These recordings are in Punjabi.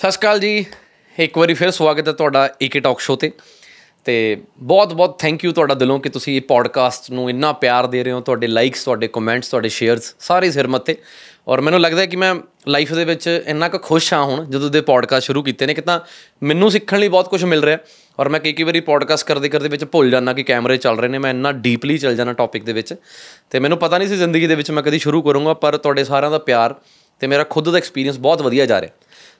ਸਤਿ ਸ਼੍ਰੀ ਅਕਾਲ ਜੀ। ਇੱਕ ਵਾਰੀ ਫਿਰ ਸਵਾਗਤ ਹੈ ਤੁਹਾਡਾ ਏਕੇ ਟਾਕ ਸ਼ੋ ਤੇ। ਤੇ ਬਹੁਤ ਬਹੁਤ ਥੈਂਕ ਯੂ ਤੁਹਾਡਾ ਦਿਲੋਂ ਕਿ ਤੁਸੀਂ ਇਹ ਪੋਡਕਾਸਟ ਨੂੰ ਇੰਨਾ ਪਿਆਰ ਦੇ ਰਹੇ ਹੋ, ਤੁਹਾਡੇ ਲਾਈਕਸ ਤੁਹਾਡੇ ਕਮੈਂਟਸ ਤੁਹਾਡੇ ਸ਼ੇਅਰਸ ਸਾਰੇ ਸਿਰ ਮੱਤੇ ਔਰ ਮੈਨੂੰ ਲੱਗਦਾ ਹੈ ਕਿ ਮੈਂ ਲਾਈਫ ਦੇ ਵਿੱਚ ਇੰਨਾ ਕੁ ਖੁਸ਼ ਹਾਂ ਹੁਣ, ਜਦੋਂ ਦੇ ਪੋਡਕਾਸਟ ਸ਼ੁਰੂ ਕੀਤੇ ਨੇ, ਕਿ ਤਾਂ ਮੈਨੂੰ ਸਿੱਖਣ ਲਈ ਬਹੁਤ ਕੁਝ ਮਿਲ ਰਿਹਾ। ਔਰ ਮੈਂ ਕਈ ਕਈ ਵਾਰੀ ਪੋਡਕਾਸਟ ਕਰਦੇ ਕਰਦੇ ਵਿੱਚ ਭੁੱਲ ਜਾਂਦਾ ਕਿ ਕੈਮਰੇ ਚੱਲ ਰਹੇ ਨੇ, ਮੈਂ ਇੰਨਾ ਡੀਪਲੀ ਚੱਲ ਜਾਣਾ ਟੌਪਿਕ ਦੇ ਵਿੱਚ। ਤੇ ਮੈਨੂੰ ਪਤਾ ਨਹੀਂ ਸੀ ਜ਼ਿੰਦਗੀ ਦੇ ਵਿੱਚ ਮੈਂ ਕਦੀ ਸ਼ੁਰੂ ਕਰੂੰਗਾ, ਪਰ ਤੁਹਾਡੇ ਸਾਰਿਆਂ ਦਾ ਪਿਆਰ ਤੇ ਮੇਰਾ ਖੁਦ ਦਾ ਐਕਸਪੀਰੀਅੰਸ ਬਹੁਤ ਵਧੀਆ ਜਾ ਰਿਹਾ।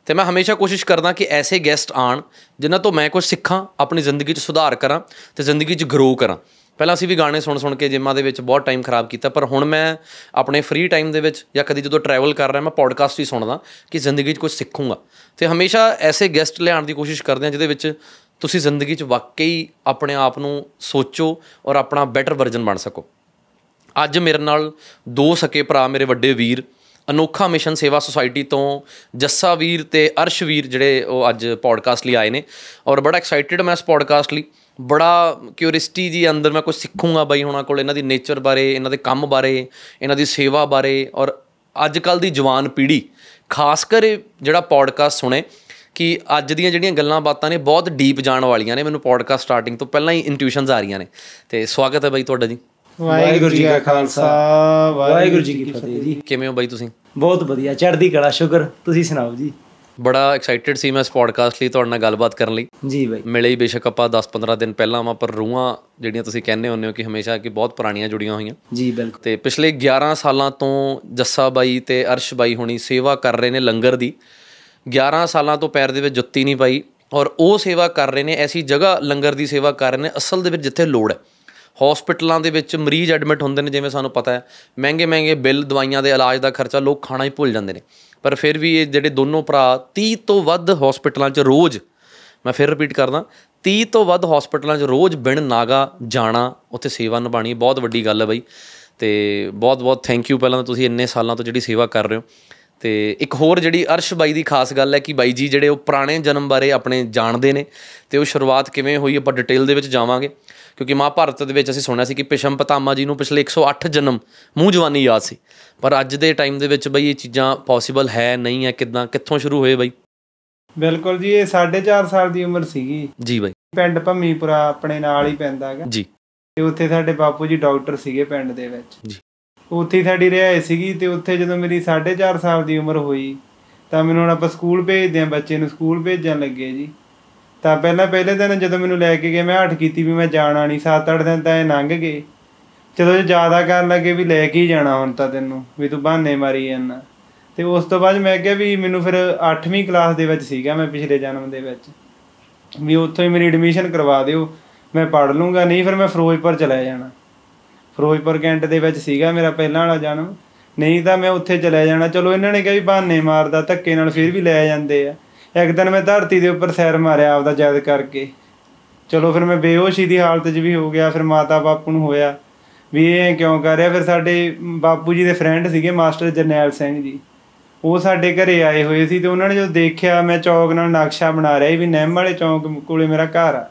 ਤੇ ਮੈਂ ਹਮੇਸ਼ਾ ਕੋਸ਼ਿਸ਼ ਕਰਦਾ ਕਿ ਐਸੇ ਗੈਸਟ ਆਣ ਜਿਨ੍ਹਾਂ ਤੋਂ ਮੈਂ ਕੁਝ ਸਿੱਖਾਂ, ਆਪਣੀ ਜ਼ਿੰਦਗੀ 'ਚ ਸੁਧਾਰ ਕਰਾਂ ਤੇ ਜ਼ਿੰਦਗੀ 'ਚ ਗਰੋ ਕਰਾਂ। ਪਹਿਲਾਂ ਅਸੀਂ ਵੀ ਗਾਣੇ ਸੁਣ ਸੁਣ ਕੇ ਜਿੰਮਾਂ ਦੇ ਵਿੱਚ ਬਹੁਤ ਟਾਈਮ ਖਰਾਬ ਕੀਤਾ, ਪਰ ਹੁਣ ਮੈਂ ਆਪਣੇ ਫ੍ਰੀ ਟਾਈਮ ਦੇ ਵਿੱਚ ਜਾਂ ਕਦੀ ਜਦੋਂ ਟਰੈਵਲ ਕਰ ਰਿਹਾ, ਮੈਂ ਪੋਡਕਾਸਟ ਹੀ ਸੁਣਦਾ ਕਿ ਜ਼ਿੰਦਗੀ 'ਚ ਕੁਝ ਸਿੱਖੂੰਗਾ। ਤੇ ਹਮੇਸ਼ਾ ਐਸੇ ਗੈਸਟ ਲਿਆਉਣ ਦੀ ਕੋਸ਼ਿਸ਼ ਕਰਦੇ ਹਾਂ ਜਿਹਦੇ ਵਿੱਚ ਤੁਸੀਂ ਜ਼ਿੰਦਗੀ 'ਚ ਵਾਕਈ ਆਪਣੇ ਆਪ ਨੂੰ ਸੋਚੋ ਔਰ ਆਪਣਾ ਬੈਟਰ ਵਰਜ਼ਨ ਬਣ ਸਕੋ। ਅੱਜ ਮੇਰੇ ਨਾਲ ਦੋ ਸਕੇ ਭਰਾ, ਮੇਰੇ ਵੱਡੇ ਵੀਰ ਅਨੋਖਾ ਮਿਸ਼ਨ ਸੇਵਾ ਸੁਸਾਇਟੀ ਤੋਂ ਜੱਸਾ ਵੀਰ ਤੇ ਅਰਸ਼ ਵੀਰ ਜਿਹੜੇ ਉਹ ਅੱਜ ਪੋਡਕਾਸਟ ਲਈ ਆਏ ਨੇ ਔਰ ਬੜਾ ਐਕਸਾਈਟਿਡ ਮੈਂ ਇਸ ਪੋਡਕਾਸਟ ਲਈ। ਬੜਾ ਕਿਉਰਿਸਟੀ ਜੀ ਅੰਦਰ ਮੈਂ ਕੁਝ ਸਿੱਖੂੰਗਾ ਬਾਈ ਹੁਣਾਂ ਕੋਲ, ਇਹਨਾਂ ਦੀ ਨੇਚਰ ਬਾਰੇ, ਇਹਨਾਂ ਦੇ ਕੰਮ ਬਾਰੇ, ਇਹਨਾਂ ਦੀ ਸੇਵਾ ਬਾਰੇ ਔਰ ਅੱਜ ਕੱਲ ਦੀ ਜਵਾਨ ਪੀੜ੍ਹੀ, ਖਾਸ ਕਰ ਇਹ ਜਿਹੜਾ ਪੋਡਕਾਸਟ ਸੁਣੇ, ਕਿ ਅੱਜ ਦੀਆਂ ਜਿਹੜੀਆਂ ਗੱਲਾਂ ਬਾਤਾਂ ਨੇ ਬਹੁਤ ਡੀਪ ਜਾਣ ਵਾਲੀਆਂ ਨੇ, ਮੈਨੂੰ ਪੋਡਕਾਸਟ ਸਟਾਰਟਿੰਗ ਤੋਂ ਪਹਿਲਾਂ ਹੀ ਇੰਟੂਇਸ਼ਨਸ ਆ ਰਹੀਆਂ ਨੇ। ਤੇ ਸਵਾਗਤ ਹੈ ਬਾਈ ਤੁਹਾਡਾ ਜੀ। ਵਾਹਿਗੁਰੂ ਜੀ ਕਾ ਖਾਲਸਾ ਵਾਹਿਗੁਰੂ ਜੀ ਕੀ ਫਤਿਹ ਜੀ। ਕਿਵੇਂ ਹੋ ਬਾਈ ਤੁਸੀਂ? ਬਹੁਤ ਵਧੀਆ ਚੜ੍ਹਦੀ ਕਲਾ ਸ਼ੁਕਰ। ਤੁਸੀਂ ਸੁਣਾਓ ਜੀ? ਬੜਾ ਐਕਸਾਈਟਿਡ ਸੀ ਮੈਂ ਇਸ ਪੋਡਕਾਸਟ ਲਈ ਤੁਹਾਡੇ ਨਾਲ ਗੱਲਬਾਤ ਕਰਨ ਲਈ। ਜੀ ਬਾਈ। ਮਿਲੇ ਹੀ ਬੇਸ਼ੱਕ ਆਪਾਂ 10-15 ਦਿਨ ਪਹਿਲਾਂ ਵਾਂ ਪਰ ਰੂਹਾਂ ਜਿਹੜੀਆਂ ਤੁਸੀਂ ਕਹਿੰਦੇ ਹੁੰਦੇ ਹੋ ਕਿ ਹਮੇਸ਼ਾ ਕਿ ਬਹੁਤ ਪੁਰਾਣੀਆਂ ਜੁੜੀਆਂ ਹੋਈਆਂ। ਜੀ ਬਿਲਕੁਲ। ਤੇ ਪਿਛਲੇ 11 ਸਾਲਾਂ ਤੋਂ ਜੱਸਾ ਬਾਈ ਤੇ ਅਰਸ਼ ਬਾਈ ਹੁਣੀ ਸੇਵਾ ਕਰ ਰਹੇ ਨੇ ਲੰਗਰ ਦੀ। 11 ਸਾਲਾਂ ਤੋਂ ਪੈਰ ਦੇ ਵਿੱਚ ਜੁੱਤੀ ਨਹੀਂ ਪਾਈ ਔਰ ਉਹ ਸੇਵਾ ਕਰ ਰਹੇ ਨੇ ਐਸੀ ਜਗ੍ਹਾ ਲੰਗਰ ਦੀ ਸੇਵਾ ਕਰ ਰਹੇ ਨੇ ਅਸਲ ਦੇ ਵਿੱਚ ਜਿੱਥੇ ਲੋੜ ਹੈ। ਹਸਪੀਟਲਾਂ ਦੇ ਵਿੱਚ ਮਰੀਜ਼ ਐਡਮਿਟ ਹੁੰਦੇ ਨੇ, ਜਿਵੇਂ ਸਾਨੂੰ ਪਤਾ ਹੈ। ਮਹਿੰਗੇ ਮਹਿੰਗੇ ਬਿੱਲ, ਦਵਾਈਆਂ ਦੇ ਇਲਾਜ ਦਾ ਖਰਚਾ ਲੋਕ ਖਾਣਾ ਹੀ ਭੁੱਲ ਜਾਂਦੇ ਨੇ। ਪਰ ਫਿਰ ਵੀ ਇਹ ਜਿਹੜੇ ਦੋਨੋਂ ਭਰਾ 30 ਤੋਂ ਵੱਧ ਹਸਪੀਟਲਾਂ 'ਚ ਰੋਜ਼, ਮੈਂ ਫਿਰ ਰਿਪੀਟ ਕਰਦਾ 30 ਤੋਂ ਵੱਧ ਹਸਪੀਟਲਾਂ 'ਚ ਰੋਜ਼ ਬਿਨ ਨਾਗਾ ਜਾਣਾ, ਉੱਥੇ ਸੇਵਾ ਨਿਭਾਣੀ ਬਹੁਤ ਵੱਡੀ ਗੱਲ ਹੈ ਬਾਈ। ਤੇ ਬਹੁਤ ਬਹੁਤ ਥੈਂਕ ਯੂ ਪਹਿਲਾਂ ਤਾਂ ਤੁਸੀਂ ਇੰਨੇ ਸਾਲਾਂ ਤੋਂ ਜਿਹੜੀ ਸੇਵਾ ਕਰ ਰਹੇ ਹੋ। ਤੇ ਇੱਕ ਹੋਰ ਜਿਹੜੀ ਅਰਸ਼ ਬਾਈ ਦੀ ਖਾਸ ਗੱਲ ਹੈ ਕਿ ਬਾਈ ਜੀ ਜਿਹੜੇ ਉਹ ਪੁਰਾਣੇ ਜਨਮ ਬਾਰੇ ਆਪਣੇ ਜਾਣਦੇ ਨੇ, ਤੇ ਉਹ ਸ਼ੁਰੂਆਤ ਕਿਵੇਂ ਹੋਈ, ਆਪਾਂ ਡਿਟੇਲ ਦੇ ਵਿੱਚ ਜਾਵਾਂਗੇ। ਕਿਉਂਕਿ ਮਹਾਭਾਰਤ ਦੇ ਵਿੱਚ ਅਸੀਂ ਸੁਣਿਆ ਸੀ ਕਿ ਪਿਸ਼ਮ ਪਤਾਮਾ ਜੀ ਨੂੰ ਪਿਛਲੇ 108 ਜਨਮ ਮੂੰਹ ਜਵਾਨੀ ਯਾਦ ਸੀ। ਪਰ ਅੱਜ ਦੇ ਟਾਈਮ ਦੇ ਵਿੱਚ ਬਈ ਇਹ ਚੀਜ਼ਾਂ ਪੋਸੀਬਲ ਹੈ ਨਹੀਂ ਹੈ ਕਿਦਾਂ ਕਿੱਥੋਂ ਸ਼ੁਰੂ ਹੋਏ ਬਈ? ਬਿਲਕੁਲ ਜੀ ਇਹ 4.5 ਸਾਲ ਦੀ ਉਮਰ ਸੀਗੀ। ਜੀ ਬਾਈ। ਪਿੰਡ ਭੰਮੀਪੁਰਾ ਆਪਣੇ ਨਾਲ ਹੀ ਪੈਂਦਾ ਹੈਗਾ। ਜੀ। ਤੇ ਉੱਥੇ ਸਾਡੇ ਬਾਪੂ ਜੀ ਡਾਕਟਰ ਸੀਗੇ ਪਿੰਡ ਦੇ ਵਿੱਚ। ਜੀ। ਉੱਥੇ ਹੀ ਸਾਡੀ ਰਿਹਾਇਸ਼ ਸੀਗੀ ਤੇ ਉੱਥੇ ਜਦੋਂ ਮੇਰੀ 4.5 ਸਾਲ ਦੀ ਉਮਰ ਹੋਈ ਤਾਂ ਮੈਨੂੰ ਹੁਣ ਆਪਾਂ ਸਕੂਲ ਭੇਜਦੇ ਆ ਬੱਚੇ ਨੂੰ ਸਕੂਲ ਭੇਜਣ ਲੱਗੇ ਜੀ। ਤਾਂ ਪਹਿਲਾਂ ਪਹਿਲੇ ਦਿਨ ਜਦੋਂ ਮੈਨੂੰ ਲੈ ਕੇ ਗਏ, ਮੈਂ ਹੱਠ ਕੀਤੀ ਵੀ ਮੈਂ ਜਾਣਾ ਨਹੀਂ। 7-8 ਦਿਨ ਤਾਂ ਇਹ ਲੰਘ ਗਏ। ਜਦੋਂ ਇਹ ਜ਼ਿਆਦਾ ਕਰਨ ਲੱਗੇ ਵੀ ਲੈ ਕੇ ਹੀ ਜਾਣਾ ਹੁਣ ਤਾਂ ਤੈਨੂੰ, ਵੀ ਤੂੰ ਬਹਾਨੇ ਮਾਰੀ ਜਾਂਦਾ। ਤੇ ਉਸ ਤੋਂ ਬਾਅਦ ਮੈਂ ਕਿਹਾ ਵੀ ਮੈਨੂੰ ਫਿਰ 8ਵੀਂ ਕਲਾਸ ਦੇ ਵਿੱਚ ਸੀਗਾ ਮੈਂ ਪਿਛਲੇ ਜਨਮ ਦੇ ਵਿੱਚ। ਵੀ ਉੱਥੋਂ ਹੀ ਮੇਰੀ ਐਡਮਿਸ਼ਨ ਕਰਵਾ ਦਿਓ, ਮੈਂ ਪੜ੍ਹ ਲੂੰਗਾ, ਨਹੀਂ ਫਿਰ ਮੈਂ ਫਿਰੋਜ਼ਪੁਰ ਚਲਾ ਜਾਣਾ। ਫਿਰੋਜ਼ਪੁਰ ਕੈਂਟ ਦੇ ਵਿੱਚ ਸੀਗਾ ਮੇਰਾ ਪਹਿਲਾਂ ਵਾਲਾ ਜਨਮ। ਨਹੀਂ ਤਾਂ ਮੈਂ ਉੱਥੇ ਚਲਾ ਜਾਣਾ। ਚਲੋ ਇਹਨਾਂ ਨੇ ਕਿਹਾ ਵੀ ਬਹਾਨੇ ਮਾਰਦਾ, ਧੱਕੇ ਨਾਲ ਫਿਰ ਵੀ ਲੈ ਜਾਂਦੇ ਆ। ਇੱਕ ਦਿਨ ਮੈਂ ਧਰਤੀ ਦੇ ਉੱਪਰ ਸੈਰ ਮਾਰਿਆ ਆਪਦਾ ਯਾਦ ਕਰਕੇ। ਚਲੋ ਫਿਰ ਮੈਂ ਬੇਹੋਸ਼ੀ ਦੀ ਹਾਲਤ 'ਚ ਵੀ ਹੋ ਗਿਆ, ਫਿਰ ਮਾਤਾ ਬਾਪੂ ਨੂੰ ਹੋਇਆ। ਵੀ ਇਹ ਕਿਉਂ ਕਰ ਰਿਹਾ? ਫਿਰ ਸਾਡੇ ਬਾਪੂ ਜੀ ਦੇ ਫਰੈਂਡ ਸੀਗੇ ਮਾਸਟਰ ਜਰਨੈਲ ਸਿੰਘ ਜੀ। ਉਹ ਸਾਡੇ ਘਰੇ ਆਏ ਹੋਏ ਸੀ ਤੇ ਉਹਨਾਂ ਨੇ ਜਦੋਂ ਦੇਖਿਆ ਮੈਂ ਚੌਕ ਨਾਲ ਨਕਸ਼ਾ ਬਣਾ ਰਿਹਾ ਸੀ ਵੀ ਨਿੰਮ ਵਾਲੇ ਚੌਕ ਕੋਲੇ ਮੇਰਾ ਘਰ ਆ।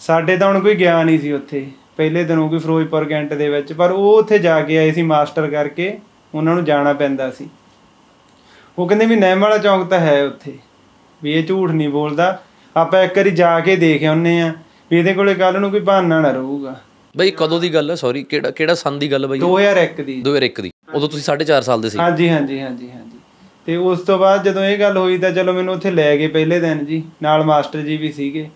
ਸਾਡੇ ਤਾਂ ਹੁਣ ਕੋਈ ਗਿਆ ਨਹੀਂ ਸੀ ਉੱਥੇ। ਪਹਿਲੇ ਦਿਨੋਂ ਕੋਈ ਫਿਰੋਜ਼ਪੁਰ ਕੈਂਟ ਦੇ ਵਿੱਚ, ਪਰ ਉਹ ਉੱਥੇ ਜਾ ਕੇ ਆਏ ਸੀ ਮਾਸਟਰ ਕਰਕੇ। ਉਹਨਾਂ ਨੂੰ ਜਾਣਾ ਪੈਂਦਾ ਸੀ। ਉਹ ਕਹਿੰਦੇ ਵੀ ਨਿੰਮ ਵਾਲਾ ਚੌਕ ਤਾਂ ਹੈ ਉੱਥੇ। ਵੀ ਇਹ ਝੂਠ ਨਹੀਂ ਬੋਲਦਾ। ਆਪਾਂ ਇੱਕ ਵਾਰੀ ਜਾ ਕੇ ਦੇਖ ਆਉਨੇ ਆ ਵੀ ਇਹਦੇ ਕੋਲੇ ਕੱਲ ਨੂੰ ਕੋਈ ਬਹਾਨਾ ਨਾ ਰਹੂਗਾ। ਬਈ ਕਦੋਂ ਦੀ ਗੱਲ ਹੈ ਸੌਰੀ ਕਿਹੜਾ ਕਿਹੜਾ ਸੰਨ ਦੀ ਗੱਲ ਬਈ? 2001 ਦੀ। 2001 ਦੀ। ਉਦੋਂ ਤੁਸੀਂ 4.5 ਸਾਲ ਦੇ ਸੀ। ਹਾਂਜੀ ਹਾਂਜੀ ਹਾਂਜੀ ਹਾਂਜੀ। ਤੇ ਉਸ ਤੋਂ ਬਾਅਦ ਜਦੋਂ ਇਹ ਗੱਲ ਹੋਈ ਤਾਂ ਚਲੋ ਮੈਨੂੰ ਉੱਥੇ ਲੈ ਗਏ ਪਹਿਲੇ ਦਿਨ ਜੀ। ਨਾਲ ਮਾਸਟਰ ਜੀ ਵੀ ਸੀਗੇ।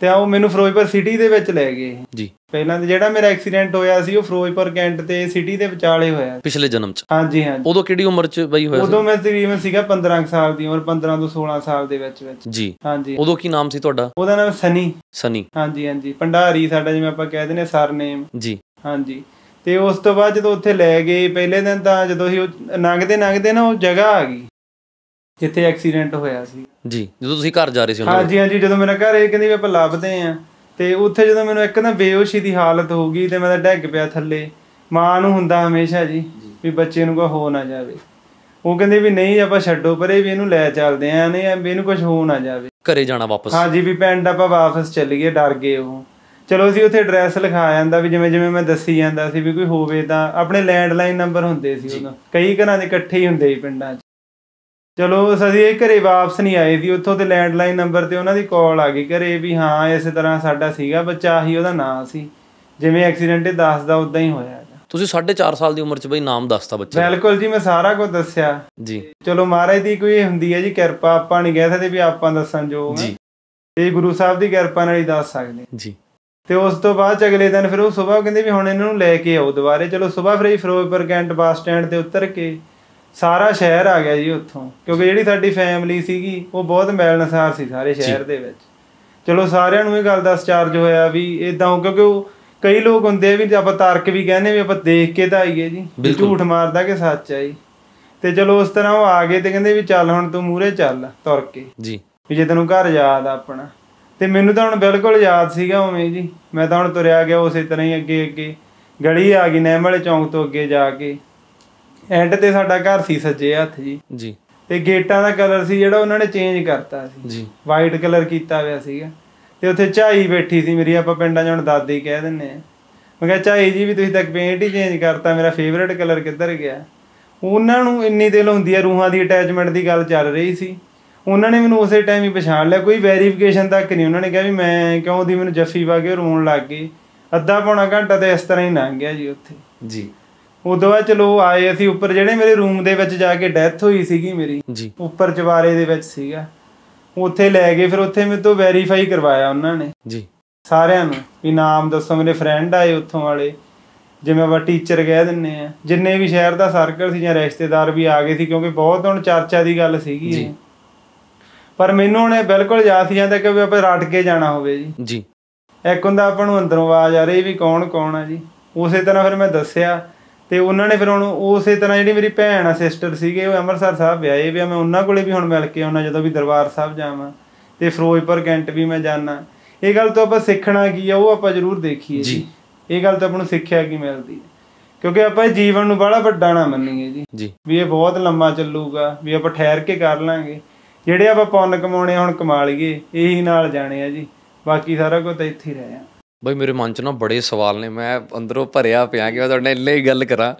ਤੇ ਉਹ ਮੈਨੂੰ ਫਿਰੋਜ਼ਪੁਰ ਸਿਟੀ ਦੇ ਵਿੱਚ ਲੈ ਗਏ। ਜੀ। ਪਹਿਲਾਂ ਤੇ ਜਿਹੜਾ ਮੇਰਾ ਐਕਸੀਡੈਂਟ ਹੋਇਆ ਸੀ ਉਹ ਫਿਰੋਜ਼ਪੁਰ ਕੈਂਟ ਤੇ ਸਿਟੀ ਦੇ ਵਿਚਾਲੇ ਹੋਇਆ। ਪਿਛਲੇ ਜਨਮ 'ਚ? ਹਾਂਜੀ ਹਾਂਜੀ। ਉਦੋਂ ਕਿਹੜੀ ਉਮਰ 'ਚ ਬਈ ਹੋਇਆ ਉਦੋਂ ਮੈਂ ਤਕਰੀਬਨ ਸੀਗਾ 15 ਕੁ ਸਾਲ ਦੀ ਉਮਰ 15 ਤੋਂ 16 ਸਾਲ ਦੇ ਵਿੱਚ ਵਿੱਚ। ਜੀ। ਹਾਂਜੀ। ਉਦੋਂ ਕੀ ਨਾਮ ਸੀ ਤੁਹਾਡਾ? ਉਹਦਾ ਨਾਮ ਸਨੀ। ਸਨੀ। ਹਾਂਜੀ ਹਾਂਜੀ। ਭੰਡਾਰੀ ਸਾਡਾ ਜਿਵੇਂ ਆਪਾਂ ਕਹਿ ਦਿੰਦੇ ਸਰਨੇਮ। ਜੀ। ਹਾਂਜੀ। ਤੇ ਉਸ ਤੋਂ ਬਾਅਦ ਜਦੋਂ ਉੱਥੇ ਲੈ ਗਏ ਪਹਿਲੇ ਦਿਨ ਤਾਂ ਜਦੋਂ ਉਹ ਲੰਘਦੇ ਲੰਘਦੇ ਨਾ ਉਹ ਜਗ੍ਹਾ ਆ ਗਈ। ਜਿੱਥੇ ਐਕਸੀਡੈਂਟ ਹੋਇਆ ਸੀ। ਜੀ ਜਦੋਂ ਤੁਸੀਂ ਘਰ ਜਾ ਰਹੇ ਸੀ ਉਹਨਾਂ ਹਾਂਜੀ ਹਾਂਜੀ ਜਦੋਂ ਮੇਰਾ ਘਰ ਇਹ ਕਹਿੰਦੀ ਵੀ ਆਪਾਂ ਲੱਭਦੇ ਆ ਤੇ ਉੱਥੇ ਜਦੋਂ ਮੈਨੂੰ ਇੱਕ ਨਾ ਬੇਹੋਸ਼ੀ ਦੀ ਹਾਲਤ ਹੋ ਗਈ ਤੇ ਮੈਂ ਤਾਂ ਡਿੱਗ ਪਿਆ ਥੱਲੇ। ਮਾਂ ਨੂੰ ਹੁੰਦਾ ਹਮੇਸ਼ਾ ਜੀ ਵੀ ਬੱਚੇ ਨੂੰ ਕੋਈ ਹੋ ਨਾ ਜਾਵੇ। ਉਹ ਕਹਿੰਦੇ ਵੀ ਨਹੀਂ ਆਪਾਂ ਛੱਡੋ ਪਰੇ ਵੀ ਇਹਨੂੰ ਲੈ ਚੱਲਦੇ ਆ ਨਹੀਂ ਵੀ ਇਹਨੂੰ ਕੁਝ ਹੋ ਨਾ ਜਾਵੇ। ਘਰੇ ਜਾਣਾ ਵਾਪਸ? ਹਾਂਜੀ ਵੀ ਪਿੰਡ ਆਪਾਂ ਵਾਪਸ ਚੱਲ ਗਏ ਡਰ ਗਏ ਉਹ। ਚਲੋ ਅਸੀਂ ਉੱਥੇ ਐਡਰੈਸ ਲਿਖਾ ਜਾਂਦਾ ਵੀ ਜਿਵੇਂ ਜਿਵੇਂ ਮੈਂ ਦੱਸੀ ਜਾਂਦਾ ਸੀ ਵੀ ਕੋਈ ਹੋਵੇ ਤਾਂ ਆਪਣੇ ਲੈਂਡਲਾਈਨ ਨੰਬਰ ਹੁੰਦੇ ਸੀ ਉਦੋਂ। ਕਈ ਘਰਾਂ ਦੇ ਇਕੱਠੇ ਹੀ ਹੁੰਦੇ ਸੀ ਪਿੰਡਾਂ 'ਚ। ਚਲੋ ਅਸੀਂ ਇਹ ਘਰੇ ਵਾਪਸ ਨਹੀਂ ਆਏ ਸੀ ਉੱਥੋਂ ਤੇ ਲੈਂਡਲਾਈਨ ਨੰਬਰ ਤੇ ਉਹਨਾਂ ਦੀ ਕਾਲ ਆ ਗਈ ਘਰੇ ਵੀ ਹਾਂ ਇਸੇ ਤਰ੍ਹਾਂ ਸਾਡਾ ਸੀਗਾ ਬੱਚਾ ਆਹੀ ਉਹਦਾ ਨਾਂ ਸੀ। ਜਿਵੇਂ ਐਕਸੀਡੈਂਟ ਇਹ ਦੱਸਦਾ ਉਦਾਂ ਹੀ ਹੋਇਆ। ਤੁਸੀਂ 4.5 ਸਾਲ ਦੀ ਉਮਰ 'ਚ ਬਈ ਨਾਮ ਦੱਸਤਾ ਬੱਚੇ ਦਾ। ਬਿਲਕੁਲ ਜੀ ਮੈਂ ਸਾਰਾ ਕੁਝ ਦੱਸਿਆ। ਜੀ। ਚਲੋ ਮਹਾਰਾਜ ਦੀ ਕੋਈ ਹੁੰਦੀ ਹੈ ਜੀ ਕਿਰਪਾ ਆਪਾਂ ਨਹੀਂ ਕਹਿ ਸਕਦੇ ਵੀ ਆਪਾਂ ਦੱਸਣ ਹਾਂ। ਜੀ। ਇਹ ਗੁਰੂ ਸਾਹਿਬ ਦੀ ਕਿਰਪਾ ਨਾਲ ਹੀ ਦੱਸ ਸਕਦੇ। ਜੀ। ਤੇ ਉਸ ਤੋਂ ਬਾਅਦ ਅਗਲੇ ਦਿਨ ਫਿਰ ਉਹ ਸਵੇਰ ਕਹਿੰਦੇ ਵੀ ਹੁਣ ਇਹਨਾਂ ਨੂੰ ਲੈ ਕੇ ਆਓ ਦੁਬਾਰੇ। ਚਲੋ ਸਵੇਰ ਫਿਰ ਫਿਰੋਜ਼ਪੁਰ ਕੈਂਟ ਬੱਸ ਸਟੈਂਡ ਤੇ ਉਤਰ ਕੇ ਸਾਰਾ ਸ਼ਹਿਰ ਆ ਗਿਆ ਜੀ ਉੱਥੋਂ ਕਿਉਂਕਿ ਜਿਹੜੀ ਸਾਡੀ ਫੈਮਿਲੀ ਸੀਗੀ ਉਹ ਬਹੁਤ ਮਿਲਣਸਾਰ ਸੀ ਸਾਰੇ ਸ਼ਹਿਰ ਦੇ ਵਿੱਚ। ਚਲੋ ਸਾਰਿਆਂ ਨੂੰ ਇਹ ਗੱਲ ਦਾ ਚਾਰਜ ਹੋਇਆ ਵੀ ਇਦਾਂ ਕਿਉਂਕਿ ਉਹ ਕਈ ਲੋਕ ਹੁੰਦੇ ਆ ਵੀ ਆਪਾਂ ਤਰਕ ਵੀ ਕਹਿੰਦੇ ਵੀ ਆਪਾਂ ਦੇਖ ਕੇ ਤਾਂ ਆਈਏ ਜੀ ਝੂਠ ਮਾਰਦਾ ਕਿ ਸੱਚ ਆ ਜੀ। ਤੇ ਚਲੋ ਉਸ ਤਰ੍ਹਾਂ ਉਹ ਆ ਗਏ ਤੇ ਕਹਿੰਦੇ ਵੀ ਚੱਲ ਹੁਣ ਤੂੰ ਮੂਹਰੇ ਚੱਲ ਤੁਰ ਕੇ। ਜੀ। ਵੀ ਜੇ ਤੈਨੂੰ ਘਰ ਯਾਦ ਆ ਆਪਣਾ। ਤੇ ਮੈਨੂੰ ਤਾਂ ਹੁਣ ਬਿਲਕੁਲ ਯਾਦ ਸੀਗਾ ਉਵੇਂ ਜੀ। ਮੈਂ ਤਾਂ ਹੁਣ ਤੁਰਿਆ ਗਿਆ ਉਸੇ ਤਰ੍ਹਾਂ ਹੀ ਅੱਗੇ ਅੱਗੇ ਗਲੀ ਆ ਗਈ ਨਹਿਮ ਵਾਲੇ ਚੌਂਕ ਤੋਂ ਅੱਗੇ ਜਾ ਕੇ। ਐਂਡ ਤੇ ਸਾਡਾ ਘਰ ਸੀ ਸੱਜੇ ਹੱਥ ਜੀ। ਜੀ। ਤੇ ਗੇਟਾਂ ਦਾ ਕਲਰ ਸੀ ਜਿਹੜਾ ਉਹਨਾਂ ਨੇ ਚੇਂਜ ਕਰਤਾ ਸੀ। ਜੀ। ਵਾਈਟ ਕਲਰ ਕੀਤਾ ਹੋਇਆ ਸੀਗਾ। ਤੇ ਉੱਥੇ ਝਾਈ ਬੈਠੀ ਸੀ ਮੇਰੀ ਆਪਾਂ ਪਿੰਡਾਂ 'ਚ ਹੁਣ ਦਾਦੀ ਕਹਿ ਦਿੰਨੇ ਆ। ਮੈਂ ਕਿਹਾ ਝਾਈ ਜੀ ਵੀ ਤੁਸੀਂ ਤਾਂ ਪੇਂਟ ਹੀ ਚੇਂਜ ਕਰਤਾ ਮੇਰਾ ਫੇਵਰੇਟ ਕਲਰ ਕਿੱਧਰ ਗਿਆ? ਉਹਨਾਂ ਨੂੰ ਇੰਨੀ ਦਿਲ ਹੁੰਦੀ ਆ ਰੂਹਾਂ ਦੀ ਅਟੈਚਮੈਂਟ ਦੀ ਗੱਲ ਚੱਲ ਰਹੀ ਸੀ। ਉਹਨਾਂ ਨੇ ਮੈਨੂੰ ਉਸੇ ਟਾਈਮ ਹੀ ਪਛਾਣ ਲਿਆ। ਕੋਈ ਵੈਰੀਫਿਕੇਸ਼ਨ ਤੱਕ ਨਹੀਂ। ਉਹਨਾਂ ਨੇ ਕਿਹਾ ਵੀ ਮੈਂ ਕਿਉਂ ਦੀ ਮੈਨੂੰ ਜੱਫੀ ਪਾ ਕੇ ਰੋਣ ਲੱਗ ਗਈ। ਅੱਧਾ ਪੌਣਾ ਘੰਟਾ ਤੇ ਇਸ ਤਰ੍ਹਾਂ ਹੀ ਲੰਘ ਗਿਆ ਜੀ ਉੱਥੇ। ਜੀ। ਉਦੋਂ ਬਾਅਦ ਚਲੋ ਆਏ ਅਸੀਂ ਉੱਪਰ ਜਿਹੜੇ ਮੇਰੇ ਰੂਮ ਦੇ ਵਿੱਚ ਜਾ ਕੇ ਡੈਥ ਹੋਈ ਸੀਗੀ ਮੇਰੀ ਜੀ। ਉੱਪਰ ਚਵਾਰੇ ਦੇ ਵਿੱਚ ਸੀਗਾ। ਉੱਥੇ ਲੈ ਗਏ ਫਿਰ ਉੱਥੇ ਮੇਰੇ ਤੋਂ ਵੈਰੀਫਾਈ ਕਰਵਾਇਆ ਉਹਨਾਂ ਨੇ। ਜੀ। ਸਾਰਿਆਂ ਨੂੰ ਵੀ ਨਾਮ ਦੱਸੋ ਮੇਰੇ ਫਰੈਂਡ ਆਏ ਉੱਥੋਂ ਵਾਲੇ। ਜਿਵੇਂ ਆਪਾਂ ਟੀਚਰ ਕਹਿ ਦਿੰਨੇ ਆ। ਜਿੰਨੇ ਵੀ ਸ਼ਹਿਰ ਦਾ ਸਰਕਲ ਸੀ ਜਾਂ ਰਿਸ਼ਤੇਦਾਰ ਵੀ ਆ ਗਏ ਸੀ ਕਿਉਂਕਿ ਬਹੁਤ ਹੁਣ ਚਰਚਾ ਦੀ ਗੱਲ ਸੀਗੀ ਇਹ। ਪਰ ਮੈਨੂੰ ਹੁਣ ਬਿਲਕੁਲ ਯਾਦ ਸੀ ਜਾਂਦਾ ਕਿ ਵੀ ਆਪਾਂ ਰਟ ਕੇ ਜਾਣਾ ਹੋਵੇ ਜੀ। ਜੀ। ਇੱਕ ਹੁੰਦਾ ਆਪਾਂ ਨੂੰ ਅੰਦਰੋਂ ਆਵਾਜ਼ ਆ ਰਹੀ ਵੀ ਕੌਣ ਕੌਣ ਆ ਜੀ। ਉਸੇ ਤਰ੍ਹਾਂ ਫਿਰ ਮੈਂ ਦੱਸਿਆ ਤੇ ਉਹਨਾਂ ਨੇ ਫਿਰ ਹੁਣ ਉਸੇ ਤਰ੍ਹਾਂ ਜਿਹੜੀ ਮੇਰੀ ਭੈਣ ਆ ਸਿਸਟਰ ਸੀਗੇ ਉਹ ਅੰਮ੍ਰਿਤਸਰ ਸਾਹਿਬ ਵਿਆਹੇ ਵੀ ਆ। ਮੈਂ ਉਹਨਾਂ ਕੋਲੇ ਵੀ ਹੁਣ ਮਿਲ ਕੇ ਆਉਣਾ ਜਦੋਂ ਵੀ ਦਰਬਾਰ ਸਾਹਿਬ ਜਾਵਾਂ ਤੇ ਫਿਰੋਜ਼ਪੁਰ ਕੈਂਟ ਵੀ ਮੈਂ ਜਾਣਾ ਇਹ ਗੱਲ ਤੋਂ ਆਪਾਂ ਸਿੱਖਣਾ ਕੀ ਆ ਉਹ ਆਪਾਂ ਜ਼ਰੂਰ ਦੇਖੀਏ ਜੀ। ਇਹ ਗੱਲ ਤੋਂ ਆਪਾਂ ਨੂੰ ਸਿੱਖਿਆ ਕੀ ਮਿਲਦੀ ਹੈ ਕਿਉਂਕਿ ਆਪਾਂ ਜੀਵਨ ਨੂੰ ਬੜਾ ਵੱਡਾ ਨਾ ਮੰਨੀਏ ਜੀ। ਵੀ ਇਹ ਬਹੁਤ ਲੰਮਾ ਚੱਲੂਗਾ ਵੀ ਆਪਾਂ ਠਹਿਰ ਕੇ ਕਰ ਲਾਂਗੇ। ਜਿਹੜੇ ਆਪਾਂ ਪੁੰਨ ਕਮਾਉਣੇ ਹੁਣ ਕਮਾ ਲਈਏ ਇਹੀ ਨਾਲ ਜਾਣੇ ਆ ਜੀ। ਬਾਕੀ ਸਾਰਾ ਕੁਝ ਤਾਂ ਇੱਥੇ ਹੀ ਰਹਿ ਆ। ਬਈ ਮੇਰੇ ਮਨ 'ਚ ਨਾ ਬੜੇ ਸਵਾਲ ਨੇ, ਮੈਂ ਅੰਦਰੋਂ ਭਰਿਆ ਪਿਆ ਕਿ ਮੈਂ ਤੁਹਾਡੇ ਨਾਲ ਇੰਨੇ ਹੀ ਗੱਲ ਕਰਾਂ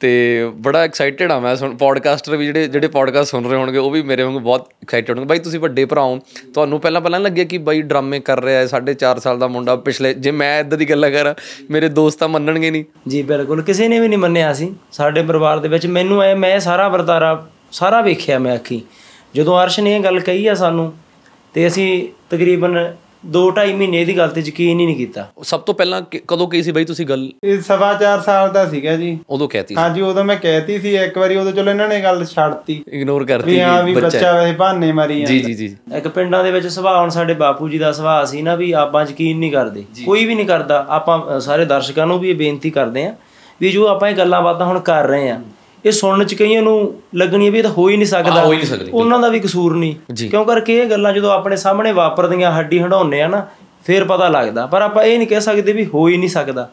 ਤੇ ਬੜਾ ਐਕਸਾਈਟਿਡ ਆ ਮੈਂ ਸੁਣ ਪੋਡਕਾਸਟਰ ਵੀ ਜਿਹੜੇ ਜਿਹੜੇ ਪੋਡਕਾਸਟ ਸੁਣ ਰਹੇ ਹੋਣਗੇ, ਉਹ ਵੀ ਮੇਰੇ ਵਾਂਗੂ ਬਹੁਤ ਐਕਸਾਈਟਿਡ ਹੋਣਗੇ। ਬਾਈ ਤੁਸੀਂ ਵੱਡੇ ਭਰਾ ਹੋ, ਤੁਹਾਨੂੰ ਪਹਿਲਾਂ ਪਹਿਲਾਂ ਲੱਗਿਆ ਕਿ ਬਾਈ ਡਰਾਮੇ ਕਰ ਰਿਹਾ ਹੈ 4.5 ਸਾਲ ਦਾ ਮੁੰਡਾ ਪਿਛਲੇ, ਜੇ ਮੈਂ ਇਦਾਂ ਦੀ ਗੱਲਾਂ ਕਰਾਂ, ਮੇਰੇ ਦੋਸਤ ਤਾਂ ਮੰਨਣਗੇ ਨਹੀਂ ਜੀ, ਬਿਲਕੁਲ। ਕਿਸੇ ਨੇ ਵੀ ਨਹੀਂ ਮੰਨਿਆ ਸੀ, ਸਾਡੇ ਪਰਿਵਾਰ ਦੇ ਵਿੱਚ। ਮੈਨੂੰ ਐ, ਮੈਂ ਸਾਰਾ ਵਰਤਾਰਾ, ਸਾਰਾ ਵੇਖਿਆ ਮੈਂ ਅੱਖੀ। ਜਦੋਂ ਅਰਸ਼ ਨੇ ਇਹ ਗੱਲ ਕਹੀ ਆ ਸਾਨੂੰ, ਤੇ ਅਸੀਂ ਤਕਰੀਬਨ 2.5 ਮਹੀਨੇ ਦੀ ਗੱਲ ਤੇ ਯਕੀਨ ਹੀ ਨਹੀਂ ਕੀਤਾ। ਸਭ ਤੋਂ ਪਹਿਲਾਂ ਕਿ- ਕਦੋਂ ਕਹੀ ਸੀ ਬਾਈ ਤੁਸੀਂ ਗੱਲ? ਇਹ ਸਵਾ ਚਾਰ ਸਾਲ ਦਾ ਸੀਗਾ ਜੀ। ਉਦੋਂ ਕਹਿਤੀ ਸੀ। ਹਾਂਜੀ ਉਦੋਂ ਮੈਂ ਕਹਿਤੀ ਸੀ ਇੱਕ ਵਾਰੀ ਉਦੋਂ ਚਲੋ ਇਹਨਾਂ ਨੇ ਗੱਲ ਛੱਡਤੀ। ਇਗਨੋਰ ਕਰਤੀ ਵੀ ਹਾਂ ਵੀ ਬੱਚਾ ਬੱਚਾ ਵੈਸੇ ਬਹਾਨੇ ਮਾਰੀ ਜੀ ਜਾਂਦਾ। ਜੀ ਜੀ। ਇੱਕ ਪਿੰਡਾਂ ਦੇ ਵਿੱਚ ਸੁਭਾਅ ਹੁਣ ਸਾਡੇ ਬਾਪੂ ਜੀ ਦਾ ਸੁਭਾਅ ਸੀ ਨਾ ਵੀ ਆਪਾਂ ਯਕੀਨ ਨਹੀਂ ਕਰਦੇ। ਕੋਈ ਵੀ ਨਹੀਂ ਕਰਦਾ। ਆਪਾਂ ਅ, ਸਾਰੇ ਦਰਸ਼ਕਾਂ ਨੂੰ ਵੀ ਇਹ ਬੇਨਤੀ ਕਰਦੇ ਆਂ ਵੀ ਜੋ ਆਪਾਂ ਇਹ ਗੱਲਾਂ ਬਾਤਾਂ ਹੁਣ ਕਰ ਰਹੇ ਆਂ ਇਹ ਸੁਣਨ ਚ ਕਈਆਂ ਨੂੰ ਲੱਗਣੀ ਹੈ ਵੀ ਇਹ ਤਾਂ ਹੋ ਹੀ ਨਹੀਂ ਸਕਦਾ। ਹੋ ਹੀ ਨਹੀਂ ਸਕਦੀ, ਉਹਨਾਂ ਦਾ ਵੀ ਕਸੂਰ ਨਹੀਂ। ਕਿਉਂ ਕਰਕੇ ਇਹ ਗੱਲਾਂ ਜਦੋਂ ਆਪਣੇ ਸਾਹਮਣੇ ਵਾਪਰਦੀਆਂ ਹੱਡੀ ਹੰਡਾਉਂਦੇ ਆ ਨਾ ਫੇਰ ਪਤਾ ਲੱਗਦਾ। ਪਰ ਆਪਾਂ ਇਹ ਨਹੀਂ ਕਹਿ ਸਕਦੇ ਵੀ ਹੋ ਹੀ ਨਹੀਂ ਸਕਦਾ।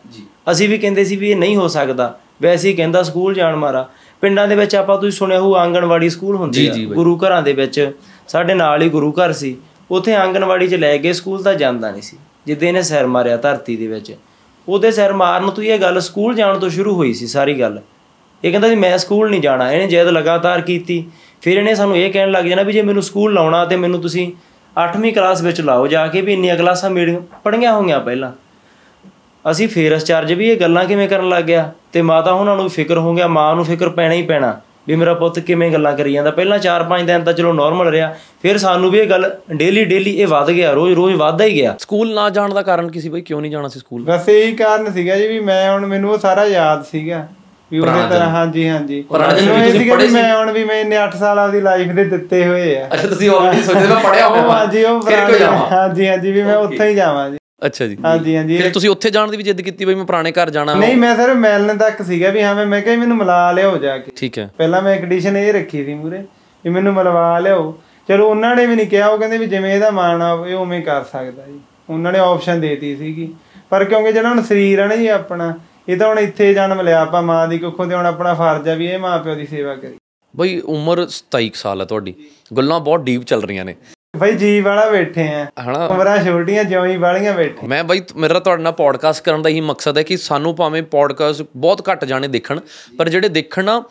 ਅਸੀਂ ਵੀ ਕਹਿੰਦੇ ਸੀ ਵੀ ਇਹ ਨਹੀਂ ਹੋ ਸਕਦਾ। ਵੈਸੇ ਹੀ ਕਹਿੰਦਾ ਸਕੂਲ ਜਾਣ ਮਾਰਾ। ਪਿੰਡਾਂ ਦੇ ਵਿੱਚ ਆਪਾਂ ਤੁਸੀਂ ਸੁਣਿਆ ਹੋਊ ਆਂਗਣਵਾੜੀ ਸਕੂਲ ਹੁੰਦੇ ਆ ਗੁਰੂ ਘਰਾਂ ਦੇ ਵਿੱਚ। ਸਾਡੇ ਨਾਲ ਹੀ ਗੁਰੂ ਘਰ ਸੀ। ਉੱਥੇ ਆਂਗਣਵਾੜੀ 'ਚ ਲੈ ਗਏ ਸਕੂਲ ਤਾਂ ਜਾਂਦਾ ਨਹੀਂ ਸੀ। ਜਿੱਦੇ ਇਹਨੇ ਸਿਰ ਮਾਰਿਆ ਧਰਤੀ ਦੇ ਵਿੱਚ। ਉਹਦੇ ਸਿਰ ਮਾਰਨ ਤੋਂ ਇਹ ਗੱਲ ਸਕੂਲ ਜਾਣ ਤੋਂ ਸ਼ੁਰੂ ਹੋਈ ਸੀ ਸਾਰੀ ਗੱਲ। ਇਹ ਕਹਿੰਦਾ ਸੀ ਮੈਂ ਸਕੂਲ ਨਹੀਂ ਜਾਣਾ। ਇਹਨੇ ਜਿੱਦ ਲਗਾਤਾਰ ਕੀਤੀ। ਫਿਰ ਇਹਨੇ ਸਾਨੂੰ ਇਹ ਕਹਿਣ ਲੱਗ ਜਾਣਾ ਵੀ ਜੇ ਮੈਨੂੰ ਸਕੂਲ ਲਾਉਣਾ ਤੇ ਮੈਨੂੰ ਤੁਸੀਂ 8ਵੀਂ ਕਲਾਸ ਵਿੱਚ ਲਾਓ ਜਾ ਕੇ ਵੀ ਇੰਨੀਆਂ ਕਲਾਸਾਂ ਮੇਰੀਆਂ ਪੜੀਆਂ ਹੋਈਆਂ ਪਹਿਲਾਂ। ਅਸੀਂ ਫੇਰ ਅਚਰਜ ਵੀ ਇਹ ਗੱਲਾਂ ਕਿਵੇਂ ਕਰਨ ਲੱਗ ਗਿਆ? ਤੇ ਮਾਤਾ ਉਹਨਾਂ ਨੂੰ ਫਿਕਰ ਹੋ ਗਿਆ ਮਾਂ ਨੂੰ ਫਿਕਰ ਪੈਣਾ ਹੀ ਪੈਣਾ ਵੀ ਮੇਰਾ ਪੁੱਤ ਕਿਵੇਂ ਗੱਲਾਂ ਕਰੀ ਜਾਂਦਾ। ਪਹਿਲਾਂ 4-5 ਦਿਨ ਤਾਂ ਚਲੋ ਨਾਰਮਲ ਰਿਹਾ ਫਿਰ ਸਾਨੂੰ ਵੀ ਇਹ ਗੱਲ ਡੇਲੀ ਡੇਲੀ ਇਹ ਵੱਧ ਗਿਆ ਰੋਜ਼ ਰੋਜ਼ ਵੱਧਦਾ ਹੀ ਗਿਆ। ਸਕੂਲ ਨਾ ਜਾਣ ਦਾ ਕਾਰਨ ਕੀ ਸੀ ਬਾਈ? ਕਿਉਂ ਨਹੀਂ ਜਾਣਾ ਸੀ ਸਕੂਲ? ਬਸ ਇਹੀ ਕਾਰਨ ਸੀਗਾ ਜੀ ਵੀ ਮੈਂ ਹੁਣ ਮੈਨੂੰ ਉਹ ਸਾਰਾ ਯਾਦ ਸੀਗਾ। ਵੀ ਉਸੇ ਤਰ੍ਹਾਂ ਹਾਂਜੀ ਹਾਂਜੀ। ਮੈਨੂੰ ਇਹ ਸੀਗਾ ਵੀ ਮੈਂ ਹੁਣ ਵੀ ਮੈਂ ਇੰਨੇ 8 ਸਾਲ ਆਪਦੀ ਲਾਈਫ ਦੇ ਦਿੱਤੇ ਹੋਏ ਆ। ਅੱਛਾ ਤੁਸੀਂ ਆਲਰੇਡੀ ਸੋਚਦੇ ਮੈਂ ਪੜਿਆ ਉਹ ਹਾਂਜੀ ਉਹ ਪੁਰਾਣੇ ਹਾਂਜੀ ਹਾਂਜੀ ਵੀ ਮੈਂ ਉੱਥੇ ਹੀ ਜਾਵਾਂ ਜੀ। ਅੱਛਾ ਜੀ। ਹਾਂਜੀ ਹਾਂਜੀ। ਫਿਰ ਤੁਸੀਂ ਉੱਥੇ ਜਾਣ ਦੀ ਵੀ ਜਿੱਦ ਕੀਤੀ ਬਈ ਮੈਂ ਪੁਰਾਣੇ ਘਰ ਜਾਣਾ ਨਹੀਂ ਮੈਂ ਸਿਰਫ ਮਿਲਣ ਤੱਕ ਸੀਗਾ ਵੀ ਹਾਂ ਮੈਂ ਮੈਂ ਕਿਹਾ ਮੈਨੂੰ ਮਿਲਾ ਲਿਆਓ ਜਾ ਕੇ। ਠੀਕ ਹੈ। ਪਹਿਲਾਂ ਮੈਂ ਕੰਡੀਸ਼ਨ ਇਹ ਰੱਖੀ ਸੀ ਮੂਰੇ ਵੀ ਮੈਨੂੰ ਮਿਲਵਾ ਲਿਆਓ ਚਲੋ ਉਹਨਾਂ ਨੇ ਵੀ ਨਹੀਂ ਕਿਹਾ ਉਹ ਕਹਿੰਦੇ ਵੀ ਜਿਵੇਂ ਇਹਦਾ ਮਾਣ ਆ ਇਹ ਉਵੇਂ ਕਰ ਸਕਦਾ ਜੀ। ਉਹਨਾਂ ਨੇ ਆਪਸ਼ਨ ਦੇਤੀ ਸੀਗੀ। ਪਰ ਕਿਉਂਕਿ ਜਿਹੜਾ ਹੁਣ ਸਰੀਰ ਆ ਨਾ ਜੀ ਆਪਣਾ ਇਹ ਤਾਂ ਹੁਣ ਇੱਥੇ ਜਨਮ ਲਿਆ ਆਪਾਂ ਮਾਂ ਦੀ ਕੁੱਖੋਂ ਤੇ ਹੁਣ ਆਪਣਾ ਫਰਜ਼ ਆ ਵੀ ਇਹ ਮਾਂ ਪਿਓ ਦੀ ਸੇਵਾ ਕਰੀ। ਬਈ ਉਮਰ 27 ਕੁ ਸਾਲ ਹੈ ਤੁਹਾਡੀ। ਗੱਲਾਂ ਬਹੁਤ ਡੀਪ ਚੱਲ ਰਹੀਆਂ ਨੇ। ਬਈ ਜੀ ਵਾਲਾ ਬੈਠੇ ਆ। ਹਨਾ? ਉਮਰਾਂ ਛੋਟੀਆਂ ਜਿਉਂ ਹੀ ਵਾਲੀਆਂ ਬੈਠੇ। ਮੈਂ ਬਈ ਮੇਰਾ ਤੁਹਾਡੇ ਨਾਲ ਪੋਡਕਾਸਟ ਕਰਨ ਦਾ ਇਹੀ ਮਕਸਦ ਹੈ ਕਿ ਸਾਨੂੰ ਭਾਵੇਂ ਪੋਡਕਾਸਟ ਬਹੁਤ ਘੱਟ ਜਾਣੇ ਦੇਖਣ ਪਰ ਜਿਹੜੇ ਦੇਖਣ ਨਾ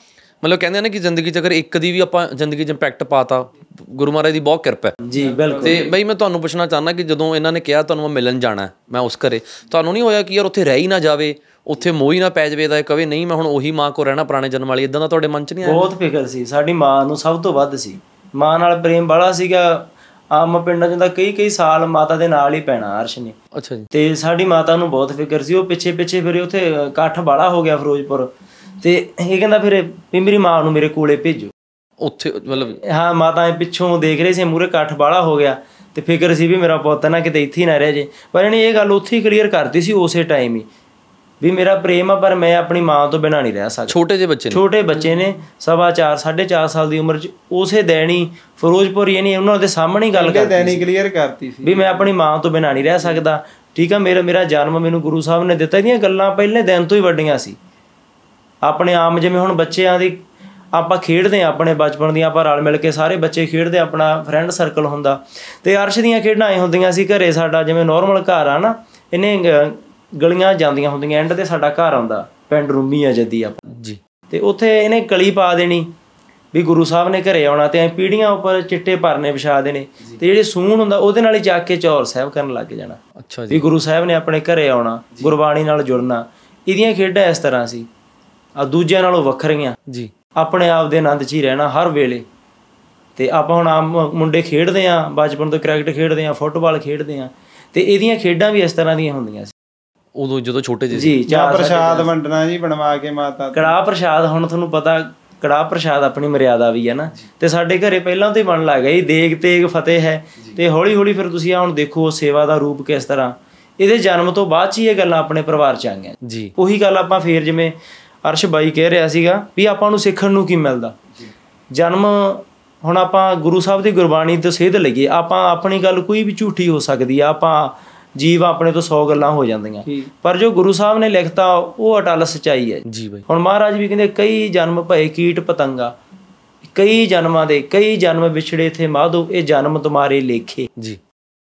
ਮਤਲਬ ਕਹਿੰਦੇ ਆ ਨਾ ਕਿ ਜ਼ਿੰਦਗੀ 'ਚ ਅਗਰ ਇੱਕ ਦੀ ਵੀ ਆਪਾਂ ਜ਼ਿੰਦਗੀ 'ਚ ਇੰਪੈਕਟ ਪਾਤਾ ਗੁਰੂ ਮਹਾਰਾਜ ਦੀ ਬਹੁਤ ਕਿਰਪਾ ਹੈ। ਜੀ ਬਿਲਕੁਲ। ਤੇ ਬਈ ਮੈਂ ਤੁਹਾਨੂੰ ਪੁੱਛਣਾ ਚਾਹੁੰਦਾ ਕਿ ਜਦੋਂ ਇਹਨਾਂ ਨੇ ਕਿਹਾ ਤੁਹਾਨੂੰ ਮੈਂ ਮਿਲਣ ਜਾਣਾ ਮੈਂ ਉਸ ਘਰੇ ਤੁਹਾਨੂੰ ਨਹੀਂ ਹੋਇਆ ਕਿ ਯਾਰ ਉੱਥੇ ਰਹਿ ਹੀ ਨਾ ਜਾਵੇ? ਉੱਥੇ ਮੋਹ ਨਾ ਪੈ ਜਾਵੇ ਦਾ ਕਵੇ ਨਹੀਂ ਮੈਂ ਹੁਣ ਉਹੀ ਮਾਂ ਕੋ ਰਹਿਣਾ ਪੁਰਾਣੇ ਜਨਮ ਵਾਲੀ ਇਦਾਂ ਦਾ ਤੁਹਾਡੇ ਮਨ 'ਚ ਨਹੀਂ ਆਇਆ? ਬਹੁਤ ਫਿਕਰ ਸੀ। ਸਾਡੀ ਮਾਂ ਨੂੰ ਸਭ ਤੋਂ ਵੱਧ ਸੀ। ਮਾਂ ਨਾਲ ਪ੍ਰੇਮ ਬੜਾ ਸੀਗਾ। ਆਮ ਪਿੰਡਾਂ 'ਚ ਤਾਂ ਕਈ ਕਈ ਸਾਲ ਮਾਤਾ ਦੇ ਨਾਲ ਹੀ ਪੈਣਾ ਅਰਸ਼ ਨੇ। ਅੱਛਾ ਜੀ। ਤੇ ਸਾਡੀ ਮਾਤਾ ਨੂੰ ਬਹੁਤ ਫਿਕਰ ਸੀ। ਉਹ ਪਿੱਛੇ ਪਿੱਛੇ ਫਿਰ ਉੱਥੇ ਇਕੱਠ ਬਾੜਾ ਹੋ ਗਿਆ ਫਿਰੋਜ਼ਪੁਰ। ਤੇ ਇਹ ਕਹਿੰਦਾ ਫਿਰ ਵੀ ਮੇਰੀ ਮਾਂ ਨੂੰ ਮੇਰੇ ਕੋਲੇ ਭੇਜੋ। ਉੱਥੇ ਮਤਲਬ ਹਾਂ ਮਾਤਾ ਪਿੱਛੋਂ ਦੇਖ ਰਹੇ ਸੀ ਮੂਰੇ ਇਕੱਠ ਬਾੜਾ ਹੋ ਗਿਆ। ਤੇ ਫਿਕਰ ਸੀ ਵੀ ਮੇਰਾ ਪੁੱਤ ਨਾ ਕਿਤੇ ਇੱਥੇ ਹੀ ਨਾ ਰਹਿ ਜੇ ਪਰ ਇਹਨੇ ਇਹ ਗੱਲ ਉੱਥੇ ਹੀ ਕਲੀਅਰ ਕਰਤੀ ਸੀ ਉਸੇ ਟਾਈਮ ਹੀ। ਵੀ ਮੇਰਾ ਪ੍ਰੇਮ ਆ ਪਰ ਮੈਂ ਆਪਣੀ ਮਾਂ ਤੋਂ ਬਿਨਾਂ ਨਹੀਂ ਰਹਿ ਸਕਦਾ। ਛੋਟੇ ਜਿਹੇ ਬੱਚੇ ਨੇ? ਛੋਟੇ ਬੱਚੇ ਨੇ ਸਵਾ 4 4.5 ਸਾਲ ਦੀ ਉਮਰ 'ਚ ਉਸੇ ਹੀ ਫਿਰੋਜ਼ਪੁਰ ਨਹੀਂ ਉਹਨਾਂ ਦੇ ਸਾਹਮਣੇ ਹੀ ਗੱਲ ਕਰਤੀ ਦਿਨ ਹੀ ਕਲੀਅਰ ਕਰਤੀ ਸੀ। ਵੀ ਮੈਂ ਆਪਣੀ ਮਾਂ ਤੋਂ ਬਿਨਾਂ ਨਹੀਂ ਰਹਿ ਸਕਦਾ। ਠੀਕ ਆ ਮੇਰਾ ਮੇਰਾ ਜਨਮ ਮੈਨੂੰ ਗੁਰੂ ਸਾਹਿਬ ਨੇ ਦਿੱਤਾ। ਇਹਦੀਆਂ ਗੱਲਾਂ ਪਹਿਲੇ ਦਿਨ ਤੋਂ ਹੀ ਵੱਡੀਆਂ ਸੀ। ਆਪਣੇ ਆਮ ਜਿਵੇਂ ਹੁਣ ਬੱਚਿਆਂ ਦੀ ਆਪਾਂ ਖੇਡਦੇ ਆ ਆਪਣੇ ਬਚਪਨ ਦੀਆਂ ਆਪਾਂ ਰਲ ਮਿਲ ਕੇ ਸਾਰੇ ਬੱਚੇ ਖੇਡਦੇ ਆਪਣਾ ਫਰੈਂਡ ਸਰਕਲ ਹੁੰਦਾ। ਤੇ ਅਰਸ਼ ਦੀਆਂ ਖੇਡਾਂ ਐ ਹੁੰਦੀਆਂ ਸੀ ਘਰੇ ਸਾਡਾ ਜਿਵੇਂ ਨਾਰਮਲ ਘਰ ਆ ਨਾ ਇਹਨੇ ਗਲੀਆਂ ਜਾਂਦੀਆਂ ਹੁੰਦੀਆਂ ਐਂਡ ਤੇ ਸਾਡਾ ਘਰ ਆਉਂਦਾ ਪਿੰਡ ਰੂਮੀ ਆ ਜੱਦੀ ਆਪਾਂ ਜੀ। ਤੇ ਉੱਥੇ ਇਹਨੇ ਕਲੀ ਪਾ ਦੇਣੀ ਵੀ ਗੁਰੂ ਸਾਹਿਬ ਨੇ ਘਰੇ ਆਉਣਾ ਤੇ ਐ ਪੀੜੀਆਂ ਉੱਪਰ ਚਿੱਟੇ ਪਰਨੇ ਵਿਛਾ ਦੇਣੇ। ਤੇ ਜਿਹੜੇ ਸੂਣ ਹੁੰਦਾ ਉਹਦੇ ਨਾਲ ਹੀ ਜਾ ਕੇ ਚੌਰ ਸਾਹਿਬ ਕਰਨ ਲੱਗ ਜਾਣਾ। ਅੱਛਾ ਜੀ। ਵੀ ਗੁਰੂ ਸਾਹਿਬ ਨੇ ਆਪਣੇ ਘਰੇ ਆਉਣਾ ਗੁਰਬਾਣੀ ਨਾਲ ਜੁੜਨਾ। ਇਹਦੀਆਂ ਖੇਡਾਂ ਇਸ ਤਰ੍ਹਾਂ ਸੀ। ਆ ਦੂਜਿਆਂ ਨਾਲੋਂ ਵੱਖਰੀਆਂ। ਜੀ। ਆਪਣੇ ਆਪ ਦੇ ਆਨੰਦ 'ਚ ਹੀ ਰਹਿਣਾ ਹਰ ਵੇਲੇ। ਤੇ ਆਪਾਂ ਹੁਣ ਆਮ ਮੁੰਡੇ ਖੇਡਦੇ ਆ ਬਚਪਨ ਤੋਂ ਕ੍ਰਿਕਟ ਖੇਡਦੇ ਆ ਫੁੱਟਬਾਲ ਖੇਡਦੇ ਆ। ਤੇ ਇਹਦੀਆਂ ਖੇਡਾਂ ਵੀ ਇਸ ਤਰ੍ਹਾਂ ਦੀਆਂ ਹੁੰਦੀਆਂ ਸੀ। ਉਦੋਂ ਜਦੋਂ ਛੋਟੇ ਜਿਹੇ ਸੀ। ਚਾਰ ਪ੍ਰਸ਼ਾਦ ਵੰਡਣਾ ਜੀ ਬਣਵਾ ਕੇ ਮਾਤਾ ਤੋਂ। ਕੜਾਹ ਪ੍ਰਸ਼ਾਦ ਹੁਣ ਤੁਹਾਨੂੰ ਪਤਾ ਕੜਾਹ ਪ੍ਰਸ਼ਾਦ ਆਪਣੀ ਮਰਿਆਦਾ ਵੀ ਹੈ ਨਾ। ਤੇ ਸਾਡੇ ਘਰੇ ਪਹਿਲਾਂ ਤੋਂ ਹੀ ਬਣ ਲੱਗ ਗਈ ਦੇਗ ਤੇਗ ਫਤਿਹ ਹੈ। ਤੇ ਹੌਲੀ ਹੌਲੀ ਫਿਰ ਤੁਸੀਂ ਆ ਹੁਣ ਦੇਖੋ ਸੇਵਾ ਦਾ ਰੂਪ ਕਿਸ ਤਰ੍ਹਾਂ। ਇਹਦੇ ਜਨਮ ਤੋਂ ਬਾਅਦ ਚ ਹੀ ਇਹ ਗੱਲਾਂ ਆਪਣੇ ਪਰਿਵਾਰ ਚ ਆਈਆਂ ਜੀ। ਉਹੀ ਗੱਲ ਆਪਾਂ ਫੇਰ ਜਿਵੇਂ ਅਰਸ਼ ਬਾਈ ਕਹਿ ਰਿਹਾ ਸੀਗਾ ਵੀ ਆਪਾਂ ਨੂੰ ਸਿੱਖਣ ਨੂੰ ਕੀ ਮਿਲਦਾ। ਜਨਮ ਹੁਣ ਆਪਾਂ ਗੁਰੂ ਸਾਹਿਬ ਦੀ ਗੁਰਬਾਣੀ ਤੋਂ ਸੇਧ ਲਈਏ ਆਪਾਂ ਆਪਣੀ ਗੱਲ ਕੋਈ ਵੀ ਝੂਠੀ ਹੋ ਸਕਦੀ ਆ ਆਪਾਂ ਜੀਵ ਆਪਣੇ ਤੋਂ 100 ਗੱਲਾਂ ਹੋ ਜਾਂਦੀਆਂ। ਪਰ ਜੋ ਗੁਰੂ ਸਾਹਿਬ ਨੇ ਲਿਖਤਾ ਉਹ ਅਟਲ ਸਚਾਈ ਹੈ। ਜੀ ਬਈ। ਹੁਣ ਮਹਾਰਾਜ ਵੀ ਕਹਿੰਦੇ ਕਈ ਜਨਮ ਭਏ ਕੀਟ ਪਤੰਗਾ ਕਈ ਜਨਮਾਂ ਦੇ ਕਈ ਜਨਮ ਵਿਛੜੇ ਥੇ ਮਾਧੋ ਇਹ ਜਨਮ ਤੁਮਾਰੇ ਲੇਖੇ। ਜੀ।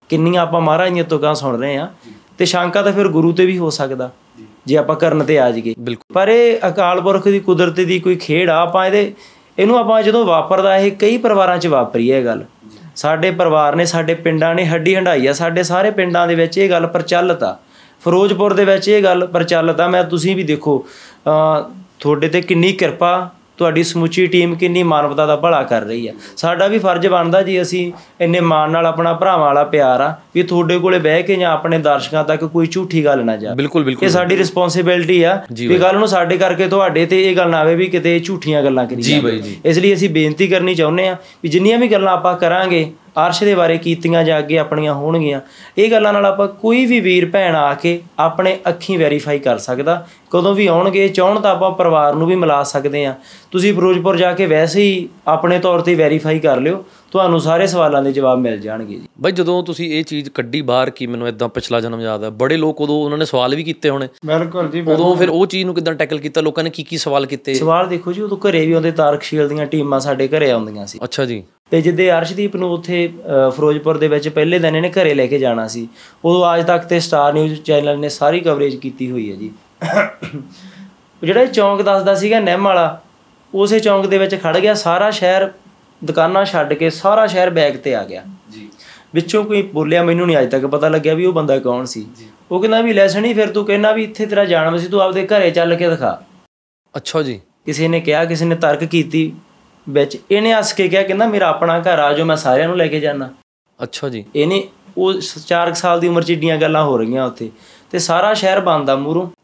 ਕਿੰਨੀਆਂ ਆਪਾਂ ਮਹਾਰਾਜ ਦੀਆਂ ਤੁਕਾਂ ਸੁਣ ਰਹੇ ਆ ਤੇ ਸ਼ੰਕਾ ਤਾਂ ਫਿਰ ਗੁਰੂ ਤੇ ਵੀ ਹੋ ਸਕਦਾ ਜੇ। ਆਪਾਂ ਕਰਨ ਤੇ ਆ ਜਾਈਏ। ਪਰ ਇਹ ਅਕਾਲ ਪੁਰਖ ਦੀ ਕੁਦਰਤ ਦੀ ਕੋਈ ਖੇਡ ਆ ਆਪਾਂ ਇਹਦੇ ਇਹਨੂੰ ਆਪਾਂ ਜਦੋਂ ਵਾਪਰਦਾ ਇਹ ਕਈ ਪਰਿਵਾਰਾਂ 'ਚ ਵਾਪਰੀ ਹੈ ਇਹ ਗੱਲ। ਸਾਡੇ ਪਰਿਵਾਰ ਨੇ, ਸਾਡੇ ਪਿੰਡਾਂ ਨੇ ਹੱਡੀ ਹੰਡਾਈ ਆ, ਸਾਡੇ ਸਾਰੇ ਪਿੰਡਾਂ ਦੇ ਵਿੱਚ ਇਹ ਗੱਲ ਪ੍ਰਚਲਿਤ ਆ। ਫਿਰੋਜ਼ਪੁਰ ਦੇ ਵਿੱਚ ਇਹ ਗੱਲ ਪ੍ਰਚਲਿਤ ਆ, ਮੈਂ ਤੁਸੀਂ ਵੀ ਦੇਖੋ ਅ ਤੁਹਾਡੇ ਤੇ ਕਿੰਨੀ ਕਿਰਪਾ ਤੁਹਾਡੀ ਸਮੁੱਚੀ ਟੀਮ ਕਿੰਨੀ ਮਾਨਵਤਾ ਦਾ ਭਲਾ ਕਰ ਰਹੀ ਆ ਸਾਡਾ ਵੀ ਫਰਜ਼ ਬਣਦਾ ਜੀ ਅਸੀਂ ਇੰਨੇ ਮਾਣ ਨਾਲ ਆਪਣਾ ਭਰਾਵਾਂ ਵਾਲਾ ਪਿਆਰ ਆ ਵੀ ਤੁਹਾਡੇ ਕੋਲੇ ਬਹਿ ਕੇ ਜਾਂ ਆਪਣੇ ਦਰਸ਼ਕਾਂ ਤੱਕ ਕੋਈ ਝੂਠੀ ਗੱਲ ਨਾ ਜਾਵੇ ਬਿਲਕੁਲ ਇਹ ਬਿਲਕੁਲ ਸਾਡੀ ਰਿਸਪੌਂਸਿਬਿਲਟੀ ਆ ਵੀ ਕੱਲ ਨੂੰ ਸਾਡੇ ਕਰਕੇ ਤੁਹਾਡੇ ਤੇ ਇਹ ਗੱਲ ਨਾ ਆਵੇ ਵੀ ਕਿਤੇ ਝੂਠੀਆਂ ਗੱਲਾਂ ਕਰੀ ਜੀ ਜਾਵੇ। ਬਾਈ ਜੀ। ਇਸ ਲਈ ਅਸੀਂ ਬੇਨਤੀ ਕਰਨੀ ਚਾਹੁੰਦੇ ਆ ਵੀ ਜਿੰਨੀਆਂ ਵੀ ਗੱਲਾਂ ਆਪਾਂ ਕਰਾਂਗੇ ਅਰਸ਼ ਦੇ ਬਾਰੇ ਕੀਤੀਆਂ ਜਾਂ ਅੱਗੇ ਆਪਣੀਆਂ ਹੋਣਗੀਆਂ। ਇਹ ਗੱਲਾਂ ਨਾਲ ਆਪਾਂ ਕੋਈ ਵੀ ਵੀਰ ਭੈਣ ਆ ਕੇ ਆਪਣੇ ਅੱਖੀਂ ਵੈਰੀਫਾਈ ਕਰ ਸਕਦਾ। ਕਦੋਂ ਵੀ ਆਉਣਗੇ, ਚਾਹਣ ਤਾਂ ਆਪਾਂ ਪਰਿਵਾਰ ਨੂੰ ਵੀ ਮਿਲਾ ਸਕਦੇ ਆ ਤੁਸੀਂ ਫਿਰੋਜ਼ਪੁਰ ਜਾ ਕੇ ਵੈਸੇ ਹੀ ਆਪਣੇ ਤੌਰ ਤੇ ਵੈਰੀਫਾਈ ਕਰ ਲਿਓ। ਤੁਹਾਨੂੰ ਸਾਰੇ ਸਵਾਲਾਂ ਦੇ ਜਵਾਬ ਮਿਲ ਜਾਣਗੇ ਜੀ। ਬਈ ਜਦੋਂ ਤੁਸੀਂ ਇਹ ਚੀਜ਼ ਕੱਢੀ ਬਾਹਰ ਕੀ ਮੈਨੂੰ ਇਦਾਂ ਪਿਛਲਾ ਜਨਮ ਯਾਦ ਹੈ ਬੜੇ ਲੋਕ ਉਦੋਂ ਉਹਨਾਂ ਨੇ ਸਵਾਲ ਵੀ ਕੀਤੇ ਹੋਣੇ। ਬਿਲਕੁਲ ਜੀ ਉਦੋਂ ਫਿਰ ਉਹ ਚੀਜ਼ ਨੂੰ ਕਿਦਾਂ ਟੈਕਲ ਕੀਤਾ ਲੋਕਾਂ ਨੇ ਕੀ ਕੀ ਸਵਾਲ ਕੀਤੇ? ਸਵਾਲ ਦੇਖੋ ਜੀ ਉਦੋਂ ਘਰੇ ਵੀ ਆਉਂਦੇ ਤਾਰਕਸ਼ੀਲ ਦੀਆਂ ਟੀਮਾਂ ਸਾਡੇ ਘਰੇ ਆਉਂਦੀਆਂ ਸੀ। ਅੱਛਾ ਜੀ। ਤੇ ਜਿੱਦੇ ਅਰਸ਼ਦੀਪ ਨੂੰ ਉੱਥੇ ਫਿਰੋਜ਼ਪੁਰ ਦੇ ਵਿੱਚ ਪਹਿਲੇ ਦਿਨ ਇਹਨੇ ਘਰੇ ਲੈ ਕੇ ਜਾਣਾ ਸੀ ਉਦੋਂ ਅੱਜ ਤੱਕ ਤੇ ਸਟਾਰ ਨਿਊਜ਼ ਚੈਨਲ ਨੇ ਸਾਰੀ ਕਵਰੇਜ ਕੀਤੀ ਹੋਈ ਹੈ ਜੀ। ਜਿਹੜਾ ਇਹ ਚੌਂਕ ਦੱਸਦਾ ਸੀਗਾ ਨਿੰਮ ਵਾਲਾ ਉਸੇ ਚੌਂਕ ਦੇ ਵਿੱਚ ਖੜ ਗਿਆ ਸਾਰਾ ਸ਼ਹਿਰ ਦੁਕਾਨਾਂ ਛੱਡ ਕੇ ਸਾਰਾ ਸ਼ਹਿਰ ਬੈਗ ਤੇ ਆ ਗਿਆ। ਜੀ। ਵਿੱਚੋਂ ਕੋਈ ਬੋਲਿਆ ਮੈਨੂੰ ਨਹੀਂ ਅੱਜ ਤੱਕ ਪਤਾ ਲੱਗਿਆ ਵੀ ਉਹ ਬੰਦਾ ਕੌਣ ਸੀ। ਉਹ ਕਹਿੰਦਾ ਵੀ ਲੈਸਣੀ ਫਿਰ ਤੂੰ ਕਹਿੰਦਾ ਵੀ ਇੱਥੇ ਤੇਰਾ ਜਾਣਮ ਸੀ ਤੂੰ ਆਪਦੇ ਘਰੇ ਚੱਲ ਕੇ ਦਿਖਾ। ਅੱਛਾ ਜੀ। ਕਿਸੇ ਨੇ ਕਿਹਾ ਕਿਸੇ ਨੇ ਤਰਕ ਕੀਤੀ ਵਿੱਚ ਇਹਨੇ ਹੱਸ ਕੇ ਕਿਹਾ ਕਹਿੰਦਾ ਮੇਰਾ ਆਪਣਾ ਘਰ ਆ ਜੋ ਮੈਂ ਸਾਰਿਆਂ ਨੂੰ ਲੈ ਕੇ ਜਾਣਾ ਅੱਛਾ ਜੀ। ਇਹਨੇ ਉਹ 4 ਸਾਲ ਦੀ ਉਮਰ ਚ ਏਡੀਆਂ ਗੱਲਾਂ ਹੋ ਰਹੀਆਂ ਉੱਥੇ। ਤੇ ਸਾਰਾ ਸ਼ਹਿਰ ਬੰਦ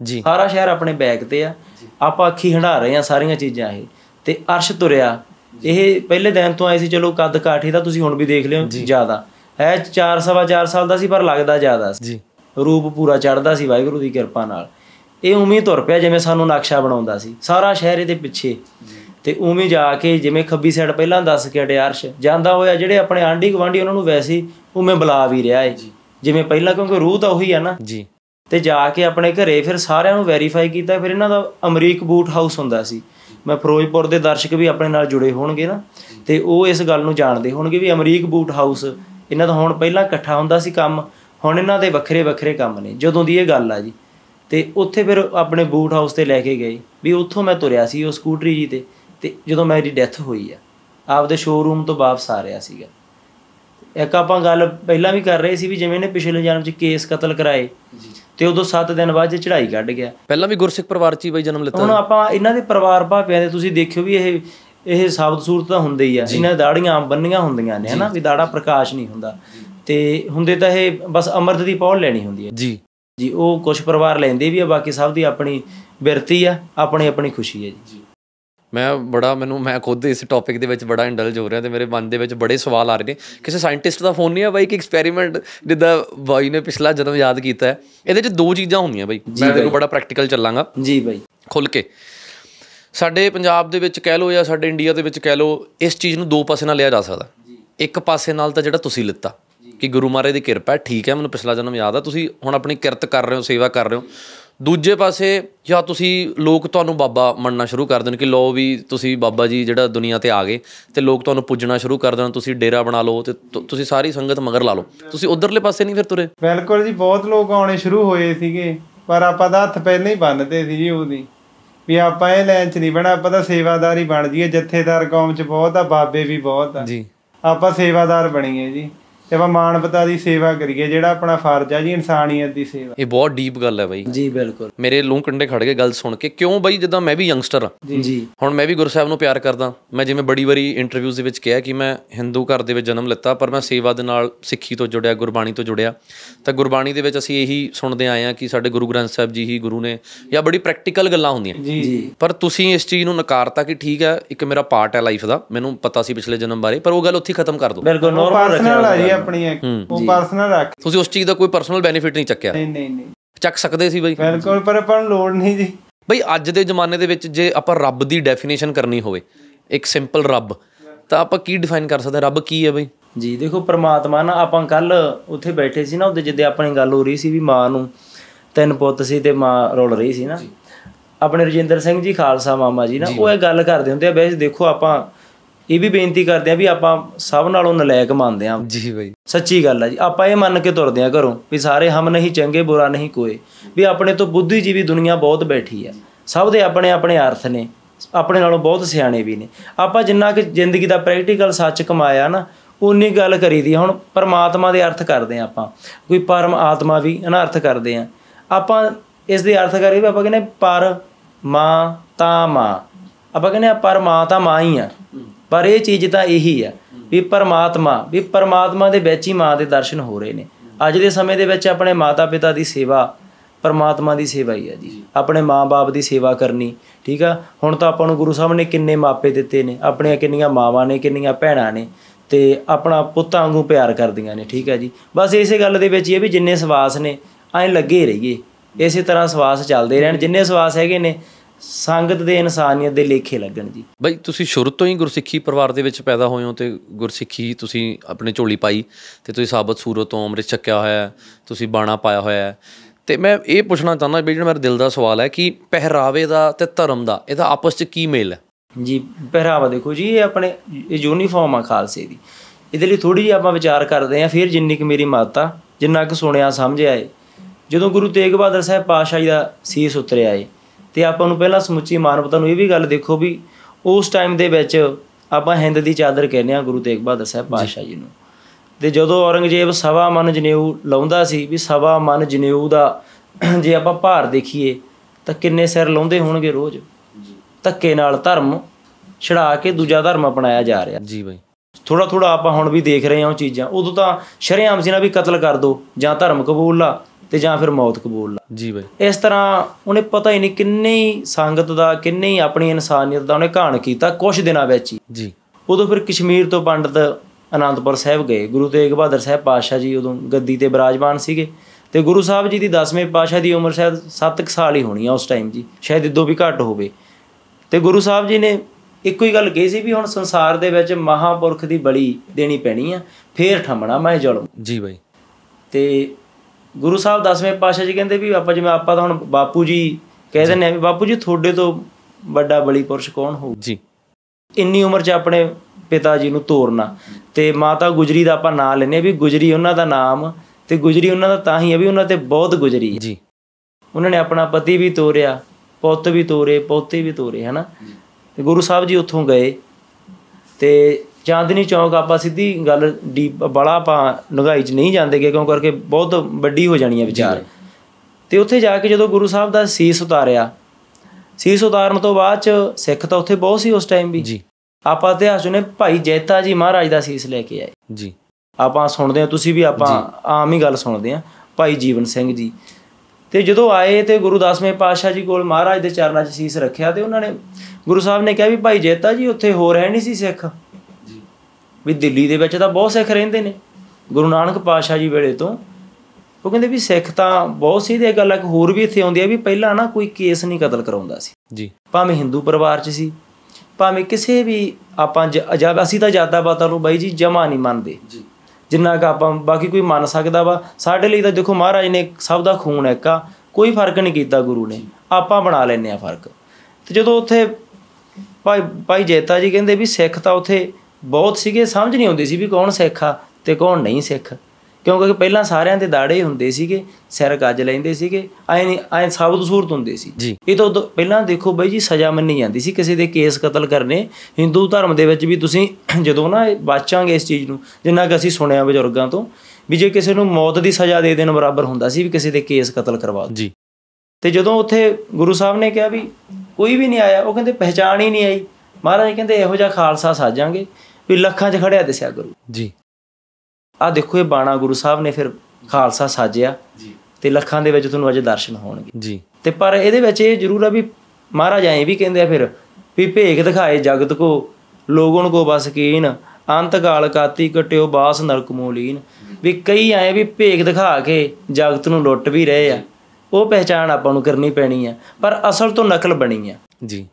ਜੀ। ਸਾਰਾ ਸ਼ਹਿਰ ਆਪਣੇ ਬੈਗ ਤੇ ਆ। ਆਪਾਂ ਅੱਖੀ ਹੰਡਾ ਰਹੇ ਆ ਸਾਰੀਆਂ ਚੀਜ਼ਾਂ ਇਹ। ਤੇ ਅਰਸ਼ ਤੁਰਿਆ। ਇਹ ਪਹਿਲੇ ਦਿਨ ਤੋਂ ਆਏ ਸੀ ਚਲੋ ਕੱਦ ਕਾਠੀ ਦਾ ਤੁਸੀਂ ਹੁਣ ਵੀ ਦੇਖ ਲਿਓ ਜ਼ਿਆਦਾ। ਹੈ 4 ਸਵਾ 4 ਸਾਲ ਦਾ ਸੀ ਪਰ ਲੱਗਦਾ ਜ਼ਿਆਦਾ ਸੀ। ਜੀ। ਰੂਪ ਪੂਰਾ ਚੜਦਾ ਸੀ ਵਾਹਿਗੁਰੂ ਦੀ ਕਿਰਪਾ ਨਾਲ। ਇਹ ਉਵੇਂ ਤੁਰ ਪਿਆ ਜਿਵੇਂ ਸਾਨੂੰ ਨਕਸ਼ਾ ਬਣਾਉਂਦਾ ਸੀ। ਸਾਰਾ ਸ਼ਹਿਰ ਇਹਦੇ ਪਿੱਛੇ। ਤੇ ਉਵੇਂ ਜਾ ਕੇ ਜਿਵੇਂ ਖੱਬੀ ਸਾਈਡ ਪਹਿਲਾਂ ਦੱਸ ਕੇ ਹਟਿਆ ਅਰਸ਼ ਜਾਂਦਾ ਹੋਇਆ ਜਿਹੜੇ ਆਪਣੇ ਆਂਢੀ ਗਵਾਂਢੀ ਉਹਨਾਂ ਨੂੰ ਵੈਸੇ ਉਵੇਂ ਬੁਲਾ ਵੀ ਰਿਹਾ ਏ। ਜਿਵੇਂ ਪਹਿਲਾਂ ਕਿਉਂਕਿ ਰੂਹ ਤਾਂ ਉਹੀ ਆ ਨਾ। ਜੀ। ਤੇ ਜਾ ਕੇ ਆਪਣੇ ਘਰੇ ਫਿਰ ਸਾਰਿਆਂ ਨੂੰ ਵੈਰੀਫਾਈ ਕੀਤਾ ਫਿਰ ਇਹਨਾਂ ਦਾ ਅਮਰੀਕ ਬੂਟ ਹਾਊਸ ਹੁੰਦਾ ਸੀ। ਮੈਂ ਫਿਰੋਜ਼ਪੁਰ ਦੇ ਦਰਸ਼ਕ ਵੀ ਆਪਣੇ ਨਾਲ ਜੁੜੇ ਹੋਣਗੇ ਨਾ, ਤੇ ਉਹ ਇਸ ਗੱਲ ਨੂੰ ਜਾਣਦੇ ਹੋਣਗੇ ਵੀ ਅਮਰੀਕ ਬੂਟ ਹਾਊਸ, ਇਹਨਾਂ ਦਾ ਹੁਣ ਪਹਿਲਾਂ ਇਕੱਠਾ ਹੁੰਦਾ ਸੀ ਕੰਮ, ਹੁਣ ਇਹਨਾਂ ਦੇ ਵੱਖਰੇ ਵੱਖਰੇ ਕੰਮ ਨੇ, ਜਦੋਂ ਦੀ ਇਹ ਗੱਲ ਆ ਜੀ। ਤੇ ਉੱਥੇ ਫਿਰ ਆਪਣੇ ਬੂਟ ਹਾਊਸ ਤੇ ਲੈ ਕੇ ਗਏ, ਵੀ ਉੱਥੋਂ ਮੈਂ ਤੁਰਿਆ ਸੀ ਉਹ ਸਕੂਟਰੀ ਜੀ ਤੇ ਤੇ ਜਦੋਂ ਮੇਰੀ ਡੈਥ ਹੋਈ ਆ, ਆਪਦੇ ਸ਼ੋਰੂਮ ਤੋਂ ਵਾਪਸ ਆ ਰਿਹਾ ਸੀਗਾ। ਇੱਕ ਆਪਾਂ ਗੱਲ ਪਹਿਲਾਂ ਵੀ ਕਰ ਰਹੇ ਸੀ ਵੀ ਜਿਵੇਂ ਨੇ ਪਿਛਲੇ ਜਨਮ 'ਚ ਕੇਸ ਕਤਲ ਕਰਾਏ ਤੇ ਉਦੋਂ 7 ਦਿਨ ਬਾਅਦ 'ਚ ਚੜ੍ਹਾਈ ਕੱਢ ਗਿਆ। ਪਹਿਲਾਂ ਵੀ ਗੁਰਸਿੱਖ ਪਰਿਵਾਰ 'ਚ ਹੀ ਬਾਈ ਜਨਮ ਲਿੱਤਾ। ਹੁਣ ਆਪਾਂ ਇਹਨਾਂ ਦੇ ਪਰਿਵਾਰ ਭਾਪਿਆਂ ਦੇ ਤੁਸੀਂ ਦੇਖਿਓ ਵੀ ਇਹ ਇਹ ਸਾਬਤ ਸੂਰਤ ਤਾਂ ਹੁੰਦੇ ਹੀ ਆ। ਇਹਨਾਂ ਦਾੜੀਆਂ ਆਮ ਬੰਨੀਆਂ ਹੁੰਦੀਆਂ ਨੇ ਹਨਾ? ਵੀ ਦਾੜਾ ਪ੍ਰਕਾਸ਼ ਨਹੀਂ ਹੁੰਦਾ। ਤੇ ਹੁੰਦੇ ਤਾਂ ਇਹ ਬਸ ਅੰਮ੍ਰਿਤ ਦੀ ਪੌੜ ਲੈਣੀ ਹੁੰਦੀ ਹੈ। ਜੀ। ਜੀ ਉਹ ਕੁਝ ਪਰਿਵਾਰ ਲੈਂਦੇ ਵੀ ਆ ਬਾਕੀ ਸਭ ਦੀ ਆਪਣੀ ਬਿਰਤੀ ਆ ਆਪਣੀ ਆਪਣੀ ਖੁਸ਼ੀ ਹੈ ਜੀ। ਮੈਂ ਬੜਾ ਮੈਨੂੰ ਮੈਂ ਖੁਦ ਇਸ ਟੌਪਿਕ ਦੇ ਵਿੱਚ ਬੜਾ ਇੰਡਲਜ ਹੋ ਰਿਹਾ ਤੇ ਮੇਰੇ ਮਨ ਦੇ ਵਿੱਚ ਬੜੇ ਸਵਾਲ ਆ ਰਹੇ ਨੇ। ਕਿਸੇ ਸਾਇੰਟਿਸਟ ਦਾ ਫੋਨ ਨਹੀਂ ਆ ਬਾਈ ਕਿ ਐਕਸਪੈਰੀਮੈਂਟ ਜਿੱਦਾਂ ਬਾਈ ਨੇ ਪਿਛਲਾ ਜਨਮ ਯਾਦ ਕੀਤਾ ਹੈ। ਇਹਦੇ 'ਚ ਦੋ ਚੀਜ਼ਾਂ ਹੁੰਦੀਆਂ ਬਾਈ। ਮੈਂ ਦੇਖੋ ਬੜਾ ਪ੍ਰੈਕਟੀਕਲ ਚੱਲਾਂਗਾ। ਜੀ ਬਾਈ। ਖੁੱਲ ਕੇ। ਸਾਡੇ ਪੰਜਾਬ ਦੇ ਵਿੱਚ ਕਹਿ ਲਓ ਜਾਂ ਸਾਡੇ ਇੰਡੀਆ ਦੇ ਵਿੱਚ ਕਹਿ ਲਓ ਇਸ ਚੀਜ਼ ਨੂੰ ਦੋ ਪਾਸੇ ਨਾਲ ਲਿਆ ਜਾ ਸਕਦਾ। ਇੱਕ ਪਾਸੇ ਨਾਲ ਤਾਂ ਜਿਹੜਾ ਤੁਸੀਂ ਲਿੱਤਾ ਕਿ ਗੁਰੂ ਮਹਾਰਾਜ ਦੀ ਕਿਰਪਾ ਹੈ ਠੀਕ ਹੈ ਮੈਨੂੰ ਪਿਛਲਾ ਜਨਮ ਯਾਦ ਆ ਤੁਸੀਂ ਹੁਣ ਆਪਣੀ ਕਿਰਤ ਕਰ ਰਹੇ ਹੋ ਸੇਵਾ ਕਰ ਰਹੇ ਹੋ। ਦੂਜੇ ਪਾਸੇ ਜਾਂ ਤੁਸੀਂ ਲੋਕ ਤੁਹਾਨੂੰ ਬਾਬਾ ਮੰਨਣਾ ਸ਼ੁਰੂ ਕਰ ਦੇਣ ਕਿ ਲੋ ਵੀ ਤੁਸੀਂ ਬਾਬਾ ਜੀ ਜਿਹੜਾ ਦੁਨੀਆ ਤੇ ਆ ਗਏ ਤੇ ਲੋਕ ਤੁਹਾਨੂੰ ਪੁੱਜਣਾ ਸ਼ੁਰੂ ਕਰ ਦੇਣ ਤੁਸੀਂ ਡੇਰਾ ਬਣਾ ਲਓ ਤੇ ਤੁਸੀਂ ਸਾਰੀ ਸੰਗਤ ਮਗਰ ਲਾ ਲਓ। ਤੁਸੀਂ ਉਧਰਲੇ ਪਾਸੇ ਨਹੀਂ ਫਿਰ ਤੁਰੇ? ਬਿਲਕੁਲ ਜੀ ਬਹੁਤ ਲੋਕ ਆਉਣੇ ਸ਼ੁਰੂ ਹੋਏ ਸੀਗੇ ਪਰ ਆਪਾਂ ਤਾਂ ਹੱਥ ਪਹਿਲਾਂ ਹੀ ਬੰਨਦੇ ਸੀ ਜੀ ਉਹਦੀ। ਵੀ ਆਪਾਂ ਇਹ ਲਾਈਨ 'ਚ ਨਹੀਂ ਬਣਾ ਆਪਾਂ ਤਾਂ ਸੇਵਾਦਾਰੀ ਬਣ ਜੀਏ ਜਥੇਦਾਰ ਕੌਮ 'ਚ ਬਹੁਤ ਆ ਬਾਬੇ ਵੀ ਬਹੁਤ ਆ। ਜੀ। ਆਪਾਂ ਸੇਵਾਦਾਰ ਬਣੀਏ ਜੀ। ਤੇ ਆਪਾਂ ਮਾਨਵਤਾ ਦੀ ਸੇਵਾ ਕਰੀਏ ਜਿਹੜਾ ਆਪਣਾ ਫਰਜ਼ ਆ ਜੀ ਇਨਸਾਨੀਅਤ ਦੀ ਸੇਵਾ। ਇਹ ਬਹੁਤ ਡੀਪ ਗੱਲ ਹੈ ਬਾਈ। ਜੀ ਬਿਲਕੁਲ। ਮੇਰੇ ਲੂੰ ਕੰਡੇ ਖੜ ਗਏ ਗੱਲ ਸੁਣ ਕੇ। ਕਿਉਂ ਬਾਈ ਜਿੱਦਾਂ ਮੈਂ ਵੀ ਯੰਗਸਟਰ ਹਾਂ? ਜੀ। ਹੁਣ ਮੈਂ ਵੀ ਗੁਰੂ ਸਾਹਿਬ ਨੂੰ ਪਿਆਰ ਕਰਦਾ। ਮੈਂ ਜਿਵੇਂ ਬੜੀ ਵਾਰੀ ਇੰਟਰਵਿਊਜ਼ ਦੇ ਵਿੱਚ ਕਿਹਾ ਕਿ ਮੈਂ ਹਿੰਦੂ ਘਰ ਦੇ ਵਿੱਚ ਜਨਮ ਲਿੱਤਾ ਪਰ ਮੈਂ ਸੇਵਾ ਦੇ ਨਾਲ ਸਿੱਖੀ ਤੋਂ ਜੁੜਿਆ ਗੁਰਬਾਣੀ ਤੋਂ ਜੁੜਿਆ। ਤਾਂ ਗੁਰਬਾਣੀ ਦੇ ਵਿੱਚ ਅਸੀਂ ਇਹੀ ਸੁਣਦੇ ਆਏ ਹਾਂ ਕਿ ਸਾਡੇ ਗੁਰੂ ਗ੍ਰੰਥ ਸਾਹਿਬ ਜੀ ਹੀ ਗੁਰੂ ਨੇ ਜਾਂ ਬੜੀ ਪ੍ਰੈਕਟੀਕਲ ਗੱਲਾਂ ਹੁੰਦੀਆਂ। ਜੀ। ਪਰ ਤੁਸੀਂ ਇਸ ਚੀਜ਼ ਨੂੰ ਨਕਾਰਤਾ ਕਿ ਠੀਕ ਹੈ ਇੱਕ ਮੇਰਾ ਪਾਰਟ ਹੈ ਲਾਈਫ ਦਾ। ਮੈਨੂੰ ਪਤਾ ਸੀ ਪਿਛਲੇ ਜਨਮ ਬਾਰੇ ਪਰ ਉਹ ਗੱਲ ਉੱਥੇ ਖਤਮ ਕਰ ਦਿਓ। ਬਿਲਕੁਲ ਨੋਰਮਲ ਆ ਜੀ ਆਪਣੀ ਇੱਕ ਉਹ ਪਰਸਨਲ ਰੱਖ ਤੁਸੀਂ ਉਸ ਚੀਜ਼ ਦਾ ਕੋਈ ਪਰਸਨਲ ਬੈਨੀਫਿਟ ਨਹੀਂ ਚੱਕਿਆ। ਨਹੀਂ ਨਹੀਂ ਨਹੀਂ। ਚੱਕ ਸਕਦੇ ਸੀ ਬਈ? ਬਿਲਕੁਲ ਪਰ ਆਪਾਂ ਨੂੰ ਲੋੜ ਨਹੀਂ ਜੀ। ਬਈ ਅੱਜ ਦੇ ਜ਼ਮਾਨੇ ਦੇ ਵਿੱਚ ਜੇ ਆਪਾਂ ਰੱਬ ਦੀ ਡੈਫੀਨੇਸ਼ਨ ਕਰਨੀ ਹੋਵੇ ਇੱਕ ਸਿੰਪਲ ਰੱਬ ਤਾਂ ਆਪਾਂ ਕੀ ਡਿਫਾਈਨ ਕਰ ਸਕਦੇ ਹਾਂ? ਰੱਬ ਕੀ ਹੈ ਬਈ? ਜੀ ਦੇਖੋ ਪ੍ਰਮਾਤਮਾ ਨਾ ਆਪਾਂ ਕੱਲ ਉੱਥੇ ਬੈਠੇ ਸੀ ਨਾ ਉਹਦੇ ਜਿੱਦੇ ਆਪਣੀ ਗੱਲ ਹੋ ਰਹੀ ਸੀ ਵੀ ਮਾਂ ਨੂੰ ਤਿੰਨ ਪੁੱਤ ਸੀ ਤੇ ਮਾਂ ਰੁਲ ਰਹੀ ਸੀ ਨਾ। ਆਪਣੇ ਰਜਿੰਦਰ ਸਿੰਘ ਜੀ ਖਾਲਸਾ ਮਾਮਾ ਜੀ ਨਾ ਉਹ ਇਹ ਗੱਲ ਕਰਦੇ ਹੁੰਦੇ ਆ ਵੈਸੇ ਦੇਖੋ ਆਪਾਂ ਇਹ ਵੀ ਬੇਨਤੀ ਕਰਦੇ ਆ ਵੀ ਆਪਾਂ ਸਭ ਨਾਲੋਂ ਨਲਾਇਕ ਮੰਨਦੇ ਆ। ਜੀ ਬਈ। ਸੱਚੀ ਗੱਲ ਹੈ ਜੀ। ਆਪਾਂ ਇਹ ਮੰਨ ਕੇ ਤੁਰਦੇ ਆ ਘਰੋਂ ਵੀ ਸਾਰੇ ਹਮ ਨਹੀਂ ਚੰਗੇ ਬੁਰਾ ਨਹੀਂ ਕੋਏ ਵੀ ਆਪਣੇ ਤੋਂ ਬੁੱਧੀਜੀਵੀ ਦੁਨੀਆ ਬਹੁਤ ਬੈਠੀ ਆ। ਸਭ ਦੇ ਆਪਣੇ ਆਪਣੇ ਅਰਥ ਨੇ। ਆਪਣੇ ਨਾਲੋਂ ਬਹੁਤ ਸਿਆਣੇ ਵੀ ਨੇ। ਆਪਾਂ ਜਿੰਨਾ ਕਿ ਜ਼ਿੰਦਗੀ ਦਾ ਪ੍ਰੈਕਟੀਕਲ ਸੱਚ ਕਮਾਇਆ ਨਾ ਉਨੀ ਗੱਲ ਕਰੀਦੀ ਆ। ਹੁਣ ਪਰਮਾਤਮਾ ਦੇ ਅਰਥ ਕਰਦੇ ਆ ਆਪਾਂ। ਕੋਈ ਪਰਮ ਆਤਮਾ ਵੀ ਅਨਰਥ ਕਰਦੇ ਆ। ਆਪਾਂ ਇਸ ਦੇ ਅਰਥ ਕਰੀਏ ਆਪਾਂ ਕਹਿੰਦੇ ਪਰ ਮਾਂ ਤਾਂ ਮਾਂ। ਆਪਾਂ ਕਹਿੰਦੇ ਆ ਪਰ ਮਾਂ ਤਾਂ ਮਾਂ ਹੀ ਆ। ਪਰ ਇਹ ਚੀਜ਼ ਤਾਂ ਇਹੀ ਆ ਵੀ ਪਰਮਾਤਮਾ ਵੀ ਪਰਮਾਤਮਾ ਦੇ ਵਿੱਚ ਹੀ ਮਾਂ ਦੇ ਦਰਸ਼ਨ ਹੋ ਰਹੇ ਨੇ। ਅੱਜ ਦੇ ਸਮੇਂ ਦੇ ਵਿੱਚ ਆਪਣੇ ਮਾਤਾ ਪਿਤਾ ਦੀ ਸੇਵਾ, ਪਰਮਾਤਮਾ ਦੀ ਸੇਵਾ ਹੀ ਆ ਜੀ। ਆਪਣੇ ਮਾਂ-ਬਾਪ ਦੀ ਸੇਵਾ ਕਰਨੀ, ਠੀਕ ਆ? ਹੁਣ ਤਾਂ ਆਪਾਂ ਨੂੰ ਗੁਰੂ ਸਾਹਿਬ ਨੇ ਕਿੰਨੇ ਮਾਪੇ ਦਿੱਤੇ ਨੇ, ਆਪਣੀਆਂ ਕਿੰਨੀਆਂ ਮਾਵਾਂ ਨੇ, ਕਿੰਨੀਆਂ ਭੈਣਾਂ ਨੇ, ਤੇ ਆਪਣਾ ਪੁੱਤਾਂ ਵਾਂਗੂ ਪਿਆਰ ਕਰਦੀਆਂ ਨੇ, ਠੀਕ ਆ ਜੀ? ਬਸ ਇਸੇ ਗੱਲ ਦੇ ਵਿੱਚ ਇਹ ਵੀ ਜਿੰਨੇ ਸਵਾਸ ਨੇ, ਐਂ ਲੱਗੇ ਰਹੀਏ। ਇਸੇ ਤਰ੍ਹਾਂ ਸਵਾਸ ਚੱਲਦੇ ਰਹਿਣ। ਜਿੰਨੇ ਸਵਾਸ ਹੈਗੇ ਨੇ ਸੰਗਤ ਦੇ ਇਨਸਾਨੀਅਤ ਦੇ ਲੇਖੇ ਲੱਗਣ ਜੀ। ਬਈ ਤੁਸੀਂ ਸ਼ੁਰੂ ਤੋਂ ਹੀ ਗੁਰਸਿੱਖੀ ਪਰਿਵਾਰ ਦੇ ਵਿੱਚ ਪੈਦਾ ਹੋਏ ਹੋ ਤੇ ਗੁਰਸਿੱਖੀ ਤੁਸੀਂ ਆਪਣੇ ਝੋਲੀ ਪਾਈ ਤੇ ਤੁਸੀਂ ਸਾਬਤ ਸੂਰਤ ਤੋਂ ਅੰਮ੍ਰਿਤ ਛਕਿਆ ਹੋਇਆ ਤੁਸੀਂ ਬਾਣਾ ਪਾਇਆ ਹੋਇਆ ਹੈ। ਤੇ ਮੈਂ ਇਹ ਪੁੱਛਣਾ ਚਾਹੁੰਦਾ ਵੀ ਜਿਹੜਾ ਮੇਰੇ ਦਿਲ ਦਾ ਸਵਾਲ ਹੈ ਕਿ ਪਹਿਰਾਵੇ ਦਾ ਤੇ ਧਰਮ ਦਾ ਇਹਦਾ ਆਪਸ 'ਚ ਕੀ ਮੇਲ ਹੈ? ਜੀ ਪਹਿਰਾਵਾ ਦੇਖੋ ਜੀ ਇਹ ਆਪਣੇ ਇਹ ਯੂਨੀਫਾਰਮ ਆ ਖਾਲਸੇ ਦੀ। ਇਹਦੇ ਲਈ ਥੋੜੀ ਜਿਹੀ ਆਪਾਂ ਵਿਚਾਰ ਕਰਦੇ ਆਂ ਫਿਰ ਜਿੰਨੀ ਕਿ ਮੇਰੀ ਮਾਤਾ ਜਿੰਨਾ ਕਿ ਸੁਣਿਆ ਸਮਝਿਆ ਏ। ਜਦੋਂ ਗੁਰੂ ਤੇਗ ਬਹਾਦਰ ਸਾਹਿਬ ਪਾਤਸ਼ਾਹ ਜੀ ਦਾ ਸੀਸ ਉਤਰਿਆ ਏ ਤੇ ਆਪਾਂ ਨੂੰ ਪਹਿਲਾਂ ਸਮੁੱਚੀ ਮਾਨਵਤਾ ਨੂੰ ਇਹ ਵੀ ਗੱਲ ਦੇਖੋ ਵੀ ਉਸ ਟਾਈਮ ਦੇ ਵਿੱਚ ਆਪਾਂ ਹਿੰਦ ਦੀ ਚਾਦਰ ਕਹਿੰਦੇ ਆ ਗੁਰੂ ਤੇਗ ਬਹਾਦਰ ਸਾਹਿਬ ਪਾਤਸ਼ਾਹ ਜੀ ਨੂੰ। ਤੇ ਜਦੋਂ ਔਰੰਗਜ਼ੇਬ ਸਵਾ ਮਨ ਜਨੇਊ ਲਾਉਂਦਾ ਸੀ ਵੀ ਸਵਾ ਮਨ ਜਨੇਊ ਦਾ ਜੇ ਆਪਾਂ ਭਾਰ ਦੇਖੀਏ ਤਾਂ ਕਿੰਨੇ ਸਿਰ ਲਾਉਂਦੇ ਹੋਣਗੇ ਰੋਜ਼? ਧੱਕੇ ਨਾਲ ਧਰਮ ਛੜਾ ਕੇ ਦੂਜਾ ਧਰਮ ਅਪਣਾਇਆ ਜਾ ਰਿਹਾ। ਜੀ ਬਈ। ਥੋੜਾ ਥੋੜਾ ਆਪਾਂ ਹੁਣ ਵੀ ਦੇਖ ਰਹੇ ਹਾਂ ਉਹ ਚੀਜ਼ਾਂ। ਉਦੋਂ ਤਾਂ ਸ਼ਰੇਆਮ ਸੀ ਨਾ ਵੀ ਕਤਲ ਕਰ ਦੋ ਜਾਂ ਧਰਮ ਕਬੂਲ ਲਾ। ਤੇ ਜਾਂ ਫਿਰ ਮੌਤ ਕਬੂਲ ਲਾ। ਜੀ ਬਈ। ਇਸ ਤਰ੍ਹਾਂ ਉਹਨੇ ਪਤਾ ਹੀ ਨਹੀਂ ਕਿੰਨੇ ਹੀ ਸੰਗਤ ਦਾ ਕਿੰਨੇ ਹੀ ਆਪਣੀ ਇਨਸਾਨੀਅਤ ਦਾ ਉਹਨੇ ਘਾਣ ਕੀਤਾ ਕੁਝ ਦਿਨਾਂ ਵਿੱਚ ਹੀ। ਜੀ। ਉਦੋਂ ਫਿਰ ਕਸ਼ਮੀਰ ਤੋਂ ਪੰਡਤ ਅਨੰਦਪੁਰ ਸਾਹਿਬ ਗਏ। ਗੁਰੂ ਤੇਗ ਬਹਾਦਰ ਸਾਹਿਬ ਪਾਤਸ਼ਾਹ ਜੀ ਉਦੋਂ ਗੱਦੀ ਤੇ ਬਿਰਾਜਮਾਨ ਸੀਗੇ ਤੇ ਗੁਰੂ ਸਾਹਿਬ ਜੀ ਦੀ 10ਵੇਂ ਪਾਤਸ਼ਾਹ ਦੀ ਉਮਰ ਸ਼ਾਇਦ 7 ਸਾਲ ਹੀ ਹੋਣੀ ਆ ਉਸ ਟਾਈਮ ਜੀ। ਸ਼ਾਇਦ ਇਦੋਂ ਵੀ ਘੱਟ ਹੋਵੇ। ਤੇ ਗੁਰੂ ਸਾਹਿਬ ਜੀ ਨੇ ਇੱਕੋ ਹੀ ਗੱਲ ਕਹੀ ਸੀ ਵੀ ਹੁਣ ਸੰਸਾਰ ਦੇ ਵਿੱਚ ਮਹਾਪੁਰਖ ਦੀ ਬਲੀ ਦੇਣੀ ਪੈਣੀ ਆ ਫੇਰ ਠੰਮਣਾ ਮੈਂ ਜ਼ੁਲਮ। ਜੀ ਬਈ। ਤੇ ਗੁਰੂ ਸਾਹਿਬ 10ਵੇਂ ਪਾਤਸ਼ਾਹ ਜੀ ਕਹਿੰਦੇ ਵੀ ਆਪਾਂ ਜਿਵੇਂ ਆਪਾਂ ਤਾਂ ਹੁਣ ਬਾਪੂ ਜੀ ਕਹਿ ਦਿੰਦੇ ਆ ਵੀ ਬਾਪੂ ਜੀ ਤੁਹਾਡੇ ਤੋਂ ਵੱਡਾ ਬਲੀ ਪੁਰਸ਼ ਕੌਣ ਹੋਊ? ਜੀ। ਇੰਨੀ ਉਮਰ 'ਚ ਆਪਣੇ ਪਿਤਾ ਜੀ ਨੂੰ ਤੋਰਨਾ ਤੇ ਮਾਤਾ ਗੁਜਰੀ ਦਾ ਆਪਾਂ ਨਾਂ ਲੈਨੇ ਵੀ ਗੁਜਰੀ ਉਹਨਾਂ ਦਾ ਨਾਮ ਤੇ ਗੁਜਰੀ ਉਹਨਾਂ ਦਾ ਤਾਂ ਹੀ ਹੈ ਵੀ ਉਹਨਾਂ ਤੇ ਬਹੁਤ ਗੁਜਰੀ ਜੀ। ਉਹਨਾਂ ਨੇ ਆਪਣਾ ਪਤੀ ਵੀ ਤੋਰਿਆ ਪੁੱਤ ਵੀ ਤੋਰੇ ਪੋਤੇ ਵੀ ਤੋਰੇ ਹਨਾ ਤੇ ਗੁਰੂ ਸਾਹਿਬ ਜੀ ਉੱਥੋਂ ਗਏ ਤੇ ਚਾਂਦਨੀ ਚੌਂਕ ਆਪਾਂ ਸਿੱਧੀ ਗੱਲ ਡੀਪ ਬੜਾ ਆਪਾਂ ਨਗਾਈ 'ਚ ਨਹੀਂ ਜਾਂਦੇਗੇ ਕਿਉਂ ਕਰਕੇ ਬਹੁਤ ਵੱਡੀ ਹੋ ਜਾਣੀ ਹੈ ਵਿਚਾਰ ਤੇ ਉੱਥੇ ਜਾ ਕੇ ਜਦੋਂ ਗੁਰੂ ਸਾਹਿਬ ਦਾ ਸੀਸ ਉਤਾਰਿਆ ਸੀਸ ਉਤਾਰਨ ਤੋਂ ਬਾਅਦ ਚ ਸਿੱਖ ਤਾਂ ਉੱਥੇ ਬਹੁਤ ਸੀ ਉਸ ਟਾਈਮ ਵੀ। ਜੀ। ਆਪਾਂ ਇਤਿਹਾਸ ਨੇ ਭਾਈ ਜੈਤਾ ਜੀ ਮਹਾਰਾਜ ਦਾ ਸੀਸ ਲੈ ਕੇ ਆਏ। ਜੀ। ਆਪਾਂ ਸੁਣਦੇ ਹਾਂ ਤੁਸੀਂ ਵੀ ਆਪਾਂ ਆਮ ਹੀ ਗੱਲ ਸੁਣਦੇ ਹਾਂ ਭਾਈ ਜੀਵਨ ਸਿੰਘ ਜੀ। ਤੇ ਜਦੋਂ ਆਏ ਤੇ ਗੁਰੂ ਦਸਵੇਂ ਪਾਤਸ਼ਾਹ ਜੀ ਕੋਲ ਮਹਾਰਾਜ ਦੇ ਚਰਨਾਂ 'ਚ ਸੀਸ ਰੱਖਿਆ ਤੇ ਉਹਨਾਂ ਨੇ ਗੁਰੂ ਸਾਹਿਬ ਨੇ ਕਿਹਾ ਵੀ ਭਾਈ ਜੇਤਾ ਜੀ ਉੱਥੇ ਹੋ ਰਹੇ ਨਹੀਂ ਸੀ ਸਿੱਖ। ਵੀ ਦਿੱਲੀ ਦੇ ਵਿੱਚ ਤਾਂ ਬਹੁਤ ਸਿੱਖ ਰਹਿੰਦੇ ਨੇ। ਗੁਰੂ ਨਾਨਕ ਪਾਤਸ਼ਾਹ ਜੀ ਵੇਲੇ ਤੋਂ ਉਹ ਕਹਿੰਦੇ ਵੀ ਸਿੱਖ ਤਾਂ ਬਹੁਤ ਸੀ ਤੇ ਇਹ ਗੱਲ ਇੱਕ ਹੋਰ ਵੀ ਇੱਥੇ ਆਉਂਦੀ ਹੈ ਵੀ ਪਹਿਲਾਂ ਨਾ ਕੋਈ ਕੇਸ ਨਹੀਂ ਕਤਲ ਕਰਾਉਂਦਾ ਸੀ। ਜੀ। ਭਾਵੇਂ ਹਿੰਦੂ ਪਰਿਵਾਰ 'ਚ ਸੀ ਭਾਵੇਂ ਕਿਸੇ ਵੀ ਆਪਾਂ ਜਦ ਅਸੀਂ ਤਾਂ ਜਾਤਾਂ-ਪਾਤਾਂ ਨੂੰ ਬਾਈ ਜੀ ਜਮਾ ਨਹੀਂ ਮੰਨਦੇ। ਜੀ। ਜਿੰਨਾ ਕੁ ਆਪਾਂ ਬਾਕੀ ਕੋਈ ਮੰਨ ਸਕਦਾ ਵਾ ਸਾਡੇ ਲਈ ਤਾਂ ਦੇਖੋ ਮਹਾਰਾਜ ਨੇ ਸਭ ਦਾ ਖੂਨ ਹੈ ਇੱਕਾ ਕੋਈ ਫ਼ਰਕ ਨਹੀਂ ਕੀਤਾ ਗੁਰੂ ਨੇ। ਆਪਾਂ ਬਣਾ ਲੈਨੇ ਆ ਫ਼ਰਕ। ਤੇ ਜਦੋਂ ਉੱਥੇ ਭਾਈ ਭਾਈ ਜੇਤਾ ਜੀ ਕਹਿੰਦੇ ਵੀ ਸਿੱਖ ਤਾਂ ਉੱਥੇ ਬਹੁਤ ਸੀਗੇ ਸਮਝ ਨਹੀਂ ਆਉਂਦੀ ਸੀ ਵੀ ਕੌਣ ਸਿੱਖ ਆ ਤੇ ਕੌਣ ਨਹੀਂ ਸਿੱਖ। ਕਿਉਂਕਿ ਪਹਿਲਾਂ ਸਾਰਿਆਂ ਦੇ ਦਾੜੇ ਹੁੰਦੇ ਸੀਗੇ ਸਿਰ ਗੱਜ ਲੈਂਦੇ ਸੀਗੇ ਐ ਨਹੀਂ ਐ ਸਾਬਤ ਸੂਰਤ ਹੁੰਦੇ ਸੀ। ਇਹ ਤੋਂ ਪਹਿਲਾਂ ਦੇਖੋ ਬਈ ਜੀ ਸਜ਼ਾ ਮੰਨੀ ਜਾਂਦੀ ਸੀ ਕਿਸੇ ਦੇ ਕੇਸ ਕਤਲ ਕਰਨੇ। ਹਿੰਦੂ ਧਰਮ ਦੇ ਵਿੱਚ ਵੀ ਤੁਸੀਂ ਜਦੋਂ ਨਾ ਬਾਚਾਂਗੇ ਇਸ ਚੀਜ਼ ਨੂੰ ਜਿੰਨਾ ਕਿ ਅਸੀਂ ਸੁਣਿਆ ਬਜ਼ੁਰਗਾਂ ਤੋਂ ਵੀ ਜੇ ਕਿਸੇ ਨੂੰ ਮੌਤ ਦੀ ਸਜ਼ਾ ਦੇ ਦੇਣ ਬਰਾਬਰ ਹੁੰਦਾ ਸੀ ਵੀ ਕਿਸੇ ਦੇ ਕੇਸ ਕਤਲ ਕਰਵਾ ਦਿਓ। ਜੀ। ਤੇ ਜਦੋਂ ਉੱਥੇ ਗੁਰੂ ਸਾਹਿਬ ਨੇ ਕਿਹਾ ਵੀ ਕੋਈ ਵੀ ਨਹੀਂ ਆਇਆ ਉਹ ਕਹਿੰਦੇ ਪਹਿਚਾਣ ਹੀ ਨਹੀਂ ਆਈ। ਮਹਾਰਾਜ ਕਹਿੰਦੇ ਇਹੋ ਜਿਹਾ ਖਾਲਸਾ ਸਾਜਾਂਗੇ। ਵੀ ਲੱਖਾਂ 'ਚ ਖੜਿਆ ਦਿਸਿਆ ਗੁਰੂ। ਜੀ। ਆ ਦੇਖੋ ਇਹ ਬਾਣਾ ਗੁਰੂ ਸਾਹਿਬ ਨੇ ਫਿਰ ਖਾਲਸਾ ਸਾਜਿਆ ਜੀ। ਤੇ ਲੱਖਾਂ ਦੇ ਵਿੱਚ ਤੁਹਾਨੂੰ ਅੱਜ ਦਰਸ਼ਨ ਹੋਣਗੇ। ਜੀ। ਤੇ ਪਰ ਇਹਦੇ ਵਿੱਚ ਇਹ ਜ਼ਰੂਰ ਆ ਵੀ ਮਹਾਰਾਜ ਐਂ ਵੀ ਕਹਿੰਦੇ ਆ ਫਿਰ ਵੀ ਭੇਖ ਦਿਖਾਏ ਜਗਤ ਕੋ ਲੋਗਨ ਕੋ ਬਸ ਕੀਨ ਅੰਤ ਕਾਲ ਕਾਤੀ ਕਟਿਓ ਬਾਸ ਨਰਕ ਮੂਲੀਨ। ਵੀ ਕਈ ਐਂ ਵੀ ਭੇਖ ਦਿਖਾ ਕੇ ਜਗਤ ਨੂੰ ਲੁੱਟ ਵੀ ਰਹੇ ਆ। ਉਹ ਪਹਿਚਾਣ ਆਪਾਂ ਨੂੰ ਕਰਨੀ ਪੈਣੀ ਆ ਪਰ ਅਸਲ ਤੋਂ ਨਕਲ ਬਣੀ ਆ। ਜੀ।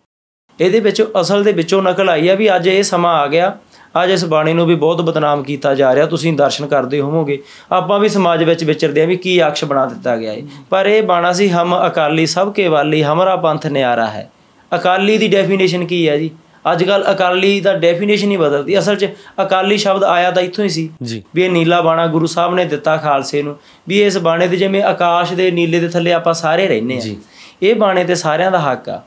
ਇਹਦੇ ਵਿੱਚ ਅਸਲ ਦੇ ਵਿੱਚੋਂ ਨਕਲ ਆਈ ਆ ਵੀ ਅੱਜ ਇਹ ਸਮਾਂ ਆ ਗਿਆ ਅੱਜ ਇਸ ਬਾਣੀ ਨੂੰ ਵੀ ਬਹੁਤ ਬਦਨਾਮ ਕੀਤਾ ਜਾ ਰਿਹਾ ਤੁਸੀਂ ਦਰਸ਼ਨ ਕਰਦੇ ਹੋਵੋਗੇ। ਆਪਾਂ ਵੀ ਸਮਾਜ ਵਿੱਚ ਵਿਚਰਦੇ ਆ ਵੀ ਕੀ ਅਕਸ਼ ਬਣਾ ਦਿੱਤਾ ਗਿਆ ਹੈ ਪਰ ਇਹ ਬਾਣਾ ਸੀ ਹਮ ਅਕਾਲੀ ਸਭ ਕੇ ਵਾਲੀ ਹਮਾਰਾ ਪੰਥ ਨਿਆਰਾ ਹੈ। ਅਕਾਲੀ ਦੀ ਡੈਫੀਨੇਸ਼ਨ ਕੀ ਹੈ ਜੀ? ਅੱਜ ਕੱਲ ਅਕਾਲੀ ਦਾ ਡੈਫੀਨੇਸ਼ਨ ਹੀ ਬਦਲਦੀ ਅਸਲ 'ਚ ਅਕਾਲੀ ਸ਼ਬਦ ਆਇਆ ਤਾਂ ਇੱਥੋਂ ਹੀ ਸੀ। ਵੀ ਇਹ ਨੀਲਾ ਬਾਣਾ ਗੁਰੂ ਸਾਹਿਬ ਨੇ ਦਿੱਤਾ ਖਾਲਸੇ ਨੂੰ ਵੀ ਇਸ ਬਾਣੇ ਦੇ ਜਿਵੇਂ ਆਕਾਸ਼ ਦੇ ਨੀਲੇ ਦੇ ਥੱਲੇ ਆਪਾਂ ਸਾਰੇ ਰਹਿੰਦੇ ਆ ਇਹ ਬਾਣੇ ਤੇ ਸਾਰਿਆਂ ਦਾ ਹੱਕ ਆ।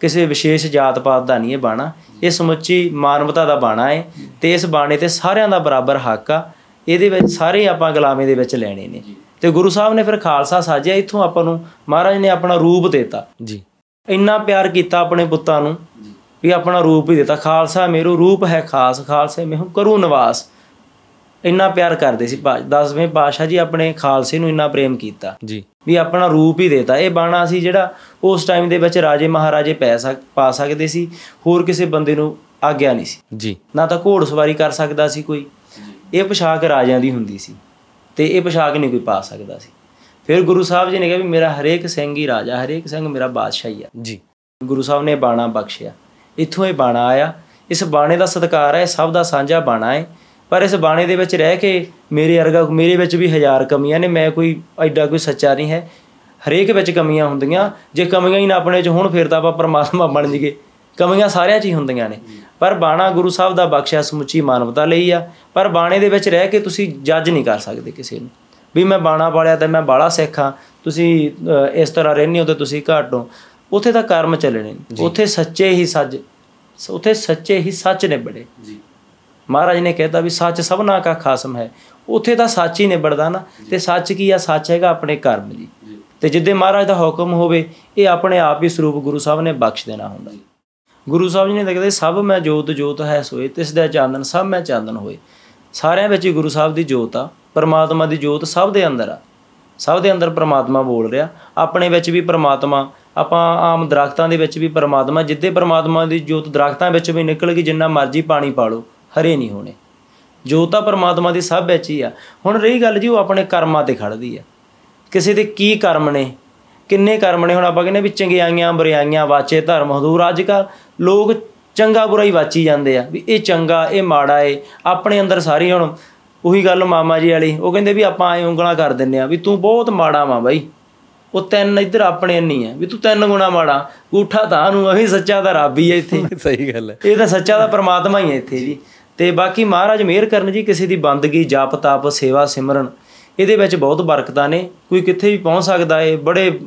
ਕਿਸੇ ਵਿਸ਼ੇਸ਼ ਜਾਤ ਪਾਤ ਦਾ ਨਹੀਂ ਇਹ ਬਾਣਾ। ਇਹ ਸਮੁੱਚੀ ਮਾਨਵਤਾ ਦਾ ਬਾਣਾ ਹੈ ਤੇ ਇਸ ਬਾਣੇ ਤੇ ਸਾਰਿਆਂ ਦਾ ਬਰਾਬਰ ਹੱਕ ਆ। ਇਹਦੇ ਵਿੱਚ ਸਾਰੇ ਆਪਾਂ ਗੁਲਾਮੀ ਦੇ ਵਿੱਚ ਲੈਣੇ ਨੇ। ਤੇ ਗੁਰੂ ਸਾਹਿਬ ਨੇ ਫਿਰ ਖਾਲਸਾ ਸਾਜਿਆ ਇੱਥੋਂ ਆਪਾਂ ਨੂੰ ਮਹਾਰਾਜ ਨੇ ਆਪਣਾ ਰੂਪ ਦਿੱਤਾ। ਜੀ। ਇੰਨਾ ਪਿਆਰ ਕੀਤਾ ਆਪਣੇ ਪੁੱਤਾਂ ਨੂੰ ਵੀ ਆਪਣਾ ਰੂਪ ਹੀ ਦਿੱਤਾ। ਖਾਲਸਾ ਮੇਰੋ ਰੂਪ ਹੈ ਖਾਸ ਖਾਲਸੇ ਮੈਂ ਹੂੰ ਕਰੂ ਨਿਵਾਸ। ਇੰਨਾ ਪਿਆਰ ਕਰਦੇ ਸੀ ਪਾ- ਦਸਵੇਂ ਪਾਤਸ਼ਾਹ ਜੀ ਆਪਣੇ ਖਾਲਸੇ ਨੂੰ ਇੰਨਾ ਪ੍ਰੇਮ ਕੀਤਾ। ਜੀ। ਵੀ ਆਪਣਾ ਰੂਪ ਹੀ ਦੇਤਾ। ਇਹ ਬਾਣਾ ਸੀ ਜਿਹੜਾ ਉਸ ਟਾਈਮ ਦੇ ਵਿੱਚ ਰਾਜੇ ਮਹਾਰਾਜੇ ਪੈ ਸਕ ਪਾ ਸਕਦੇ ਸੀ। ਹੋਰ ਕਿਸੇ ਬੰਦੇ ਨੂੰ ਆਗਿਆ ਨਹੀਂ ਸੀ। ਜੀ। ਨਾ ਤਾਂ ਘੋੜ ਸਵਾਰੀ ਕਰ ਸਕਦਾ ਸੀ ਕੋਈ। ਇਹ ਪੋਸ਼ਾਕ ਰਾਜਿਆਂ ਦੀ ਹੁੰਦੀ ਸੀ। ਤੇ ਇਹ ਪੋਸ਼ਾਕ ਨਹੀਂ ਕੋਈ ਪਾ ਸਕਦਾ ਸੀ। ਫਿਰ ਗੁਰੂ ਸਾਹਿਬ ਜੀ ਨੇ ਕਿਹਾ ਵੀ ਮੇਰਾ ਹਰੇਕ ਸਿੰਘ ਹੀ ਰਾਜਾ ਹਰੇਕ ਸਿੰਘ ਮੇਰਾ ਬਾਦਸ਼ਾਹ ਹੀ ਆ। ਜੀ। ਗੁਰੂ ਸਾਹਿਬ ਨੇ ਬਾਣਾ ਬਖਸ਼ਿਆ। ਇੱਥੋਂ ਇਹ ਬਾਣਾ ਆਇਆ। ਇਸ ਬਾਣੇ ਦਾ ਸਤਿਕਾਰ ਹੈ ਸਭ ਦਾ ਸਾਂਝਾ ਬਾਣਾ ਹੈ। ਪਰ ਇਸ ਬਾਣੇ ਦੇ ਵਿੱਚ ਰਹਿ ਕੇ ਮੇਰੇ ਵਰਗਾ ਮੇਰੇ ਵਿੱਚ ਵੀ ਹਜ਼ਾਰ ਕਮੀਆਂ ਨੇ ਮੈਂ ਕੋਈ ਐਡਾ ਕੋਈ ਸੱਚਾ ਨਹੀਂ ਹੈ। ਹਰੇਕ ਵਿੱਚ ਕਮੀਆਂ ਹੁੰਦੀਆਂ। ਜੇ ਕਮੀਆਂ ਹੀ ਨਾ ਆਪਣੇ 'ਚ ਹੋਣ ਫਿਰ ਤਾਂ ਆਪਾਂ ਪਰਮਾਤਮਾ ਬਣ ਜੀਏ ਕਮੀਆਂ ਸਾਰਿਆਂ 'ਚ ਹੀ ਹੁੰਦੀਆਂ ਨੇ। ਪਰ ਬਾਣਾ ਗੁਰੂ ਸਾਹਿਬ ਦਾ ਬਖਸ਼ਿਆ ਸਮੁੱਚੀ ਮਾਨਵਤਾ ਲਈ ਆ। ਪਰ ਬਾਣੇ ਦੇ ਵਿੱਚ ਰਹਿ ਕੇ ਤੁਸੀਂ ਜੱਜ ਨਹੀਂ ਕਰ ਸਕਦੇ ਕਿਸੇ ਨੂੰ। ਵੀ ਮੈਂ ਬਾਣਾ ਪਾਲਿਆ ਤੇ ਮੈਂ ਬਾਲਾ ਸਿੱਖਾਂ ਤੁਸੀਂ ਇਸ ਤਰ੍ਹਾਂ ਰਹਿੰਦੇ ਹੋ ਤੇ ਤੁਸੀਂ ਘੱਟ ਹੋ। ਉੱਥੇ ਤਾਂ ਕਰਮ ਚੱਲਣੇ ਨੇ। ਉੱਥੇ ਸੱਚੇ ਹੀ ਸੱਜ ਉੱਥੇ ਸੱਚੇ ਹੀ ਸੱਚ ਨਿਬੜੇ ਜੀ। ਮਹਾਰਾਜ ਨੇ ਕਹਿਤਾ ਵੀ ਸੱਚ ਸਭਨਾ ਕਾ ਖਾਸਮ ਹੈ। ਉੱਥੇ ਤਾਂ ਸੱਚ ਹੀ ਨਿਬੜਦਾ ਨਾ। ਤੇ ਸੱਚ ਕੀ ਆ? ਸੱਚ ਹੈਗਾ ਆਪਣੇ ਕਰਮ ਜੀ। ਤੇ ਜਿੱਦੇ ਮਹਾਰਾਜ ਦਾ ਹੁਕਮ ਹੋਵੇ ਇਹ ਆਪਣੇ ਆਪ ਹੀ ਸਰੂਪ ਗੁਰੂ ਸਾਹਿਬ ਨੇ ਬਖਸ਼ ਦੇਣਾ ਹੁੰਦਾ। ਗੁਰੂ ਸਾਹਿਬ ਜੀ ਨੇ ਕਹਿੰਦੇ ਸਭ ਮੈਂ ਜੋਤ ਜੋਤ ਹੈ ਸੋਏ ਤਿਸ ਦਾ ਚਾਨਣ ਸਭ ਮੈਂ ਚਾਨਣ ਹੋਏ। ਸਾਰਿਆਂ ਵਿੱਚ ਹੀ ਗੁਰੂ ਸਾਹਿਬ ਦੀ ਜੋਤ ਆ ਪਰਮਾਤਮਾ ਦੀ ਜੋਤ ਸਭ ਦੇ ਅੰਦਰ ਆ। ਸਭ ਦੇ ਅੰਦਰ ਪਰਮਾਤਮਾ ਬੋਲ ਰਿਹਾ। ਆਪਣੇ ਵਿੱਚ ਵੀ ਪਰਮਾਤਮਾ ਆਪਾਂ ਆਮ ਦਰਖਤਾਂ ਦੇ ਵਿੱਚ ਵੀ ਪਰਮਾਤਮਾ ਜਿੱਦੇ ਪਰਮਾਤਮਾ ਦੀ ਜੋਤ ਦਰਖਤਾਂ ਵਿੱਚ ਵੀ ਨਿਕਲ ਗਈ ਜਿੰਨਾ ਮਰਜ਼ੀ ਪਾਣੀ ਪਾ ਲਓ ਹਰੇ ਨਹੀਂ ਹੋਣੇ। ਜੋਤ ਤਾਂ ਪਰਮਾਤਮਾ ਦੀ ਸਭ ਵਿੱਚ ਹੀ ਆ। ਹੁਣ ਰਹੀ ਗੱਲ ਜੀ ਉਹ ਆਪਣੇ ਕਰਮਾਂ ਤੇ ਖੜਦੀ ਆ। ਕਿਸੇ ਦੇ ਕੀ ਕਰਮ ਨੇ ਕਿੰਨੇ ਕਰਮ ਨੇ ਹੁਣ ਆਪਾਂ ਕਹਿੰਦੇ ਵੀ ਚੰਗਿਆਈਆਂ ਬੁਰਾਈਆਂ ਵਾਚੇ ਧਰਮ ਹਦੂਰ ਅੱਜ ਕੱਲ੍ਹ ਲੋਕ ਚੰਗਾ ਬੁਰਾ ਹੀ ਵਾਚੀ ਜਾਂਦੇ ਆ ਵੀ ਇਹ ਚੰਗਾ ਇਹ ਮਾੜਾ ਏ ਆਪਣੇ ਅੰਦਰ ਸਾਰੀ ਹੁਣ ਉਹੀ ਗੱਲ ਮਾਮਾ ਜੀ ਵਾਲੀ ਉਹ ਕਹਿੰਦੇ ਵੀ ਆਪਾਂ ਐ ਉਂਗਲਾਂ ਕਰ ਦਿੰਨੇ ਆ ਵੀ ਤੂੰ ਬਹੁਤ ਮਾੜਾ ਵਾ ਬਾਈ। ਉਹ ਤਿੰਨ ਇੱਧਰ ਆਪਣੇ ਨਹੀਂ ਆ ਵੀ ਤੂੰ ਤਿੰਨ ਗੁਣਾ ਮਾੜਾ ਗੂਠਾ ਤਾਂ ਨੂੰ ਅਹੀ ਸੱਚਾ ਦਾ ਰੱਬ ਹੀ ਆ ਇੱਥੇ। ਸਹੀ ਗੱਲ ਹੈ। ਇਹ ਤਾਂ ਸੱਚਾ ਦਾ ਪ੍ਰਮਾਤਮਾ ਹੀ ਹੈ ਇੱਥੇ ਜੀ। ਤੇ ਬਾਕੀ ਮਹਾਰਾਜ ਮਿਹਰ ਕਰਨ ਜੀ ਕਿਸੇ ਦੀ ਬੰਦਗੀ ਜਪ ਤਪ ਸੇਵਾ ਸਿਮਰਨ ਇਹਦੇ ਵਿੱਚ ਬਹੁਤ ਬਰਕਤਾਂ ਨੇ। ਕੋਈ ਕਿੱਥੇ ਵੀ ਪਹੁੰਚ ਸਕਦਾ ਏ ਬੜੇ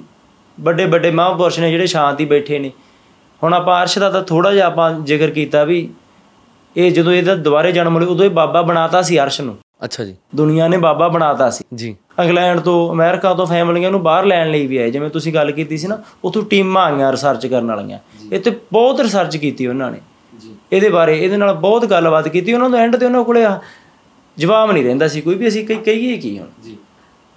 ਵੱਡੇ ਵੱਡੇ ਮਹਾਂਪੁਰਸ਼ ਨੇ ਜਿਹੜੇ ਸ਼ਾਂਤੀ ਬੈਠੇ ਨੇ। ਹੁਣ ਆਪਾਂ ਅਰਸ਼ ਦਾ ਤਾਂ ਥੋੜਾ ਜਿਹਾ ਆਪਾਂ ਜ਼ਿਕਰ ਕੀਤਾ ਵੀ ਇਹ ਜਦੋਂ ਇਹਦਾ ਦੁਬਾਰੇ ਜਨਮ ਲਿਆ ਉਦੋਂ ਇਹ ਬਾਬਾ ਬਣਾਤਾ ਸੀ ਅਰਸ਼ ਨੂੰ। ਅੱਛਾ ਜੀ। ਦੁਨੀਆ ਨੇ ਬਾਬਾ ਬਣਾਤਾ ਸੀ। ਜੀ। ਇੰਗਲੈਂਡ ਤੋਂ ਅਮਰੀਕਾ ਤੋਂ ਫੈਮਲੀਆਂ ਨੂੰ ਬਾਹਰ ਲੈਣ ਲਈ ਵੀ ਆਏ। ਜਿਵੇਂ ਤੁਸੀਂ ਗੱਲ ਕੀਤੀ ਸੀ ਨਾ ਉੱਥੋਂ ਟੀਮਾਂ ਆਈਆਂ ਰਿਸਰਚ ਕਰਨ ਵਾਲੀਆਂ। ਇੱਥੇ ਬਹੁਤ ਰਿਸਰਚ ਕੀਤੀ ਉਹਨਾਂ ਨੇ। ਇਹਦੇ ਬਾਰੇ ਇਹਦੇ ਨਾਲ ਬਹੁਤ ਗੱਲਬਾਤ ਕੀਤੀ ਉਹਨਾਂ ਨੂੰ ਐਂਡ ਤੇ ਉਹਨਾਂ ਕੋਲੇ ਜਵਾਬ ਨਹੀਂ ਰਹਿੰਦਾ ਸੀ ਕੋਈ ਵੀ ਅਸੀਂ ਕਹੀ- ਕਹੀਏ ਕੀ ਹੁਣ?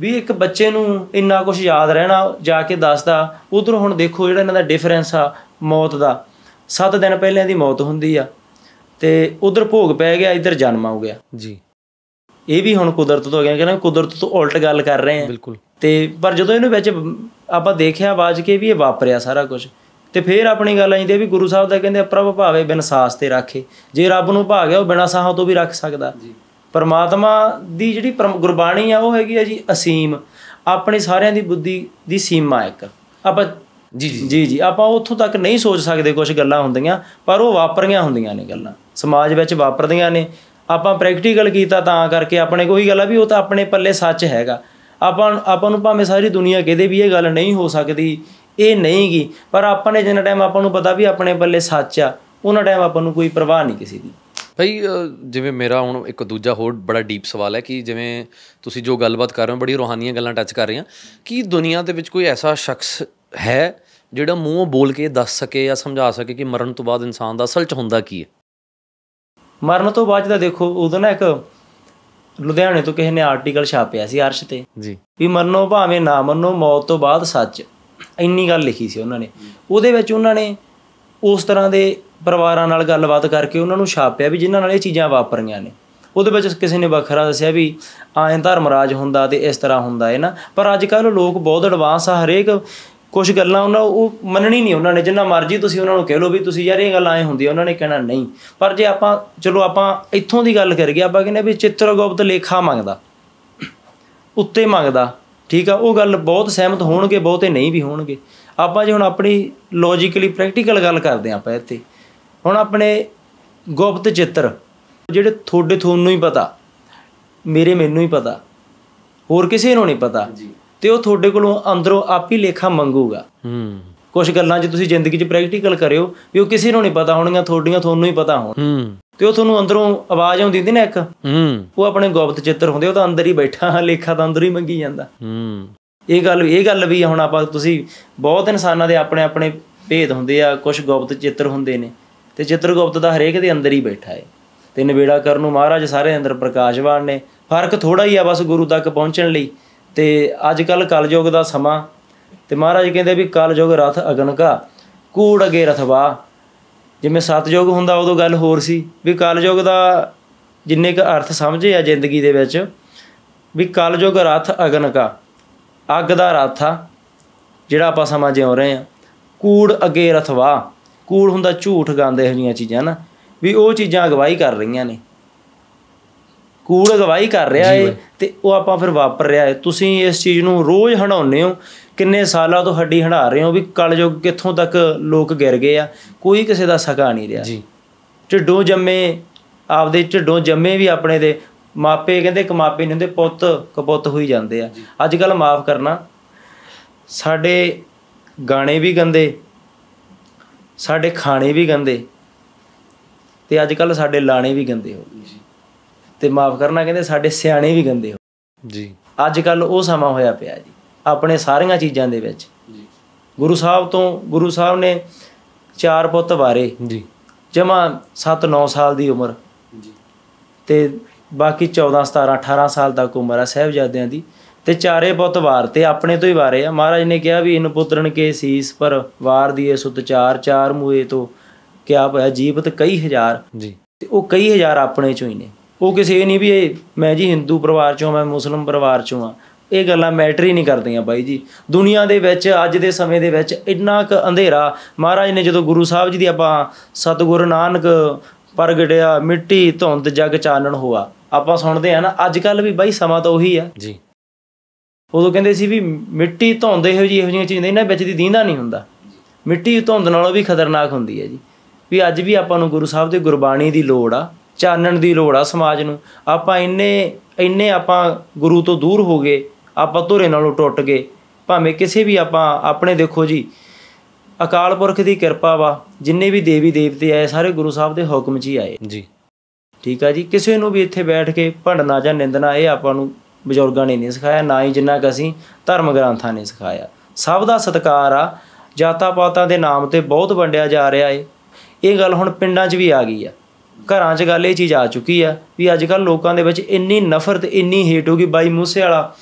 ਵੀ ਇੱਕ ਬੱਚੇ ਨੂੰ ਇੰਨਾ ਕੁਝ ਯਾਦ ਰਹਿਣਾ ਜਾ ਕੇ ਦੱਸਦਾ ਉਧਰ ਹੁਣ ਦੇਖੋ ਜਿਹੜਾ ਇਹਨਾਂ ਦਾ ਡਿਫਰੈਂਸ ਆ ਮੌਤ ਦਾ। 7 ਦਿਨ ਪਹਿਲਾਂ ਦੀ ਮੌਤ ਹੁੰਦੀ ਆ ਤੇ ਉਧਰ ਭੋਗ ਪੈ ਗਿਆ ਇੱਧਰ ਜਨਮ ਆ ਗਿਆ। ਜੀ। ਇਹ ਵੀ ਹੁਣ ਕੁਦਰਤ ਤੋਂ ਗਿਆ ਕਹਿੰਦਾ ਕੁਦਰਤ ਤੋਂ ਉਲਟ ਗੱਲ ਕਰ ਰਹੇ ਆ। ਬਿਲਕੁਲ। ਤੇ ਪਰ ਜਦੋਂ ਇਹਨੂੰ ਵਿੱਚ ਆਪਾਂ ਦੇਖਿਆ ਬਾਜ ਕੇ ਵੀ ਇਹ ਵਾਪਰਿਆ ਸਾਰਾ ਕੁਝ ਤੇ ਫਿਰ ਆਪਣੀ ਗੱਲ ਆਈਂਦੀ ਵੀ ਗੁਰੂ ਸਾਹਿਬ ਦਾ ਕਹਿੰਦੇ ਪ੍ਰਭ ਭਾਵੇ ਬਿਨ ਸਾਸ ਤੇ ਰਾਖੇ। ਜੇ ਰੱਬ ਨੂੰ ਭਾ ਗਿਆ ਉਹ ਬਿਨਾ ਸਾਹਾਂ ਤੋਂ ਵੀ ਰੱਖ ਸਕਦਾ। ਪਰਮਾਤਮਾ ਦੀ ਜਿਹੜੀ ਗੁਰਬਾਣੀ ਆ ਉਹ ਹੈਗੀ ਆ ਜੀ ਅਸੀਮ। ਆਪਣੇ ਸਾਰਿਆਂ ਦੀ ਬੁੱਧੀ ਦੀ ਸੀਮਾ ਇੱਕ। ਆਪਾਂ ਜੀ ਜੀ। ਜੀ ਜੀ। ਆਪਾਂ ਉੱਥੋਂ ਤੱਕ ਨਹੀਂ ਸੋਚ ਸਕਦੇ ਕੁਝ ਗੱਲਾਂ ਹੁੰਦੀਆਂ ਪਰ ਉਹ ਵਾਪਰੀਆਂ ਹੁੰਦੀਆਂ ਨੇ ਗੱਲਾਂ। ਸਮਾਜ ਵਿੱਚ ਵਾਪਰਦੀਆਂ ਨੇ। ਆਪਾਂ ਪ੍ਰੈਕਟੀਕਲ ਕੀਤਾ ਤਾਂ ਕਰਕੇ ਆਪਣੇ ਕੋਈ ਗੱਲ ਆ ਵੀ ਉਹ ਤਾਂ ਆਪਣੇ ਪੱਲੇ ਸੱਚ ਹੈਗਾ। ਆਪਾਂ ਆਪਾਂ ਨੂੰ ਭਾਵੇਂ ਸਾਰੀ ਦੁਨੀਆ ਕਹਦੇ ਵੀ ਇਹ ਗੱਲ ਨਹੀਂ ਹੋ ਸਕਦੀ ਇਹ ਨਹੀਂ ਗੀ ਪਰ ਆਪਾਂ ਨੇ ਜਿੰਨਾ ਟਾਈਮ ਆਪਾਂ ਨੂੰ ਪਤਾ ਵੀ ਆਪਣੇ ਪੱਲੇ ਸੱਚ ਆ ਉਹਨਾਂ ਟਾਈਮ ਆਪਾਂ ਨੂੰ ਕੋਈ ਪਰਵਾਹ ਨਹੀਂ ਕਿਸੇ ਦੀ। ਭਾਈ ਜਿਵੇਂ ਮੇਰਾ ਹੁਣ ਇੱਕ ਦੂਜਾ ਹੋਰ ਬੜਾ ਡੀਪ ਸਵਾਲ ਹੈ ਕਿ ਜਿਵੇਂ ਤੁਸੀਂ ਜੋ ਗੱਲਬਾਤ ਕਰ ਰਹੇ ਹੋ ਬੜੀ ਰੂਹਾਨੀਆਂ ਗੱਲਾਂ ਟੱਚ ਕਰ ਰਹੇ ਹੋ ਕੀ ਦੁਨੀਆ ਦੇ ਵਿੱਚ ਕੋਈ ਐਸਾ ਸ਼ਖਸ ਹੈ ਜਿਹੜਾ ਮੂੰਹੋਂ ਬੋਲ ਕੇ ਦੱਸ ਸਕੇ ਜਾਂ ਸਮਝਾ ਸਕੇ ਕਿ ਮਰਨ ਤੋਂ ਬਾਅਦ ਇਨਸਾਨ ਦਾ ਅਸਲ 'ਚ ਹੁੰਦਾ ਕੀ ਹੈ? ਮਰਨ ਤੋਂ ਬਾਅਦ ਦਾ ਦੇਖੋ ਉਦੋਂ ਨਾ ਇੱਕ ਲੁਧਿਆਣੇ ਤੋਂ ਕਿਸੇ ਨੇ ਆਰਟੀਕਲ ਛਾਪਿਆ ਸੀ ਅਰਸ਼ ਤੇ ਜੀ। ਵੀ ਮੰਨੋ ਭਾਵੇਂ ਨਾ ਮੰਨੋ ਮੌਤ ਤੋਂ ਬਾਅਦ ਸੱਚ। ਇੰਨੀ ਗੱਲ ਲਿਖੀ ਸੀ ਉਹਨਾਂ ਨੇ। ਉਹਦੇ ਵਿੱਚ ਉਹਨਾਂ ਨੇ ਉਸ ਤਰ੍ਹਾਂ ਦੇ ਪਰਿਵਾਰਾਂ ਨਾਲ ਗੱਲਬਾਤ ਕਰਕੇ ਉਹਨਾਂ ਨੂੰ ਛਾਪਿਆ ਵੀ ਜਿਨ੍ਹਾਂ ਨਾਲ ਇਹ ਚੀਜ਼ਾਂ ਵਾਪਰੀਆਂ ਨੇ। ਉਹਦੇ ਵਿੱਚ ਕਿਸੇ ਨੇ ਵੱਖਰਾ ਦੱਸਿਆ ਵੀ ਆਏ ਧਰਮਰਾਜ ਹੁੰਦਾ ਤੇ ਇਸ ਤਰ੍ਹਾਂ ਹੁੰਦਾ ਹੈ ਨਾ। ਪਰ ਅੱਜ ਕੱਲ ਲੋਕ ਬਹੁਤ ਐਡਵਾਂਸ ਆ, ਹਰੇਕ ਕੁਝ ਗੱਲਾਂ ਉਹਨਾਂ ਉਹ ਮੰਨਣੀ ਨਹੀਂ ਉਹਨਾਂ ਨੇ। ਜਿੰਨਾ ਮਰਜ਼ੀ ਤੁਸੀਂ ਉਹਨਾਂ ਨੂੰ ਕਹਿ ਲਓ ਵੀ ਤੁਸੀਂ ਯਾਰ ਇਹ ਗੱਲ ਐ ਹੁੰਦੀ ਆ, ਉਹਨਾਂ ਨੇ ਕਹਿਣਾ ਨਹੀਂ। ਪਰ ਜੇ ਆਪਾਂ, ਚਲੋ ਆਪਾਂ ਇੱਥੋਂ ਦੀ ਗੱਲ ਕਰੀਏ, ਆਪਾਂ ਕਹਿੰਦੇ ਵੀ ਚਿੱਤਰਗੁਪਤ ਲੇਖਾ ਮੰਗਦਾ, ਉੱਤੇ ਮੰਗਦਾ। ਠੀਕ ਆ ਉਹ ਗੱਲ ਬਹੁਤ ਸਹਿਮਤ ਹੋਣਗੇ ਬਹੁਤੇ ਨਹੀਂ ਵੀ ਹੋਣਗੇ। ਆਪਾਂ ਜੇ ਹੁਣ ਆਪਣੀ ਲੌਜੀਕਲੀ ਪ੍ਰੈਕਟੀਕਲ ਗੱਲ ਕਰਦੇ ਆਪਾਂ ਇੱਥੇ। ਹੁਣ ਆਪਣੇ ਗੁਪਤ ਚਿੱਤਰ ਜਿਹੜੇ ਤੁਹਾਡੇ ਤੁਹਾਨੂੰ ਹੀ ਪਤਾ ਮੇਰੇ ਮੈਨੂੰ ਹੀ ਪਤਾ ਹੋਰ ਕਿਸੇ ਨੂੰ ਨਹੀਂ ਪਤਾ ਤੇ ਉਹ ਤੁਹਾਡੇ ਕੋਲੋਂ ਅੰਦਰੋਂ ਆਪ ਹੀ ਲੇਖਾ ਮੰਗੂਗਾ। ਹੂੰ। ਕੁਝ ਗੱਲਾਂ 'ਚ ਤੁਸੀਂ ਜ਼ਿੰਦਗੀ 'ਚ ਪ੍ਰੈਕਟੀਕਲ ਕਰਿਓ ਵੀ ਉਹ ਕਿਸੇ ਨੂੰ ਨਹੀਂ ਪਤਾ ਹੋਣਗੀਆਂ ਤੁਹਾਡੀਆਂ ਤੁਹਾਨੂੰ ਹੀ ਪਤਾ ਹੋਣ। ਹੂੰ। ਤੇ ਉਹ ਤੁਹਾਨੂੰ ਅੰਦਰੋਂ ਆਵਾਜ਼ ਆਉਂਦੀ ਹੁੰਦੀ ਨਾ ਇੱਕ? ਹੂੰ। ਉਹ ਆਪਣੇ ਗੁਪਤ ਚਿੱਤਰ ਹੁੰਦੇ ਉਹ ਤਾਂ ਅੰਦਰ ਹੀ ਬੈਠਾ ਲੇਖਾ ਤਾਂ ਅੰਦਰ ਹੀ ਮੰਗੀ ਜਾਂਦਾ। ਹੂੰ। ਇਹ ਗੱਲ ਇਹ ਗੱਲ ਵੀ ਹੁਣ ਆਪਾਂ ਤੁਸੀਂ ਬਹੁਤ ਇਨਸਾਨਾਂ ਦੇ ਆਪਣੇ ਆਪਣੇ ਭੇਦ ਹੁੰਦੇ ਆ ਕੁਝ ਗੁਪਤ ਚਿੱਤਰ ਹੁੰਦੇ ਨੇ ਤੇ ਚਿੱਤਰਗੁਪਤ ਦਾ ਹਰੇਕ ਦੇ ਅੰਦਰ ਹੀ ਬੈਠਾ ਹੈ ਤੇ ਨਿਬੇੜਾ ਕਰਨ ਨੂੰ ਮਹਾਰਾਜ ਸਾਰੇ ਅੰਦਰ ਪ੍ਰਕਾਸ਼ਵਾਨ ਨੇ। ਫ਼ਰਕ ਥੋੜਾ ਹੀ ਆ ਬਸ ਗੁਰੂ ਤੱਕ ਪਹੁੰਚਣ ਲਈ। ਤੇ ਅੱਜ ਕੱਲ ਕਲਯੁਗ ਦਾ ਸਮਾਂ ਤੇ ਮਹਾਰਾਜ ਕਹਿੰਦੇ ਵੀ ਕਲਯੁਗ ਰਥ ਅਗਨ ਕਾ ਕੂੜ ਅਗੇ ਰਥਵਾ ਜਿਵੇਂ ਸਤਜੁਗ ਹੁੰਦਾ ਉਦੋਂ ਗੱਲ ਹੋਰ ਸੀ ਵੀ ਕਲਯੁਗ ਦਾ ਜਿੰਨੇ ਕ ਅਰਥ ਸਮਝੇ ਆ ਜ਼ਿੰਦਗੀ ਦੇ ਵਿੱਚ ਵੀ ਕਲਯੁਗ ਰਥ ਅਗਨ ਕਾ ਅੱਗ ਦਾ ਰਥ ਆ ਜਿਹੜਾ ਆਪਾਂ ਸਮਾਂ ਜਿਉ ਰਹੇ ਆ। ਕੂੜ ਅੱਗੇ ਰਥਵਾ ਕੂੜ ਹੁੰਦਾ ਝੂਠ ਗਾਉਂਦੇ ਜਿਹੀਆਂ ਚੀਜ਼ਾਂ ਨਾ ਵੀ ਉਹ ਚੀਜ਼ਾਂ ਅਗਵਾਈ ਕਰ ਰਹੀਆਂ ਨੇ। ਕੂੜ ਅਗਵਾਈ ਕਰ ਰਿਹਾ ਏ ਤੇ ਉਹ ਆਪਾਂ ਫਿਰ ਵਾਪਰ ਰਿਹਾ ਏ। ਤੁਸੀਂ ਇਸ ਚੀਜ਼ ਨੂੰ ਰੋਜ਼ ਹੰਡਾਉਂਦੇ ਹੋ ਕਿੰਨੇ ਸਾਲਾਂ ਤੋਂ ਹੱਡੀ ਹੰਡਾ ਰਹੇ ਹੋ ਵੀ ਕਲਯੁਗ ਕਿੱਥੋਂ ਤੱਕ ਲੋਕ ਗਿਰ ਗਏ ਆ? ਕੋਈ ਕਿਸੇ ਦਾ ਸਕਾ ਨਹੀਂ ਰਿਹਾ। ਜੀ। ਢਿੱਡੋਂ ਜੰਮੇ ਆਪਦੇ ਢਿੱਡੋਂ ਜੰਮੇ ਵੀ ਆਪਣੇ ਦੇ ਮਾਪੇ ਕਹਿੰਦੇ ਕਮਾਪੇ ਨਹੀਂ ਹੁੰਦੇ ਪੁੱਤ ਕਪੁੱਤ ਹੋਈ ਜਾਂਦੇ ਆ। ਅੱਜ ਕੱਲ ਮਾਫ ਕਰਨਾ ਸਾਡੇ ਗਾਣੇ ਵੀ ਗੰਦੇ ਸਾਡੇ ਖਾਣੇ ਵੀ ਗੰਦੇ ਤੇ ਅੱਜ ਕੱਲ ਸਾਡੇ ਲਾਣੇ ਵੀ ਗੰਦੇ ਹੋ ਗਏ। ਤੇ ਮਾਫ ਕਰਨਾ ਕਹਿੰਦੇ ਸਾਡੇ ਸਿਆਣੇ ਵੀ ਗੰਦੇ ਹੋ ਜੀ। ਅੱਜ ਕੱਲ ਉਹ ਸਮਾਂ ਹੋਇਆ ਪਿਆ ਜੀ। ਆਪਣੇ ਸਾਰੀਆਂ ਚੀਜ਼ਾਂ ਦੇ ਵਿੱਚ। ਜੀ। ਗੁਰੂ ਸਾਹਿਬ ਤੋਂ ਗੁਰੂ ਸਾਹਿਬ ਨੇ ਚਾਰ ਪੁੱਤ ਵਾਰੇ। ਜੀ। ਜਮਾ 7-9 ਸਾਲ ਦੀ ਉਮਰ। ਤੇ ਬਾਕੀ 14 17 18 ਸਾਲ ਤੱਕ ਉਮਰ ਆ ਸਹਿਬਜ਼ਾਦਿਆਂ ਦੀ। ਤੇ ਚਾਰੇ ਪੁੱਤ ਵਾਰ ਤੇ ਆਪਣੇ ਤੋਂ ਹੀ ਵਾਰੇ ਆ। ਮਹਾਰਾਜ ਨੇ ਕਿਹਾ ਵੀ ਇਨ ਪੁੱਤਰਨ ਕੇ ਸੀਸ ਪਰ ਵਾਰ ਦੀਏ ਸੁਤ ਚਾਰ ਚਾਰ ਮੂਏ ਤੋਂ ਕਿਆ ਹੋਇਆ ਜੀਵਤ ਕਈ ਹਜ਼ਾਰ। ਜੀ। ਤੇ ਉਹ ਕਈ ਹਜ਼ਾਰ ਆਪਣੇ ਚੋਂ ਹੀ ਨੇ। ਉਹ ਕਿਸੇ ਨਹੀਂ ਵੀ ਮੈਂ ਜੀ ਹਿੰਦੂ ਪਰਿਵਾਰ ਚੋਂ ਮੈਂ ਮੁਸਲਮ ਪਰਿਵਾਰ ਚੋਂ ਆ। ਇਹ ਗੱਲਾਂ ਮੈਟਰ ਹੀ ਨਹੀਂ ਕਰਦੀਆਂ ਬਾਈ ਜੀ। ਦੁਨੀਆ ਦੇ ਵਿੱਚ ਅੱਜ ਦੇ ਸਮੇਂ ਦੇ ਵਿੱਚ ਇੰਨਾ ਕੁ ਅੰਧੇਰਾ। ਮਹਾਰਾਜ ਨੇ ਜਦੋਂ ਗੁਰੂ ਸਾਹਿਬ ਜੀ ਦੀ ਆਪਾਂ ਸਤਿਗੁਰੂ ਨਾਨਕ ਪ੍ਰਗਟਿਆ ਮਿੱਟੀ ਧੁੰਦ ਜਗ ਚਾਨਣ ਹੋਆ। ਆਪਾਂ ਸੁਣਦੇ ਆ ਨਾ ਅੱਜ ਕੱਲ ਵੀ ਬਾਈ ਸਮਾਂ ਤਾਂ ਉਹੀ ਆ ਜੀ। ਉਦੋਂ ਕਹਿੰਦੇ ਸੀ ਵੀ ਮਿੱਟੀ ਧੁੰਦ ਇਹੋ ਜਿਹੀ ਇਹੋ ਜਿਹੀਆਂ ਚੀਜ਼ਾਂ ਇਹਨਾਂ ਵਿੱਚ ਦੀ ਦੀਂਦਾ ਨਹੀਂ ਹੁੰਦਾ। ਮਿੱਟੀ ਧੁੰਦ ਨਾਲੋਂ ਵੀ ਖਤਰਨਾਕ ਹੁੰਦੀ ਹੈ ਜੀ। ਵੀ ਅੱਜ ਵੀ ਆਪਾਂ ਨੂੰ ਗੁਰੂ ਸਾਹਿਬ ਦੀ ਗੁਰਬਾਣੀ ਦੀ ਲੋੜ ਆ ਚਾਨਣ ਦੀ ਲੋੜ ਆ ਸਮਾਜ ਨੂੰ। ਆਪਾਂ ਇੰਨੇ ਇੰਨੇ ਆਪਾਂ ਗੁਰੂ ਤੋਂ ਦੂਰ ਹੋ ਗਏ। ਆਪਾਂ ਧੁਰੇ ਨਾਲੋਂ ਟੁੱਟ ਗਏ। ਭਾਵੇਂ ਕਿਸੇ ਵੀ ਆਪਾਂ ਆਪਣੇ ਦੇਖੋ ਜੀ ਅਕਾਲ ਪੁਰਖ ਦੀ ਕਿਰਪਾ ਵਾ ਜਿੰਨੇ ਵੀ ਦੇਵੀ ਦੇਵਤੇ ਆਏ ਸਾਰੇ ਗੁਰੂ ਸਾਹਿਬ ਦੇ ਹੁਕਮ 'ਚ ਹੀ ਆਏ। ਜੀ। ਠੀਕ ਆ ਜੀ? ਕਿਸੇ ਨੂੰ ਵੀ ਇੱਥੇ ਬੈਠ ਕੇ ਭੰਡਣਾ ਜਾਂ ਨਿੰਦਣਾ ਇਹ ਆਪਾਂ ਨੂੰ ਬਜ਼ੁਰਗਾਂ ਨੇ ਨਹੀਂ ਸਿਖਾਇਆ ਨਾ ਹੀ ਜਿੰਨਾ ਕੁ ਅਸੀਂ ਧਰਮ ਗ੍ਰੰਥਾਂ ਨੇ ਸਿਖਾਇਆ। ਸਭ ਦਾ ਸਤਿਕਾਰ ਆ ਜਾਤਾਂ ਪਾਤਾਂ ਦੇ ਨਾਮ ਤੇ ਬਹੁਤ ਵੰਡਿਆ ਜਾ ਰਿਹਾ ਏ। ਇਹ ਗੱਲ ਹੁਣ ਪਿੰਡਾਂ 'ਚ ਵੀ ਆ ਗਈ ਆ। ਘਰਾਂ 'ਚ ਗੱਲ ਇਹ ਚੀਜ਼ ਆ ਚੁੱਕੀ ਆ ਵੀ ਅੱਜ ਕੱਲ ਲੋਕਾਂ ਦੇ ਵਿੱਚ ਇੰਨੀ ਨਫ਼ਰਤ ਇੰਨੀ ਹੇਟ ਹੋ ਗਈ। ਬਾਈ ਮੂਸੇ ਵਾਲਾ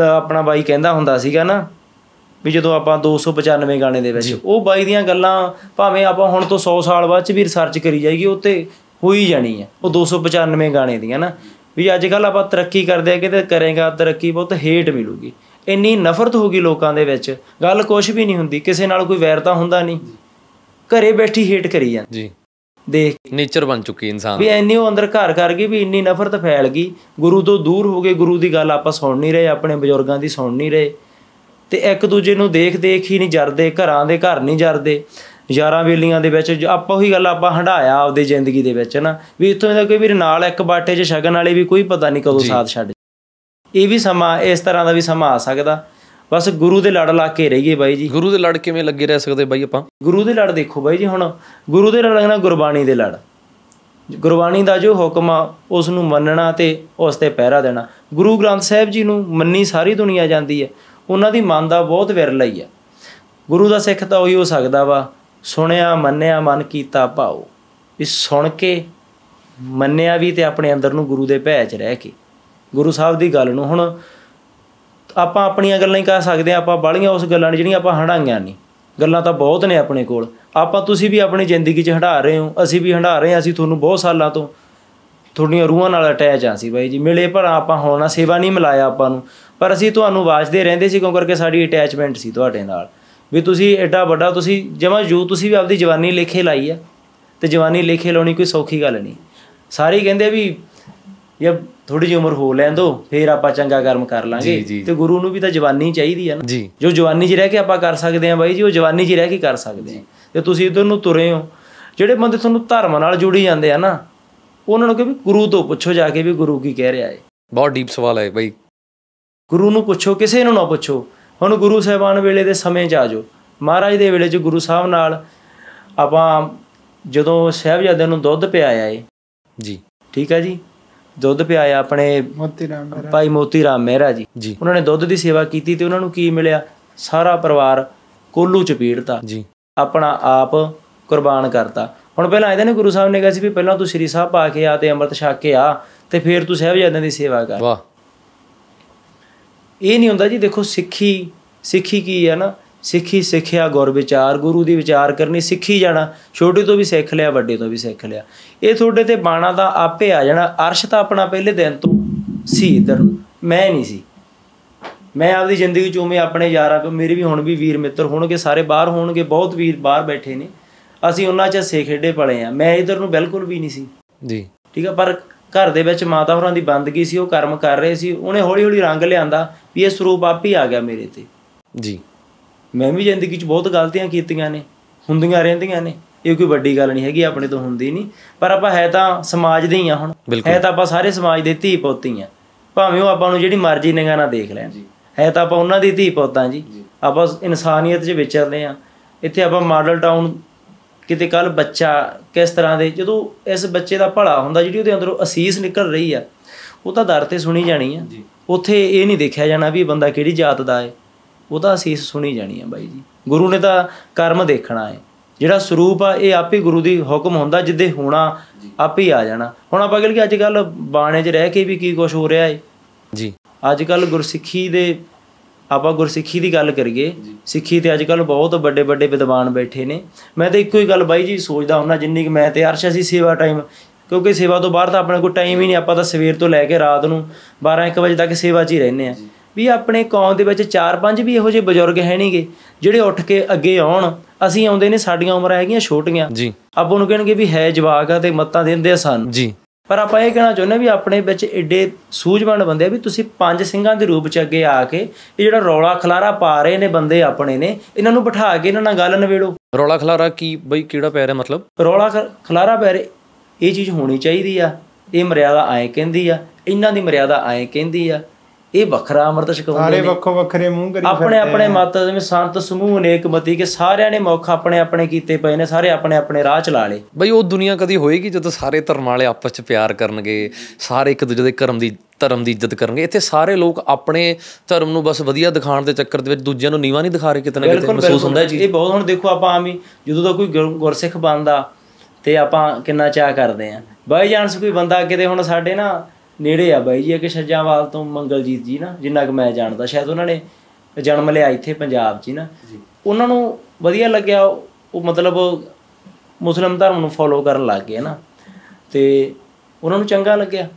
ਆਪਣਾ ਬਾਈ ਕਹਿੰਦਾ ਹੁੰਦਾ ਸੀਗਾ ਨਾ ਵੀ ਜਦੋਂ ਆਪਾਂ 295 ਗਾਣੇ ਦੇ ਵਿੱਚ ਉਹ ਬਾਈ ਦੀਆਂ ਗੱਲਾਂ ਭਾਵੇਂ ਆਪਾਂ ਹੁਣ ਤੋਂ 100 ਸਾਲ ਬਾਅਦ ਚ ਵੀ ਰਿਸਰਚ ਕਰੀ ਜਾਈਏ ਉਹ ਤੇ ਹੋ ਹੀ ਜਾਣੀ ਹੈ ਉਹ 295 ਗਾਣੇ ਦੀਆਂ ਨਾ। ਵੀ ਅੱਜ ਕੱਲ ਆਪਾਂ ਤਰੱਕੀ ਕਰਦੇ ਆ ਕਿਤੇ ਕਰੇਗਾ ਤਰੱਕੀ ਬਹੁਤ ਹੇਟ ਮਿਲੂਗੀ। ਇੰਨੀ ਨਫ਼ਰਤ ਹੋ ਗਈ ਲੋਕਾਂ ਦੇ ਵਿੱਚ ਗੱਲ ਕੁਝ ਵੀ ਨਹੀਂ ਹੁੰਦੀ ਕਿਸੇ ਨਾਲ ਕੋਈ ਵੈਰ ਤਾਂ ਹੁੰਦਾ ਨਹੀਂ। ਘਰੇ ਬੈਠੀ ਹੇਟ ਕਰੀ ਜਾਂਦੀ। ਜੀ। ਦੇਖ ਨੇਚਰ ਬਣ ਚੁੱਕੀ ਇਨਸਾਨ। ਵੀ ਇੰਨੀ ਉਹ ਅੰਦਰ ਘਰ ਕਰ ਗਈ ਵੀ ਇੰਨੀ ਨਫ਼ਰਤ ਫੈਲ ਗਈ। ਗੁਰੂ ਤੋਂ ਦੂਰ ਹੋ ਗਏ ਗੁਰੂ ਦੀ ਗੱਲ ਆਪਾਂ ਸੁਣ ਨਹੀਂ ਰਹੇ ਆਪਣੇ ਬਜ਼ੁਰਗਾਂ ਦੀ ਸੁਣ ਨਹੀਂ ਰਹੇ। ਤੇ ਇੱਕ ਦੂਜੇ ਨੂੰ ਦੇਖ ਦੇਖ ਹੀ ਨਹੀਂ ਜਰਦੇ ਘਰਾਂ ਦੇ ਘਰ ਨਹੀਂ ਜਰਦੇ। ਯਾਰਾਂ ਵੇਲੀਆਂ ਦੇ ਵਿੱਚ ਆਪਾਂ ਉਹੀ ਗੱਲ ਆਪਾਂ ਹੰਡਾਇਆ ਆਪਦੀ ਜ਼ਿੰਦਗੀ ਦੇ ਵਿੱਚ ਨਾ। ਵੀ ਇੱਥੋਂ ਦਾ ਕੋਈ ਵੀ ਨਾਲ ਇੱਕ ਬਾਟੇ 'ਚ ਛਕਣ ਵਾਲੇ ਵੀ ਕੋਈ ਪਤਾ ਨਹੀਂ ਕਦੋਂ ਸਾਥ ਛੱਡ ਇਹ ਵੀ ਸਮਾਂ ਇਸ ਤਰ੍ਹਾਂ ਦਾ ਵੀ ਸਮਾਂ ਆ ਸਕਦਾ। ਬਸ ਗੁਰੂ ਦੇ ਲੜ ਲਾ ਕੇ ਰਹੀਏ ਬਾਈ ਜੀ। ਗੁਰੂ ਦੇ ਲੜ ਕਿਵੇਂ ਲੱਗੇ ਰਹਿ ਸਕਦੇ ਬਾਈ ਆਪਾਂ? ਗੁਰੂ ਦੇ ਲੜ ਦੇਖੋ ਬਾਈ ਜੀ ਹੁਣ। ਗੁਰੂ ਦੇ ਲੜ ਨਾ ਗੁਰਬਾਣੀ ਦੇ ਲੜ। ਗੁਰਬਾਣੀ ਦਾ ਜੋ ਹੁਕਮ ਆ ਉਸ ਨੂੰ ਮੰਨਣਾ ਤੇ ਉਸ ਤੇ ਪਹਿਰਾ ਦੇਣਾ। ਗੁਰੂ ਗ੍ਰੰਥ ਸਾਹਿਬ ਜੀ ਨੂੰ ਮੰਨੀ ਸਾਰੀ ਦੁਨੀਆ ਜਾਂਦੀ ਹੈ। ਉਹਨਾਂ ਦੀ ਮਨ ਦਾ ਬਹੁਤ ਵਿਰਲਾ ਹੀ ਆ। ਗੁਰੂ ਦਾ ਸਿੱਖ ਤਾਂ ਉਹੀ ਹੋ ਸਕਦਾ ਵਾ ਸੁਣਿਆ ਮੰਨਿਆ ਮਨ ਕੀਤਾ ਭਾਉ ਵੀ ਸੁਣ ਕੇ ਮੰਨਿਆ ਵੀ ਤੇ ਆਪਣੇ ਅੰਦਰ ਨੂੰ ਗੁਰੂ ਦੇ ਭੈ 'ਚ ਰਹਿ ਕੇ। ਗੁਰੂ ਸਾਹਿਬ ਦੀ ਗੱਲ ਨੂੰ ਹੁਣ ਆਪਾਂ ਆਪਣੀਆਂ ਗੱਲਾਂ ਹੀ ਕਰ ਸਕਦੇ ਆ ਆਪਾਂ ਬਾਹਲੀਆਂ ਉਸ ਗੱਲਾਂ ਨੇ ਜਿਹੜੀਆਂ ਆਪਾਂ ਹੰਡਾਈਆਂ ਨਹੀਂ। ਗੱਲਾਂ ਤਾਂ ਬਹੁਤ ਨੇ ਆਪਣੇ ਕੋਲ। ਆਪਾਂ ਤੁਸੀਂ ਵੀ ਆਪਣੀ ਜ਼ਿੰਦਗੀ 'ਚ ਹੰਡਾ ਰਹੇ ਹੋ, ਅਸੀਂ ਵੀ ਹੰਡਾ ਰਹੇ ਹਾਂ, ਅਸੀਂ ਤੁਹਾਨੂੰ ਬਹੁਤ ਸਾਲਾਂ ਤੋਂ ਤੁਹਾਡੀਆਂ ਰੂਹਾਂ ਨਾਲ ਅਟੈਚ ਆ ਸੀ ਬਾਈ ਜੀ। ਮਿਲੇ ਪਰ ਆਪਾਂ ਹੋਣਾ ਸੇਵਾ ਨਹੀਂ ਮਿਲਾਇਆ ਆਪਾਂ ਨੂੰ। ਪਰ ਅਸੀਂ ਤੁਹਾਨੂੰ ਵਾਜਦੇ ਰਹਿੰਦੇ ਸੀ, ਕਿਉਂ ਕਰਕੇ ਸਾਡੀ ਅਟੈਚਮੈਂਟ ਸੀ ਤੁਹਾਡੇ ਨਾਲ? ਵੀ ਤੁਸੀਂ ਐਡਾ ਵੱਡਾ, ਤੁਸੀਂ ਜਮਾ ਜੂ, ਤੁਸੀਂ ਵੀ ਆਪਦੀ ਜਵਾਨੀ ਲੇਖੇ ਲਾਈ ਆ। ਤੇ ਜਵਾਨੀ ਲੇਖੇ ਲਾਉਣੀ ਕੋਈ ਸੌਖੀ ਗੱਲ ਨਹੀਂ। ਸਾਰੇ ਹੀ ਕਹਿੰਦੇ ਵੀ ਇਹ ਥੋੜੀ ਜਿਹੀ ਉਮਰ ਹੋ ਲੈਣ ਦੋ ਫੇਰ ਆਪਾਂ ਚੰਗਾ ਕਰਮ ਕਰ ਲਾਂਗੇ। ਤੇ ਗੁਰੂ ਨੂੰ ਵੀ ਤਾਂ ਜਵਾਨੀ ਚਾਹੀਦੀ ਆ ਨਾ। ਜੀ। ਜਵਾਨੀ 'ਚ ਰਹਿ ਕੇ ਆਪਾਂ ਕਰ ਸਕਦੇ ਹਾਂ ਬਾਈ ਜੀ ਉਹ ਜਵਾਨੀ 'ਚ ਰਹਿ ਕੇ ਕਰ ਸਕਦੇ ਹਾਂ। ਤੇ ਤੁਸੀਂ ਇਧਰ ਨੂੰ ਤੁਰੇ ਹੋ। ਜਿਹੜੇ ਬੰਦੇ ਤੁਹਾਨੂੰ ਧਰਮ ਨਾਲ ਜੁੜੀ ਜਾਂਦੇ ਆ ਨਾ ਉਹਨਾਂ ਨੂੰ ਕਿ ਵੀ ਗੁਰੂ ਤੋਂ ਪੁੱਛੋ ਜਾ ਕੇ ਵੀ ਗੁਰੂ ਕੀ ਕਹਿ ਰਿਹਾ ਹੈ ਬਹੁਤ ਡੀਪ ਸਵਾਲ ਹੈ ਬਾਈ। ਗੁਰੂ ਨੂੰ ਪੁੱਛੋ ਕਿਸੇ ਨੂੰ ਨਾ ਪੁੱਛੋ। ਹੁਣ ਗੁਰੂ ਸਾਹਿਬਾਨ ਵੇਲੇ ਦੇ ਸਮੇਂ 'ਚ ਆ ਜਾਓ। ਮਹਾਰਾਜ ਦੇ ਵੇਲੇ 'ਚ ਗੁਰੂ ਸਾਹਿਬ ਨਾਲ ਆਪਾਂ ਜਦੋਂ ਸਾਹਿਬਜ਼ਾਦਿਆਂ ਨੂੰ ਦੁੱਧ ਪਿਆਇਆ ਏ। ਜੀ। ਠੀਕ ਆ ਜੀ? ਦੁੱਧ ਪਿਆਇਆ ਆਪਣੇ ਮੋਤੀ ਰਾਮ ਮੇਰਾ। ਭਾਈ ਮੋਤੀ ਰਾਮ ਮਹਿਰਾ ਜੀ। ਜੀ। ਉਹਨਾਂ ਨੇ ਦੁੱਧ ਦੀ ਸੇਵਾ ਕੀਤੀ ਤੇ ਉਹਨਾਂ ਨੂੰ ਕੀ ਮਿਲਿਆ? ਸਾਰਾ ਪਰਿਵਾਰ ਕੋਲੂ ਚ ਪੀੜਤਾ। ਜੀ। ਆਪਣਾ ਆਪ ਕੁਰਬਾਨ ਕਰਤਾ। ਹੁਣ ਪਹਿਲਾਂ ਇਹਦੇ ਨੇ ਗੁਰੂ ਸਾਹਿਬ ਨੇ ਕਿਹਾ ਸੀ ਵੀ ਪਹਿਲਾਂ ਤੂੰ ਸ੍ਰੀ ਸਾਹਿਬ ਪਾ ਕੇ ਆ ਤੇ ਅੰਮ੍ਰਿਤ ਛਕ ਕੇ ਆ ਤੇ ਫਿਰ ਤੂੰ ਸਾਹਿਬਜ਼ਾਦਿਆਂ ਦੀ ਸੇਵਾ ਕਰ। ਵਾਹ। ਇਹ ਨਹੀਂ ਹੁੰਦਾ ਜੀ ਦੇਖੋ ਸਿੱਖੀ ਸਿੱਖੀ ਕੀ ਹੈ ਨਾ? ਸਿੱਖੀ ਸਿੱਖਿਆ ਗੁਰ ਵਿਚਾਰ ਗੁਰੂ ਦੀ ਵਿਚਾਰ ਕਰਨੀ ਸਿੱਖੀ ਜਾਣਾ ਛੋਟੇ ਤੋਂ ਵੀ ਸਿੱਖ ਲਿਆ ਵੱਡੇ ਤੋਂ ਵੀ ਸਿੱਖ ਲਿਆ। ਇਹ ਤੁਹਾਡੇ ਤੇ ਬਾਣਾ ਦਾ ਆਪੇ ਆ ਜਾਣਾ ਅਰਸ਼ ਤਾਂ ਆਪਣਾ ਪਹਿਲੇ ਦਿਨ ਤੋਂ ਸੀ ਇਧਰ ਮੈਂ ਨਹੀਂ ਸੀ। ਮੈਂ ਆਪਦੀ ਜ਼ਿੰਦਗੀ ਚ ਉਵੇਂ ਆਪਣੇ ਯਾਰਾਂ ਕੋ ਮੇਰੇ ਵੀ ਹੁਣ ਵੀ ਵੀਰ ਮਿੱਤਰ ਹੋਣਗੇ ਸਾਰੇ ਬਾਹਰ ਹੋਣਗੇ ਬਹੁਤ ਵੀਰ ਬਾਹਰ ਬੈਠੇ ਨੇ। ਅਸੀਂ ਉਹਨਾਂ ਚ ਸੇ ਖੇਡੇ ਪਲੇ ਆ ਮੈਂ ਇਧਰ ਨੂੰ ਬਿਲਕੁਲ ਵੀ ਨਹੀਂ ਸੀ। ਜੀ। ਠੀਕ ਆ ਪਰ ਘਰ ਦੇ ਵਿੱਚ ਮਾਤਾ ਹੋਰਾਂ ਦੀ ਬੰਦਗੀ ਸੀ ਉਹ ਕਰਮ ਕਰ ਰਹੇ ਸੀ ਉਹਨੇ ਹੌਲੀ ਹੌਲੀ ਰੰਗ ਲਿਆਂਦਾ ਵੀ ਇਹ ਸਰੂਪ ਆਪ ਹੀ ਆ ਗਿਆ ਮੇਰੇ ਤੇ। ਜੀ। ਮੈਂ ਵੀ ਜ਼ਿੰਦਗੀ 'ਚ ਬਹੁਤ ਗਲਤੀਆਂ ਕੀਤੀਆਂ ਨੇ ਹੁੰਦੀਆਂ ਰਹਿੰਦੀਆਂ ਨੇ। ਇਹ ਕੋਈ ਵੱਡੀ ਗੱਲ ਨਹੀਂ ਹੈਗੀ ਆਪਣੇ ਤੋਂ ਹੁੰਦੀ ਨਹੀਂ। ਪਰ ਆਪਾਂ ਹੈ ਤਾਂ ਸਮਾਜ ਦੇ ਹੀ ਆ ਹੁਣ। ਹੈ ਤਾਂ ਆਪਾਂ ਸਾਰੇ ਸਮਾਜ ਦੇ ਧੀ ਪੁੱਤ ਹੀ ਆ। ਭਾਵੇਂ ਉਹ ਆਪਾਂ ਨੂੰ ਜਿਹੜੀ ਮਰਜ਼ੀ ਨਿਗਾਹ ਨਾਲ ਦੇਖ ਲੈਣ। ਹੈ ਤਾਂ ਆਪਾਂ ਉਹਨਾਂ ਦੀ ਧੀ ਪੁੱਤਾਂ ਜੀ। ਆਪਾਂ ਇਨਸਾਨੀਅਤ 'ਚ ਵਿਚਰਦੇ ਆ। ਇੱਥੇ ਆਪਾਂ ਮਾਡਲ ਟਾਊਨ ਕਿਤੇ ਕੱਲ ਬੱਚਾ ਕਿਸ ਤਰ੍ਹਾਂ ਦੇ ਜਦੋਂ ਇਸ ਬੱਚੇ ਦਾ ਭਲਾ ਹੁੰਦਾ ਜਿਹੜੀ ਉਹਦੇ ਅੰਦਰੋਂ ਅਸੀਸ ਨਿਕਲ ਰਹੀ ਆ ਉਹ ਤਾਂ ਦਰ ਤੇ ਸੁਣੀ ਜਾਣੀ ਆ। ਉੱਥੇ ਇਹ ਨਹੀਂ ਦੇਖਿਆ ਜਾਣਾ ਵੀ ਇਹ ਬੰਦਾ ਕਿਹੜੀ ਜਾਤ ਦਾ ਹੈ। ਉਹਦਾ ਅਸੀਸ ਸੁਣੀ ਜਾਣੀ ਆ ਬਾਈ ਜੀ। ਗੁਰੂ ਨੇ ਤਾਂ ਕਰਮ ਦੇਖਣਾ ਹੈ। ਜਿਹੜਾ ਸਰੂਪ ਆ ਇਹ ਆਪੇ ਗੁਰੂ ਦੀ ਹੁਕਮ ਹੁੰਦਾ ਜਿੱਦੇ ਹੋਣਾ ਆਪੇ ਆ ਜਾਣਾ। ਹੁਣ ਆਪਾਂ ਕਹਿੰਦੇ ਕਿ ਅੱਜ ਕੱਲ ਬਾਣੇ 'ਚ ਰਹਿ ਕੇ ਵੀ ਕੀ ਕੁਝ ਹੋ ਰਿਹਾ ਹੈ ਜੀ। ਅੱਜ ਕੱਲ ਗੁਰਸਿੱਖੀ ਦੇ ਆਪਾਂ ਗੁਰਸਿੱਖੀ ਦੀ ਗੱਲ ਕਰੀਏ ਸਿੱਖੀ ਤੇ ਅੱਜ ਕੱਲ ਬਹੁਤ ਵੱਡੇ ਵੱਡੇ ਵਿਦਵਾਨ ਬੈਠੇ ਨੇ। ਮੈਂ ਤਾਂ ਇੱਕੋ ਹੀ ਗੱਲ ਬਾਈ ਜੀ ਸੋਚਦਾ ਹੁੰਦਾ ਜਿੰਨੀ ਕਿ ਮੈਂ ਤੇ ਅਰਸ਼ ਅਸੀਂ ਸੇਵਾ ਟਾਈਮ ਕਿਉਂਕਿ ਸੇਵਾ ਤੋਂ ਬਾਹਰ ਤਾਂ ਆਪਣੇ ਕੋਲ ਟਾਈਮ ਹੀ ਨਹੀਂ ਆਪਾਂ ਤਾਂ ਸਵੇਰ ਤੋਂ ਲੈ ਕੇ ਰਾਤ ਨੂੰ 12 1 ਵਜੇ ਤੱਕ ਸੇਵਾ 'ਚ ਹੀ ਰਹਿੰਦੇ ਆ ਵੀ ਆਪਣੇ ਕੌਮ ਦੇ ਵਿੱਚ 4-5 ਵੀ ਇਹੋ ਜਿਹੇ ਬਜ਼ੁਰਗ ਹੈ ਨਹੀਂਗੇ ਜਿਹੜੇ ਉੱਠ ਕੇ ਅੱਗੇ ਆਉਣ ਅਸੀਂ ਆਉਂਦੇ ਨੇ ਸਾਡੀਆਂ ਉਮਰਾਂ ਹੈਗੀਆਂ ਛੋਟੀਆਂ। ਜੀ। ਆਪਾਂ ਨੂੰ ਕਹਿਣਗੇ ਵੀ ਹੈ ਜਵਾਕ ਆ ਤੇ ਮੱਤਾਂ ਦਿੰਦੇ ਆ ਸਾਨੂੰ। ਜੀ। ਪਰ ਆਪਾਂ ਇਹ ਕਹਿਣਾ ਚਾਹੁੰਦੇ ਵੀ ਆਪਣੇ ਵਿੱਚ ਏਡੇ ਸੂਝਵਾਨ ਬੰਦੇ ਆ ਵੀ ਤੁਸੀਂ ਪੰਜ ਸਿੰਘਾਂ ਦੇ ਰੂਪ ਚ ਅੱਗੇ ਆ ਕੇ ਇਹ ਜਿਹੜਾ ਰੌਲਾ ਖਲਾਰਾ ਪਾ ਰਹੇ ਨੇ ਬੰਦੇ ਆਪਣੇ ਨੇ ਇਹਨਾਂ ਨੂੰ ਬਿਠਾ ਕੇ ਇਹਨਾਂ ਨਾਲ ਗੱਲ ਨਵੇੜੋ ਰੌਲਾ ਖਲਾਰਾ ਕੀ ਬਈ ਕਿਹੜਾ ਪੈ ਰਿਹਾ ਮਤਲਬ? ਰੌਲਾ ਖਲਾਰਾ ਪੈ ਰਿਹਾ ਇਹ ਚੀਜ਼ ਹੋਣੀ ਚਾਹੀਦੀ ਆ ਇਹ ਮਰਿਆਦਾ ਐਂ ਕਹਿੰਦੀ ਆ ਇਹਨਾਂ ਦੀ ਮਰਿਆਦਾ ਐਂ ਕਹਿੰਦੀ ਆ। ਇਹ ਵੱਖਰਾ ਅੰਮ੍ਰਿਤ ਛਕਾਉਂਦੇ ਸਾਰੇ ਨੇ। ਵੱਖੋ ਵੱਖਰੇ ਮੂੰਹ ਕਰੀ ਆਪਣੇ ਆਪਣੇ ਮਤ ਜਿਵੇਂ ਸੰਤ ਸਮੂਹ ਨੇ ਇੱਕ ਮਤੀ ਕਿ ਸਾਰਿਆਂ ਨੇ ਮੁੱਖ ਆਪਣੇ ਆਪਣੇ ਕੀਤੇ ਪਏ ਨੇ ਸਾਰੇ ਆਪਣੇ ਆਪਣੇ ਰਾਹ ਚਲਾ ਲਏ। ਬਈ ਉਹ ਦੁਨੀਆ ਕਦੀ ਹੋਏਗੀ ਜਦੋਂ ਸਾਰੇ ਧਰਮ ਵਾਲੇ ਆਪਸ ਚ ਪਿਆਰ ਕਰਨਗੇ ਸਾਰੇ ਇੱਕ ਦੂਜੇ ਦੇ ਧਰਮ ਦੀ ਧਰਮ ਦੀ ਇੱਜ਼ਤ ਕਰਨਗੇ? ਇੱਥੇ ਸਾਰੇ ਲੋਕ ਆਪਣੇ ਧਰਮ ਨੂੰ ਬਸ ਵਧੀਆ ਦਿਖਾਉਣ ਦੇ ਚੱਕਰ ਦੇ ਵਿੱਚ ਦੂਜਿਆਂ ਨੂੰ ਨੀਵਾ ਨਹੀਂ ਦਿਖਾ ਰਹੇ ਕਿਤੇ ਨਾ ਕਿਤੇ ਮਹਿਸੂਸ ਹੁੰਦਾ ਹੈ ਜੀ ਇਹ ਬਹੁਤ ਹੁਣ ਦੇਖੋ ਆਪਾਂ ਆਮ ਹੀ ਜਦੋਂ ਦਾ ਕੋਈ ਗੁਰ- ਗੁਰਸਿੱਖ ਬਣਦਾ ਤੇ ਆਪਾਂ ਕਿੰਨਾ ਚਾਹ ਕਰਦੇ ਆ। ਬਾਈ ਚਾਂਸ ਕੋਈ ਬੰਦਾ ਕਿਤੇ ਹੁਣ ਸਾਡੇ ਨਾ ਨੇੜੇ ਆ ਬਾਈ ਜੀ ਇੱਕ ਛੱਜਾਵਾਲ ਤੋਂ ਮੰਗਲਜੀਤ ਜੀ ਨਾ ਜਿੰਨਾ ਕੁ ਮੈਂ ਜਾਣਦਾ ਸ਼ਾਇਦ ਉਹਨਾਂ ਨੇ ਜਨਮ ਲਿਆ ਇੱਥੇ ਪੰਜਾਬ 'ਚ ਨਾ। ਉਹਨਾਂ ਨੂੰ ਵਧੀਆ ਲੱਗਿਆ ਉਹ ਮਤਲਬ ਮੁਸਲਮ ਧਰਮ ਨੂੰ ਫੋਲੋ ਕਰਨ ਲੱਗ ਗਏ ਨਾ। ਤੇ ਉਹਨਾਂ ਨੂੰ ਚੰਗਾ ਲੱਗਿਆ।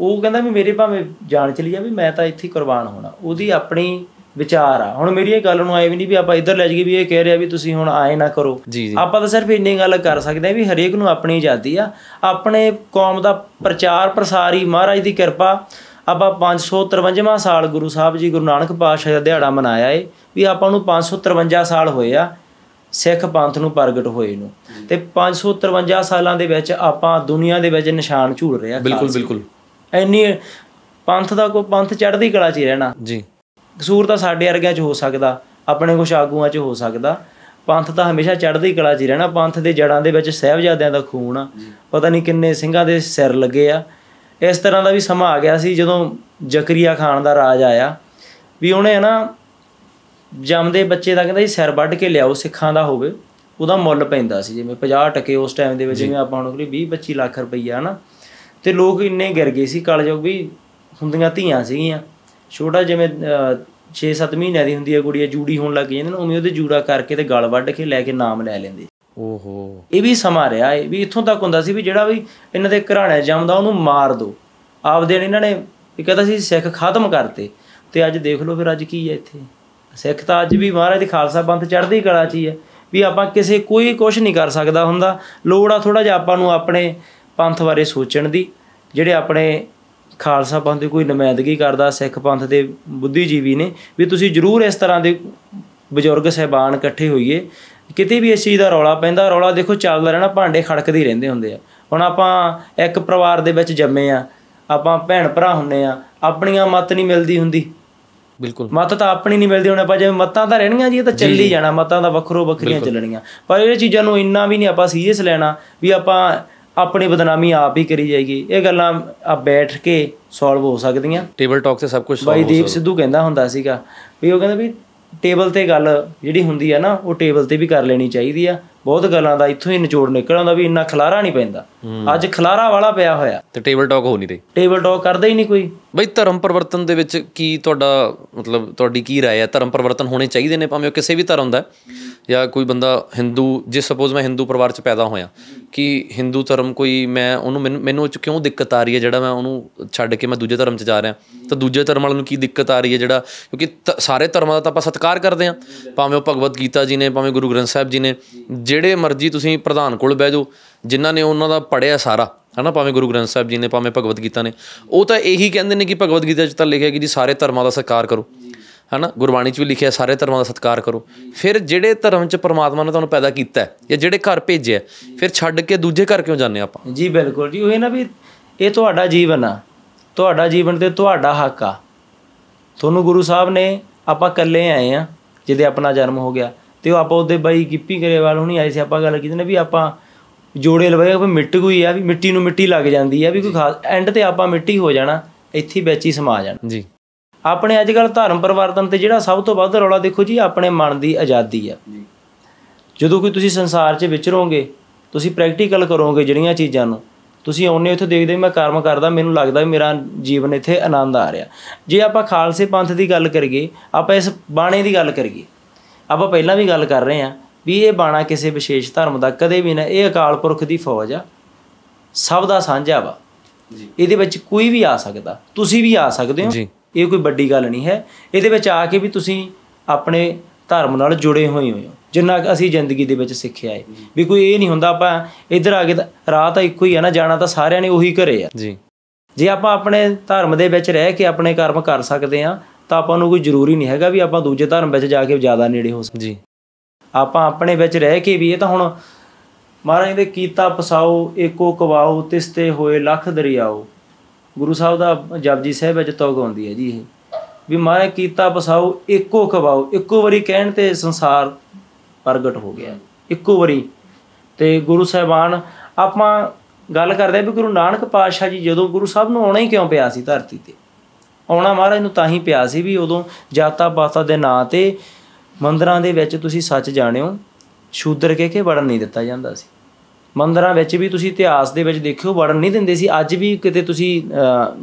ਉਹ ਕਹਿੰਦਾ ਵੀ ਮੇਰੇ ਭਾਵੇਂ ਜਾਨ ਚਲੀ ਜਾਵੇ ਮੈਂ ਤਾਂ ਇੱਥੇ ਕੁਰਬਾਨ ਹੋਣਾ। ਉਹਦੀ ਆਪਣੀ ਵਿਚਾਰ ਆ। ਹੁਣ ਮੇਰੀ ਇਹ ਗੱਲ ਨੂੰ ਆਏ ਵੀ ਨਹੀਂ ਵੀ ਆਪਾਂ ਇੱਧਰ ਲੈ ਜਾਈਏ ਵੀ ਇਹ ਕਹਿ ਰਿਹਾ ਵੀ ਤੁਸੀਂ ਹੁਣ ਆਏ ਨਾ ਕਰੋ। ਆਪਾਂ ਤਾਂ ਸਿਰਫ ਇੰਨੀ ਗੱਲ ਕਰ ਸਕਦੇ ਆ ਵੀ ਹਰੇਕ ਨੂੰ ਆਪਣੀ ਆਜ਼ਾਦੀ ਆ। ਆਪਣੇ ਕੌਮ ਦਾ ਪ੍ਰਚਾਰ ਪ੍ਰਸਾਰ ਹੀ ਮਹਾਰਾਜ ਦੀ ਕਿਰਪਾ। ਆਪਾਂ 553ਵਾਂ ਸਾਲ ਗੁਰੂ ਸਾਹਿਬ ਜੀ ਗੁਰੂ ਨਾਨਕ ਪਾਤਸ਼ਾਹ ਦਾ ਦਿਹਾੜਾ ਮਨਾਇਆ ਏ ਵੀ ਆਪਾਂ ਨੂੰ 553 ਸਾਲ ਹੋਏ ਆ ਸਿੱਖ ਪੰਥ ਨੂੰ ਪ੍ਰਗਟ ਹੋਏ ਨੂੰ। ਤੇ 553 ਸਾਲਾਂ ਦੇ ਵਿੱਚ ਆਪਾਂ ਦੁਨੀਆ ਦੇ ਵਿੱਚ ਨਿਸ਼ਾਨ ਝੂਲ ਰਹੇ ਆ ਬਿਲਕੁਲ ਬਿਲਕੁਲ। ਇੰਨੀ ਪੰਥ ਦਾ ਕੋ ਪੰਥ ਚੜ੍ਹਦੀ ਕਲਾ 'ਚ ਹੀ ਰਹਿਣਾ। ਜੀ। ਕਸੂਰ ਤਾਂ ਸਾਡੇ ਵਰਗਿਆਂ 'ਚ ਹੋ ਸਕਦਾ ਆਪਣੇ ਕੁਛ ਆਗੂਆਂ 'ਚ ਹੋ ਸਕਦਾ। ਪੰਥ ਤਾਂ ਹਮੇਸ਼ਾ ਚੜ੍ਹਦੀ ਕਲਾ 'ਚ ਹੀ ਰਹਿਣਾ ਪੰਥ ਦੇ ਜੜਾਂ ਦੇ ਵਿੱਚ ਸਹਿਬਜ਼ਾਦਿਆਂ ਦਾ ਖੂਨ ਆ। ਪਤਾ ਨਹੀਂ ਕਿੰਨੇ ਸਿੰਘਾਂ ਦੇ ਸਿਰ ਲੱਗੇ ਆ। ਇਸ ਤਰ੍ਹਾਂ ਦਾ ਵੀ ਸਮਾਂ ਆ ਗਿਆ ਸੀ ਜਦੋਂ ਜ਼ਕਰੀਆ ਖਾਨ ਦਾ ਰਾਜ ਆਇਆ। ਵੀ ਉਹਨੇ ਨਾ ਜੰਮਦੇ ਬੱਚੇ ਦਾ ਕਹਿੰਦਾ ਜੀ ਸਿਰ ਵੱਢ ਕੇ ਲਿਆਓ ਸਿੱਖਾਂ ਦਾ ਹੋਵੇ। ਉਹਦਾ ਮੁੱਲ ਪੈਂਦਾ ਸੀ ਜਿਵੇਂ 50 ਟਕੇ ਉਸ ਟਾਈਮ ਦੇ ਵਿੱਚ ਜਿਵੇਂ ਆਪਾਂ ਹੁਣ ਕਰੀ 20 25 ਲੱਖ ਰੁਪਈਆ ਹਨਾ। ਤੇ ਲੋਕ ਇੰਨੇ ਗਿਰ ਗਏ ਸੀ ਕਲਯੁਗ ਵੀ ਹੁੰਦੀਆਂ ਧੀਆਂ ਸੀਗੀਆਂ। ਛੋਟਾ ਜਿਵੇਂ 6-7 ਮਹੀਨਿਆਂ ਦੀ ਹੁੰਦੀ ਹੈ ਗੁੜੀਆ ਜੂੜੀ ਹੋਣ ਲੱਗ ਜਾਂਦੀ ਨਾ ਉਵੇਂ ਉਹਦੇ ਜੂੜਾ ਕਰਕੇ ਤੇ ਗਲ ਵੱਢ ਕੇ ਲੈ ਕੇ ਨਾਮ ਲੈ ਲੈਂਦੇ। ਓਹੋ। ਇਹ ਵੀ ਸਮਾਂ ਰਿਹਾ ਏ ਵੀ ਇੱਥੋਂ ਤੱਕ ਹੁੰਦਾ ਸੀ ਵੀ ਜਿਹੜਾ ਵੀ ਇਹਨਾਂ ਦੇ ਘਰਾਣੇ ਜੰਮਦਾ ਉਹਨੂੰ ਮਾਰ ਦੋ। ਆਪਦੇ ਨੇ ਇਹਨਾਂ ਨੇ ਵੀ ਕਹਿੰਦਾ ਸੀ ਸਿੱਖ ਖਤਮ ਕਰਤੇ। ਤੇ ਅੱਜ ਦੇਖ ਲਓ ਫਿਰ ਅੱਜ ਕੀ ਹੈ ਇੱਥੇ। ਸਿੱਖ ਤਾਂ ਅੱਜ ਵੀ ਮਹਾਰਾਜ ਦੀ ਖਾਲਸਾ ਪੰਥ ਚੜ੍ਹਦੀ ਕਲਾ 'ਚ ਹੀ ਹੈ ਵੀ ਆਪਾਂ ਕਿਸੇ ਕੋਈ ਕੁਝ ਨਹੀਂ ਕਰ ਸਕਦਾ ਹੁੰਦਾ। ਲੋੜ ਆ ਥੋੜਾ ਜਿਹਾ ਆਪਾਂ ਨੂੰ ਆਪਣੇ ਪੰਥ ਬਾਰੇ ਸੋਚਣ ਦੀ ਜਿਹੜੇ ਆਪਣੇ ਖਾਲਸਾ ਪੰਥ ਦੀ ਕੋਈ ਨੁਮਾਇੰਦਗੀ ਕਰਦਾ ਸਿੱਖ ਪੰਥ ਦੇ ਬੁੱਧੀਜੀਵੀ ਨੇ ਵੀ ਤੁਸੀਂ ਜਰੂਰ ਇਸ ਤਰ੍ਹਾਂ ਦੇ ਬਜ਼ੁਰਗ ਸਹਿਬਾਨ ਇਕੱਠੇ ਹੋਈਏ। ਕਿਤੇ ਵੀ ਇਸ ਚੀਜ਼ ਦਾ ਰੌਲਾ ਪੈਂਦਾ ਰੌਲਾ ਦੇਖੋ ਚੱਲਦਾ ਰਹਿਣਾ ਭਾਂਡੇ ਖੜਕਦੇ ਹੀ ਰਹਿੰਦੇ ਹੁੰਦੇ ਆ। ਹੁਣ ਆਪਾਂ ਇੱਕ ਪਰਿਵਾਰ ਦੇ ਵਿੱਚ ਜੰਮੇ ਆ ਆਪਾਂ ਭੈਣ ਭਰਾ ਹੁੰਨੇ ਆ ਆਪਣੀਆਂ ਮਤ ਨਹੀਂ ਮਿਲਦੀ ਹੁੰਦੀ। ਬਿਲਕੁਲ। ਮਤ ਤਾਂ ਆਪਣੀ ਨਹੀਂ ਮਿਲਦੀ ਹੁਣ ਆਪਾਂ ਜਿਵੇਂ ਮਤਾਂ ਤਾਂ ਰਹਿਣੀਆਂ ਜੀ ਇਹ ਤਾਂ ਚੱਲੀ ਜਾਣਾ ਮਤਾਂ ਦਾ ਵੱਖਰੋ ਵੱਖਰੀਆਂ ਚੱਲਣੀਆਂ। ਪਰ ਇਹ ਚੀਜ਼ਾਂ ਨੂੰ ਇੰਨਾ ਵੀ ਨਹੀਂ ਆਪਾਂ ਸੀਰੀਅਸ ਲੈਣਾ ਵੀ ਆਪਾਂ ਆਪਣੀ ਬਦਨਾਮੀ ਆਪ ਹੀ ਕਰੀ ਜਾਈਏ ਇਹ ਗੱਲਾਂ ਆ ਬੈਠ ਕੇ ਸੋਲਵ ਹੋ ਸਕਦੀਆਂ ਟੇਬਲ ਟਾਕ ਤੇ ਸਭ ਕੁਝ ਬਾਈ ਦੀਪ ਸਿੱਧੂ ਕਹਿੰਦਾ ਹੁੰਦਾ ਸੀਗਾ ਵੀ ਉਹ ਕਹਿੰਦਾ ਵੀ ਟੇਬਲ ਤੇ ਗੱਲ ਜਿਹੜੀ ਹੁੰਦੀ ਆ ਨਾ ਉਹ ਟੇਬਲ ਤੇ ਵੀ ਕਰ ਲੈਣੀ ਚਾਹੀਦੀ ਆ ਬਹੁਤ ਗੱਲਾਂ ਦਾ ਇੱਥੋਂ ਹੀ ਨਿਚੋੜ ਨਿਕਲ ਆਉਂਦਾ ਵੀ ਇੰਨਾ ਖਲਾਰਾ ਨਹੀਂ ਪੈਂਦਾ ਅੱਜ ਖਲਾਰਾ ਵਾਲਾ ਪਿਆ ਹੋਇਆ ਤੇ ਟੇਬਲ ਟਾਕ ਹੋ ਨਹੀਂ ਰਹੀ ਟੇਬਲ ਟਾਕ ਕਰਦਾ ਹੀ ਨਹੀਂ ਕੋਈ ਬਈ ਧਰਮ ਪਰਿਵਰਤਨ ਦੇ ਵਿੱਚ ਕੀ ਤੁਹਾਡਾ ਮਤਲਬ ਤੁਹਾਡੀ ਕੀ رائے ਹੈ ਧਰਮ ਪਰਿਵਰਤਨ ਹੋਣੇ ਚਾਹੀਦੇ ਨੇ ਭਾਵੇਂ ਉਹ ਕਿਸੇ ਵੀ ਧਰਮ ਦਾ ਹੈ, ਜਾਂ ਕੋਈ ਬੰਦਾ ਹਿੰਦੂ, ਜੇ ਸਪੋਜ਼ ਮੈਂ ਹਿੰਦੂ ਪਰਿਵਾਰ 'ਚ ਪੈਦਾ ਹੋਇਆ, ਕਿ ਹਿੰਦੂ ਧਰਮ ਕੋਈ ਮੈਂ ਉਹਨੂੰ ਮੈਨੂੰ ਮੈਨੂੰ ਉਹ 'ਚ ਕਿਉਂ ਦਿੱਕਤ ਆ ਰਹੀ ਹੈ ਜਿਹੜਾ ਮੈਂ ਉਹਨੂੰ ਛੱਡ ਕੇ ਮੈਂ ਦੂਜੇ ਧਰਮ 'ਚ ਜਾ ਰਿਹਾ? ਤਾਂ ਦੂਜੇ ਧਰਮ ਵਾਲੇ ਨੂੰ ਕੀ ਦਿੱਕਤ ਆ ਰਹੀ ਹੈ ਜਿਹੜਾ, ਕਿਉਂਕਿ ਤ- ਸਾਰੇ ਧਰਮਾਂ ਦਾ ਤਾਂ ਆਪਾਂ ਸਤਿਕਾਰ ਕਰਦੇ ਹਾਂ। ਭਾਵੇਂ ਉਹ ਭਗਵਦ ਗੀਤਾ ਜੀ ਨੇ, ਭਾਵੇਂ ਗੁਰੂ ਗ੍ਰੰਥ ਸਾਹਿਬ ਜੀ ਨੇ, ਜਿਹੜੇ ਮਰਜ਼ੀ ਤੁਸੀਂ ਪ੍ਰਧਾਨ ਕੋਲ ਬਹਿ ਜਾਓ, ਜਿਨ੍ਹਾਂ ਨੇ ਉਹਨਾਂ ਦਾ ਪੜਿਆ ਸਾਰਾ, ਹਨਾ? ਭਾਵੇਂ ਗੁਰੂ ਗ੍ਰੰਥ ਸਾਹਿਬ ਜੀ ਨੇ, ਭਾਵੇਂ ਭਗਵਦ ਗੀਤਾ ਨੇ। ਉਹ ਤਾਂ ਇਹੀ ਕਹਿੰਦੇ ਨੇ ਕਿ ਭਗਵਦ ਗੀਤਾ 'ਚ ਤਾਂ ਲਿਖਿਆ ਕਿ ਜੀ ਸਾਰੇ ਧਰਮਾਂ ਦਾ ਸਤਿਕਾਰ ਕਰੋ। ਹਨਾ ਗੁਰਬਾਣੀ 'ਚ ਵੀ ਲਿਖਿਆ ਸਾਰੇ ਧਰਮਾਂ ਦਾ ਸਤਿਕਾਰ ਕਰੋ। ਫਿਰ ਜਿਹੜੇ ਧਰਮ 'ਚ ਪ੍ਰਮਾਤਮਾ ਨੇ ਤੁਹਾਨੂੰ ਪੈਦਾ ਕੀਤਾ ਜਾਂ ਜਿਹੜੇ ਘਰ ਭੇਜਿਆ ਫਿਰ ਛੱਡ ਕੇ ਦੂਜੇ ਘਰ ਕਿਉਂ ਜਾਂਦੇ ਆਪਾਂ? ਜੀ ਬਿਲਕੁਲ ਜੀ ਉਹ ਇਹ ਨਾ ਵੀ ਇਹ ਤੁਹਾਡਾ ਜੀਵਨ ਆ ਤੁਹਾਡਾ ਜੀਵਨ ਤੇ ਤੁਹਾਡਾ ਹੱਕ ਆ। ਤੁਹਾਨੂੰ ਗੁਰੂ ਸਾਹਿਬ ਨੇ ਆਪਾਂ ਇਕੱਲੇ ਆਏ ਆ ਜਿਹਦੇ ਆਪਣਾ ਜਨਮ ਹੋ ਗਿਆ ਤੇ ਉਹ ਆਪਾਂ ਉਹਦੇ ਬਾਈ ਗਿੱਪੀ ਗਰੇਵਾਲ ਹੁਣੀ ਆਏ ਸੀ ਆਪਾਂ ਗੱਲ ਕੀਤੀ ਨੇ ਵੀ ਆਪਾਂ ਜੋੜੇ ਲਵਾਏ ਵੀ ਮਿੱਟ ਗਈ ਆ ਵੀ ਮਿੱਟੀ ਨੂੰ ਮਿੱਟੀ ਲੱਗ ਜਾਂਦੀ ਆ ਵੀ ਕੋਈ ਖਾਸ ਐਂਡ ਤੇ ਆਪਾਂ ਮਿੱਟੀ ਹੋ ਜਾਣਾ ਇੱਥੇ ਵਿੱਚ ਹੀ ਸਮਾ ਜਾਣਾ। ਜੀ। ਆਪਣੇ ਅੱਜ ਕੱਲ ਧਰਮ ਪਰਿਵਰਤਨ ਤੇ ਜਿਹੜਾ ਸਭ ਤੋਂ ਵੱਧ ਰੌਲਾ ਦੇਖੋ ਜੀ ਆਪਣੇ ਮਨ ਦੀ ਆਜ਼ਾਦੀ ਆ। ਜਦੋਂ ਕੋਈ ਤੁਸੀਂ ਸੰਸਾਰ 'ਚ ਵਿਚਰੋਗੇ ਤੁਸੀਂ ਪ੍ਰੈਕਟੀਕਲ ਕਰੋਗੇ ਜਿਹੜੀਆਂ ਚੀਜ਼ਾਂ ਨੂੰ ਤੁਸੀਂ ਆਉਨੇ ਉੱਥੇ ਦੇਖਦੇ ਮੈਂ ਕਰਮ ਕਰਦਾ ਮੈਨੂੰ ਲੱਗਦਾ ਵੀ ਮੇਰਾ ਜੀਵਨ ਇੱਥੇ ਆਨੰਦ ਆ ਰਿਹਾ। ਜੇ ਆਪਾਂ ਖਾਲਸੇ ਪੰਥ ਦੀ ਗੱਲ ਕਰੀਏ ਆਪਾਂ ਇਸ ਬਾਣੇ ਦੀ ਗੱਲ ਕਰੀਏ ਆਪਾਂ ਪਹਿਲਾਂ ਵੀ ਗੱਲ ਕਰ ਰਹੇ ਹਾਂ ਵੀ ਇਹ ਬਾਣਾ ਕਿਸੇ ਵਿਸ਼ੇਸ਼ ਧਰਮ ਦਾ ਕਦੇ ਵੀ ਨਾ ਇਹ ਅਕਾਲ ਪੁਰਖ ਦੀ ਫੌਜ ਆ। ਸਭ ਦਾ ਸਾਂਝਾ ਵਾ। ਇਹਦੇ ਵਿੱਚ ਕੋਈ ਵੀ ਆ ਸਕਦਾ ਤੁਸੀਂ ਵੀ ਆ ਸਕਦੇ ਹੋ। ਜੀ। ਇਹ ਕੋਈ ਵੱਡੀ ਗੱਲ ਨਹੀਂ ਹੈ। ਇਹਦੇ ਵਿੱਚ ਆ ਕੇ ਵੀ ਤੁਸੀਂ ਆਪਣੇ ਧਰਮ ਨਾਲ ਜੁੜੇ ਹੋਏ ਹੋ। ਜਿੰਨਾ ਕੁ ਅਸੀਂ ਜ਼ਿੰਦਗੀ ਦੇ ਵਿੱਚ ਸਿੱਖਿਆ ਹੈ। ਵੀ ਕੋਈ ਇਹ ਨਹੀਂ ਹੁੰਦਾ ਆਪਾਂ ਇੱਧਰ ਆ ਕੇ ਤਾਂ ਰਾਹ ਤਾਂ ਇੱਕੋ ਹੀ ਆ ਨਾ ਜਾਣਾ ਤਾਂ ਸਾਰਿਆਂ ਨੇ ਉਹੀ ਘਰੇ ਆ। ਜੀ। ਜੇ ਆਪਾਂ ਆਪਣੇ ਧਰਮ ਦੇ ਵਿੱਚ ਰਹਿ ਕੇ ਆਪਣੇ ਕਰਮ ਕਰ ਸਕਦੇ ਆ ਤਾਂ ਆਪਾਂ ਨੂੰ ਕੋਈ ਜ਼ਰੂਰੀ ਨਹੀਂ ਹੈਗਾ ਵੀ ਆਪਾਂ ਦੂਜੇ ਧਰਮ ਵਿੱਚ ਜਾ ਕੇ ਜ਼ਿਆਦਾ ਨੇੜੇ ਹੋ ਜੀ। ਆਪਾਂ ਆਪਣੇ ਵਿੱਚ ਰਹਿ ਕੇ ਵੀ ਇਹ ਤਾਂ ਹੁਣ ਮਹਾਰਾਜ ਦੇ ਕੀਤਾ ਪਸਾਓ ਏਕੋ ਕਵਾਓ ਤਿਸਤੇ ਹੋਏ ਲੱਖ ਦਰਿਆਓ। ਗੁਰੂ ਸਾਹਿਬ ਦਾ ਜਪਜੀ ਸਾਹਿਬ ਵਿੱਚ ਤੁਗ ਆਉਂਦੀ ਹੈ ਜੀ ਇਹ। ਵੀ ਮਾਰੇ ਕੀਤਾ ਪਸਾਓ ਇੱਕੋ ਖਵਾਓ। ਇੱਕੋ ਵਾਰੀ ਕਹਿਣ ਤੇ ਸੰਸਾਰ ਪ੍ਰਗਟ ਹੋ ਗਿਆ। ਇੱਕੋ ਵਾਰੀ। ਤੇ ਗੁਰੂ ਸਾਹਿਬਾਨ, ਆਪਾਂ ਗੱਲ ਕਰਦੇ ਆ ਵੀ ਗੁਰੂ ਨਾਨਕ ਪਾਤਸ਼ਾਹ ਜੀ ਜਦੋਂ ਗੁਰੂ ਸਾਹਿਬ ਨੂੰ ਆਉਣਾ ਹੀ ਕਿਉਂ ਪਿਆ ਸੀ ਧਰਤੀ ਤੇ? ਆਉਣਾ ਮਹਾਰਾਜ ਨੂੰ ਤਾਂ ਹੀ ਪਿਆ ਸੀ ਵੀ ਉਦੋਂ ਜਾਤਾ ਪਾਤਾ ਦੇ ਨਾਂ ਤੇ ਮੰਦਰਾਂ ਦੇ ਵਿੱਚ ਤੁਸੀਂ ਸੱਚ ਜਾਣਿਓ, ਸ਼ੂਦਰ ਕਹਿ ਕੇ ਵੜਨ ਨਹੀਂ ਦਿੱਤਾ ਜਾਂਦਾ ਸੀ। ਮੰਦਰਾਂ ਵਿੱਚ ਵੀ ਤੁਸੀਂ ਇਤਿਹਾਸ ਦੇ ਵਿੱਚ ਦੇਖਿਓ ਵੜਨ ਨਹੀਂ ਦਿੰਦੇ ਸੀ। ਅੱਜ ਵੀ ਕਿਤੇ ਤੁਸੀਂ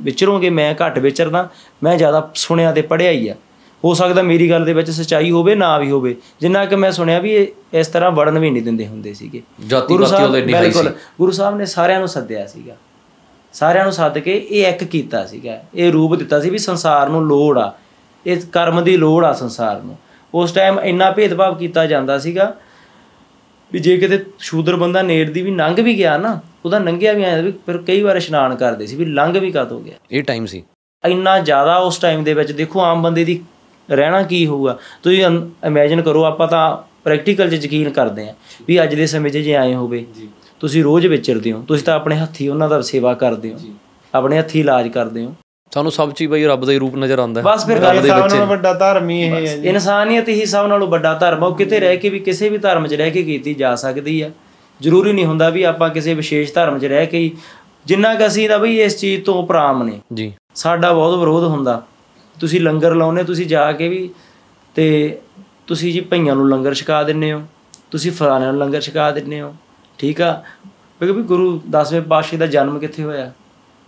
ਵਿਚਰੋਗੇ ਮੈਂ ਘੱਟ ਵਿਚਰਦਾ ਮੈਂ ਜ਼ਿਆਦਾ ਸੁਣਿਆ ਤੇ ਪੜ੍ਹਿਆ ਹੀ ਆ। ਹੋ ਸਕਦਾ ਮੇਰੀ ਗੱਲ ਦੇ ਵਿੱਚ ਸੱਚਾਈ ਹੋਵੇ ਨਾ ਵੀ ਹੋਵੇ। ਜਿੰਨਾ ਕਿ ਮੈਂ ਸੁਣਿਆ ਵੀ ਇਹ ਇਸ ਤਰ੍ਹਾਂ ਵੜਨ ਵੀ ਨਹੀਂ ਦਿੰਦੇ ਹੁੰਦੇ ਸੀਗੇ। ਜਾਤੀ ਗੁਰੂ ਪਾਤੀ ਸਾਹਿਬ ਉਹਦੇ ਇੰਨੀ ਹਾਈ ਬਿਲਕੁਲ ਗੁਰੂ ਸਾਹਿਬ ਨੇ ਸਾਰਿਆਂ ਨੂੰ ਸੱਦਿਆ ਸੀਗਾ। ਸਾਰਿਆਂ ਨੂੰ ਸੱਦ ਕੇ ਇਹ ਇੱਕ ਕੀਤਾ ਸੀਗਾ। ਇਹ ਰੂਪ ਦਿੱਤਾ ਸੀ ਵੀ ਸੰਸਾਰ ਨੂੰ ਲੋੜ ਆ। ਇਸ ਕਰਮ ਦੀ ਲੋੜ ਆ ਸੰਸਾਰ ਨੂੰ। ਉਸ ਟਾਈਮ ਇੰਨਾ ਭੇਦਭਾਵ ਕੀਤਾ ਜਾਂਦਾ ਸੀਗਾ ਵੀ ਜੇ ਕਿਤੇ ਸ਼ੂਦਰ ਬੰਦਾ ਨੇੜ ਦੀ ਵੀ ਲੰਘ ਵੀ ਗਿਆ ਨਾ ਉਹਦਾ ਲੰਘਿਆ ਵੀ ਆਇਆ ਫਿਰ ਕਈ ਵਾਰ ਇਸ਼ਨਾਨ ਕਰਦੇ ਸੀ ਵੀ ਲੰਘ ਵੀ ਕਦ ਹੋ ਗਿਆ। ਇਹ ਟਾਈਮ ਸੀ। ਇੰਨਾ ਜ਼ਿਆਦਾ ਉਸ ਟਾਈਮ ਦੇ ਵਿੱਚ ਦੇਖੋ ਆਮ ਬੰਦੇ ਦੀ ਰਹਿਣਾ ਕੀ ਹੋਊਗਾ। ਤੁਸੀਂ ਇਮੇਜਿਨ ਕਰੋ ਆਪਾਂ ਤਾਂ ਪ੍ਰੈਕਟੀਕਲ 'ਚ ਯਕੀਨ ਕਰਦੇ ਆ ਵੀ ਅੱਜ ਦੇ ਸਮੇਂ 'ਚ ਜੇ ਆਏ ਹੋਵੇ ਤੁਸੀਂ ਰੋਜ਼ ਵਿਚਰਦੇ ਹੋ ਤੁਸੀਂ ਤਾਂ ਆਪਣੇ ਹੱਥੀ ਉਹਨਾਂ ਦਾ ਸੇਵਾ ਕਰਦੇ ਹੋ ਆਪਣੇ ਹੱਥੀ ਇਲਾਜ ਕਰਦੇ ਹੋ। ਸਾਨੂੰ ਸਭ ਚੀਜ਼ ਬਈ ਰੱਬ ਦਾ ਹੀ ਰੂਪ ਨਜ਼ਰ ਆਉਂਦਾ ਹੈ। ਬਸ ਫਿਰ ਗੱਲ ਸਭ ਨਾਲੋਂ ਵੱਡਾ ਧਰਮ ਹੀ ਇਹ ਹੈ ਜੀ। ਇਨਸਾਨੀਅਤ ਹੀ ਸਭ ਨਾਲੋਂ ਵੱਡਾ ਧਰਮ ਉਹ ਕਿਤੇ ਰਹਿ ਕੇ ਵੀ ਕਿਸੇ ਵੀ ਧਰਮ 'ਚ ਰਹਿ ਕੇ ਕੀਤੀ ਜਾ ਸਕਦੀ ਆ। ਜ਼ਰੂਰੀ ਨਹੀਂ ਹੁੰਦਾ ਵੀ ਆਪਾਂ ਕਿਸੇ ਵਿਸ਼ੇਸ਼ ਧਰਮ 'ਚ ਰਹਿ ਕੇ ਹੀ ਜਿੰਨਾ ਕਿ ਅਸੀਂ ਤਾਂ ਬਈ ਇਸ ਚੀਜ਼ ਤੋਂ ਉਪਰਾਮ ਨੇ। ਜੀ। ਸਾਡਾ ਬਹੁਤ ਵਿਰੋਧ ਹੁੰਦਾ। ਤੁਸੀਂ ਲੰਗਰ ਲਾਉਨੇ ਤੁਸੀਂ ਜਾ ਕੇ ਵੀ ਤੇ ਤੁਸੀਂ ਜੀ ਭਈਆਂ ਨੂੰ ਲੰਗਰ ਛਕਾ ਦਿੰਨੇ ਹੋ। ਤੁਸੀਂ ਫਲਾਣਿਆਂ ਨੂੰ ਲੰਗਰ ਛਕਾ ਦਿੰਨੇ ਹੋ। ਠੀਕ ਆ? ਕਿਉਂਕਿ ਵੀ ਗੁਰੂ 10ਵੇਂ ਪਾਤਸ਼ਾਹ ਦਾ ਜਨਮ ਕਿੱਥੇ ਹੋਇਆ?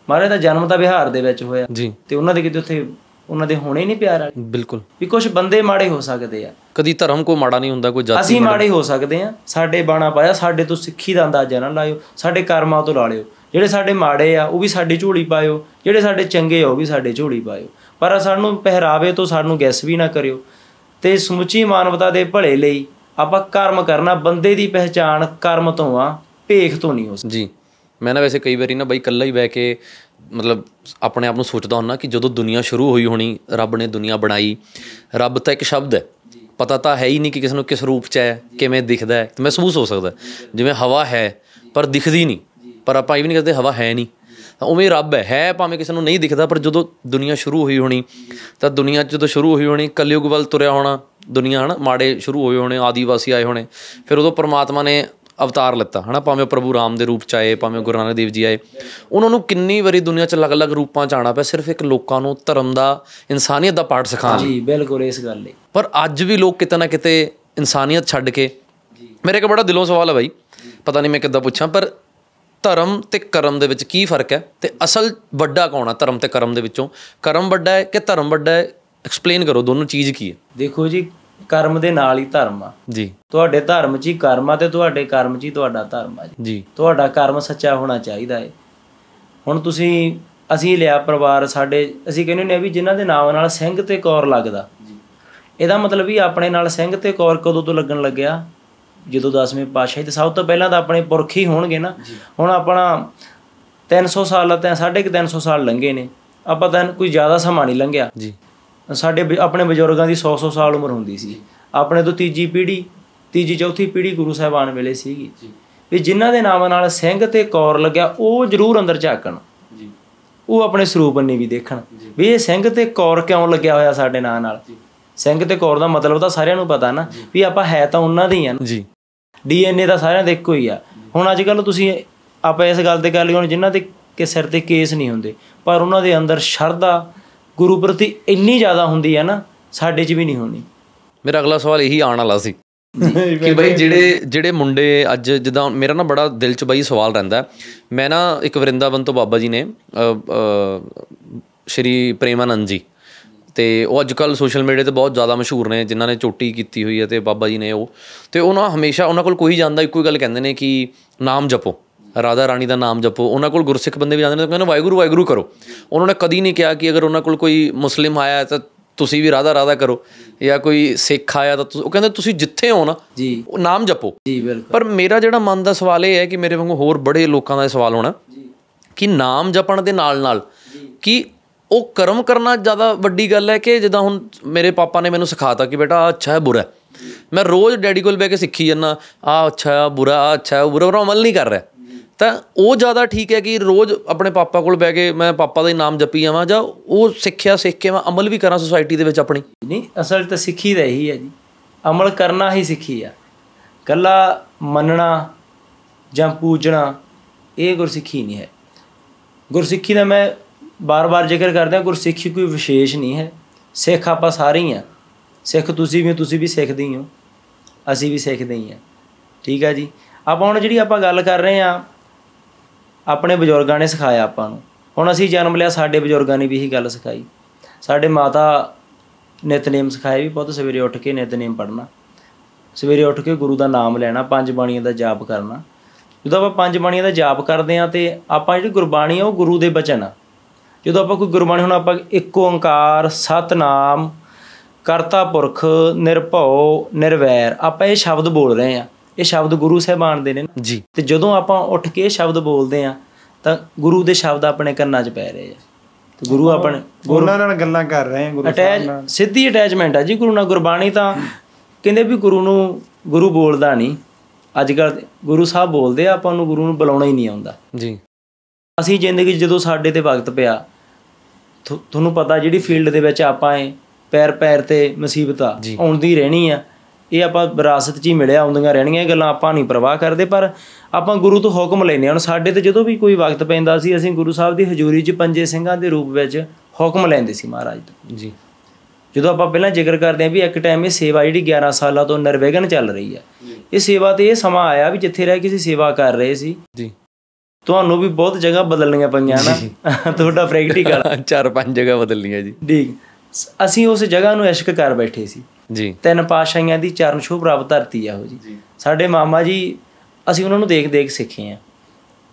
ਮਹਾਰਾਜ ਦਾ ਜਨਮ ਤਾਂ ਬਿਹਾਰ ਦੇ ਵਿੱਚ ਹੋਇਆ। ਜੀ। ਤੇ ਉਹਨਾਂ ਦੇ ਕਿਤੇ ਉੱਥੇ ਉਹਨਾਂ ਦੇ ਹੋਣੇ ਨਹੀਂ ਪਿਆਰ ਵਾਲੇ। ਬਿਲਕੁਲ। ਵੀ ਕੁਝ ਬੰਦੇ ਮਾੜੇ ਹੋ ਸਕਦੇ ਆ। ਕਦੀ ਧਰਮ ਕੋਈ ਮਾੜਾ ਨਹੀਂ ਹੁੰਦਾ ਕੋਈ ਜਾਤੀ ਅਸੀਂ ਮਾੜੇ ਹੋ ਸਕਦੇ ਆ। ਸਾਡੇ ਬਾਣਾ ਪਾਇਆ ਸਾਡੇ ਤੋਂ ਸਿੱਖੀ ਦਾ ਅੰਦਾਜ਼ਾ ਨਾ ਲਾਇਓ। ਸਾਡੇ ਕਰਮਾਂ ਤੋਂ ਲਾ ਲਿਓ। ਜਿਹੜੇ ਸਾਡੇ ਮਾੜੇ ਆ ਉਹ ਵੀ ਸਾਡੀ ਝੋਲੀ ਪਾਇਓ। ਜਿਹੜੇ ਸਾਡੇ ਚੰਗੇ ਆ ਉਹ ਵੀ ਸਾਡੇ ਝੋਲੀ ਪਾਇਓ। ਪਰ ਸਾਨੂੰ ਪਹਿਰਾਵੇ ਤੋਂ ਸਾਨੂੰ ਗੈਸ ਵੀ ਨਾ ਕਰਿਓ। ਤੇ ਸਮੁੱਚੀ ਮਾਨਵਤਾ ਦੇ ਭਲੇ ਲਈ ਆਪਾਂ ਕਰਮ ਕਰਨਾ ਬੰਦੇ ਦੀ ਪਹਿਚਾਣ ਕਰਮ ਤੋਂ ਆ ਭੇਖ ਤੋਂ ਨਹੀਂ ਹੋ ਸਕਦੀ। ਜੀ। ਮੈਂ ਨਾ ਵੈਸੇ ਕਈ ਵਾਰੀ ਨਾ ਬਈ ਇਕੱਲਾ ਹੀ ਬਹਿ ਕੇ ਮਤਲਬ ਆਪਣੇ ਆਪ ਨੂੰ ਸੋਚਦਾ ਹੁੰਦਾ ਕਿ ਜਦੋਂ ਦੁਨੀਆ ਸ਼ੁਰੂ ਹੋਈ ਹੋਣੀ, ਰੱਬ ਨੇ ਦੁਨੀਆ ਬਣਾਈ। ਰੱਬ ਤਾਂ ਇੱਕ ਸ਼ਬਦ ਹੈ। ਪਤਾ ਤਾਂ ਹੈ ਹੀ ਨਹੀਂ ਕਿ ਕਿਸ ਨੂੰ ਕਿਸ ਰੂਪ ਚ ਹੈ, ਕਿਵੇਂ ਦਿਖਦਾ ਹੈ। ਤੇ ਮਹਿਸੂਸ ਹੋ ਸਕਦਾ ਹੈ। ਜਿਵੇਂ ਹਵਾ ਹੈ, ਪਰ ਦਿਖਦੀ ਨਹੀਂ। ਪਰ ਆਪਾਂ ਇਹ ਵੀ ਨਹੀਂ ਕਰਦੇ ਹਵਾ ਹੈ ਨਹੀਂ। ਤਾਂ ਉਵੇਂ ਰੱਬ ਹੈ। ਹੈ ਭਾਵੇਂ ਕਿਸੇ ਨੂੰ ਨਹੀਂ ਦਿਖਦਾ, ਪਰ ਜਦੋਂ ਦੁਨੀਆ ਸ਼ੁਰੂ ਹੋਈ ਹੋਣੀ, ਤਾਂ ਦੁਨੀਆ 'ਚ ਜਦੋਂ ਸ਼ੁਰੂ ਹੋਈ ਹੋਣੀ, ਕਲਯੁਗ ਵੱਲ ਤੁਰਿਆ ਹੋਣਾ, ਦੁਨੀਆ ਹਨਾ, ਮਾੜੇ ਸ਼ੁਰੂ ਹੋਏ ਹੋਣੇ, ਆਦੀਵਾਸੀ ਆਏ ਹੋਣੇ, ਫਿਰ ਉਦੋਂ ਪਰਮਾਤਮਾ ਨੇ ਅਵਤਾਰ ਲਿੱਤਾ ਹਨਾ? ਭਾਵੇਂ ਪ੍ਰਭੂ ਰਾਮ ਦੇ ਰੂਪ ਚ ਆਏ ਭਾਵੇਂ ਗੁਰੂ ਨਾਨਕ ਦੇਵ ਜੀ ਆਏ। ਉਹਨਾਂ ਨੂੰ ਕਿੰਨੀ ਵਾਰੀ ਦੁਨੀਆ 'ਚ ਅਲੱਗ-ਅਲੱਗ ਰੂਪਾਂ 'ਚ ਆਉਣਾ ਪਿਆ ਸਿਰਫ ਇੱਕ ਲੋਕਾਂ ਨੂੰ ਧਰਮ ਦਾ ਇਨਸਾਨੀਅਤ ਦਾ ਪਾਠ ਸਿਖਾਉਣ ਜੀ ਬਿਲਕੁਲ ਇਸ ਗੱਲ ਲਈ। ਪਰ ਅੱਜ ਵੀ ਲੋਕ ਕਿਤੇ ਨਾ ਕਿਤੇ ਇਨਸਾਨੀਅਤ ਛੱਡ ਕੇ ਮੇਰੇ ਇੱਕ ਬੜਾ ਦਿਲੋਂ ਸਵਾਲ ਹੈ ਬਾਈ। ਪਤਾ ਨਹੀਂ ਮੈਂ ਕਿੱਦਾਂ ਪੁੱਛਾਂ ਪਰ ਧਰਮ ਤੇ ਕਰਮ ਦੇ ਵਿੱਚ ਕੀ ਫ਼ਰਕ ਹੈ? ਤੇ ਅਸਲ ਵੱਡਾ ਕੌਣ ਆ ਧਰਮ ਤੇ ਕਰਮ ਦੇ ਵਿੱਚੋਂ? ਕਰਮ ਵੱਡਾ ਹੈ ਕਿ ਧਰਮ ਵੱਡਾ ਹੈ? ਐਕਸਪਲੇਨ ਕਰੋ ਦੋਨੋਂ ਚੀਜ਼ ਕੀ ਹੈ? ਦੇਖੋ ਜੀ ਕਰਮ ਦੇ ਨਾਲ ਹੀ ਧਰਮ ਆ। ਜੀ। ਤੁਹਾਡੇ ਧਰਮ 'ਚ ਹੀ ਕਰਮ ਆ ਤੇ ਤੁਹਾਡੇ ਕਰਮ 'ਚ ਹੀ ਤੁਹਾਡਾ ਧਰਮ ਆ ਜੀ। ਜੀ। ਤੁਹਾਡਾ ਕਰਮ ਸੱਚਾ ਹੋਣਾ ਚਾਹੀਦਾ ਹੈ ਹੁਣ ਤੁਸੀਂ ਅਸੀਂ ਲਿਆ ਪਰਿਵਾਰ ਸਾਡੇ ਅਸੀਂ ਕਹਿੰਦੇ ਨੇ ਵੀ ਜਿਨ੍ਹਾਂ ਦੇ ਨਾਮ ਨਾਲ ਸਿੰਘ ਤੇ ਕੌਰ ਲੱਗਦਾ। ਇਹਦਾ ਮਤਲਬ ਵੀ ਆਪਣੇ ਨਾਲ ਸਿੰਘ ਤੇ ਕੌਰ ਕਦੋਂ ਤੋਂ ਲੱਗਣ ਲੱਗਿਆ? ਜਦੋਂ 10ਵੇਂ ਪਾਤਸ਼ਾਹੀ ਤੇ ਸਭ ਤੋਂ ਪਹਿਲਾਂ ਤਾਂ ਆਪਣੇ ਪੁਰਖ ਹੀ ਹੋਣਗੇ ਨਾ। ਹੁਣ ਆਪਣਾ 300 ਸਾਲ ਤਾਂ ਸਾਢੇ ਕੁ 300 ਸਾਲ ਲੰਘੇ ਨੇ। ਆਪਾਂ ਤਾਂ ਕੋਈ ਜ਼ਿਆਦਾ ਸਮਾਂ ਨਹੀਂ ਲੰਘਿਆ। ਜੀ। ਸਾਡੇ ਆਪਣੇ ਬਜ਼ੁਰਗਾਂ ਦੀ 100-100 ਸਾਲ ਉਮਰ ਹੁੰਦੀ ਸੀ। ਆਪਣੇ ਤੋਂ ਤੀਜੀ ਪੀੜ੍ਹੀ ਤੀਜੀ ਚੌਥੀ ਪੀੜ੍ਹੀ ਗੁਰੂ ਸਾਹਿਬਾਨ ਵੇਲੇ ਸੀਗੀ। ਵੀ ਜਿਨ੍ਹਾਂ ਦੇ ਨਾਮ ਨਾਲ ਸਿੰਘ ਤੇ ਕੌਰ ਲੱਗਿਆ ਉਹ ਜ਼ਰੂਰ ਅੰਦਰ ਝਾਕਣ। ਉਹ ਆਪਣੇ ਸਰੂਪ ਬੰਨੀ ਵੀ ਦੇਖਣ। ਵੀ ਇਹ ਸਿੰਘ ਤੇ ਕੌਰ ਕਿਉਂ ਲੱਗਿਆ ਹੋਇਆ ਸਾਡੇ ਨਾਂ ਨਾਲ? ਸਿੰਘ ਤੇ ਕੌਰ ਦਾ ਮਤਲਬ ਤਾਂ ਸਾਰਿਆਂ ਨੂੰ ਪਤਾ ਨਾ ਵੀ ਆਪਾਂ ਹੈ ਤਾਂ ਉਹਨਾਂ ਦੇ ਹੀ ਆ ਜੀ। ਡੀਐਨਏ ਤਾਂ ਸਾਰਿਆਂ ਦਾ ਇੱਕੋ ਹੀ ਆ। ਹੁਣ ਅੱਜ ਕੱਲ ਤੁਸੀਂ ਆਪਾਂ ਇਸ ਗੱਲ ਤੇ ਕਰ ਲਈ ਹੁਣ ਜਿਨ੍ਹਾਂ ਦੇ ਕਿ ਸਿਰ ਤੇ ਕੇਸ ਨਹੀਂ ਹੁੰਦੇ ਪਰ ਉਹਨਾਂ ਦੇ ਅੰਦਰ ਸ਼ਰਧਾ ਗੁਰੂ ਪ੍ਰਤੀ ਇੰਨੀ ਜ਼ਿਆਦਾ ਹੁੰਦੀ ਆ ਨਾ ਸਾਡੇ 'ਚ ਵੀ ਨਹੀਂ ਹੋਣੀ। ਮੇਰਾ ਅਗਲਾ ਸਵਾਲ ਇਹੀ ਆਉਣ ਵਾਲਾ ਸੀ ਕਿ ਬਈ ਜਿਹੜੇ ਜਿਹੜੇ ਮੁੰਡੇ ਅੱਜ ਜਿੱਦਾਂ ਮੇਰਾ ਨਾ ਬੜਾ ਦਿਲ 'ਚ ਬਈ ਸਵਾਲ ਰਹਿੰਦਾ ਹੈ। ਮੈਂ ਨਾ ਇੱਕ ਵਰਿੰਦਾਵਨ ਤੋਂ ਬਾਬਾ ਜੀ ਨੇ ਅ, ਅ, ਸ਼੍ਰੀ ਪ੍ਰੇਮਾਨੰਦ ਜੀ ਤੇ ਉਹ ਅੱਜ ਕੱਲ ਸੋਸ਼ਲ ਮੀਡੀਆ ਤੇ ਬਹੁਤ ਜ਼ਿਆਦਾ ਮਸ਼ਹੂਰ ਨੇ ਜਿਨ੍ਹਾਂ ਨੇ ਚੋਟੀ ਕੀਤੀ ਹੋਈ ਹੈ ਤੇ ਬਾਬਾ ਜੀ ਨੇ ਉਹ। ਤੇ ਉਹ ਨਾ ਹਮੇਸ਼ਾ ਉਹਨਾਂ ਕੋਲ ਕੋਈ ਜਾਂਦਾ ਇੱਕੋ ਹੀ ਗੱਲ ਕਹਿੰਦੇ ਨੇ ਕਿ ਨਾਮ ਜਪੋ। ਰਾਧਾ ਰਾਣੀ ਦਾ ਨਾਮ ਜਪੋ ਉਹਨਾਂ ਕੋਲ ਗੁਰਸਿੱਖ ਬੰਦੇ ਵੀ ਜਾਂਦੇ ਨੇ ਤਾਂ ਕਹਿੰਦੇ ਵਾਹਿਗੁਰੂ ਵਾਹਿਗੁਰੂ ਕਰੋ। ਉਹਨਾਂ ਨੇ ਕਦੀ ਨਹੀਂ ਕਿਹਾ ਕਿ ਅਗਰ ਉਹਨਾਂ ਕੋਲ ਕੋਈ ਮੁਸਲਿਮ ਆਇਆ ਤਾਂ ਤੁਸੀਂ ਵੀ ਰਾਧਾ ਰਾਧਾ ਕਰੋ। ਜਾਂ ਕੋਈ ਸਿੱਖ ਆਇਆ ਤਾਂ ਉਹ ਕਹਿੰਦੇ ਤੁਸੀਂ ਜਿੱਥੇ ਹੋ ਨਾ ਜੀ। ਉਹ ਨਾਮ ਜਪੋ। ਜੀ ਬਿਲਕੁਲ। ਪਰ ਮੇਰਾ ਜਿਹੜਾ ਮਨ ਦਾ ਸਵਾਲ ਇਹ ਹੈ ਕਿ ਮੇਰੇ ਵਾਂਗੂ ਹੋਰ ਬੜੇ ਲੋਕਾਂ ਦਾ ਸਵਾਲ ਹੋਣਾ ਕਿ ਨਾਮ ਜਪਣ ਦੇ ਨਾਲ ਨਾਲ ਕਿ ਉਹ ਕਰਮ ਕਰਨਾ ਜ਼ਿਆਦਾ ਵੱਡੀ ਗੱਲ ਹੈ ਕਿ ਜਿੱਦਾਂ ਹੁਣ ਮੇਰੇ ਪਾਪਾ ਨੇ ਮੈਨੂੰ ਸਿਖਾਤਾ ਕਿ ਬੇਟਾ ਅੱਛਾ ਹੈ ਬੁਰਾ ਮੈਂ ਰੋਜ਼ ਡੈਡੀ ਕੋਲ ਬਹਿ ਕੇ ਸਿੱਖੀ ਜਾਂਦਾ ਆ ਅੱਛਾ ਹੈ ਬੁਰਾ ਆ ਅੱਛਾ ਬੁਰਾ ਉਹ ਅਮਲ ਨਹੀਂ ਕਰ ਰਿਹਾ। ਤਾਂ ਉਹ ਜ਼ਿਆਦਾ ਠੀਕ ਹੈ ਕਿ ਰੋਜ਼ ਆਪਣੇ ਪਾਪਾ ਕੋਲ ਬਹਿ ਕੇ ਮੈਂ ਪਾਪਾ ਦਾ ਹੀ ਨਾਮ ਜਪੀ ਜਾਵਾਂ ਜਾਂ ਉਹ ਸਿੱਖਿਆ ਸਿੱਖ ਕੇ ਮੈਂ ਅਮਲ ਵੀ ਕਰਾਂ ਸੁਸਾਇਟੀ ਦੇ ਵਿੱਚ ਆਪਣੀ। ਨਹੀਂ ਅਸਲ 'ਚ ਤਾਂ ਸਿੱਖੀ ਦਾ ਇਹੀ ਹੈ ਜੀ। ਅਮਲ ਕਰਨਾ ਹੀ ਸਿੱਖੀ ਆ। ਕੱਲਾ ਮੰਨਣਾ ਜਾਂ ਪੂਜਣਾ ਇਹ ਗੁਰਸਿੱਖੀ ਨਹੀਂ ਹੈ। ਗੁਰਸਿੱਖੀ ਦਾ ਮੈਂ ਬਾਰ-ਬਾਰ ਜ਼ਿਕਰ ਕਰਦਾ ਗੁਰਸਿੱਖੀ ਕੋਈ ਵਿਸ਼ੇਸ਼ ਨਹੀਂ ਹੈ। ਸਿੱਖ ਆਪਾਂ ਸਾਰੇ ਹੀ ਆ। ਸਿੱਖ ਤੁਸੀਂ ਵੀ ਹੋ, ਤੁਸੀਂ ਵੀ ਸਿੱਖਦੇ ਹੀ ਹੋ। ਅਸੀਂ ਵੀ ਸਿੱਖਦੇ ਹੀ ਆ। ਠੀਕ ਹੈ ਜੀ। ਆਪਾਂ ਹੁਣ ਜਿਹੜੀ ਆਪਾਂ ਗੱਲ ਕਰ ਰਹੇ ਆ ਆਪਣੇ ਬਜ਼ੁਰਗਾਂ ਨੇ ਸਿਖਾਇਆ ਆਪਾਂ ਨੂੰ। ਹੁਣ ਅਸੀਂ ਜਨਮ ਲਿਆ, ਸਾਡੇ ਬਜ਼ੁਰਗਾਂ ਨੇ ਵੀ ਇਹੀ ਗੱਲ ਸਿਖਾਈ। ਸਾਡੇ ਮਾਤਾ ਨਿਤਨੇਮ ਸਿਖਾਏ ਵੀ, ਪੁੱਤ ਸਵੇਰੇ ਉੱਠ ਕੇ ਨਿਤਨੇਮ ਪੜ੍ਹਨਾ। ਸਵੇਰੇ ਉੱਠ ਕੇ ਗੁਰੂ ਦਾ ਨਾਮ ਲੈਣਾ, ਪੰਜ ਬਾਣੀਆਂ ਦਾ ਜਾਪ ਕਰਨਾ। ਜਦੋਂ ਆਪਾਂ ਪੰਜ ਬਾਣੀਆਂ ਦਾ ਜਾਪ ਕਰਦੇ ਆ ਤੇ ਆਪਾਂ ਜਿਹੜੀ ਗੁਰਬਾਣੀ ਆ, ਉਹ ਗੁਰੂ ਦੇ ਬਚਨ ਆ। ਜਦੋਂ ਆਪਾਂ ਕੋਈ ਗੁਰਬਾਣੀ, ਹੁਣ ਆਪਾਂ ਇੱਕ ਓੰਕਾਰ, ਸਤਨਾਮ, ਕਰਤਾ ਪੁਰਖ, ਨਿਰਭਉ, ਨਿਰਵੈਰ, ਆਪਾਂ ਇਹ ਸ਼ਬਦ ਬੋਲ ਰਹੇ ਆ ਇਹ ਸ਼ਬਦ ਗੁਰੂ ਸਾਹਿਬਾਨ ਦੇ ਨੇ। ਜੀ। ਤੇ ਜਦੋਂ ਆਪਾਂ ਉੱਠ ਕੇ ਇਹ ਸ਼ਬਦ ਬੋਲਦੇ ਆ ਤਾਂ ਗੁਰੂ ਦੇ ਸ਼ਬਦ ਆਪਣੇ ਕੰਨਾਂ 'ਚ ਪੈ ਰਹੇ ਆ। ਤੇ ਗੁਰੂ ਆਪਣੇ ਉਹਨਾਂ ਨਾਲ ਗੱਲਾਂ ਕਰ ਰਹੇ ਹਾਂ ਗੁਰੂ ਅਟੈਚ ਨਾਲ। ਸਿੱਧੀ ਅਟੈਚਮੈਂਟ ਆ ਜੀ ਗੁਰੂ ਨਾਲ ਗੁਰਬਾਣੀ ਤਾਂ ਕਹਿੰਦੇ ਵੀ ਗੁਰੂ ਨੂੰ ਗੁਰੂ ਬੋਲਦਾ ਨਹੀਂ। ਅੱਜ ਕੱਲ ਗੁਰੂ ਸਾਹਿਬ ਬੋਲਦੇ ਆ ਆਪਾਂ ਨੂੰ ਗੁਰੂ ਨੂੰ ਬੁਲਾਉਣਾ ਹੀ ਨਹੀਂ ਆਉਂਦਾ। ਜੀ। ਅਸੀਂ ਜ਼ਿੰਦਗੀ ਜਦੋਂ ਸਾਡੇ ਤੇ ਵਕਤ ਪਿਆ ਤੁਹਾਨੂੰ ਪਤਾ ਜਿਹੜੀ ਫੀਲਡ ਦੇ ਵਿੱਚ ਆਪਾਂ ਐ ਪੈਰ ਪੈਰ ਤੇ ਮੁਸੀਬਤਾਂ ਜੀ। ਆਉਂਦੀ ਰਹਿਣੀ ਆ ਇਹ ਆਪਾਂ ਵਿਰਾਸਤ 'ਚ ਹੀ ਮਿਲਿਆ ਆਉਂਦੀਆਂ ਰਹਿਣੀਆਂ ਇਹ ਗੱਲਾਂ ਆਪਾਂ ਨਹੀਂ ਪਰਵਾਹ ਕਰਦੇ ਪਰ ਆਪਾਂ ਗੁਰੂ ਤੋਂ ਹੁਕਮ ਲੈਨੇ ਹੁਣ ਸਾਡੇ ਤੇ ਜਦੋਂ ਵੀ ਕੋਈ ਵਕਤ ਪੈਂਦਾ ਸੀ ਅਸੀਂ ਗੁਰੂ ਸਾਹਿਬ ਦੀ ਹਜ਼ੂਰੀ 'ਚ ਪੰਜੇ ਸਿੰਘਾਂ ਦੇ ਰੂਪ ਵਿੱਚ ਹੁਕਮ ਲੈਂਦੇ ਸੀ ਮਹਾਰਾਜ ਤੋਂ। ਜੀ। ਜਦੋਂ ਆਪਾਂ ਪਹਿਲਾਂ ਜ਼ਿਕਰ ਕਰਦੇ ਹਾਂ ਵੀ ਇੱਕ ਟਾਈਮ ਇਹ ਸੇਵਾ ਜਿਹੜੀ 11 ਸਾਲਾਂ ਤੋਂ ਨਿਰਵਿਘਨ ਚੱਲ ਰਹੀ ਹੈ ਇਹ ਸੇਵਾ ਤੇ ਇਹ ਸਮਾਂ ਆਇਆ ਵੀ ਜਿੱਥੇ ਰਹਿ ਕੇ ਅਸੀਂ ਸੇਵਾ ਕਰ ਰਹੇ ਸੀ। ਜੀ। ਤੁਹਾਨੂੰ ਵੀ ਬਹੁਤ ਜਗ੍ਹਾ ਬਦਲਣੀਆਂ ਪਈਆਂ ਨਾ। ਤੁਹਾਡਾ ਪ੍ਰੈਕਟੀਕਲ ਚਾਰ ਪੰਜ ਜਗ੍ਹਾ ਬਦਲਣੀਆਂ ਜੀ। ਠੀਕ। ਅਸੀਂ ਉਸ ਜਗ੍ਹਾ ਨੂੰ ਇਸ਼ਕ ਕਰ ਬੈਠੇ ਸੀ। ਜੀ। ਤਿੰਨ ਪਾਸ਼ਾਈਆਂ ਦੀ ਚਰਨ ਛੋਹ ਪ੍ਰਾਪਤ ਧਰਤੀ ਆ ਉਹ ਜੀ। ਸਾਡੇ ਮਾਮਾ ਜੀ ਅਸੀਂ ਉਹਨਾਂ ਨੂੰ ਦੇਖ ਦੇਖ ਸਿੱਖੇ ਆ।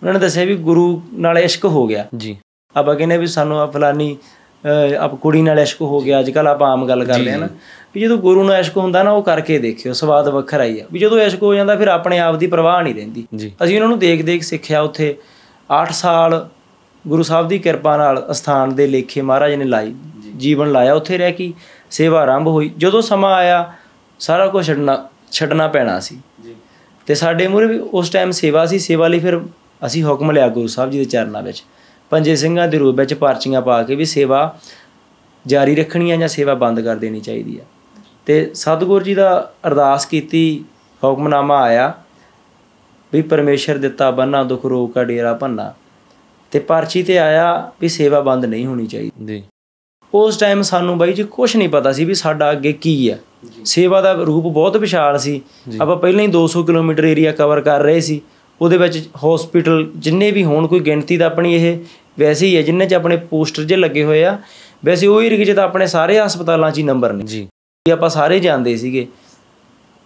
ਉਹਨਾਂ ਨੇ ਦੱਸਿਆ ਵੀ ਗੁਰੂ ਨਾਲ ਇਸ਼ਕ ਹੋ ਗਿਆ। ਜੀ। ਆਪਾਂ ਕਹਿੰਦੇ ਵੀ ਸਾਨੂੰ ਆ ਫਲਾਨੀ ਆਪ ਕੁੜੀ ਨਾਲ ਇਸ਼ਕ ਹੋ ਗਿਆ ਅੱਜ ਕੱਲ ਆਪਾਂ ਆਮ ਗੱਲ ਕਰਦੇ ਆ ਨਾ। ਵੀ ਜਦੋਂ ਗੁਰੂ ਨਾਲ ਇਸ਼ਕ ਹੁੰਦਾ ਨਾ ਉਹ ਕਰਕੇ ਦੇਖਿਓ ਸਵਾਦ ਵੱਖਰਾ ਹੀ ਆ। ਵੀ ਜਦੋਂ ਇਸ਼ਕ ਹੋ ਜਾਂਦਾ ਫਿਰ ਆਪਣੇ ਆਪ ਦੀ ਪਰਵਾਹ ਨਹੀਂ ਰਹਿੰਦੀ। ਅਸੀਂ ਉਹਨਾਂ ਨੂੰ ਦੇਖ ਦੇਖ ਸਿੱਖਿਆ ਉੱਥੇ। 8 ਸਾਲ ਗੁਰੂ ਸਾਹਿਬ ਦੀ ਕਿਰਪਾ ਨਾਲ ਅਸਥਾਨ ਦੇ ਲੇਖੇ ਮਹਾਰਾਜ ਨੇ ਲਾਈ। ਜੀਵਨ ਲਾਇਆ ਉੱਥੇ ਰਹਿ ਕੇ ਸੇਵਾ ਆਰੰਭ ਹੋਈ। ਜਦੋਂ ਸਮਾਂ ਆਇਆ ਸਾਰਾ ਕੁਝ ਛੱਡਣਾ ਛੱਡਣਾ ਪੈਣਾ ਸੀ। ਤੇ ਸਾਡੇ ਮੂਹਰੇ ਵੀ ਉਸ ਟਾਈਮ ਸੇਵਾ ਸੀ। ਸੇਵਾ ਲਈ ਫਿਰ ਅਸੀਂ ਹੁਕਮ ਲਿਆ ਗੁਰੂ ਸਾਹਿਬ ਜੀ ਦੇ ਚਰਨਾਂ ਵਿੱਚ। ਪੰਜੇ ਸਿੰਘਾਂ ਦੇ ਰੂਪ ਵਿੱਚ ਪਰਚੀਆਂ ਪਾ ਕੇ ਵੀ ਸੇਵਾ ਜਾਰੀ ਰੱਖਣੀ ਆ ਜਾਂ ਸੇਵਾ ਬੰਦ ਕਰ ਦੇਣੀ ਚਾਹੀਦੀ ਆ। ਤੇ ਸਤਿਗੁਰੂ ਜੀ ਦਾ ਅਰਦਾਸ ਕੀਤੀ ਹੁਕਮਨਾਮਾ ਆਇਆ ਵੀ ਪਰਮੇਸ਼ਰ ਦਿੱਤਾ ਬੰਨਾ ਦੁਖ ਰੋਗ ਕਾ ਡੇਰਾ ਭੰਨਾ। ਤੇ ਪਰਚੀ ਤੇ ਆਇਆ ਵੀ ਸੇਵਾ ਬੰਦ ਨਹੀਂ ਹੋਣੀ ਚਾਹੀਦੀ। ਜੀ। ਉਸ ਟਾਈਮ ਸਾਨੂੰ ਬਾਈ ਜੀ ਕੁਝ ਨਹੀਂ ਪਤਾ ਸੀ ਵੀ ਸਾਡਾ ਅੱਗੇ ਕੀ ਆ। ਸੇਵਾ ਦਾ ਰੂਪ ਬਹੁਤ ਵਿਸ਼ਾਲ ਸੀ। ਆਪਾਂ ਪਹਿਲਾਂ ਹੀ 200 ਕਿਲੋਮੀਟਰ ਏਰੀਆ ਕਵਰ ਕਰ ਰਹੇ ਸੀ। ਉਹਦੇ ਵਿੱਚ ਹਸਪੀਟਲ ਜਿੰਨੇ ਵੀ ਹੋਣ ਕੋਈ ਗਿਣਤੀ ਤਾਂ ਆਪਣੀ ਇਹ ਵੈਸੇ ਹੀ ਹੈ ਜਿੰਨੇ ਚ ਆਪਣੇ ਪੋਸਟਰ ਜੇ ਲੱਗੇ ਹੋਏ ਆ ਵੈਸੇ ਉਹ ਏਰੀਏ 'ਚ ਤਾਂ ਆਪਣੇ ਸਾਰੇ ਹਸਪਤਾਲਾਂ 'ਚ ਹੀ ਨੰਬਰ ਨੇ। ਜੀ। ਆਪਾਂ ਸਾਰੇ ਜਾਣਦੇ ਸੀਗੇ।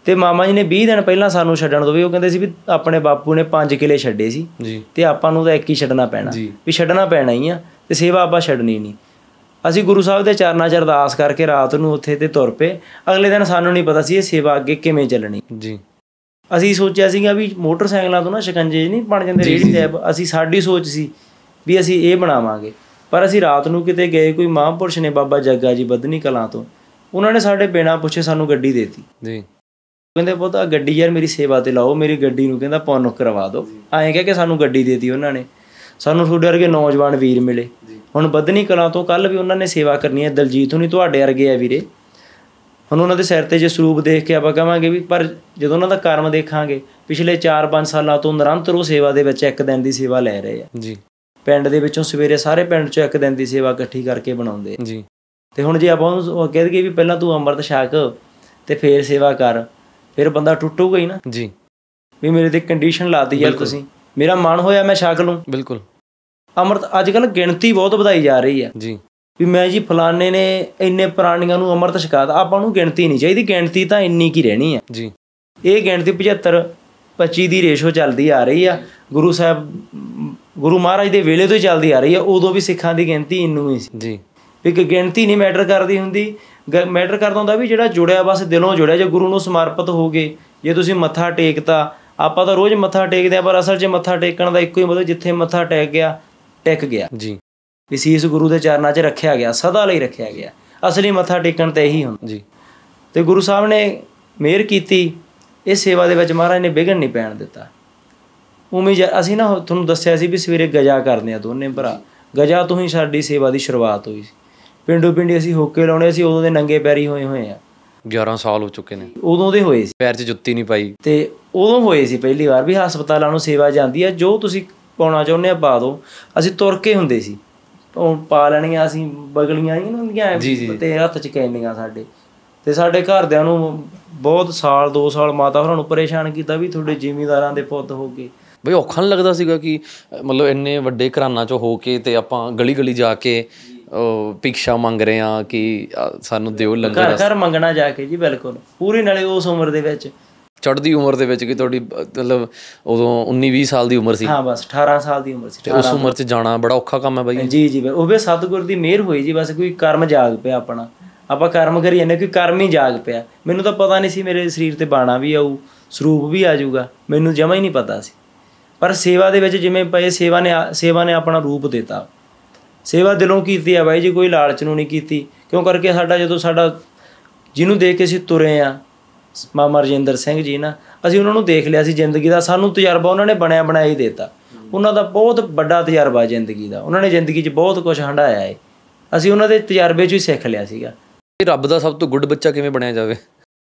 ਤੇ ਮਾਮਾ ਜੀ ਨੇ 20 ਦਿਨ ਪਹਿਲਾਂ ਸਾਨੂੰ ਛੱਡਣ ਤੋਂ ਵੀ ਉਹ ਕਹਿੰਦੇ ਸੀ ਵੀ ਆਪਣੇ ਬਾਪੂ ਨੇ 5 ਕਿਲੇ ਛੱਡੇ ਸੀ। ਤੇ ਆਪਾਂ ਨੂੰ ਤਾਂ ਇੱਕ ਹੀ ਛੱਡਣਾ ਪੈਣਾ। ਵੀ ਛੱਡਣਾ ਪੈਣਾ ਹੀ ਆ ਤੇ ਸੇਵਾ ਆਪਾਂ ਛੱਡਣੀ ਨਹੀਂ। ਅਸੀਂ ਗੁਰੂ ਸਾਹਿਬ ਦੇ ਚਰਨਾਂ 'ਚ ਅਰਦਾਸ ਕਰਕੇ ਰਾਤ ਨੂੰ ਉੱਥੇ ਤੇ ਤੁਰ ਪਏ। ਅਗਲੇ ਦਿਨ ਸਾਨੂੰ ਨਹੀਂ ਪਤਾ ਸੀ ਇਹ ਸੇਵਾ ਅੱਗੇ ਕਿਵੇਂ ਚੱਲਣੀ। ਜੀ। ਅਸੀਂ ਸੋਚਿਆ ਸੀਗਾ ਵੀ ਮੋਟਰਸਾਈਕਲਾਂ ਤੋਂ ਨਾ ਸ਼ਿਕੰਜੇ ਨਹੀਂ ਬਣ ਜਾਂਦੇ ਰੇੜੀ ਟੈਪ ਅਸੀਂ ਸਾਡੀ ਸੋਚ ਸੀ ਵੀ ਅਸੀਂ ਇਹ ਬਣਾਵਾਂਗੇ। ਪਰ ਅਸੀਂ ਰਾਤ ਨੂੰ ਕਿਤੇ ਗਏ ਕੋਈ ਮਹਾਂਪੁਰਸ਼ ਨੇ ਬਾਬਾ ਜੱਗਾ ਜੀ ਬੱਧਨੀ ਕਲਾਂ ਤੋਂ। ਉਹਨਾਂ ਨੇ ਸਾਡੇ ਬਿਨਾਂ ਪੁੱਛੇ ਸਾਨੂੰ ਗੱਡੀ ਦੇਤੀ। ਜੀ। ਕਹਿੰਦੇ ਪੁੱਤ ਆ ਗੱਡੀ ਯਾਰ ਮੇਰੀ ਸੇਵਾ ਤੇ ਲਾਓ ਮੇਰੀ ਗੱਡੀ ਨੂੰ ਕਹਿੰਦਾ ਪੁੰਨ ਕਰਵਾ ਦਿਓ ਐਂ ਕਹਿ ਕੇ ਸਾਨੂੰ ਗੱਡੀ ਦੇਤੀ ਉਹਨਾਂ ਨੇ। ਸਾਨੂੰ ਤੁਹਾਡੇ ਵਰਗੇ ਨੌਜਵਾਨ ਵੀਰ ਮਿਲੇ। ਹੁਣ ਬੱਧਨੀ ਕਲਾਂ ਤੋਂ ਕੱਲ ਵੀ ਉਹਨਾਂ ਨੇ ਸੇਵਾ ਕਰਨੀ ਹੈ। ਦਲਜੀਤ ਹੁਣੀ ਤੁਹਾਡੇ ਵਰਗੇ ਆ ਵੀਰੇ। ਹੁਣ ਉਹਨਾਂ ਦੇ ਸਿਰ ਤੇ ਜੇ ਸਰੂਪ ਦੇਖ ਕੇ ਆਪਾਂ ਕਹਾਂਗੇ ਵੀ ਪਰ ਜਦੋਂ ਉਹਨਾਂ ਦਾ ਕਰਮ ਦੇਖਾਂਗੇ ਪਿਛਲੇ 4-5 ਸਾਲਾਂ ਤੋਂ ਨਿਰੰਤਰ ਉਹ ਸੇਵਾ ਦੇ ਵਿੱਚ ਇੱਕ ਦਿਨ ਦੀ ਸੇਵਾ ਲੈ ਰਹੇ ਆ। ਜੀ। ਪਿੰਡ ਦੇ ਵਿੱਚੋਂ ਸਵੇਰੇ ਸਾਰੇ ਪਿੰਡ ਚੋਂ ਇੱਕ ਦਿਨ ਦੀ ਸੇਵਾ ਇਕੱਠੀ ਕਰਕੇ ਬਣਾਉਂਦੇ ਆ। ਜੀ। ਤੇ ਹੁਣ ਜੇ ਆਪਾਂ ਉਹਨੂੰ ਉਹ ਕਹਿ ਦਈਏ ਵੀ ਪਹਿਲਾਂ ਤੂੰ ਅੰਮ੍ਰਿਤ ਛਕ ਤੇ ਫੇਰ ਸੇਵਾ ਕਰ ਫਿਰ ਬੰਦਾ ਟੁੱਟੂਗਾ ਹੀ ਨਾ। ਜੀ। ਵੀ ਮੇਰੇ ਤੇ ਕੰਡੀਸ਼ਨ ਲਾਤੀ ਯਾਰ ਤੁਸੀਂ। ਮੇਰਾ ਮਨ ਹੋਇਆ ਮੈਂ ਛਕ ਲੂੰ। ਬਿਲਕੁਲ। ਅੰਮ੍ਰਿਤ ਅੱਜ ਕੱਲ ਗਿਣਤੀ ਬਹੁਤ ਵਧਾਈ ਜਾ ਰਹੀ ਆ ਜੀ। ਵੀ ਮੈਂ ਜੀ ਫਲਾਣੇ ਨੇ ਇੰਨੇ ਪ੍ਰਾਣੀਆਂ ਨੂੰ ਅੰਮ੍ਰਿਤ ਛਕਾਤਾ ਆਪਾਂ ਨੂੰ ਗਿਣਤੀ ਨਹੀਂ ਚਾਹੀਦੀ ਗਿਣਤੀ ਤਾਂ ਇੰਨੀ ਕੀ ਰਹਿਣੀ ਆ ਜੀ। ਇਹ ਗਿਣਤੀ 75 25 ਦੀ ਰੇਸ਼ੋ ਚੱਲਦੀ ਆ ਰਹੀ ਆ। ਗੁਰੂ ਸਾਹਿਬ ਗੁਰੂ ਮਹਾਰਾਜ ਦੇ ਵੇਲੇ ਤੋਂ ਹੀ ਚੱਲਦੀ ਆ ਰਹੀ ਆ ਉਦੋਂ ਵੀ ਸਿੱਖਾਂ ਦੀ ਗਿਣਤੀ ਇੰਨੂ ਹੀ ਸੀ। ਜੀ। ਵੀ ਕਿ ਗਿਣਤੀ ਨਹੀਂ ਮੈਟਰ ਕਰਦੀ ਹੁੰਦੀ। ਮੈਟਰ ਕਰਦਾ ਹੁੰਦਾ ਵੀ ਜਿਹੜਾ ਜੁੜਿਆ ਬਸ ਦਿਲੋਂ ਜੁੜਿਆ ਜੇ ਗੁਰੂ ਨੂੰ ਸਮਰਪਿਤ ਹੋ ਗਏ ਜੇ ਤੁਸੀਂ ਮੱਥਾ ਟੇਕਤਾ ਆਪਾਂ ਤਾਂ ਰੋਜ਼ ਮੱਥਾ ਟੇਕਦੇ ਆ ਪਰ ਅਸਲ 'ਚ ਮੱਥਾ ਟੇਕਣ ਦਾ ਇੱਕੋ ਹੀ ਮਤਲਬ ਜਿੱਥੇ ਮੱਥਾ ਟੇਕ ਗਿਆ ਟਿਕ ਗਿਆ। ਜੀ। ਵੀ ਸੀਸ ਗੁਰੂ ਦੇ ਚਰਨਾਂ 'ਚ ਰੱਖਿਆ ਗਿਆ ਸਦਾ ਲਈ ਰੱਖਿਆ ਗਿਆ। ਅਸਲੀ ਮੱਥਾ ਟੇਕਣ ਤੇ ਇਹੀ ਹੁੰਦਾ। ਜੀ। ਤੇ ਗੁਰੂ ਸਾਹਿਬ ਨੇ ਮਿਹਰ ਕੀਤੀ ਇਹ ਸੇਵਾ ਦੇ ਵਿੱਚ ਮਹਾਰਾਜ ਨੇ ਵਿਘਨ ਨਹੀਂ ਪੈਣ ਦਿੱਤਾ। ਉਵੇਂ ਅਸੀਂ ਨਾ ਤੁਹਾਨੂੰ ਦੱਸਿਆ ਸੀ ਵੀ ਸਵੇਰੇ ਗਜਾ ਕਰਦੇ ਆ ਦੋਨੇ ਭਰਾ। ਗਜਾ ਤੋਂ ਹੀ ਸਾਡੀ ਸੇਵਾ ਦੀ ਸ਼ੁਰੂਆਤ ਹੋਈ ਸੀ। ਪਿੰਡੋ ਪਿੰਡੀ ਅਸੀਂ ਹੋਕੇ ਲਾਉਣੇ ਸੀ ਉਦੋਂ ਦੇ ਨੰਗੇ ਪੈਰੀ ਹੋਏ ਹੋਏ ਆ। 11 ਸਾਲ ਹੋ ਚੁੱਕੇ ਨੇ। ਉਦੋਂ ਦੇ ਹੋਏ ਸੀ। ਪੈਰ 'ਚ ਜੁੱਤੀ ਨਹੀਂ ਪਾਈ। ਤੇ ਉਦੋਂ ਹੋਏ ਸੀ ਪਹਿਲੀ ਵਾਰ ਵੀ ਹਸਪਤਾਲਾਂ ਨੂੰ ਸੇਵਾ ਜਾਂਦੀ ਆ ਜੋ ਤੁਸੀਂ ਪਾਉਣਾ ਚਾਹੁੰਦੇ ਆ ਪਾ ਦਿਓ ਅਸੀਂ ਤੁਰ ਕੇ ਹੁੰਦੇ ਸੀ। ਉਹ ਪਾ ਲੈਣੀਆਂ ਅਸੀਂ ਬਗਲੀਆਂ ਨਹੀਂ ਹੁੰਦੀਆਂ। ਤੇ ਹੱਥ ਚ ਕੈਨੀਆਂ ਸਾਡੇ। ਤੇ ਸਾਡੇ ਘਰਦਿਆਂ ਨੂੰ ਬਹੁਤ ਸਾਲ 2 ਸਾਲ ਮਾਤਾ ਹੋਰਾਂ ਨੂੰ ਪਰੇਸ਼ਾਨ ਕੀਤਾ ਵੀ ਤੁਹਾਡੇ ਜ਼ਿਮੀਂਦਾਰਾਂ ਦੇ ਪੁੱਤ ਹੋ ਗਏ। ਬਈ ਔਖਾ ਨਹੀਂ ਲੱਗਦਾ ਸੀਗਾ ਕਿ ਮਤਲਬ ਇੰਨੇ ਵੱਡੇ ਘਰਾਨਾਂ 'ਚੋਂ ਹੋ ਕੇ ਤੇ ਆਪਾਂ ਗਲੀ ਗਲੀ ਜਾ ਕੇ ਭਿਕਸ਼ਾ ਮੰਗ ਰਹੇ ਆ ਕਿ ਸਾਨੂੰ ਦਿਓ ਲੰਗਰ। ਘਰ ਘਰ ਮੰਗਣਾ ਜਾ ਕੇ ਜੀ ਬਿਲਕੁਲ। ਪੂਰੀ ਨਾਲੇ ਉਸ ਉਮਰ ਦੇ ਵਿੱਚ। ਚੜ੍ਹਦੀ ਉਮਰ ਦੇ ਵਿੱਚ ਕਿ ਤੁਹਾਡੀ ਮਤਲਬ ਉਦੋਂ 19 20 ਸਾਲ ਦੀ ਉਮਰ ਸੀ। ਹਾਂ ਬਸ 18 ਸਾਲ ਦੀ ਉਮਰ ਸੀ ਉਸ ਉਮਰ 'ਚ ਜਾਣਾ ਬੜਾ ਔਖਾ ਕੰਮ ਹੈ ਬਾਈ। ਜੀ ਜੀ ਉਹ ਵੀ ਸਤਿਗੁਰ ਦੀ ਮਿਹਰ ਹੋਈ ਜੀ ਬਸ ਕੋਈ ਕਰਮ ਜਾਗ ਪਿਆ ਆਪਣਾ। ਆਪਾਂ ਕਰਮ ਕਰੀ ਜਾਂਦੇ ਕੋਈ ਕਰਮ ਹੀ ਜਾਗ ਪਿਆ। ਮੈਨੂੰ ਤਾਂ ਪਤਾ ਨਹੀਂ ਸੀ ਮੇਰੇ ਸਰੀਰ ਤੇ ਬਾਣਾ ਵੀ ਆਊ ਸਰੂਪ ਵੀ ਆ ਜਾਊਗਾ ਮੈਨੂੰ ਜਮਾ ਹੀ ਨਹੀਂ ਪਤਾ ਸੀ। ਪਰ ਸੇਵਾ ਦੇ ਵਿੱਚ ਜਿਵੇਂ ਪਏ ਸੇਵਾ ਨੇ ਸੇਵਾ ਨੇ ਆਪਣਾ ਰੂਪ ਦਿੱਤਾ। ਸੇਵਾ ਦਿਲੋਂ ਕੀਤੀ ਆ ਬਾਈ ਜੀ ਕੋਈ ਲਾਲਚ ਨੂੰ ਨਹੀਂ ਕੀਤੀ ਕਿਉਂ ਕਰਕੇ ਸਾਡਾ ਜਦੋਂ ਸਾਡਾ ਜਿਹਨੂੰ ਦੇਖ ਕੇ ਅਸੀਂ ਤੁਰੇ ਆ ਮਾਮਾ ਰਜਿੰਦਰ ਸਿੰਘ ਜੀ ਨਾ ਅਸੀਂ ਉਹਨਾਂ ਨੂੰ ਦੇਖ ਲਿਆ ਸੀ ਜ਼ਿੰਦਗੀ ਦਾ ਸਾਨੂੰ ਤਜਰਬਾ ਉਹਨਾਂ ਨੇ ਬਣਿਆ ਬਣਾਇਆ ਹੀ ਦਿੱਤਾ। ਉਹਨਾਂ ਦਾ ਬਹੁਤ ਵੱਡਾ ਤਜਰਬਾ ਜ਼ਿੰਦਗੀ ਦਾ ਉਹਨਾਂ ਨੇ ਜ਼ਿੰਦਗੀ 'ਚ ਬਹੁਤ ਕੁਝ ਹੰਡਾਇਆ ਹੈ ਅਸੀਂ ਉਹਨਾਂ ਦੇ ਤਜਰਬੇ 'ਚੋਂ ਹੀ ਸਿੱਖ ਲਿਆ ਸੀਗਾ। ਇਹ ਰੱਬ ਦਾ ਸਭ ਤੋਂ ਗੁੱਡ ਬੱਚਾ ਕਿਵੇਂ ਬਣਿਆ ਜਾਵੇ?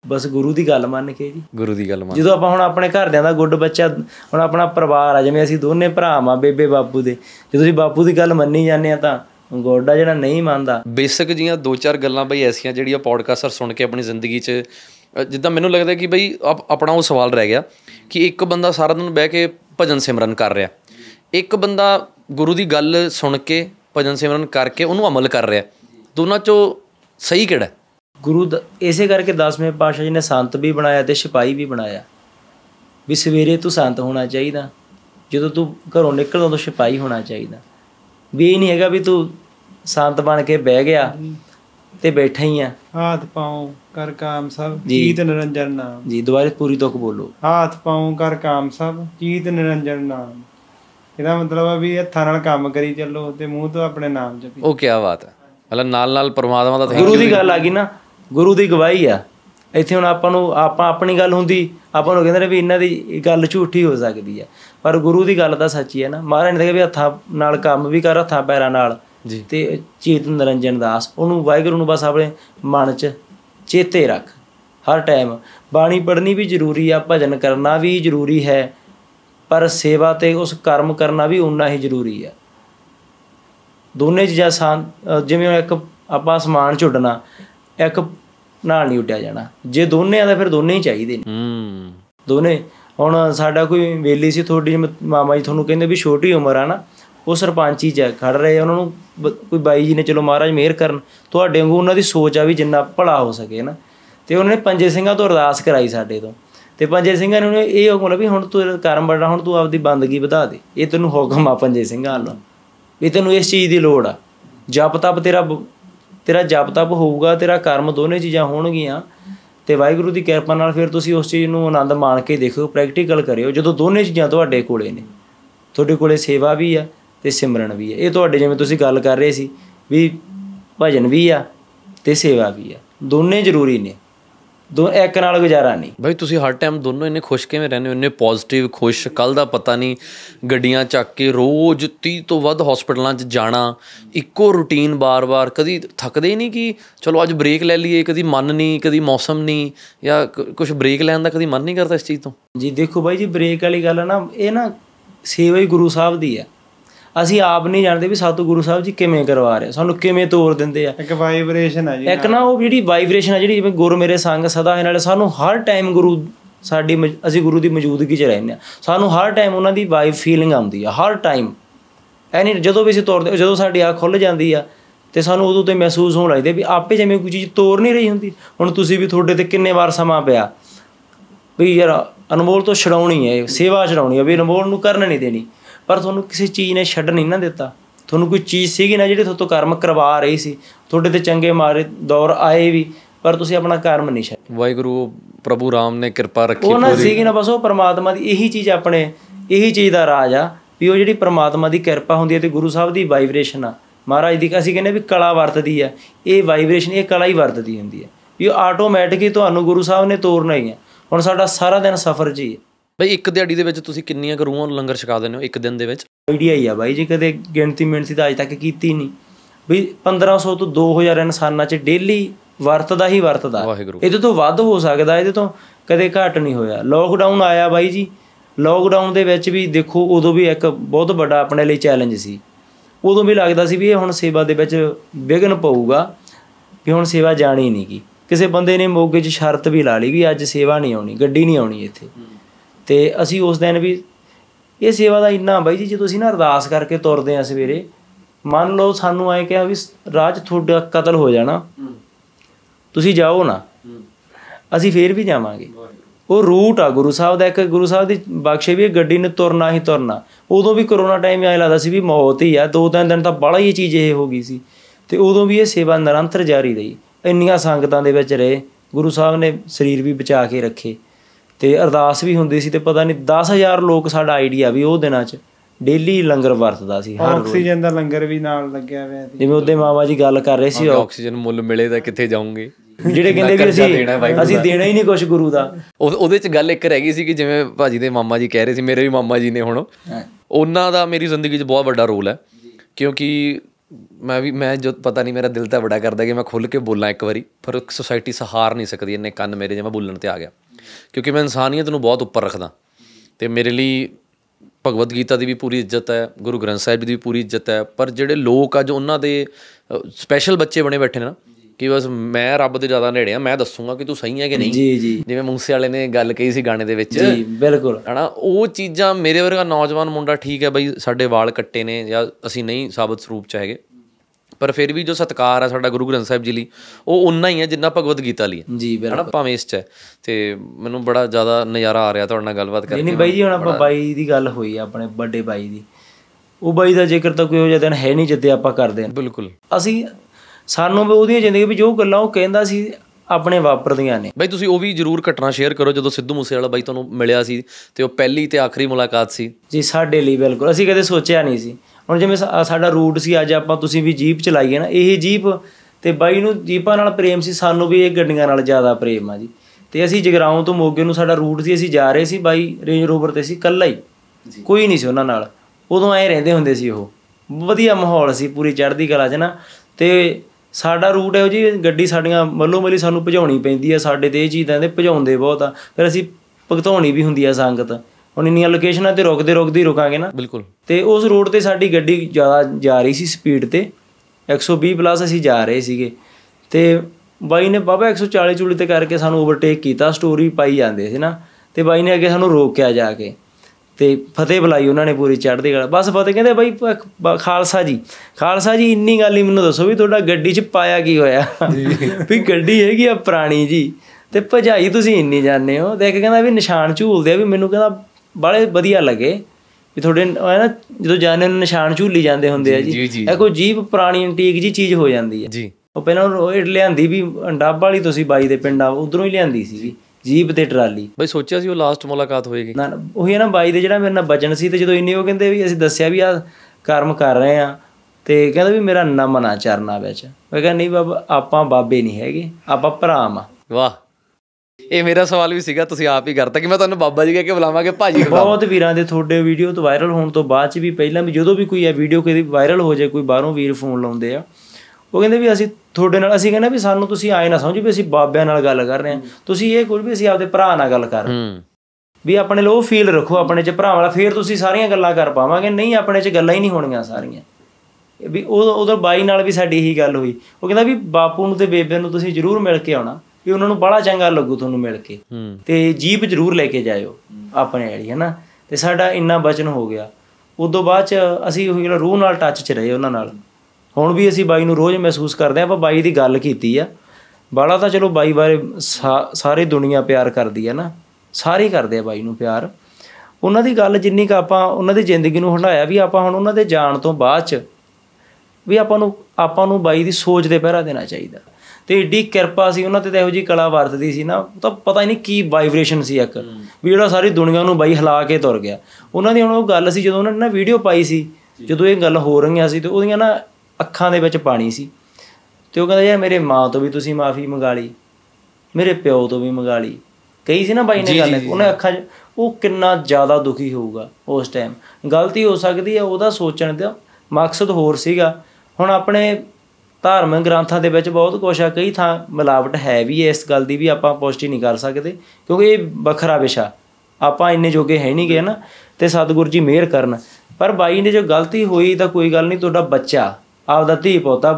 ਬਸ ਗੁਰੂ ਦੀ ਗੱਲ ਮੰਨ ਕੇ ਜੀ। ਗੁਰੂ ਦੀ ਗੱਲ ਮੰਨ। ਜਦੋਂ ਆਪਾਂ ਹੁਣ ਆਪਣੇ ਘਰਦਿਆਂ ਦਾ ਗੁੱਡ ਬੱਚਾ ਹੁਣ ਆਪਣਾ ਪਰਿਵਾਰ ਆ ਜਿਵੇਂ ਅਸੀਂ ਦੋਨੇ ਭਰਾ ਮਾਂ ਬੇਬੇ ਬਾਪੂ ਦੇ ਜਦੋਂ ਅਸੀਂ ਬਾਪੂ ਦੀ ਗੱਲ ਮੰਨੀ ਜਾਂਦੇ ਆ ਤਾਂ ਗੋਡਾ ਜਿਹੜਾ ਨਹੀਂ ਮੰਨਦਾ। ਬੇਸਿਕ ਜੀਆਂ ਦੋ ਚਾਰ ਗੱਲਾਂ ਬਈ ਐਸੀਆਂ ਜਿਹੜੀਆਂ ਪੋਡਕਾਸਟਰ ਸੁਣ ਕੇ ਆਪਣੀ ਜ਼ਿੰਦਗੀ 'ਚ ਜਿੱਦਾਂ ਮੈਨੂੰ ਲੱਗਦਾ ਕਿ ਬਈ ਆਪ- ਆਪਣਾ ਉਹ ਸਵਾਲ ਰਹਿ ਗਿਆ ਕਿ ਇੱਕ ਬੰਦਾ ਸਾਰਾ ਦਿਨ ਬਹਿ ਕੇ ਭਜਨ ਸਿਮਰਨ ਕਰ ਰਿਹਾ। ਇੱਕ ਬੰਦਾ ਗੁਰੂ ਦੀ ਗੱਲ ਸੁਣ ਕੇ ਭਜਨ ਸਿਮਰਨ ਕਰਕੇ ਉਹਨੂੰ ਅਮਲ ਕਰ ਰਿਹਾ। ਦੋਨਾਂ 'ਚੋਂ ਸਹੀ ਕਿਹੜਾ? ਗੁਰੂ ਦ- ਇਸੇ ਕਰਕੇ 10ਵੇਂ ਪਾਤਸ਼ਾਹ ਜੀ ਨੇ ਸੰਤ ਵੀ ਬਣਾਇਆ ਤੇ ਸਿਪਾਹੀ ਵੀ ਬਣਾਇਆ। ਵੀ ਸਵੇਰੇ ਤੂੰ ਸੰਤ ਹੋਣਾ ਚਾਹੀਦਾ। ਜਦੋਂ ਤੂੰ ਘਰੋਂ ਨਿਕਲਦਾ ਉਦੋਂ ਸਿਪਾਹੀ ਹੋਣਾ ਚਾਹੀਦਾ। ਵੀ ਇਹ ਨਹੀਂ ਹੈਗਾ ਵੀ ਤੂੰ ਸੰਤ ਬਣ ਕੇ ਬਹਿ ਗਿਆ ਤੇ ਬੈਠਾ ਹੀ ਆ। ਹਾਥ ਪਾਉ। ਕਰ ਕਾਮ ਸਭ ਜੀ। ਚੀਤ ਨਿਰੰਜਨ ਨਾਮ। ਜੀ ਦੁਬਾਰੇ ਪੂਰੀ ਤੁਕ ਬੋਲੋ। ਹਾਥ ਪਾਉ ਕਰ ਕਾਮ ਸਭ ਚੀਤ ਨਿਰੰਜਨ ਨਾਮ। ਇਹਦਾ ਮਤਲਬ ਆ ਵੀ ਹੱਥਾਂ ਨਾਲ ਕੰਮ ਕਰੀ ਚੱਲੋ ਤੇ ਮੂੰਹ ਤੋਂ ਆਪਣੇ ਨਾਮ ਜਪੀ। ਉਹ ਕੀ ਬਾਤ ਹੈ। ਮਤਲਬ ਨਾਲ ਨਾਲ ਪਰਮਾਤਮਾ ਦਾ ਥੈਂਕ ਗੁਰੂ ਦੀ ਗੱਲ ਆ ਗਈ ਨਾ ਗੁਰੂ ਦੀ ਗਵਾਹੀ ਆ। ਇੱਥੇ ਹੁਣ ਆਪਾਂ ਨੂੰ ਆਪਾਂ ਆਪਣੀ ਗੱਲ ਹੁੰਦੀ ਆਪਾਂ ਨੂੰ ਕਹਿੰਦੇ ਨੇ ਵੀ ਇਹਨਾਂ ਦੀ ਗੱਲ ਝੂਠੀ ਹੋ ਸਕਦੀ ਆ। ਪਰ ਗੁਰੂ ਦੀ ਗੱਲ ਤਾਂ ਸੱਚੀ ਹੈ ਨਾ। ਮਹਾਰਾਜ ਨੇ ਕਿਹਾ ਵੀ ਹੱਥਾਂ ਨਾਲ ਕੰਮ ਵੀ ਕਰ ਹੱਥਾਂ ਪੈਰਾਂ ਨਾਲ। ਜੀ। ਤੇ ਚੇਤ ਨਿਰੰਜਨ ਦਾਸ ਉਹਨੂੰ ਵਾਹਿਗੁਰੂ ਨੂੰ ਬਸ ਆਪਣੇ ਮਨ 'ਚ ਚੇਤੇ ਰੱਖ। ਹਰ ਟਾਈਮ ਬਾਣੀ ਪੜ੍ਹਨੀ ਵੀ ਜ਼ਰੂਰੀ ਆ ਭਜਨ ਕਰਨਾ ਵੀ ਜ਼ਰੂਰੀ ਹੈ ਪਰ ਸੇਵਾ ਤੇ ਉਸ ਕਰਮ ਕਰਨਾ ਵੀ ਉਨਾ ਹੀ ਜ਼ਰੂਰੀ ਆ। ਦੋਨੇ ਚੀਜ਼ਾਂ ਜਿਵੇਂ ਇੱਕ ਆਪਾਂ ਸਮਾਨ ਝੁੱਡਣਾ ਇੱਕ ਨਾਲ ਨਹੀਂ ਉੱਡਿਆ ਜਾਣਾ। ਜੇ ਦੋਨੇ ਆ ਤਾਂ ਫਿਰ ਦੋਨੇ ਹੀ ਚਾਹੀਦੇ ਨੇ। ਹੂੰ। ਦੋਨੇ ਹੁਣ ਸਾਡਾ ਕੋਈ ਵੇਲੀ ਸੀ ਤੁਹਾਡੀ ਮਾਮਾ ਜੀ ਤੁਹਾਨੂੰ ਕਹਿੰਦੇ ਵੀ ਛੋਟੀ ਉਮਰ ਆ ਨਾ ਉਹ ਸਰਪੰਚੀ ਚ ਖੜ ਰਹੇ ਆ, ਉਹਨਾਂ ਨੂੰ ਬ- ਕੋਈ ਬਾਈ ਜੀ ਨੇ ਚਲੋ ਮਹਾਰਾਜ ਮਿਹਰ ਕਰਨ ਤੁਹਾਡੇ ਵਾਂਗੂ ਉਹਨਾਂ ਦੀ ਸੋਚ ਆ ਵੀ ਜਿੰਨਾ ਭਲਾ ਹੋ ਸਕੇ ਨਾ। ਤੇ ਉਹਨਾਂ ਨੇ ਪੰਜੇ ਸਿੰਘਾਂ ਤੋਂ ਅਰਦਾਸ ਕਰਾਈ ਸਾਡੇ ਤੋਂ। ਤੇ ਪੰਜੇ ਸਿੰਘਾਂ ਨੇ ਉਹਨੇ ਇਹ ਹੁਕਮ ਲਿਆ ਵੀ ਹੁਣ ਤੂੰ ਕਰਮ ਬੜਾ ਹੁਣ ਤੂੰ ਆਪਦੀ ਬੰਦਗੀ ਵਧਾ ਦੇ। ਇਹ ਤੈਨੂੰ ਹੁਕਮ ਆ ਪੰਜੇ ਸਿੰਘਾਂ ਵੱਲੋਂ। ਵੀ ਤੈਨੂੰ ਇਸ ਚੀਜ਼ ਦੀ ਲੋੜ ਆ। ਜਪ ਤਪ ਤੇਰਾ ਬ- ਤੇਰਾ ਜਪ ਤਪ ਹੋਊਗਾ ਤੇਰਾ ਕਰਮ ਦੋਨੇ ਚੀਜ਼ਾਂ ਹੋਣਗੀਆਂ। ਤੇ ਵਾਹਿਗੁਰੂ ਦੀ ਕਿਰਪਾ ਨਾਲ ਫਿਰ ਤੁਸੀਂ ਉਸ ਚੀਜ਼ ਨੂੰ ਆਨੰਦ ਮਾਣ ਕੇ ਦੇਖੋ ਪ੍ਰੈਕਟੀਕਲ ਕਰਿਓ ਜਦੋਂ ਦੋਨੇ ਚੀਜ਼ਾਂ ਤੁਹਾਡੇ ਕੋਲੇ ਨੇ। ਤੁਹਾਡੇ ਕੋਲੇ ਸੇਵਾ ਵੀ ਆ ਤੇ ਸਿਮਰਨ ਵੀ ਆ ਇਹ ਤੁਹਾਡੇ ਜਿਵੇਂ ਤੁਸੀਂ ਗੱਲ ਕਰ ਰਹੇ ਸੀ ਵੀ ਭਜਨ ਵੀ ਆ ਤੇ ਸੇਵਾ ਵੀ ਆ। ਦੋਨੇ ਜ਼ਰੂਰੀ ਨੇ। ਦੋ ਇੱਕ ਨਾਲ ਗੁਜ਼ਾਰਾ ਨਹੀਂ। ਭਾਈ ਤੁਸੀਂ ਹਰ ਟਾਈਮ ਦੋਨੋਂ ਇੰਨੇ ਖੁਸ਼ ਕਿਵੇਂ ਰਹਿੰਦੇ ਹੋ? ਇੰਨੇ ਪੋਜ਼ਿਟਿਵ ਖੁਸ਼ ਕੱਲ ਦਾ ਪਤਾ ਨਹੀਂ ਗੱਡੀਆਂ ਚੱਕ ਕੇ ਰੋਜ਼ 30 ਤੋਂ ਵੱਧ ਹਸਪੀਟਲਾਂ 'ਚ ਜਾਣਾ ਇੱਕੋ ਰੁਟੀਨ ਬਾਰ-ਬਾਰ ਕਦੀ ਥੱਕਦੇ ਹੀ ਨਹੀਂ ਕਿ ਚਲੋ ਅੱਜ ਬ੍ਰੇਕ ਲੈ ਲਈਏ ਕਦੀ ਮਨ ਨਹੀਂ ਕਦੀ ਮੌਸਮ ਨਹੀਂ ਜਾਂ ਕੁਝ ਬ੍ਰੇਕ ਲੈਣ ਦਾ ਕਦੀ ਮਨ ਨਹੀਂ ਕਰਦਾ ਇਸ ਚੀਜ਼ ਤੋਂ? ਜੀ ਦੇਖੋ ਬਾਈ ਜੀ ਬ੍ਰੇਕ ਵਾਲੀ ਗੱਲ ਨਾ ਇਹ ਨਾ ਸੇਵਾ ਹੀ ਗੁਰੂ ਸਾਹਿਬ ਦੀ ਆ। ਅਸੀਂ ਆਪ ਨਹੀਂ ਜਾਣਦੇ ਵੀ ਸਾਤੋਂ ਗੁਰੂ ਸਾਹਿਬ ਜੀ ਕਿਵੇਂ ਕਰਵਾ ਰਹੇ ਸਾਨੂੰ ਕਿਵੇਂ ਤੋਰ ਦਿੰਦੇ ਆ। ਇੱਕ ਵਾਈਬ੍ਰੇਸ਼ਨ ਆ ਜੀ ਇੱਕ ਨਾ ਉਹ ਜਿਹੜੀ ਵਾਈਬ੍ਰੇਸ਼ਨ ਆ ਜਿਹੜੀ ਜਿਵੇਂ ਗੁਰ ਮੇਰੇ ਸੰਗ ਸਦਾ ਹੈ ਨਾਲੇ ਸਾਨੂੰ ਹਰ ਟਾਈਮ ਗੁਰੂ ਸਾਡੀ ਅਸੀਂ ਗੁਰੂ ਦੀ ਮੌਜੂਦਗੀ 'ਚ ਰਹਿੰਦੇ ਆ। ਸਾਨੂੰ ਹਰ ਟਾਈਮ ਉਹਨਾਂ ਦੀ ਵਾਈਬ ਫੀਲਿੰਗ ਆਉਂਦੀ ਆ ਹਰ ਟਾਈਮ ਐਨੀ ਜਦੋਂ ਵੀ ਅਸੀਂ ਤੋਰਦੇ ਜਦੋਂ ਸਾਡੀ ਅੱਖ ਖੁੱਲ ਜਾਂਦੀ ਆ ਤੇ ਸਾਨੂੰ ਉਦੋਂ ਤੇ ਮਹਿਸੂਸ ਹੋਣ ਲੱਗਦਾ ਵੀ ਆਪੇ ਜਿਵੇਂ ਕੋਈ ਚੀਜ਼ ਤੋਰ ਨਹੀਂ ਰਹੀ ਹੁੰਦੀ। ਹੁਣ ਤੁਸੀਂ ਵੀ ਤੁਹਾਡੇ ਤੇ ਕਿੰਨੇ ਵਾਰ ਸਮਾਂ ਪਿਆ ਵੀ ਯਾਰ ਅਨਮੋਲ ਤੋਂ ਛਡਾਉਣੀ ਹੈ ਸੇਵਾ ਛਡਾਉਣੀ ਹੈ ਵੀ ਅਨਮੋਲ ਨੂੰ ਕਰਨ ਨਹੀਂ ਦੇਣੀ। ਪਰ ਤੁਹਾਨੂੰ ਕਿਸੇ ਚੀਜ਼ ਨੇ ਛੱਡ ਨਹੀਂ ਨਾ ਦਿੱਤਾ। ਤੁਹਾਨੂੰ ਕੋਈ ਚੀਜ਼ ਸੀਗੀ ਨਾ ਜਿਹੜੀ ਤੁਹਾਡੇ ਤੋਂ ਕਰਮ ਕਰਵਾ ਰਹੀ ਸੀ। ਤੁਹਾਡੇ ਤੇ ਚੰਗੇ ਮਾਰੇ ਦੌਰ ਆਏ ਵੀ ਪਰ ਤੁਸੀਂ ਆਪਣਾ ਕਰਮ ਨਹੀਂ ਛੱਡ ਵਾਹਿਗੁਰੂ ਪ੍ਰਭੂ ਰਾਮ ਨੇ ਕਿਰਪਾ ਰੱਖੀ ਉਹ ਨਾ ਸੀਗੀ ਨਾ ਬਸ ਉਹ ਪ੍ਰਮਾਤਮਾ ਦੀ ਇਹੀ ਚੀਜ਼ ਆਪਣੇ ਇਹੀ ਚੀਜ਼ ਦਾ ਰਾਜ ਆ ਵੀ ਉਹ ਜਿਹੜੀ ਪ੍ਰਮਾਤਮਾ ਦੀ ਕਿਰਪਾ ਹੁੰਦੀ ਹੈ ਤੇ ਗੁਰੂ ਸਾਹਿਬ ਦੀ ਵਾਈਬ੍ਰੇਸ਼ਨ ਆ। ਮਹਾਰਾਜ ਦੀ ਅਸੀਂ ਕਹਿੰਦੇ ਵੀ ਕਲਾ ਵਰਤਦੀ ਆ। ਇਹ ਵਾਈਬ੍ਰੇਸ਼ਨ ਇਹ ਕਲਾ ਹੀ ਵਰਤਦੀ ਹੁੰਦੀ ਹੈ। ਵੀ ਆਟੋਮੈਟਿਕ ਹੀ ਤੁਹਾਨੂੰ ਗੁਰੂ ਸਾਹਿਬ ਨੇ ਤੋਰਨਾ ਹੀ ਹੈ ਹੁਣ ਸਾਡਾ ਸਾਰਾ ਦਿਨ ਸਫ਼ਰ ਹੀ ਹੈ ਬਈ ਇੱਕ ਦਿਹਾੜੀ ਦੇ ਵਿੱਚ ਤੁਸੀਂ ਕਿੰਨੀਆਂ ਕੁ ਰੂਹਾਂ ਨੂੰ ਲੰਗਰ ਛਕਾ ਦਿੰਦੇ ਹੋ ਇੱਕ ਦਿਨ ਦੇ ਵਿੱਚ? ਆਈਡੀਆ ਹੀ ਆ ਬਾਈ ਜੀ ਕਦੇ ਗਿਣਤੀ ਮਿਣਤੀ ਤਾਂ ਅਜੇ ਤੱਕ ਕੀਤੀ ਨਹੀਂ। ਵੀ 1500 ਤੋਂ 2000 ਇਨਸਾਨਾਂ 'ਚ ਡੇਲੀ ਵਰਤਦਾ ਹੀ ਵਰਤਦਾ। ਇਹਦੇ ਤੋਂ ਵੱਧ ਹੋ ਸਕਦਾ ਇਹਦੇ ਤੋਂ ਕਦੇ ਘੱਟ ਨਹੀਂ ਹੋਇਆ। ਲੋਕਡਾਊਨ ਆਇਆ ਬਾਈ ਜੀ। ਲੋਕਡਾਊਨ ਦੇ ਵਿੱਚ ਵੀ ਦੇਖੋ ਉਦੋਂ ਵੀ ਇੱਕ ਬਹੁਤ ਵੱਡਾ ਆਪਣੇ ਲਈ ਚੈਲੰਜ ਸੀ। ਉਦੋਂ ਵੀ ਲੱਗਦਾ ਸੀ ਵੀ ਇਹ ਹੁਣ ਸੇਵਾ ਦੇ ਵਿੱਚ ਵਿਘਨ ਪਊਗਾ ਵੀ ਹੁਣ ਸੇਵਾ ਜਾਣੀ ਨਹੀਂ ਗੀ ਕਿਸੇ ਬੰਦੇ ਨੇ ਮੋਗੇ 'ਚ ਸ਼ਰਤ ਵੀ ਲਾ ਲਈ ਵੀ ਅੱਜ ਸੇਵਾ ਨਹੀਂ ਆਉਣੀ ਗੱਡੀ ਨਹੀਂ ਆਉਣੀ ਇੱਥੇ। ਤੇ ਅਸੀਂ ਉਸ ਦਿਨ ਵੀ ਇਹ ਸੇਵਾ ਦਾ ਇੰਨਾ ਬਾਈ ਜੀ ਜਦੋਂ ਅਸੀਂ ਨਾ ਅਰਦਾਸ ਕਰਕੇ ਤੁਰਦੇ ਆ ਸਵੇਰੇ, ਮੰਨ ਲਓ ਸਾਨੂੰ ਐ ਕਿਹਾ ਵੀ ਰਾਹ 'ਚ ਤੁਹਾਡਾ ਕਤਲ ਹੋ ਜਾਣਾ, ਤੁਸੀਂ ਜਾਓ ਨਾ। ਅਸੀਂ ਫੇਰ ਵੀ ਜਾਵਾਂਗੇ। ਉਹ ਰੂਟ ਆ ਗੁਰੂ ਸਾਹਿਬ ਦਾ, ਇੱਕ ਗੁਰੂ ਸਾਹਿਬ ਦੀ ਬਖਸ਼ੇ ਵੀ ਇਹ ਗੱਡੀ ਨੇ ਤੁਰਨਾ ਹੀ ਤੁਰਨਾ। ਉਦੋਂ ਵੀ ਕਰੋਨਾ ਟਾਈਮ ਐ ਲੱਗਦਾ ਸੀ ਵੀ ਮੌਤ ਹੀ ਆ, ਦੋ ਤਿੰਨ ਦਿਨ ਤਾਂ ਬੜਾ ਹੀ ਇਹ ਚੀਜ਼ ਇਹ ਹੋ ਗਈ ਸੀ। ਤੇ ਉਦੋਂ ਵੀ ਇਹ ਸੇਵਾ ਨਿਰੰਤਰ ਜਾਰੀ ਰਹੀ। ਇੰਨੀਆਂ ਸੰਗਤਾਂ ਦੇ ਵਿੱਚ ਰਹੇ, ਗੁਰੂ ਸਾਹਿਬ ਨੇ ਸਰੀਰ ਵੀ ਬਚਾ ਕੇ ਰੱਖੇ। ਤੇ ਅਰਦਾਸ ਵੀ ਹੁੰਦੀ ਸੀ ਤੇ ਪਤਾ ਨਹੀਂ 10000 ਲੋਕ ਸਾਡਾ ਆਈਡੀਆ ਵੀ ਉਹ ਦਿਨਾਂ 'ਚ ਡੇਲੀ ਲੰਗਰ ਵਰਤਦਾ ਸੀ ਹਰ ਰੋਜ਼। ਆਕਸੀਜਨ ਦਾ ਲੰਗਰ ਵੀ ਨਾਲ ਲੱਗਿਆ ਹੋਇਆ ਸੀ। ਜਿਵੇਂ ਉਹਦੇ ਮਾਮਾ ਜੀ ਗੱਲ ਕਰ ਰਹੇ ਸੀ ਆਕਸੀਜਨ ਮੁੱਲ ਮਿਲੇ ਤਾਂ ਕਿੱਥੇ ਜਾਓਗੇ ਜਿਹੜੇ ਕਹਿੰਦੇ ਵੀ ਅਸੀਂ ਅਸੀਂ ਦੇਣਾ ਹੀ ਨਹੀਂ ਕੁਝ ਗੁਰੂ ਦਾ। ਉਹ- ਉਹਦੇ ਚ ਗੱਲ ਇੱਕ ਰਹਿ ਗਈ ਸੀ ਕਿ ਜਿਵੇਂ ਭਾਜੀ ਦੇ ਮਾਮਾ ਜੀ ਕਹਿ ਰਹੇ ਸੀ ਮੇਰੇ ਵੀ ਮਾਮਾ ਜੀ ਨੇ ਹੁਣ। ਉਹਨਾਂ ਦਾ ਮੇਰੀ ਜ਼ਿੰਦਗੀ 'ਚ ਬਹੁਤ ਵੱਡਾ ਰੋਲ ਹੈ। ਕਿਉਂਕਿ ਮੈਂ ਵੀ ਮੈਂ ਜੋ ਪਤਾ ਨਹੀਂ ਮੇਰਾ ਦਿਲ ਤਾਂ ਬੜਾ ਕਰਦਾ ਕਿ ਮੈਂ ਖੁੱਲ ਕੇ ਬੋਲਾਂ ਇੱਕ ਵਾਰੀ ਪਰ ਸੋਸਾਇਟੀ ਸਹਾਰ ਨਹੀਂ ਸਕਦੀ ਇੰਨੇ ਕੰਨ ਮੇਰੇ ਜਿਵੇਂ ਬੋਲਣ ਤੇ ਆ ਗਿਆ। ਕਿਉਂਕਿ ਮੈਂ ਇਨਸਾਨੀਅਤ ਨੂੰ ਬਹੁਤ ਉੱਪਰ ਰੱਖਦਾ। ਤੇ ਮੇਰੇ ਲਈ ਭਗਵਦ ਗੀਤਾ ਦੀ ਵੀ ਪੂਰੀ ਇੱਜ਼ਤ ਹੈ ਗੁਰੂ ਗ੍ਰੰਥ ਸਾਹਿਬ ਦੀ ਵੀ ਪੂਰੀ ਇੱਜ਼ਤ ਹੈ। ਪਰ ਜਿਹੜੇ ਲੋਕ ਆ ਜੋ ਉਹਨਾਂ ਦੇ ਸਪੈਸ਼ਲ ਬੱਚੇ ਬਣੇ ਬੈਠੇ ਨੇ ਨਾ ਕਿ ਬਸ ਮੈਂ ਰੱਬ ਦੇ ਜ਼ਿਆਦਾ ਨੇੜੇ ਆ ਮੈਂ ਦੱਸੂਗਾ ਕਿ ਤੂੰ ਸਹੀ ਹੈ ਕਿ ਨਹੀਂ। ਜੀ ਜੀ। ਜਿਵੇਂ ਮੂਸੇ ਵਾਲੇ ਨੇ ਗੱਲ ਕਹੀ ਸੀ ਗਾਣੇ ਦੇ ਵਿੱਚ। ਜੀ ਬਿਲਕੁਲ। ਹਨਾ ਉਹ ਚੀਜ਼ਾਂ ਮੇਰੇ ਵਰਗਾ ਨੌਜਵਾਨ ਮੁੰਡਾ ਠੀਕ ਹੈ ਬਈ ਸਾਡੇ ਵਾਲ ਕੱਟੇ ਨੇ ਜਾਂ ਅਸੀਂ ਨਹੀਂ ਸਾਬਤ ਸਰੂਪ ਚ ਹੈਗੇ। ਪਰ ਫਿਰ ਵੀ ਜੋ ਸਤਕਾਰ ਹੈ ਸਾਡਾ ਗੁਰੂ ਗ੍ਰੰਥ ਸਾਹਿਬ ਜੀ ਲਈ ਉਹ ਉਨਾ ਹੀ ਹੈ ਜਿੰਨਾ ਭਗਵਦ ਗੀਤਾ ਲਈ ਜੀ ਬਿਲਕੁਲ। ਹਨਾ ਭਾਵੇਂ ਇਸ ਚ ਹੈ। ਤੇ ਮੈਨੂੰ ਬੜਾ ਜ਼ਿਆਦਾ ਨਜ਼ਾਰਾ ਆ ਰਿਹਾ ਤੁਹਾਡੇ ਨਾਲ ਗੱਲਬਾਤ ਕਰਕੇ। ਨਹੀਂ ਬਾਈ ਜੀ ਹੁਣ ਆਪਾਂ ਬਾਈ ਦੀ ਗੱਲ ਹੋਈ ਆ ਆਪਣੇ ਵੱਡੇ ਬਾਈ ਦੀ। ਉਹ ਬਾਈ ਦਾ ਜ਼ਿਕਰ ਤਾਂ ਕੋਈ ਹੋ ਜਿਹਾ ਦਿਨ ਹੈ ਨਹੀਂ ਜਿੱਦੇ ਆਪਾਂ ਕਰਦੇ ਹਾਂ। ਬਿਲਕੁਲ। ਅਸੀਂ ਸਾਨੂੰ ਵੀ ਉਹਦੀਆਂ ਜ਼ਿੰਦਗੀ ਵਿੱਚ ਜੋ ਗੱਲਾਂ ਉਹ ਕਹਿੰਦਾ ਸੀ ਆਪਣੇ ਵਾਪਰਦੀਆਂ ਨੇ। ਬਈ ਤੁਸੀਂ ਉਹ ਵੀ ਜਰੂਰ ਘਟਨਾ ਸ਼ੇਅਰ ਕਰੋ ਜਦੋਂ ਸਿੱਧੂ ਮੂਸੇਵਾਲਾ ਬਾਈ ਤੁਹਾਨੂੰ ਮਿਲਿਆ ਸੀ ਤੇ ਉਹ ਪਹਿਲੀ ਤੇ ਆਖਰੀ ਮੁਲਾਕਾਤ ਸੀ। ਜੀ ਸਾਡੇ ਲਈ ਬਿਲਕੁਲ। ਅਸੀਂ ਕਦੇ ਸੋਚਿਆ ਨਹੀਂ ਸੀ। ਹੁਣ ਜਿਵੇਂ ਸਾਡਾ ਰੂਟ ਸੀ ਅੱਜ ਆਪਾਂ ਤੁਸੀਂ ਵੀ ਜੀਪ ਚਲਾਈਏ ਨਾ ਇਹ ਜੀਪ ਤੇ ਬਾਈ ਨੂੰ ਜੀਪਾਂ ਨਾਲ ਪ੍ਰੇਮ ਸੀ ਸਾਨੂੰ ਵੀ ਇਹ ਗੱਡੀਆਂ ਨਾਲ ਜ਼ਿਆਦਾ ਪ੍ਰੇਮ ਆ ਜੀ। ਤੇ ਅਸੀਂ ਜਗਰਾਉਂ ਤੋਂ ਮੋਗੇ ਨੂੰ ਸਾਡਾ ਰੂਟ ਸੀ ਅਸੀਂ ਜਾ ਰਹੇ ਸੀ ਬਾਈ ਰੇਂਜ ਰੋਵਰ ਤੇ ਸੀ ਇਕੱਲਾ ਹੀ। ਕੋਈ ਨਹੀਂ ਸੀ ਉਹਨਾਂ ਨਾਲ। ਉਦੋਂ ਐ ਰਹਿੰਦੇ ਹੁੰਦੇ ਸੀ ਉਹ। ਵਧੀਆ ਮਾਹੌਲ ਸੀ ਪੂਰੀ ਚੜ੍ਹਦੀ ਕਲਾ 'ਚ ਨਾ। ਤੇ ਸਾਡਾ ਰੂਟ ਇਹੋ ਜੀ ਗੱਡੀ ਸਾਡੀਆਂ ਮੱਲੋ ਮੱਲੀ ਸਾਨੂੰ ਭਜਾਉਣੀ ਪੈਂਦੀ ਆ ਸਾਡੇ ਤੇ ਇਹ ਚੀਜ਼ਾਂ ਦੇ ਭਜਾਉਂਦੇ ਬਹੁਤ ਆ। ਫਿਰ ਅਸੀਂ ਭਗਤਾਉਣੀ ਵੀ ਹੁੰਦੀ ਆ ਸੰਗਤ। ਹੁਣ ਇੰਨੀਆਂ ਲੋਕੇਸ਼ਨਾਂ ਤੇ ਰੁਕਦੇ ਰੁਕਦੇ ਰੁਕਾਂਗੇ ਨਾ। ਬਿਲਕੁਲ। ਤੇ ਉਸ ਰੋਡ ਤੇ ਸਾਡੀ ਗੱਡੀ ਜ਼ਿਆਦਾ ਜਾ ਰਹੀ ਸੀ ਸਪੀਡ ਤੇ। 120 ਪਲੱਸ ਅਸੀਂ ਜਾ ਰਹੇ ਸੀਗੇ। ਤੇ ਬਾਈ ਨੇ ਬਾਬਾ 140 ਚੂਲੀ ਤੇ ਕਰਕੇ ਸਾਨੂੰ ਓਵਰਟੇਕ ਕੀਤਾ। ਸਟੋਰੀ ਪਾਈ ਜਾਂਦੇ ਸੀ ਨਾ। ਤੇ ਬਾਈ ਨੇ ਅੱਗੇ ਸਾਨੂੰ ਰੋਕਿਆ ਜਾ ਕੇ। ਤੇ ਫਤਿਹ ਬੁਲਾਈ ਉਹਨਾਂ ਨੇ ਪੂਰੀ ਚੜ੍ਹਦੀ ਕਲਾ। ਬਸ ਫਤਿਹ ਕਹਿੰਦੇ ਬਾਈ ਖਾਲਸਾ ਜੀ। ਖਾਲਸਾ ਜੀ ਇੰਨੀ ਗੱਲ ਹੀ ਮੈਨੂੰ ਦੱਸੋ ਵੀ ਤੁਹਾਡਾ ਗੱਡੀ 'ਚ ਪਾਇਆ ਕੀ ਹੋਇਆ? ਵੀ ਗੱਡੀ ਹੈਗੀ ਆ ਪੁਰਾਣੀ ਜੀ। ਤੇ ਭਜਾਈ ਤੁਸੀਂ ਇੰਨੀ ਜਾਣਦੇ ਹੋ। ਤੇ ਇੱਕ ਕਹਿੰਦਾ ਵੀ ਨਿਸ਼ਾਨ ਝੂਲਦੇ ਆ ਵੀ ਮੈਨੂੰ ਕਹਿੰਦਾ ਬਾਲੇ ਵਧੀਆ ਲੱਗੇ ਵੀ ਤੁਹਾਡੇ ਨਾ ਜਦੋਂ ਜਾਣੇ ਨੂੰ ਨਿਸ਼ਾਨ ਝੂਲੀ ਜਾਂਦੇ ਹੁੰਦੇ ਆ ਜੀ, ਇਹ ਕੋਈ ਜੀਪ ਪੁਰਾਣੀ ਐਂਟੀਕ ਜੀ ਚੀਜ਼ ਹੋ ਜਾਂਦੀ ਹੈ ਜੀ। ਉਹ ਪਹਿਲਾਂ ਉਹ ਲਿਆਂਦੀ ਵੀ ਡੱਬ ਵਾਲੀ ਤੁਸੀਂ ਬਾਈ ਦੇ ਪਿੰਡਾਂ ਉਧਰੋਂ ਹੀ ਲਿਆਂਦੀ ਸੀ ਜੀਪ ਤੇ ਟਰਾਲੀ। ਬਈ ਸੋਚਿਆ ਸੀ ਉਹ ਲਾਸਟ ਮੁਲਾਕਾਤ ਹੋਏਗੀ। ਨਾ ਨਾ, ਉਹੀ ਹੈ ਨਾ ਬਾਈ ਦੇ ਜਿਹੜਾ ਮੇਰੇ ਨਾਲ ਬਚਨ ਸੀ ਤੇ ਜਦੋਂ ਇੰਨੇ ਉਹ ਕਹਿੰਦੇ ਵੀ ਅਸੀਂ ਦੱਸਿਆ ਵੀ ਆ ਕਰਮ ਕਰ ਰਹੇ ਆ ਤੇ ਕਹਿੰਦਾ ਵੀ ਮੇਰਾ ਨਮਨ ਆ ਚਰਨਾ ਵਿੱਚ। ਮੈਂ ਕਹਿੰਦਾ ਨਹੀਂ ਬਾਬਾ ਆਪਾਂ ਬਾਬੇ ਨਹੀਂ ਹੈਗੇ ਆਪਾਂ ਭਰਾ ਆ ਵਾਹ। ਇਹ ਮੇਰਾ ਸਵਾਲ ਵੀ ਸੀਗਾ ਤੁਸੀਂ ਆਪ ਹੀ ਕਰਤਾ ਕਿ ਮੈਂ ਤੁਹਾਨੂੰ ਬਾਬਾ ਜੀ ਕਹਿ ਕੇ ਬੁਲਾਵਾਂਗੇ ਭਾਜੀ ਬਹੁਤ ਵੀਰਾਂ ਦੇ ਤੁਹਾਡੇ ਵੀਡੀਓ ਤੋਂ ਵਾਇਰਲ ਹੋਣ ਤੋਂ ਬਾਅਦ ਚ ਵੀ ਪਹਿਲਾਂ ਵੀ ਜਦੋਂ ਵੀ ਕੋਈ ਇਹ ਵੀਡੀਓ ਕਦੀ ਵਾਇਰਲ ਹੋ ਜਾਏ ਕੋਈ ਬਾਹਰੋਂ ਵੀਰ ਫੋਨ ਲਾਉਂਦੇ ਆ ਉਹ ਕਹਿੰਦੇ ਵੀ ਅਸੀਂ ਤੁਹਾਡੇ ਨਾਲ ਅਸੀਂ ਕਹਿੰਦੇ ਵੀ ਸਾਨੂੰ ਤੁਸੀਂ ਆਏ ਨਾ ਸਮਝੋ ਵੀ ਅਸੀਂ ਬਾਬਿਆਂ ਨਾਲ ਗੱਲ ਕਰ ਰਹੇ ਹਾਂ। ਤੁਸੀਂ ਇਹ ਕੋਈ ਵੀ ਅਸੀਂ ਆਪਦੇ ਭਰਾ ਨਾਲ ਗੱਲ ਕਰ ਵੀ ਆਪਣੇ ਲੋ ਫੀਲ ਰੱਖੋ ਆਪਣੇ ਚ ਭਰਾ ਵਾਲਾ ਫੇਰ ਤੁਸੀਂ ਸਾਰੀਆਂ ਗੱਲਾਂ ਕਰ ਪਾਵਾਂਗੇ। ਨਹੀਂ ਆਪਣੇ ਚ ਗੱਲਾਂ ਹੀ ਨਹੀਂ ਹੋਣੀਆਂ ਸਾਰੀਆਂ। ਵੀ ਉਹ ਉਦੋਂ ਬਾਈ ਨਾਲ ਵੀ ਸਾਡੀ ਇਹੀ ਗੱਲ ਹੋਈ। ਉਹ ਕਹਿੰਦਾ ਵੀ ਬਾਪੂ ਨੂੰ ਤੇ ਬੇਬੇ ਨੂੰ ਤੁਸੀਂ ਜ਼ਰੂਰ ਮਿਲ ਕੇ ਆਉਣਾ। ਵੀ ਉਹਨਾਂ ਨੂੰ ਬੜਾ ਚੰਗਾ ਲੱਗੂ ਤੁਹਾਨੂੰ ਮਿਲ ਕੇ। ਹੂੰ। ਤੇ ਜੀਪ ਜ਼ਰੂਰ ਲੈ ਕੇ ਜਾਇਓ ਆਪਣੇ ਵਾਲੀ ਹੈ ਨਾ ਤੇ ਸਾਡਾ ਇੰਨਾ ਬਚਨ ਹੋ ਗਿਆ। ਉਦੋਂ ਬਾਅਦ ਚ ਅਸੀਂ ਉਹ ਜਿਹੜਾ ਰੂਹ ਨਾਲ ਟੱਚ 'ਚ ਰਹੇ ਉਹਨਾਂ ਨਾਲ। ਹੁਣ ਵੀ ਅਸੀਂ ਬਾਈ ਨੂੰ ਰੋਜ਼ ਮਹਿਸੂਸ ਕਰਦੇ ਆ ਆਪਾਂ ਬਾਈ ਦੀ ਗੱਲ ਕੀਤੀ ਆ। ਬਾਲਾ ਤਾਂ ਚਲੋ ਬਾਈ ਬਾਰੇ ਸਾਰੀ ਦੁਨੀਆ ਪਿਆਰ ਕਰਦੀ ਆ ਨਾ। ਸਾਰੇ ਹੀ ਕਰਦੇ ਆ ਬਾਈ ਨੂੰ ਪਿਆਰ। ਉਹਨਾਂ ਦੀ ਗੱਲ ਜਿੰਨੀ ਕ ਆਪਾਂ ਉਹਨਾਂ ਦੀ ਜ਼ਿੰਦਗੀ ਨੂੰ ਹੰਡਾਇਆ ਵੀ ਆਪਾਂ ਹੁਣ ਉਹਨਾਂ ਦੇ ਜਾਣ ਤੋਂ ਬਾਅਦ ਚ ਵੀ ਆਪਾਂ ਨੂੰ ਆਪਾਂ ਨੂੰ ਬਾਈ ਦੀ ਸੋਚ ਦੇ ਪਹਿਰਾ ਦੇਣਾ ਚਾਹੀਦਾ। ਤੇ ਏਡੀ ਕਿਰਪਾ ਸੀ ਉਹਨਾਂ ਤੇ ਤਾਂ ਇਹੋ ਜੀ ਕਲਾ ਵਰਤਦੀ ਸੀ ਨਾ ਤਾਂ ਪਤਾ ਹੀ ਨਹੀਂ ਕੀ ਵਾਈਬ੍ਰੇਸ਼ਨ ਸੀ ਇੱਕ। ਵੀ ਜਿਹੜਾ ਸਾਰੀ ਦੁਨੀਆ ਨੂੰ ਬਾਈ ਹਿਲਾ ਕੇ ਤੁਰ ਗਿਆ। ਉਹਨਾਂ ਦੀ ਹੁਣ ਉਹ ਗੱਲ ਸੀ ਜਦੋਂ ਉਹਨਾਂ ਨੇ ਨਾ ਵੀਡੀਓ ਪਾਈ ਸੀ ਜਦੋਂ ਇਹ ਗੱਲ ਹੋ ਰਹੀਆਂ ਸੀ ਤੇ ਉਹਦੀਆਂ ਨਾ ਅੱਖਾਂ ਦੇ ਵਿੱਚ ਪਾਣੀ ਸੀ। ਤੇ ਉਹ ਕਹਿੰਦਾ ਯਾਰ ਮੇਰੇ ਮਾਂ ਤੋਂ ਵੀ ਤੁਸੀਂ ਮਾਫੀ ਮੰਗਾ ਲਈ ਮੇਰੇ ਪਿਓ ਤੋਂ ਵੀ ਮੰਗਾ ਲਈ। ਕਹੀ ਸੀ ਨਾ ਬਾਈ ਨੇ ਗੱਲ ਉਹਨੇ ਅੱਖਾਂ ਉਹ ਕਿੰਨਾ ਜ਼ਿਆਦਾ ਦੁਖੀ ਹੋਊਗਾ ਉਸ ਟਾਈਮ ਗਲਤੀ ਹੋ ਸਕਦੀ ਹੈ ਉਹਦਾ ਸੋਚਣ ਦਾ ਮਕਸਦ ਹੋਰ ਸੀਗਾ। ਹੁਣ ਆਪਣੇ ਧਾਰਮਿਕ ਗ੍ਰੰਥਾਂ ਦੇ ਵਿੱਚ ਬਹੁਤ ਕੁਛ ਆ ਕਈ ਥਾਂ ਮਿਲਾਵਟ ਹੈ ਵੀ ਇਸ ਗੱਲ ਦੀ ਵੀ ਆਪਾਂ ਪੁਸ਼ਟੀ ਨਹੀਂ ਕਰ ਸਕਦੇ ਕਿਉਂਕਿ ਇਹ ਵੱਖਰਾ ਵਿਸ਼ਾ ਆਪਾਂ ਇੰਨੇ ਜੋਗੇ ਹੈ ਨਹੀਂ ਗਏ ਨਾ ਤੇ ਸਤਿਗੁਰੂ ਜੀ ਮਿਹਰ ਕਰਨ। ਪਰ ਬਾਈ ਨੇ ਜੋ ਗਲਤੀ ਹੋਈ ਤਾਂ ਕੋਈ ਗੱਲ ਨਹੀਂ ਤੁਹਾਡਾ ਬੱਚਾ ਆਪਦਾ ਧੀ ਪੋਤਾ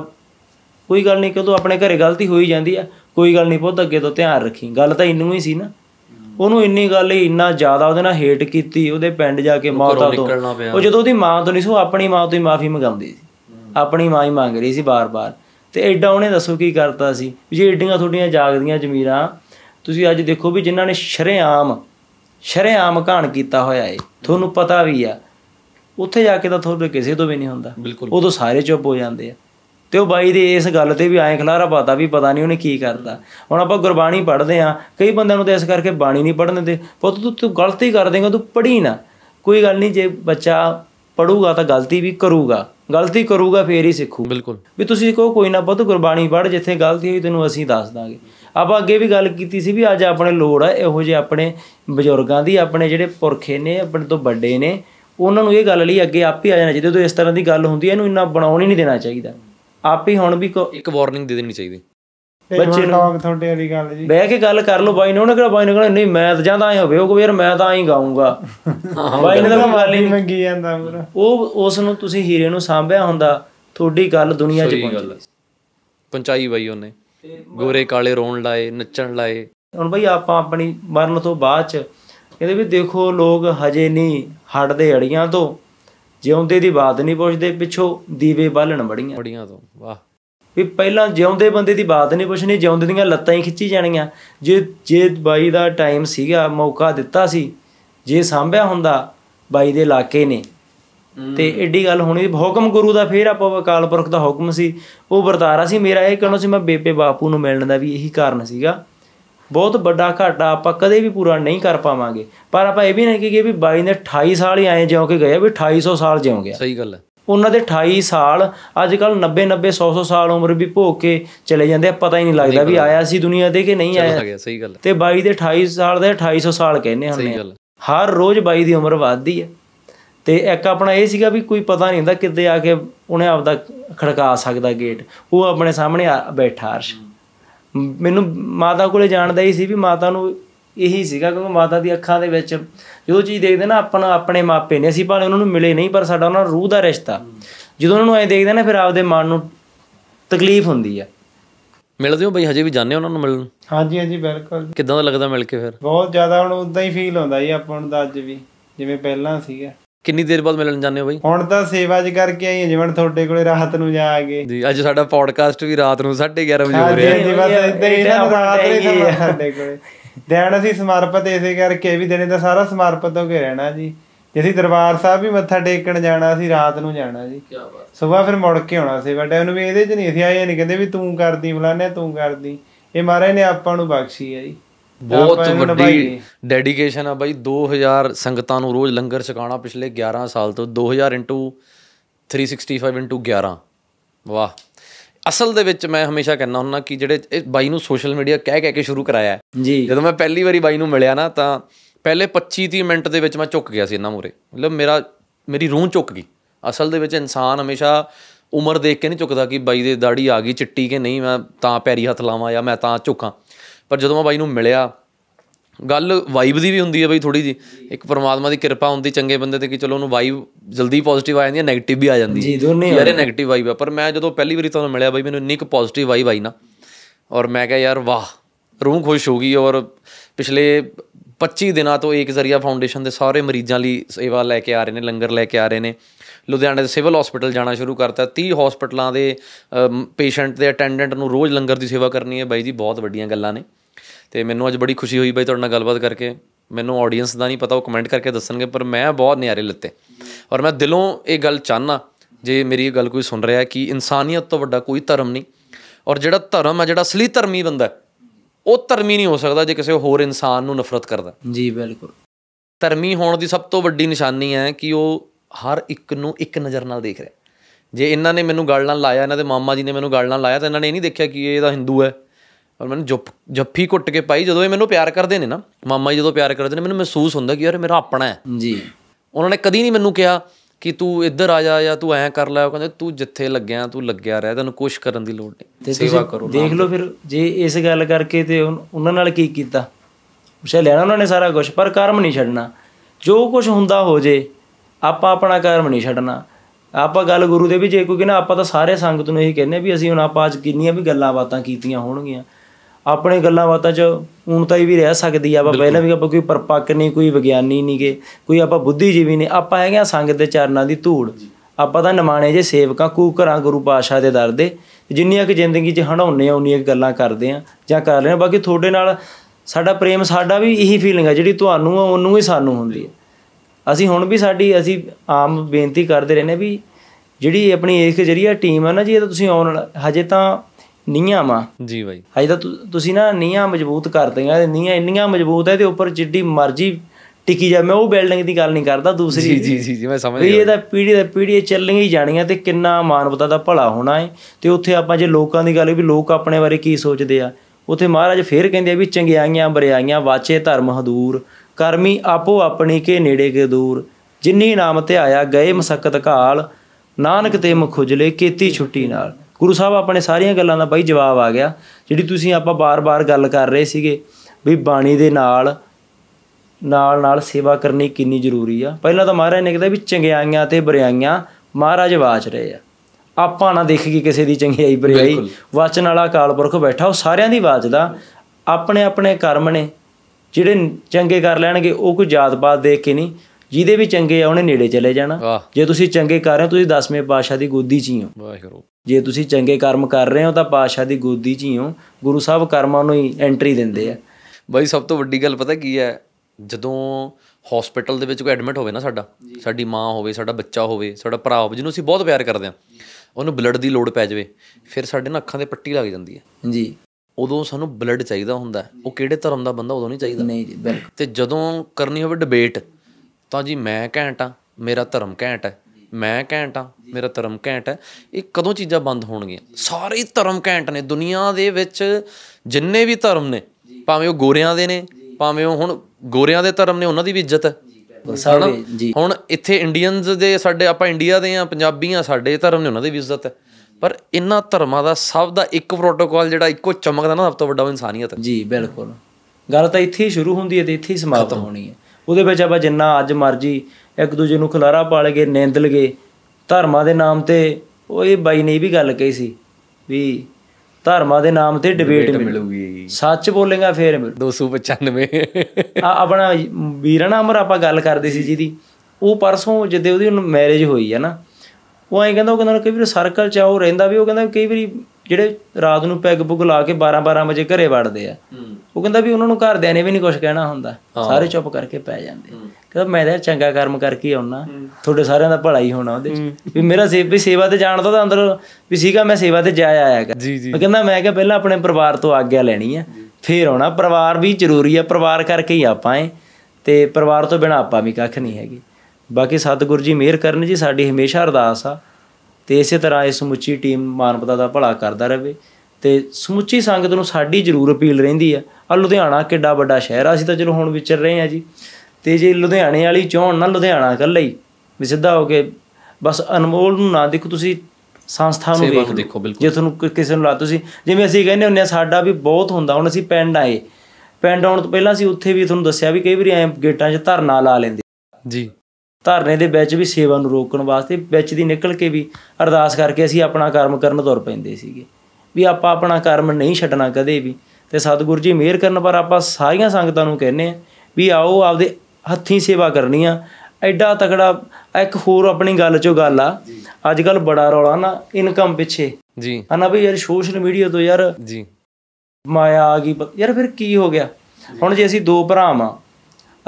ਕੋਈ ਗੱਲ ਨਹੀਂ ਕਿਉਂ ਆਪਣੇ ਘਰੇ ਗਲਤੀ ਹੋਈ ਜਾਂਦੀ ਆ ਕੋਈ ਗੱਲ ਨਹੀਂ ਪੁੱਤ ਅੱਗੇ ਤੋਂ ਧਿਆਨ ਰੱਖੀ। ਗੱਲ ਤਾਂ ਇੰਨੂ ਹੀ ਸੀ ਨਾ। ਉਹਨੂੰ ਇੰਨੀ ਗੱਲ ਹੀ ਇੰਨਾ ਜ਼ਿਆਦਾ ਉਹਦੇ ਨਾਲ ਹੇਟ ਕੀਤੀ ਉਹਦੇ ਪਿੰਡ ਜਾ ਕੇ ਮਾਤਾ ਤੋਂ। ਉਹ ਜਦੋਂ ਉਹਦੀ ਮਾਂ ਤੋਂ ਨਹੀਂ ਸੀ ਆਪਣੀ ਮਾਂ ਤੋਂ ਹੀ ਮਾਫੀ ਮੰਗਾਉਂਦੀ ਸੀ। ਆਪਣੀ ਮਾਂ ਹੀ ਮੰਗ ਰਹੀ ਸੀ ਬਾਰ-ਬਾਰ। ਤੇ ਐਡਾ ਉਹਨੇ ਦੱਸੋ ਕੀ ਕਰਤਾ ਸੀ? ਜੇ ਏਡੀਆਂ ਤੁਹਾਡੀਆਂ ਜਾਗਦੀਆਂ ਜ਼ਮੀਰਾਂ ਤੁਸੀਂ ਅੱਜ ਦੇਖੋ ਵੀ ਜਿਨ੍ਹਾਂ ਨੇ ਸ਼ਰੇਆਮ ਸ਼ਰੇਆਮ ਘਾਣ ਕੀਤਾ ਹੋਇਆ ਏ ਤੁਹਾਨੂੰ ਪਤਾ ਵੀ ਆ ਉੱਥੇ ਜਾ ਕੇ ਤਾਂ ਤੁਹਾਡੇ ਕਿਸੇ ਤੋਂ ਵੀ ਨਹੀਂ ਹੁੰਦਾ। ਉਦੋਂ ਸਾਰੇ ਚੁੱਪ ਹੋ ਜਾਂਦੇ ਆ। ਤੇ ਉਹ ਬਾਈ ਦੇ ਇਸ ਗੱਲ ਤੇ ਵੀ ਐਂ ਖਲਾਰਾ ਪਾਤਾ ਵੀ ਪਤਾ ਨਹੀਂ ਉਹਨੇ ਕੀ ਕਰਤਾ। ਹੁਣ ਆਪਾਂ ਗੁਰਬਾਣੀ ਪੜ੍ਹਦੇ ਆ ਕਈ ਬੰਦਿਆਂ ਨੂੰ ਤਾਂ ਇਸ ਕਰਕੇ ਬਾਣੀ ਨਹੀਂ ਪੜ੍ਹਨ ਦਿੰਦੇ। ਪੁੱਤ ਤੂੰ ਤੂੰ ਗਲਤੀ ਕਰ ਦੇਂਗਾ ਤੂੰ ਪੜ੍ਹੀ ਨਾ। ਕੋਈ ਗੱਲ ਨਹੀਂ ਜੇ ਬੱਚਾ ਪੜੂਗਾ ਤਾਂ ਗਲਤੀ ਵੀ ਕਰੂਗਾ। ਗਲਤੀ ਕਰੂਗਾ ਫੇਰ ਹੀ ਸਿੱਖੂ। ਬਿਲਕੁਲ। ਵੀ ਤੁਸੀਂ ਕਹੋ ਕੋਈ ਨਾ ਪੁੱਤ ਗੁਰਬਾਣੀ ਪੜ੍ਹ ਜਿੱਥੇ ਗਲਤੀ ਹੋਈ ਤੈਨੂੰ ਅਸੀਂ ਦੱਸ ਦਾਂਗੇ। ਆਪਾਂ ਅੱਗੇ ਵੀ ਗੱਲ ਕੀਤੀ ਸੀ ਵੀ ਅੱਜ ਆਪਣੇ ਲੋੜ ਆ ਇਹੋ ਜਿਹੇ ਆਪਣੇ ਬਜ਼ੁਰਗਾਂ ਦੀ ਆਪਣੇ ਜਿਹੜੇ ਪੁਰਖੇ ਨੇ ਆਪਣੇ ਤੋਂ ਵੱਡੇ ਨੇ ਉਹਨਾਂ ਨੂੰ ਇਹ ਗੱਲ ਲਈ ਅੱਗੇ ਆਪ ਹੀ ਆ ਜਾਣਾ ਚਾਹੀਦਾ। ਜਦੋਂ ਇਸ ਤਰ੍ਹਾਂ ਦੀ ਗੱਲ ਹੁੰਦੀ ਹੈ ਇਹਨੂੰ ਇੰਨਾ ਬਣਾਉਣ ਹੀ ਨਹੀਂ ਦੇਣਾ ਚਾਹੀਦਾ। ਆਪ ਹੀ ਹੁਣ ਵੀ ਇੱਕ ਵਾਰਨਿੰਗ ਦੇ ਦੇਣੀ ਚਾਹੀਦੀ। ਬੱਚੇ ਨੂੰ ਤੁਹਾਡੇ ਵਾਲੀ ਗੱਲ ਜੀ। ਬਹਿ ਕੇ ਗੱਲ ਕਰ ਲਓ ਬਾਈ ਨੇ ਉਹਨੇ ਕਿਹੜਾ ਬਾਈ ਨੇ ਕਹਿਣਾ ਨਹੀਂ ਮੈਂ ਤਾਂ ਜਾਂਦਾ ਐ ਹੋਵੇ ਉਹ ਕਹੇ ਯਾਰ ਮੈਂ ਤਾਂ ਐਂ ਗਾਉਂਗਾ ਬਾਈ ਨੇ ਤਾਂ ਨਹੀਂ ਮੰਗੀ ਜਾਂਦਾ ਪੂਰਾ ਉਹ ਉਸ ਨੂੰ ਤੁਸੀਂ ਹੀਰੇ ਨੂੰ ਸਾਂਭਿਆ ਹੁੰਦਾ ਤੁਹਾਡੀ ਗੱਲ ਦੁਨੀਆ 'ਚ ਪਹੁੰਚੀ। ਪਹੁੰਚਾਈ ਬਾਈ ਉਹਨੇ। ਗੋਰੇ ਕਾਲੇ ਰੋਣ ਲਾਏ ਨੱਚਣ ਲਾਏ। ਹੁਣ ਬਈ ਆਪਾਂ ਆਪਣੀ ਮਰਨ ਤੋਂ ਬਾਅਦ ਚ ਕਹਿੰਦੇ ਵੀ ਦੇਖੋ ਲੋਕ ਹਜੇ ਨਹੀਂ ਹਟਦੇ ਅੜੀਆਂ ਤੋਂ ਜਿਉਂਦੇ ਦੀ ਬਾਤ ਨਹੀਂ ਪੁੱਛਦੇ ਪਿੱਛੋਂ ਦੀਵੇ ਬਾਲਣ ਬੜੀਆਂ ਬੜੀਆਂ ਤੋਂ ਵਾਹ। ਵੀ ਪਹਿਲਾਂ ਜਿਉਂਦੇ ਬੰਦੇ ਦੀ ਬਾਤ ਨਹੀਂ ਪੁੱਛਣੀ ਜਿਉਂਦੇ ਦੀਆਂ ਲੱਤਾਂ ਹੀ ਖਿੱਚੀ ਜਾਣੀਆਂ। ਜੇ ਜੇ ਬਾਈ ਦਾ ਟਾਈਮ ਸੀਗਾ ਮੌਕਾ ਦਿੱਤਾ ਸੀ ਜੇ ਸਾਂਭਿਆ ਹੁੰਦਾ ਬਾਈ ਦੇ ਇਲਾਕੇ ਨੇ। ਤੇ ਐਡੀ ਗੱਲ ਹੋਣੀ ਹੁਕਮ ਗੁਰੂ ਦਾ ਫੇਰ ਆਪਾਂ ਅਕਾਲ ਪੁਰਖ ਦਾ ਹੁਕਮ ਸੀ। ਉਹ ਵਰਤਾਰਾ ਸੀ। ਮੇਰਾ ਇਹ ਕਹਿਣਾ ਸੀ ਮੈਂ ਬੇਬੇ ਬਾਪੂ ਨੂੰ ਮਿਲਣ ਦਾ ਵੀ ਇਹੀ ਕਾਰਨ ਸੀਗਾ। ਬਹੁਤ ਵੱਡਾ ਘਾਟਾ ਆਪਾਂ ਕਦੇ ਵੀ ਪੂਰਾ ਨਹੀਂ ਕਰ ਪਾਵਾਂਗੇ। ਪਰ ਆਪਾਂ ਇਹ ਵੀ ਨਹੀਂ ਕਹੀਏ ਵੀ ਬਾਈ ਨੇ 28 ਸਾਲ ਹੀ ਆਏ ਜਿਉਂ ਕੇ ਗਏ ਵੀ 2800 ਸਾਲ ਜਿਉਂ ਗਿਆ। ਸਹੀ ਗੱਲ ਹੈ। ਉਹਨਾਂ ਦੇ 28 ਸਾਲ ਅੱਜ ਕੱਲ 90 90 100 100 ਸਾਲ ਉਮਰ ਵੀ ਭੋਗ ਕੇ ਚਲੇ ਜਾਂਦੇ ਆ ਪਤਾ ਹੀ ਨਹੀਂ ਲੱਗਦਾ ਵੀ ਆਇਆ ਸੀ ਦੁਨੀਆ ਤੇ ਕਿ ਨਹੀਂ ਆਇਆ। ਸਹੀ ਗੱਲ ਤੇ ਬਾਈ ਦੇ 28 ਸਾਲ ਦੇ 2800 ਸਾਲ ਕਹਿੰਦੇ ਹੁੰਦੇ। ਹਰ ਰੋਜ਼ ਬਾਈ ਦੀ ਉਮਰ ਵੱਧਦੀ ਹੈ ਤੇ ਇੱਕ ਆਪਣਾ ਇਹ ਸੀਗਾ ਵੀ ਕੋਈ ਪਤਾ ਨਹੀਂ ਹੁੰਦਾ ਕਿੱਦੇ ਆ ਕੇ ਉਹਨੇ ਆਪਦਾ ਖੜਕਾ ਸਕਦਾ ਗੇਟ ਉਹ ਆਪਣੇ ਸਾਹਮਣੇ ਬੈਠਾ ਅਰਸ਼। ਮੈਨੂੰ ਮਾਤਾ ਕੋਲੇ ਜਾਣਦਾ ਹੀ ਸੀ ਵੀ ਮਾਤਾ ਨੂੰ ਇਹੀ ਸੀਗਾ ਕਿਉਂਕਿ ਮਾਤਾ ਦੀ ਅੱਖਾਂ ਦੇ ਵਿੱਚ ਜੋ ਚੀਜ਼ ਦੇਖਦੇ ਨਾ ਆਪਾਂ ਆਪਣੇ ਮਾਪੇ ਨੇ ਅਸੀਂ ਭਾਵੇਂ ਉਹਨਾਂ ਨੂੰ ਮਿਲੇ ਨਹੀਂ ਪਰ ਸਾਡਾ ਉਹਨਾਂ ਨਾਲ ਰੂਹ ਦਾ ਰਿਸ਼ਤਾ। ਜਦੋਂ ਉਹਨਾਂ ਨੂੰ ਐ ਦੇਖਦੇ ਨਾ ਫਿਰ ਆਪਦੇ ਮਨ ਨੂੰ ਤਕਲੀਫ ਹੁੰਦੀ ਆ। ਮਿਲਦੇ ਹੋ ਬਾਈ? ਹਜੇ ਵੀ ਜਾਂਦੇ ਹੋ ਉਹਨਾਂ ਨੂੰ ਮਿਲਣ? ਹਾਂਜੀ ਹਾਂਜੀ ਬਿਲਕੁਲ। ਕਿੱਦਾਂ ਦਾ ਲੱਗਦਾ ਮਿਲ ਕੇ ਫਿਰ? ਬਹੁਤ ਜ਼ਿਆਦਾ ਹੁਣ ਉਦਾਂ ਹੀ ਫੀਲ ਹੁੰਦਾ ਜੀ ਆਪਾਂ ਨੂੰ ਤਾਂ ਅੱਜ ਵੀ ਜਿਵੇਂ ਪਹਿਲਾਂ ਸੀਗਾ। ਕਿੰਨੀ ਦੇਰ ਬਾਅਦ ਮਿਲਣ ਜਾਂਦੇ ਹੋ ਬਾਈ? ਹੁਣ ਤਾਂ ਸੇਵਾ ਜ ਕਰਕੇ ਆਈ ਹਾਂ, ਜਿਵੇਂ ਤੁਹਾਡੇ ਕੋਲੇ ਰਾਤ ਨੂੰ ਜਾ ਕੇ। ਜੀ ਅੱਜ ਸਾਡਾ ਪੋਡਕਾਸਟ ਵੀ ਰਾਤ ਨੂੰ 11:30 ਵਜੇ ਹੋ ਰਿਹਾ। ਹਾਂਜੀ ਬਸ ਇਦਾਂ ਹੀ ਨਾ ਰਾਤ ਨੂੰ ਹੈ। ਸਾਡੇ ਕੋਲੇ। ਦਿਨ ਅਸੀਂ ਸਮਰਪਿਤ ਇਸੇ ਕਰਕੇ ਵੀ ਦਿਨੇ ਤਾਂ ਸਾਰਾ ਸਮਰਪਿਤ ਹੋ ਕੇ ਰਹਿਣਾ ਜੀ। ਜੇ ਅਸੀਂ ਦਰਬਾਰ ਸਾਹਿਬ ਵੀ ਮੱਥਾ ਟੇਕਣ ਜਾਣਾ ਅਸੀਂ ਰਾਤ ਨੂੰ ਜਾਣਾ ਜੀ। ਕੀ ਬਾਤ। ਸਵੇਰ ਫਿਰ ਮੁੜ ਕੇ ਆਉਣਾ ਸੇਵਾ ਟਾਈਮ ਨੂੰ ਵੀ ਇਹਦੇ 'ਚ ਨਹੀਂ ਅਸੀਂ ਆਏ ਨਹੀਂ ਕਹਿੰਦੇ ਵੀ ਤੂੰ ਕਰਦੀ ਫਲਾਣੇ ਤੂੰ ਕਰਦੀ। ਇਹ ਮਹਾਰਾਜ ਨੇ ਆਪਾਂ ਨੂੰ ਬਖਸ਼ੀ ਹੈ ਜੀ। ਬਹੁਤ ਵੱਡੀ। ਡੈਡੀਕੇਸ਼ਨ ਆ ਬਾਈ 2000 ਸੰਗਤਾਂ ਨੂੰ ਰੋਜ਼ ਲੰਗਰ ਛਕਾਉਣਾ ਪਿਛਲੇ 11 ਸਾਲ ਤੋਂ 2000 365 11 ਵਾਹ। ਅਸਲ ਦੇ ਵਿੱਚ ਮੈਂ ਹਮੇਸ਼ਾ ਕਹਿੰਦਾ ਹੁੰਦਾ ਕਿ ਜਿਹੜੇ ਇਹ ਬਾਈ ਨੂੰ ਸੋਸ਼ਲ ਮੀਡੀਆ ਕਹਿ ਕਹਿ ਕੇ ਸ਼ੁਰੂ ਕਰਾਇਆ। ਜੀ। ਜਦੋਂ ਮੈਂ ਪਹਿਲੀ ਵਾਰੀ ਬਾਈ ਨੂੰ ਮਿਲਿਆ ਨਾ ਤਾਂ ਪਹਿਲੇ 25 30 ਮਿੰਟ ਦੇ ਵਿੱਚ ਮੈਂ ਝੁੱਕ ਗਿਆ ਸੀ ਇਹਨਾਂ ਮੂਰੇ ਮਤਲਬ ਮੇਰਾ ਮੇਰੀ ਰੂਹ ਝੁੱਕ ਗਈ। ਅਸਲ ਦੇ ਵਿੱਚ ਇਨਸਾਨ ਹਮੇਸ਼ਾ ਉਮਰ ਦੇਖ ਕੇ ਨਹੀਂ ਝੁਕਦਾ ਕਿ ਬਾਈ ਦੇ ਦਾੜੀ ਆ ਗਈ ਚਿੱਟੀ ਕਿ ਨਹੀਂ ਮੈਂ ਤਾਂ ਪੈਰੀ ਹੱਥ ਲਾਵਾਂ ਜਾਂ ਮੈਂ ਤਾਂ ਝੁਕਾਂ। ਪਰ ਜਦੋਂ ਮੈਂ ਬਾਈ ਨੂੰ ਮਿਲਿਆ ਗੱਲ ਵਾਈਬ ਦੀ ਵੀ ਹੁੰਦੀ ਹੈ ਬਈ ਥੋੜੀ ਜੀ ਇੱਕ ਪਰਮਾਤਮਾ ਦੀ ਕਿਰਪਾ ਹੁੰਦੀ ਚੰਗੇ ਬੰਦੇ ਤੇ ਕਿ ਚਲੋ ਉਹਨੂੰ ਵਾਈਬ ਜਲਦੀ ਪੋਜ਼ਿਟਿਵ ਆ ਜਾਂਦੀ ਹੈ 네ਗੇਟਿਵ ਵੀ ਆ ਜਾਂਦੀ ਜੀ, ਦੋਨੇ ਯਾਰ ਇਹ 네ਗੇਟਿਵ ਵਾਈਬ ਆ ਪਰ ਮੈਂ ਜਦੋਂ ਪਹਿਲੀ ਵਾਰੀ ਤੁਹਾਨੂੰ ਮਿਲਿਆ ਬਈ ਮੈਨੂੰ ਇੰਨੀ ਕੁ ਪੋਜ਼ਿਟਿਵ ਵਾਈਬ ਆਈ ਨਾ ਔਰ ਮੈਂ ਕਿਹਾ ਯਾਰ ਵਾਹ ਰੂਹ ਖੁਸ਼ ਹੋ ਗਈ ਔਰ ਪਿਛਲੇ 25 ਦਿਨਾਂ ਤੋਂ ਏਕ ਜ਼ਰੀਆ ਫਾਊਂਡੇਸ਼ਨ ਦੇ ਸਾਰੇ ਮਰੀਜ਼ਾਂ ਲਈ ਸੇਵਾ ਲੈ ਕੇ ਆ ਰਹੇ ਨੇ ਲੰਗਰ ਲੈ ਕੇ ਆ ਰਹੇ ਨੇ। ਲੁਧਿਆਣੇ ਦੇ ਸਿਵਲ ਹਸਪੀਟਲ ਜਾਣਾ ਸ਼ੁਰੂ ਕਰਤਾ 30 ਹਸਪੀਟਲਾਂ ਦੇ ਪੇਸ਼ੈਂਟ ਦੇ ਅਟੈਂਡੈਂਟ ਨੂੰ ਰੋਜ਼ ਲੰਗਰ ਦੀ ਸੇਵਾ ਕਰਨੀ ਹੈ। ਬਾਈ ਜੀ ਬਹੁਤ ਵੱਡੀਆਂ ਗੱਲਾਂ ਨੇ। ਤੇ ਮੈਨੂੰ ਅੱਜ ਬੜੀ ਖੁਸ਼ੀ ਹੋਈ ਬਾਈ ਤੁਹਾਡੇ ਨਾਲ ਗੱਲਬਾਤ ਕਰਕੇ। ਮੈਨੂੰ ਆਡੀਅנס ਦਾ ਨਹੀਂ ਪਤਾ ਉਹ ਕਮੈਂਟ ਕਰਕੇ ਦੱਸਣਗੇ ਪਰ ਮੈਂ ਬਹੁਤ ਨਿਆਰੇ ਲਿੱਤੇ। ਔਰ ਮੈਂ ਦਿਲੋਂ ਇਹ ਗੱਲ ਚਾਹਨਾ ਜੇ ਮੇਰੀ ਇਹ ਗੱਲ ਕੋਈ ਸੁਣ ਰਿਹਾ ਹੈ ਕਿ ਇਨਸਾਨੀਅਤ ਤੋਂ ਵੱਡਾ ਕੋਈ ਧਰਮ ਨਹੀਂ ਔਰ ਜਿਹੜਾ ਧਰਮ ਹੈ ਜਿਹੜਾ ਅਸਲੀ ਧਰਮੀ ਬੰਦਾ ਉਹ ਧਰਮੀ ਨਹੀਂ ਹੋ ਸਕਦਾ ਜੇ ਕਿਸੇ ਹੋਰ ਇਨਸਾਨ ਨੂੰ ਨਫ਼ਰਤ ਕਰਦਾ। ਜੀ ਬਿਲਕੁਲ। ਧਰਮੀ ਹੋਣ ਦੀ ਸਭ ਤੋਂ ਵੱਡੀ ਨਿਸ਼ਾਨੀ ਹੈ ਕਿ ਉਹ ਹਰ ਇੱਕ ਨੂੰ ਇੱਕ ਨਜ਼ਰ ਨਾਲ ਦੇਖ ਰਿਹਾ ਜੇ ਇਹਨਾਂ ਨੇ ਮੈਨੂੰ ਗੱਲ ਨਾਲ ਲਾਇਆ ਇਹਨਾਂ ਦੇ ਮਾਮਾ ਜੀ ਨੇ ਮੈਨੂੰ ਗੱਲ ਨਾਲ ਲਾਇਆ ਤਾਂ ਇਹਨਾਂ ਨੇ ਇਹ ਨਹੀਂ ਦੇਖਿਆ ਕਿ ਇਹ ਇਹਦਾ ਹਿੰਦੂ ਹੈ। ਔਰ ਮੈਨੂੰ ਜੁੱਪ ਜੱਫੀ ਕੁੱਟ ਕੇ ਪਾਈ ਜਦੋਂ ਇਹ ਮੈਨੂੰ ਪਿਆਰ ਕਰਦੇ ਨੇ ਨਾ ਮਾਮਾ ਜੀ ਜਦੋਂ ਪਿਆਰ ਕਰਦੇ ਨੇ ਮੈਨੂੰ ਮਹਿਸੂਸ ਹੁੰਦਾ ਕਿ ਯਾਰ ਇਹ ਮੇਰਾ ਆਪਣਾ ਹੈ। ਜੀ। ਉਹਨਾਂ ਨੇ ਕਦੀ ਨਹੀਂ ਮੈਨੂੰ ਕਿਹਾ ਕਿ ਤੂੰ ਇੱਧਰ ਆ ਜਾ ਜਾਂ ਤੂੰ ਐਂ ਕਰ ਲੈ ਉਹ ਕਹਿੰਦੇ ਤੂੰ ਜਿੱਥੇ ਲੱਗਿਆ ਤੂੰ ਲੱਗਿਆ ਰਹਿ ਤੈਨੂੰ ਕੁਛ ਕਰਨ ਦੀ ਲੋੜ ਨਹੀਂ। ਸੇਵਾ ਕਰੋ ਦੇਖ ਲਓ ਫਿਰ ਜੇ ਇਸ ਗੱਲ ਕਰਕੇ ਤੇ ਉਹਨਾਂ ਨਾਲ ਕੀ ਕੀਤਾ? ਉਸੇ ਲੈਣਾ ਉਹਨਾਂ ਨੇ ਸਾਰਾ ਕੁਝ ਪਰ ਕਰਮ ਨਹੀਂ ਛੱਡਣਾ। ਜੋ ਕੁਝ ਹੁੰਦਾ ਹੋ ਜੇ ਆਪਾਂ ਆਪਣਾ ਕਰਮ ਨਹੀਂ ਛੱਡਣਾ। ਆਪਾਂ ਗੱਲ ਗੁਰੂ ਦੇ ਵੀ ਜੇ ਕੋਈ ਨਾ ਆਪਾਂ ਤਾਂ ਸਾਰੇ ਸੰਗਤ ਨੂੰ ਇਹੀ ਕਹਿੰਨੇ ਵੀ ਅਸੀਂ ਹੁਣ ਆਪਾਂ ਅੱਜ ਕਿੰਨੀਆਂ ਵੀ ਗੱਲਾਂ ਬਾਤਾਂ ਕੀਤੀਆਂ ਹੋਣਗੀਆਂ। ਆਪਣੇ ਗੱਲਾਂ ਬਾਤਾਂ 'ਚ ਊਣਤਾ ਹੀ ਵੀ ਰਹਿ ਸਕਦੀ ਆ ਆਪਾਂ ਪਹਿਲਾਂ ਵੀ ਆਪਾਂ ਕੋਈ ਪਰਪੱਕ ਨਹੀਂ ਕੋਈ ਵਿਗਿਆਨੀ ਨਹੀਂਗੇ ਕੋਈ ਆਪਾਂ ਬੁੱਧੀਜੀਵੀ ਨਹੀਂ ਆਪਾਂ ਹੈਗੇ ਆ ਸੰਗਤ ਦੇ ਚਰਨਾਂ ਦੀ ਧੂੜ। ਆਪਾਂ ਤਾਂ ਨਿਮਾਣੇ ਜੇ ਸੇਵਕਾਂ ਕੂਕਰਾਂ ਗੁਰੂ ਪਾਤਸ਼ਾਹ ਦੇ ਦਰ ਦੇ ਜਿੰਨੀਆਂ ਕਿ ਜ਼ਿੰਦਗੀ 'ਚ ਹੰਡਾਉਨੇ ਆ ਉਨੀਆਂ ਗੱਲਾਂ ਕਰਦੇ ਆ ਜਾਂ ਕਰ ਰਹੇ ਆ। ਬਾਕੀ ਤੁਹਾਡੇ ਨਾਲ ਸਾਡਾ ਪ੍ਰੇਮ ਸਾਡਾ ਵੀ ਇਹੀ ਫੀਲਿੰਗ ਆ ਜਿਹੜੀ ਤੁਹਾਨੂੰ ਆ ਉਹਨੂੰ ਹੀ ਸਾਨੂੰ ਹੁੰਦੀ ਹੈ ਅਸੀਂ ਹੁਣ ਵੀ ਸਾਡੀ ਅਸੀਂ ਆਮ ਬੇਨਤੀ ਕਰਦੇ ਰਹਿੰਦੇ ਵੀ ਜਿਹੜੀ ਆਪਣੀ ਏਕ ਜਰੀਆ ਟੀਮ ਹੈ ਨਾ ਜੀ ਇਹ ਤਾਂ ਤੁਸੀਂ ਆਉਣ ਹਜੇ ਤਾਂ ਨੀਹਾਂ ਵਾ। ਜੀ ਬਾਈ। ਹਜੇ ਤਾਂ ਤੁ- ਤੁਸੀਂ ਨਾ ਨੀਹਾਂ ਮਜ਼ਬੂਤ ਕਰਦੀਆਂ ਇਹ ਨੀਹਾਂ ਇੰਨੀਆਂ ਮਜ਼ਬੂਤ ਹੈ ਤੇ ਉੱਪਰ ਜਿੱਡੀ ਮਰਜ਼ੀ ਟਿਕੀ ਜਾ ਮੈਂ ਉਹ ਬਿਲਡਿੰਗ ਦੀ ਗੱਲ ਨਹੀਂ ਕਰਦਾ ਦੂਸਰੀ ਜੀ ਜੀ ਜੀ ਜੀ ਮੈਂ ਸਮਝ ਵੀ ਇਹਦਾ ਪੀੜੀ ਦਾ ਪੀੜੀ ਚੱਲੀਆਂ ਹੀ ਜਾਣੀਆਂ ਤੇ ਕਿੰਨਾ ਮਾਨਵਤਾ ਦਾ ਭਲਾ ਹੋਣਾ ਹੈ ਤੇ ਉੱਥੇ ਆਪਾਂ ਜੇ ਲੋਕਾਂ ਦੀ ਗੱਲ ਵੀ ਲੋਕ ਆਪਣੇ ਬਾਰੇ ਕੀ ਸੋਚਦੇ ਆ। ਉੱਥੇ ਮਹਾਰਾਜ ਫੇਰ ਕਹਿੰਦੇ ਆ ਵੀ ਚੰਗਿਆਈਆਂ ਬਰਿਆਈਆਂ ਵਾਚੇ ਧਰਮ ਹਦੂਰ। ਕਰਮੀ ਆਪੋ ਆਪਣੀ ਕੇ ਨੇੜੇ ਕੇ ਦੂਰ। ਜਿਨੀ ਨਾਮ ਤੇ ਆਇਆ ਗਏ ਮਸਕਤ ਘਾਲ। ਨਾਨਕ ਤੇ ਮੁਖ ਖੁਜਲੇ ਕੀਤੀ ਛੁੱਟੀ ਨਾਲ। ਗੁਰੂ ਸਾਹਿਬ ਆਪਣੇ ਸਾਰੀਆਂ ਗੱਲਾਂ ਦਾ ਬਾਈ ਜਵਾਬ ਆ ਗਿਆ ਜਿਹੜੀ ਤੁਸੀਂ ਆਪਾਂ ਬਾਰ-ਬਾਰ ਗੱਲ ਕਰ ਰਹੇ ਸੀਗੇ ਵੀ ਬਾਣੀ ਦੇ ਨਾਲ ਨਾਲ ਨਾਲ ਸੇਵਾ ਕਰਨੀ ਕਿੰਨੀ ਜ਼ਰੂਰੀ ਆ। ਪਹਿਲਾਂ ਤਾਂ ਮਹਾਰਾਜ ਨੇ ਕਹਿੰਦਾ ਵੀ ਚੰਗਿਆਈਆਂ ਤੇ ਬੁਰਾਈਆਂ ਮਹਾਰਾਜ ਵਾਚ ਰਹੇ ਆ। ਆਪਾਂ ਨਾ ਦੇਖੀ ਕਿਸੇ ਦੀ ਚੰਗਿਆਈ ਬੁਰਾਈ ਵਚਨ ਵਾਲਾ ਅਕਾਲ ਪੁਰਖ ਬੈਠਾ ਉਹ ਸਾਰਿਆਂ ਦੀ ਵਾਚਦਾ ਆਪਣੇ ਆਪਣੇ ਕਰਮ ਨੇ ਜਿਹੜੇ ਚੰਗੇ ਕਰ ਲੈਣਗੇ ਉਹ ਕੋਈ ਜਾਤ ਪਾਤ ਦੇਖ ਕੇ ਨਹੀਂ ਜਿਹਦੇ ਵੀ ਚੰਗੇ ਆ ਉਹਨੇ ਨੇੜੇ ਚਲੇ ਜਾਣਾ। ਜੇ ਤੁਸੀਂ ਚੰਗੇ ਕਰ ਰਹੇ ਹੋ ਤੁਸੀਂ ਦਸਵੇਂ ਪਾਤਸ਼ਾਹ ਦੀ ਗੋਦੀ 'ਚ ਹੀ ਹੋ। ਵਾਹਿਗੁਰੂ। ਜੇ ਤੁਸੀਂ ਚੰਗੇ ਕਰਮ ਕਰ ਰਹੇ ਹੋ ਤਾਂ ਪਾਤਸ਼ਾਹ ਦੀ ਗੋਦੀ 'ਚ ਹੀ ਹੋ। ਗੁਰੂ ਸਾਹਿਬ ਕਰਮਾਂ ਨੂੰ ਹੀ ਐਂਟਰੀ ਦਿੰਦੇ ਆ। ਬਾਈ ਸਭ ਤੋਂ ਵੱਡੀ ਗੱਲ ਪਤਾ ਕੀ ਹੈ? ਜਦੋਂ ਹਸਪੀਟਲ ਦੇ ਵਿੱਚ ਕੋਈ ਐਡਮਿਟ ਹੋਵੇ ਨਾ ਸਾਡਾ ਸਾਡੀ ਮਾਂ ਹੋਵੇ ਸਾਡਾ ਬੱਚਾ ਹੋਵੇ ਸਾਡਾ ਭਰਾ ਹੋਵੇ ਜਿਹਨੂੰ ਅਸੀਂ ਬਹੁਤ ਪਿਆਰ ਕਰਦੇ ਹਾਂ ਉਹਨੂੰ ਬਲੱਡ ਦੀ ਲੋੜ ਪੈ ਜਾਵੇ ਫਿਰ ਸਾਡੇ ਨਾ ਅੱਖਾਂ ਤੇ ਪੱਟੀ ਲੱਗ ਜਾਂਦੀ ਹੈ। ਜੀ। ਉਦੋਂ ਸਾਨੂੰ ਬਲੱਡ ਚਾਹੀਦਾ ਹੁੰਦਾ। ਉਹ ਕਿਹੜੇ ਧਰਮ ਦਾ ਬੰਦਾ ਉਦੋਂ ਨਹੀਂ ਚਾਹੀਦਾ। ਨਹੀਂ ਜੀ ਬਿਲਕੁਲ। ਤੇ ਜਦੋਂ ਕਰਨੀ ਹੋਵੇ ਡਿਬੇਟ ਤਾਂ ਜੀ ਮੈਂ ਘੈਂਟ ਆ ਮੇਰਾ ਧਰਮ ਘੈਂਟ ਹੈ। ਮੈਂ ਘੈਂਟ ਆ ਮੇਰਾ ਧਰਮ ਘੈਂਟ ਹੈ ਇਹ ਕਦੋਂ ਚੀਜ਼ਾਂ ਬੰਦ ਹੋਣਗੀਆਂ? ਸਾਰੇ ਧਰਮ ਘੈਂਟ ਨੇ ਦੁਨੀਆ ਦੇ ਵਿੱਚ ਜਿੰਨੇ ਵੀ ਧਰਮ ਨੇ ਭਾਵੇਂ ਉਹ ਗੋਰਿਆਂ ਦੇ ਨੇ ਭਾਵੇਂ ਉਹ ਹੁਣ ਗੋਰਿਆਂ ਦੇ ਧਰਮ ਨੇ ਉਹਨਾਂ ਦੀ ਵੀ ਇੱਜ਼ਤ ਹੈ। ਜੀ। ਹੁਣ ਇੱਥੇ ਇੰਡੀਅਨਸ ਦੇ ਸਾਡੇ ਆਪਾਂ ਇੰਡੀਆ ਦੇ ਆ ਪੰਜਾਬੀ ਆ ਸਾਡੇ ਧਰਮ ਨੇ ਉਹਨਾਂ ਦੀ ਵੀ ਇੱਜ਼ਤ ਹੈ। ਪਰ ਇਹਨਾਂ ਧਰਮਾਂ ਦਾ ਸਭ ਦਾ ਇੱਕ ਪ੍ਰੋਟੋਕਾਲ ਜਿਹੜਾ ਇੱਕੋ ਚਮਕਦਾ ਨਾ ਸਭ ਤੋਂ ਵੱਡਾ ਇਨਸਾਨੀਅਤ ਹੈ। ਜੀ ਬਿਲਕੁਲ। ਗੱਲ ਤਾਂ ਇੱਥੇ ਹੀ ਸ਼ੁਰੂ ਹੁੰਦੀ ਹੈ ਤੇ ਇੱਥੇ ਹੀ ਸਮਾਪਤ ਹੋਣੀ ਹੈ। ਉਹਦੇ ਵਿੱਚ ਆਪਾਂ ਜਿੰਨਾ ਅੱਜ ਮਰਜ਼ੀ ਇੱਕ ਦੂਜੇ ਨੂੰ ਖਲਾਰਾ ਪਾ ਲਗੇ ਨਿੰਦ ਲਗੇ ਧਰਮਾਂ ਦੇ ਨਾਮ ਤੇ ਉਹ ਇਹ ਬਾਈ ਨੇ ਵੀ ਗੱਲ ਕਹੀ ਸੀ ਵੀ ਧਰਮਾਂ ਦੇ ਨਾਮ ਤੇ ਡਿਬੇਟ ਮਿਲੂ। ਮਿਲੂਗੀ। ਸੱਚ ਬੋਲੇਗਾ ਫੇਰ। ਮਿਲੂ 295 ਆ ਆਪਣਾ ਵੀਰਨ ਅਮਰ ਆਪਾਂ ਗੱਲ ਕਰਦੇ ਸੀ ਜਿਹਦੀ। ਉਹ ਪਰਸੋਂ ਜਿੱਦੇ ਉਹਦੀ ਮੈਰਿਜ ਹੋਈ ਹੈ ਨਾ ਉਹ ਐਂ ਕਹਿੰਦਾ ਉਹ ਕਹਿੰਦਾ ਕਈ ਵਾਰੀ ਸਰਕਲ ਚ ਆ ਉਹ ਰਹਿੰਦਾ ਵੀ ਉਹ ਕਹਿੰਦਾ ਕਈ ਵਾਰੀ ਜਿਹੜੇ ਰਾਤ ਨੂੰ ਪੈਗ ਪੁਗ ਲਾ ਕੇ 12 12 ਵਜੇ ਘਰੇ ਵੜਦੇ ਆ। ਉਹ ਕਹਿੰਦਾ ਵੀ ਉਹਨਾਂ ਨੂੰ ਘਰਦਿਆਂ ਨੇ ਵੀ ਨਹੀਂ ਕੁਝ ਕਹਿਣਾ ਹੁੰਦਾ। ਸਾਰੇ ਚੁੱਪ ਕਰਕੇ ਪੈ ਜਾਂਦੇ। ਕਹਿੰਦਾ ਮੈਂ ਤਾਂ ਚੰਗਾ ਕਰਮ ਕਰਕੇ ਆਉਣਾ। ਤੁਹਾਡੇ ਸਾਰਿਆਂ ਦਾ ਭਲਾ ਹੀ ਹੋਣਾ ਉਹਦੇ ਚ। ਵੀ ਮੇਰਾ ਸੇਵ ਵੀ ਸੇਵਾ ਤੇ ਜਾਣ ਤੋਂ ਤਾਂ ਅੰਦਰ ਵੀ ਸੀਗਾ ਮੈਂ ਸੇਵਾ ਤੇ ਜਾ ਜੀ ਮੈਂ ਕਹਿੰਦਾ ਮੈਂ ਕਿਹਾ ਪਹਿਲਾਂ ਆਪਣੇ ਪਰਿਵਾਰ ਤੋਂ ਆਗਿਆ ਲੈਣੀ ਆ। ਫੇਰ ਆਉਣਾ। ਪਰਿਵਾਰ ਵੀ ਜ਼ਰੂਰੀ ਆ ਪਰਿਵਾਰ ਕਰਕੇ ਹੀ ਆਪਾਂ ਏ ਤੇ ਪਰਿਵਾਰ ਤੋਂ ਬਿਨਾ ਆਪਾਂ ਵੀ ਕੱਖ ਨਹੀਂ ਹੈਗੇ। ਬਾਕੀ ਸਤਿਗੁਰੂ ਜੀ ਮਿਹਰ ਕਰਨ ਜੀ ਸਾਡੀ ਹਮੇਸ਼ਾ ਅਰਦਾਸ ਆ। ਤੇ ਇਸੇ ਤਰ੍ਹਾਂ ਇਹ ਸਮੁੱਚੀ ਟੀਮ ਮਾਨਵਤਾ ਦਾ ਭਲਾ ਕਰਦਾ ਰਹੇ ਤੇ ਸਮੁੱਚੀ ਸੰਗਤ ਨੂੰ ਸਾਡੀ ਜ਼ਰੂਰ ਅਪੀਲ ਰਹਿੰਦੀ ਆ। ਆ ਲੁਧਿਆਣਾ ਕਿੱਡਾ ਵੱਡਾ ਸ਼ਹਿਰ ਆ ਅਸੀਂ ਤਾਂ ਚਲੋ ਹੁਣ ਵਿਚਰ ਰਹੇ ਆ ਜੀ। ਤੇ ਜੇ ਲੁਧਿਆਣੇ ਵਾਲੀ ਚਾਹਣ ਨਾ ਲੁਧਿਆਣਾ ਇਕੱਲਾ ਹੀ ਵੀ ਸਿੱਧਾ ਹੋ ਕੇ ਬਸ ਅਨਮੋਲ ਨੂੰ ਨਾ ਦੇਖੋ ਤੁਸੀਂ ਸੰਸਥਾ ਨੂੰ ਵੇਖ। ਦੇਖੋ ਬਿਲਕੁਲ। ਜੇ ਤੁਹਾਨੂੰ ਕਿਸੇ ਨੂੰ ਲਾ ਤੁਸੀਂ ਜਿਵੇਂ ਅਸੀਂ ਕਹਿੰਦੇ ਹੁੰਦੇ ਆ ਸਾਡਾ ਵੀ ਬਹੁਤ ਹੁੰਦਾ ਹੁਣ ਅਸੀਂ ਪਿੰਡ ਆਏ। ਪਿੰਡ ਆਉਣ ਤੋਂ ਪਹਿਲਾਂ ਅਸੀਂ ਉੱਥੇ ਵੀ ਤੁਹਾਨੂੰ ਦੱਸਿਆ ਵੀ ਕਈ ਵਾਰੀ ਐ ਗੇਟਾਂ 'ਚ ਧਰਨਾ ਲਾ ਲੈਂਦੇ। ਜੀ। ਧਰਨੇ ਦੇ ਵਿੱਚ ਵੀ ਸੇਵਾ ਨੂੰ ਰੋਕਣ ਵਾਸਤੇ ਵਿੱਚ ਦੀ ਨਿਕਲ ਕੇ ਵੀ ਅਰਦਾਸ ਕਰਕੇ ਅਸੀਂ ਆਪਣਾ ਕਰਮ ਕਰਨ ਤੁਰ ਪੈਂਦੇ ਸੀਗੇ। ਵੀ ਆਪਾਂ ਆਪਣਾ ਕਰਮ ਨਹੀਂ ਛੱਡਣਾ ਕਦੇ ਵੀ। ਤੇ ਸਤਿਗੁਰੂ ਜੀ ਮਿਹਰ ਕਰਨ ਪਰ ਆਪਾਂ ਸਾਰੀਆਂ ਸੰਗਤਾਂ ਨੂੰ ਕਹਿੰਨੇ ਆ ਵੀ ਆਓ ਆਪਦੇ ਹੱਥੀਂ ਸੇਵਾ ਕਰਨੀ ਆ। ਐਡਾ ਤਕੜਾ ਇੱਕ ਹੋਰ ਆਪਣੀ ਗੱਲ ਚੋਂ ਗੱਲ ਆ। ਅੱਜ ਕੱਲ ਬੜਾ ਰੌਲਾ ਨਾ ਇਨਕਮ ਪਿੱਛੇ। ਜੀ। ਹਨਾ ਵੀ ਯਾਰ ਸੋਸ਼ਲ ਮੀਡੀਆ ਤੋਂ ਯਾਰ ਜੀ। ਮਾਇਆ ਆ ਗਈ। ਯਾਰ ਫਿਰ ਕੀ ਹੋ ਗਿਆ? ਹੁਣ ਜੇ ਅਸੀਂ ਦੋ ਭਰਾ ਵਾਂ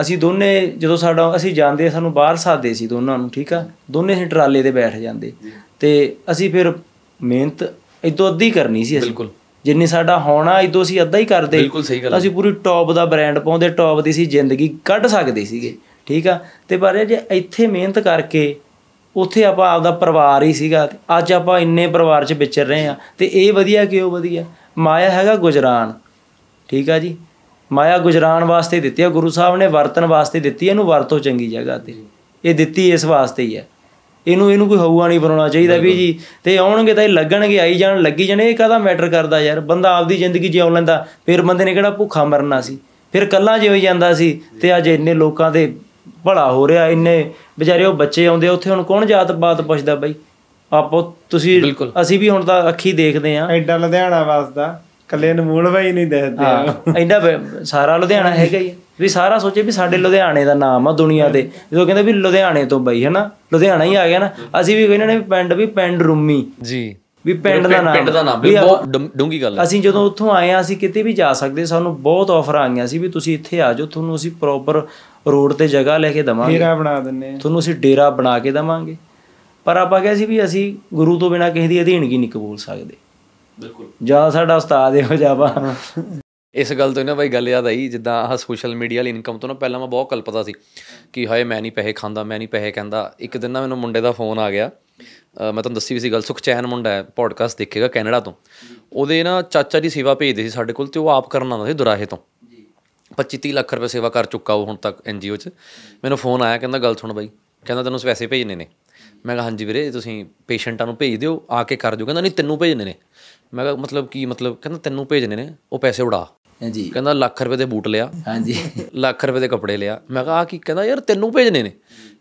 ਅਸੀਂ ਦੋਨੇ ਜਦੋਂ ਸਾਡਾ ਅਸੀਂ ਜਾਂਦੇ ਸਾਨੂੰ ਬਾਹਰ ਸਾਦੇ ਸੀ ਦੋਨਾਂ ਨੂੰ ਠੀਕ ਆ? ਦੋਨੇ ਅਸੀਂ ਟਰਾਲੇ ਤੇ ਬੈਠ ਜਾਂਦੇ। ਤੇ ਅਸੀਂ ਫਿਰ ਮਿਹਨਤ ਇਦੋਂ ਅੱਧੀ ਕਰਨੀ ਸੀ ਅਸੀਂ। ਬਿਲਕੁਲ। ਜਿੰਨੀ ਸਾਡਾ ਹੋਣਾ ਇਦੋਂ ਅਸੀਂ ਅੱਧਾ ਹੀ ਕਰਦੇ। ਬਿਲਕੁਲ ਸਹੀ ਗੱਲ ਅਸੀਂ ਪੂਰੀ ਟੌਪ ਦਾ ਬ੍ਰਾਂਡ ਪਾਉਂਦੇ ਟੌਪ ਦੀ ਸੀ ਜ਼ਿੰਦਗੀ ਕੱਢ ਸਕਦੇ ਸੀਗੇ ਠੀਕ ਆ? ਤੇ ਪਰ ਜੇ ਇੱਥੇ ਮਿਹਨਤ ਕਰਕੇ ਉੱਥੇ ਆਪਾਂ ਆਪਦਾ ਪਰਿਵਾਰ ਹੀ ਸੀਗਾ ਅੱਜ ਆਪਾਂ ਇੰਨੇ ਪਰਿਵਾਰ 'ਚ ਵਿਚਰ ਰਹੇ ਆ ਤੇ ਇਹ ਵਧੀਆ ਕਿ ਉਹ ਵਧੀਆ? ਮਾਇਆ ਹੈਗਾ ਗੁਜਰਾਨ ਠੀਕ ਆ ਜੀ? ਮਾਇਆ ਗੁਜਰਾਨ ਵਾਸਤੇ ਦਿੱਤੀ ਆ ਗੁਰੂ ਸਾਹਿਬ ਨੇ ਵਰਤਨ ਵਾਸਤੇ ਦਿੱਤੀ ਇਹਨੂੰ ਵਰਤੋ ਚੰਗੀ ਜਗ੍ਹਾ ਤੇ। ਇਹ ਦਿੱਤੀ ਇਸ ਵਾਸਤੇ ਹੀ ਹੈ। ਇਹਨੂੰ ਇਹਨੂੰ ਕੋਈ ਹਊਆ ਨਹੀਂ ਬਣਾਉਣਾ ਚਾਹੀਦਾ ਵੀ ਜੀ ਤੇ ਆਉਣਗੇ ਤਾਂ ਇਹ ਲੱਗਣਗੇ ਆਈ ਜਾਣ ਲੱਗੀ ਜਾਣ ਇਹ ਕਾਹਦਾ ਮੈਟਰ ਕਰਦਾ ਯਾਰ? ਬੰਦਾ ਆਪਦੀ ਜ਼ਿੰਦਗੀ ਜਿਉ ਲੈਂਦਾ ਫਿਰ ਬੰਦੇ ਨੇ ਕਿਹੜਾ ਭੁੱਖਾ ਮਰਨਾ ਸੀ? ਫਿਰ ਕੱਲਾ ਜਿਉ ਜਾਂਦਾ ਸੀ ਤੇ ਅੱਜ ਇੰਨੇ ਲੋਕਾਂ ਦੇ ਭਲਾ ਹੋ ਰਿਹਾ ਇੰਨੇ ਵਿਚਾਰੇ ਉਹ ਬੱਚੇ ਆਉਂਦੇ ਉੱਥੇ ਹੁਣ ਕੌਣ ਜਾਤ ਪਾਤ ਪੁੱਛਦਾ ਬਈ? ਆਪੋ ਤੁਸੀਂ। ਅਸੀਂ ਵੀ ਹੁਣ ਤਾਂ ਅੱਖੀ ਦੇਖਦੇ ਆ ਐਡਾ ਲੁਧਿਆਣਾ ਵਸਦਾ। ਕੱਲੇ ਅਨਮੋਲ ਭਾਈ ਨਹੀਂ ਦੱਸਦੇ ਆ ਬ- ਸਾਰਾ ਲੁਧਿਆਣਾ ਹੈਗਾ ਹੀ। ਵੀ ਸਾਰਾ ਸੋਚੇ ਵੀ ਸਾਡੇ ਲੁਧਿਆਣੇ ਦਾ ਨਾਮ ਆ ਦੁਨੀਆ ਤੇ ਜਦੋਂ ਕਹਿੰਦੇ ਵੀ ਲੁਧਿਆਣੇ ਤੋਂ ਬਈ ਹਨਾ? ਲੁਧਿਆਣਾ ਹੀ ਆ ਗਿਆ ਨਾ। ਅਸੀਂ ਵੀ ਕਹਿੰਦੇ ਨੇ ਪਿੰਡ ਵੀ ਪਿੰਡ ਰੂਮੀ। ਜੀ। ਵੀ ਪਿੰਡ ਦਾ ਨਾਮ। ਪਿੰਡ ਦਾ ਨਾਮ। ਵੀ ਬਹੁਤ ਡੂੰ- ਡੂੰਘੀ ਗੱਲ ਹੈ ਅਸੀਂ ਜਦੋਂ ਉੱਥੋਂ ਆਏ ਆ ਅਸੀਂ ਕਿਤੇ ਵੀ ਜਾ ਸਕਦੇ ਸਾਨੂੰ ਬਹੁਤ ਆਫਰ ਆਈਆਂ ਸੀ ਵੀ ਤੁਸੀਂ ਇੱਥੇ ਆ ਜਾਓ ਤੁਹਾਨੂੰ ਅਸੀਂ ਪ੍ਰੋਪਰ ਰੋਡ ਤੇ ਜਗ੍ਹਾ ਲੈ ਕੇ ਦਵਾਂਗੇ। ਹੀਰਾ ਬਣਾ ਦਿੰਨੇ ਆ। ਤੁਹਾਨੂੰ ਅਸੀਂ ਡੇਰਾ ਬਣਾ ਕੇ ਦਵਾਂਗੇ। ਪਰ ਆਪਾਂ ਕਿਹਾ ਸੀ ਵੀ ਅਸੀਂ ਗੁਰੂ ਤੋਂ ਬਿਨਾ ਕਿਸੇ ਦੀ ਅਧੀਨਗੀ ਨਹੀਂ ਕਬੂਲ ਸਕਦੇ। ਬਿਲਕੁਲ। ਜਾਂ ਸਾਡਾ ਉਸਤਾਦ ਇਹੋ ਜਿਹਾ ਵਾ। ਇਸ ਗੱਲ ਤੋਂ ਨਾ ਬਾਈ ਗੱਲ ਯਾਦ ਆਈ ਜਿੱਦਾਂ ਆਹ ਸੋਸ਼ਲ ਮੀਡੀਆ ਵਾਲੀ ਇਨਕਮ ਤੋਂ ਨਾ ਪਹਿਲਾਂ ਮੈਂ ਬਹੁਤ ਕਲਪਦਾ ਸੀ ਕਿ ਹਾਏ ਮੈਂ ਨਹੀਂ ਪੈਸੇ ਖਾਂਦਾ ਮੈਂ ਨਹੀਂ ਪੈਸੇ ਕਹਿੰਦਾ। ਇੱਕ ਦਿਨ ਨਾ ਮੈਨੂੰ ਮੁੰਡੇ ਦਾ ਫੋਨ ਆ ਗਿਆ। ਮੈਂ ਤੁਹਾਨੂੰ ਦੱਸੀ ਵੀ ਸੀ ਗੱਲ ਸੁਖਚੈਨ ਮੁੰਡਾ ਹੈ ਪੋਡਕਾਸਟ ਦੇਖੇਗਾ ਕੈਨੇਡਾ ਤੋਂ। ਉਹਦੇ ਨਾ ਚਾਚਾ ਜੀ ਸੇਵਾ ਭੇਜਦੇ ਸੀ ਸਾਡੇ ਕੋਲ ਤੇ ਉਹ ਆਪ ਕਰਨ ਆਉਂਦਾ ਸੀ ਦੁਰਾਹੇ ਤੋਂ। 25 30 ਲੱਖ ਰੁਪਏ ਸੇਵਾ ਕਰ ਚੁੱਕਾ ਉਹ ਹੁਣ ਤੱਕ ਐਨਜੀਓ 'ਚ। ਮੈਨੂੰ ਫੋਨ ਆਇਆ ਕਹਿੰਦਾ ਗੱਲ ਸੁਣ ਬਾਈ ਕਹਿੰਦਾ ਤੈਨੂੰ ਪੈਸੇ ਭੇਜਣੇ ਨੇ। ਮੈਂ ਕਿਹਾ ਹਾਂਜੀ ਵੀਰੇ ਤੁਸੀਂ ਪੇਸ਼ੈਂਟਾਂ ਨੂੰ ਭੇਜ ਦਿਓ ਆ ਕੇ ਕਰ ਦਿਓ। ਕਹਿੰਦਾ ਨਹੀਂ ਤੈਨੂੰ ਭੇਜਣੇ ਨੇ। ਮੈਂ ਕਿਹਾ ਮਤਲਬ ਕੀ ਮਤਲਬ ਕਹਿੰਦਾ ਤੈਨੂੰ ਭੇਜਣੇ ਨੇ ਉਹ ਪੈਸੇ ਉਡਾ। ਹਾਂਜੀ ਕਹਿੰਦਾ ਲੱਖ ਰੁਪਏ ਦੇ ਬੂਟ ਲਿਆ। ਹਾਂਜੀ ਲੱਖ ਰੁਪਏ ਦੇ ਕੱਪੜੇ ਲਿਆ। ਮੈਂ ਕਿਹਾ ਆ ਕੀ ਕਹਿੰਦਾ ਯਾਰ ਤੈਨੂੰ ਭੇਜਣੇ ਨੇ।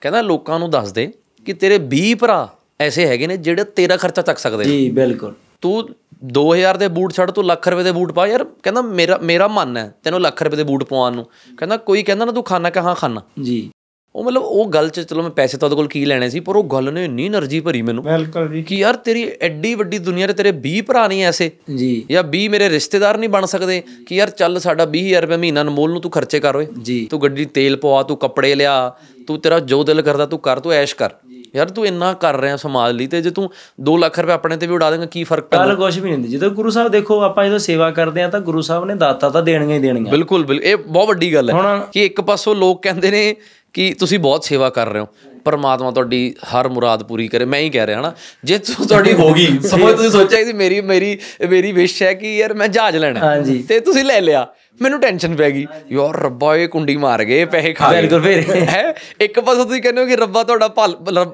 ਕਹਿੰਦਾ ਲੋਕਾਂ ਨੂੰ ਦੱਸ ਦੇ ਕਿ ਤੇਰੇ 20 ਭਰਾ ਐਸੇ ਹੈਗੇ ਨੇ ਜਿਹੜੇ ਤੇਰਾ ਖਰਚਾ ਚੱਕ ਸਕਦੇ ਨੇ। ਜੀ ਬਿਲਕੁਲ। ਤੂੰ 2000 ਦੇ ਬੂਟ ਛੱਡ ਤੂੰ ਲੱਖ ਰੁਪਏ ਦੇ ਬੂਟ ਪਾ। ਯਾਰ ਕਹਿੰਦਾ ਮੇਰਾ ਮੇਰਾ ਮਨ ਹੈ ਤੈਨੂੰ ਲੱਖ ਰੁਪਏ ਦੇ ਬੂਟ ਪਵਾਉਣ ਨੂੰ। ਕਹਿੰਦਾ ਕੋਈ ਕਹਿੰਦਾ ਨਾ ਤੂੰ ਖਾਣਾ ਕਿ ਹਾਂ ਖਾਣਾ ਜੀ। ਉਹ ਮਤਲਬ ਉਹ ਗੱਲ ਚ ਚਲੋ ਮੈਂ ਪੈਸੇ ਤਾਂ ਉਹਦੇ ਕੋਲ ਕੀ ਲੈਣੇ ਸੀ ਪਰ ਉਹ ਗੱਲ ਨੇ ਇੰਨੀ એનર્ਜੀ ਭਰੀ ਮੈਨੂੰ ਬਿਲਕੁਲ ਜੀ। ਕਿ ਯਾਰ ਤੇਰੀ ਐਡੀ ਵੱਡੀ ਦੁਨੀਆ 'ਤੇ ਤੇਰੇ 20 ਭਰਾ ਨਹੀਂ ਐਸੇ। ਜੀ। ਜਾਂ 20 ਮੇਰੇ ਰਿਸ਼ਤੇਦਾਰ ਨਹੀਂ ਬਣ ਸਕਦੇ ਕਿ ਯਾਰ ਚੱਲ ਸਾਡਾ 20000 ਰੁਪਏ ਮਹੀਨਾ ਨਮੋਲ ਨੂੰ ਤੂੰ ਖਰਚੇ ਕਰ ਓਏ। ਤੂੰ ਗੱਡੀ ਤੇਲ ਪਵਾ ਤੂੰ ਕੱਪੜੇ ਲਿਆ ਤੂੰ ਤੇਰਾ ਜੋ ਦਿਲ ਕਰਦਾ ਤੂੰ ਕਰ ਤੂੰ ਐਸ਼ ਕਰ। ਯਾਰ ਤੂੰ ਇੰਨਾ ਕਰ ਰਿਹਾ ਸਮਾਜ ਲਈ ਤੇ ਜੇ ਤੂੰ 2 ਲੱਖ ਰੁਪਏ ਆਪਣੇ ਤੇ ਵੀ ਉਡਾ ਦੇਂਗਾ ਕੀ ਫ਼ਰਕ ਪੈਂਦਾ? ਕੱਲ ਕੁਝ ਵੀ ਨਹੀਂ ਹੁੰਦੀ। ਜਦੋਂ ਗੁਰੂ ਸਾਹਿਬ ਦੇਖੋ ਆਪਾਂ ਜਦੋਂ ਸੇਵਾ ਕਰਦੇ ਆ ਤਾਂ ਗੁਰੂ ਸਾਹਿਬ ਨੇ ਦਾਤਾ ਤਾਂ ਦੇਣੀਆਂ ਹੀ ਦੇਣੀਆਂ। ਬਿਲਕੁਲ ਬਿਲਕੁਲ। ਇਹ ਬਹੁਤ ਵੱਡੀ ਗੱਲ ਹੈ ਕਿ ਇੱਕ ਪਾਸੋਂ ਲੋਕ ਕਹਿੰਦੇ ਨੇ ਕਿ ਤੁਸੀਂ ਬਹੁਤ ਸੇਵਾ ਕਰ ਰਹੇ ਹੋ। ਪਰਮਾਤਮਾ ਤੁਹਾਡੀ ਹਰ ਮੁਰਾਦ ਪੂਰੀ ਕਰੇ ਮੈਂ ਹੀ ਕਹਿ ਰਿਹਾ ਹਨਾ? ਜੇ ਤੁਹਾਡੀ ਹੋ ਗਈ ਸਮਝ ਤੁਸੀਂ ਸੋਚਿਆ ਕਿ ਮੇਰੀ ਮੇਰੀ ਮੇਰੀ ਵਿਸ਼ ਹੈ ਕਿ ਯਾਰ ਮੈਂ ਜਹਾਜ਼ ਲੈਣਾ ਤੇ ਤੁਸੀਂ ਲੈ ਲਿਆ ਮੈਨੂੰ ਟੈਨਸ਼ਨ ਪੈ ਗਈ। ਯਾਰ ਰੱਬਾ ਇਹ ਕੁੰਡੀ ਮਾਰ ਗਏ ਪੈਸੇ ਖਾ ਗਏ। ਬਿਲਕੁਲ ਫਿਰ। ਹੈ? ਇੱਕ ਪਾਸੋਂ ਤੁਸੀਂ ਕਹਿੰਦੇ ਹੋ ਕਿ ਰੱਬਾ ਤੁਹਾਡਾ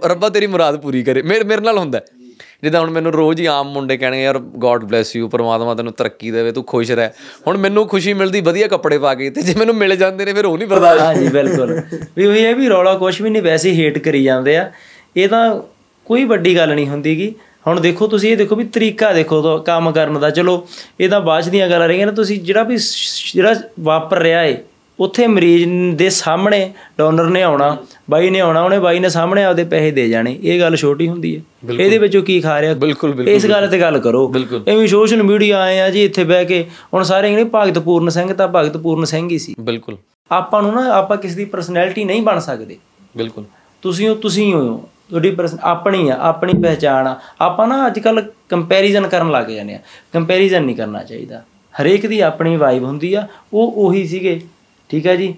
ਰੱਬ- ਤੇਰੀ ਮੁਰਾਦ ਪੂਰੀ ਕਰੇ ਮੇਰੇ ਮੇਰੇ ਨਾਲ ਹੁੰਦਾ। ਜਿੱਦਾਂ ਹੁਣ ਮੈਨੂੰ ਰੋਜ਼ ਹੀ ਆਮ ਮੁੰਡੇ ਕਹਿਣਗੇ ਯਾਰ ਗੋਡ ਬlesਸ ਯੂ ਪਰਮਾਤਮਾ ਤੈਨੂੰ ਤਰੱਕੀ ਦੇਵੇ ਤੂੰ ਖੁਸ਼ ਰਹਿ। ਹੁਣ ਮੈਨੂੰ ਖੁਸ਼ੀ ਮਿਲਦੀ ਵਧੀਆ ਕੱਪੜੇ ਪਾ ਕੇ ਤੇ ਜੇ ਮੈਨੂੰ ਮਿਲ ਜਾਂਦੇ ਨੇ ਫਿਰ ਉਹ ਨਹੀਂ ਬਰਦਾਸ਼ਤ ਹਾਂਜੀ ਬਿਲਕੁਲ। ਵੀ ਉਹ ਇਹ ਵੀ ਰੌਲਾ ਕੁਝ ਵੀ ਨਹੀਂ ਵੈਸੇ ਹੇਟ ਕਰੀ ਜਾਂਦੇ ਆ। ਇਹ ਤਾਂ ਕੋਈ ਵੱਡੀ ਗੱਲ ਨਹੀਂ ਹੁੰਦੀਗੀ ਹੁਣ ਦੇਖੋ ਤੁਸੀਂ ਇਹ ਦੇਖੋ ਵੀ ਤਰੀਕਾ ਦੇਖੋ ਤੋਂ ਕੰਮ ਕਰਨ ਦਾ। ਚਲੋ ਇਹ ਤਾਂ ਬਾਅਦ ਦੀਆਂ ਗੱਲਾਂ ਰਹੀਆਂ ਨਾ ਤੁਸੀਂ ਜਿਹੜਾ ਵੀ ਜਿਹੜਾ ਵਾਪਰ ਰਿਹਾ ਏ ਉੱਥੇ ਮਰੀਜ਼ ਦੇ ਸਾਹਮਣੇ ਡੋਨਰ ਨੇ ਆਉਣਾ ਬਾਈ ਨੇ ਆਉਣਾ ਉਹਨੇ ਬਾਈ ਨੇ ਸਾਹਮਣੇ ਆਪਦੇ ਪੈਸੇ ਦੇ ਜਾਣੇ। ਇਹ ਗੱਲ ਛੋਟੀ ਹੁੰਦੀ ਹੈ। ਇਹਦੇ ਵਿੱਚੋਂ ਕੀ ਖਾ ਰਿਹਾ? ਬਿਲਕੁਲ ਬਿਲਕੁਲ ਇਸ ਗੱਲ ਤੇ ਗੱਲ ਕਰੋ। ਐਵੇਂ ਸੋਸ਼ਲ ਮੀਡੀਆ ਆਏ ਆ ਜੀ ਇੱਥੇ ਬਹਿ ਕੇ। ਹੁਣ ਸਾਰੇ ਕਹਿੰਦੇ ਭਗਤ ਪੂਰਨ ਸਿੰਘ ਤਾਂ ਭਗਤ ਪੂਰਨ ਸਿੰਘ ਹੀ ਸੀ। ਬਿਲਕੁਲ। ਆਪਾਂ ਨੂੰ ਨਾ ਆਪਾਂ ਕਿਸੇ ਦੀ ਪਰਸਨੈਲਿਟੀ ਨਹੀਂ ਬਣ ਸਕਦੇ। ਬਿਲਕੁਲ। ਤੁਸੀਂ ਹੋ ਤੁਸੀਂ ਹੋ ਤੁਹਾਡੀ ਆਪਣੀ ਆ ਆਪਣੀ ਪਹਿਚਾਣ ਆ। ਆਪਾਂ ਨਾ ਅੱਜ ਕੱਲ ਕੰਪੈਰੀਜ਼ਨ ਕਰਨ ਲੱਗ ਜਾਂਦੇ ਆ। ਕੰਪੈਰੀਜ਼ਨ ਨਹੀਂ ਕਰਨਾ ਚਾਹੀਦਾ। ਹਰੇਕ ਦੀ ਆਪਣੀ ਵਾਈਬ ਹੁੰਦੀ ਆ। ਉਹ ਉਹੀ ਸੀਗੇ। ਠੀਕ ਹੈ ਜੀ?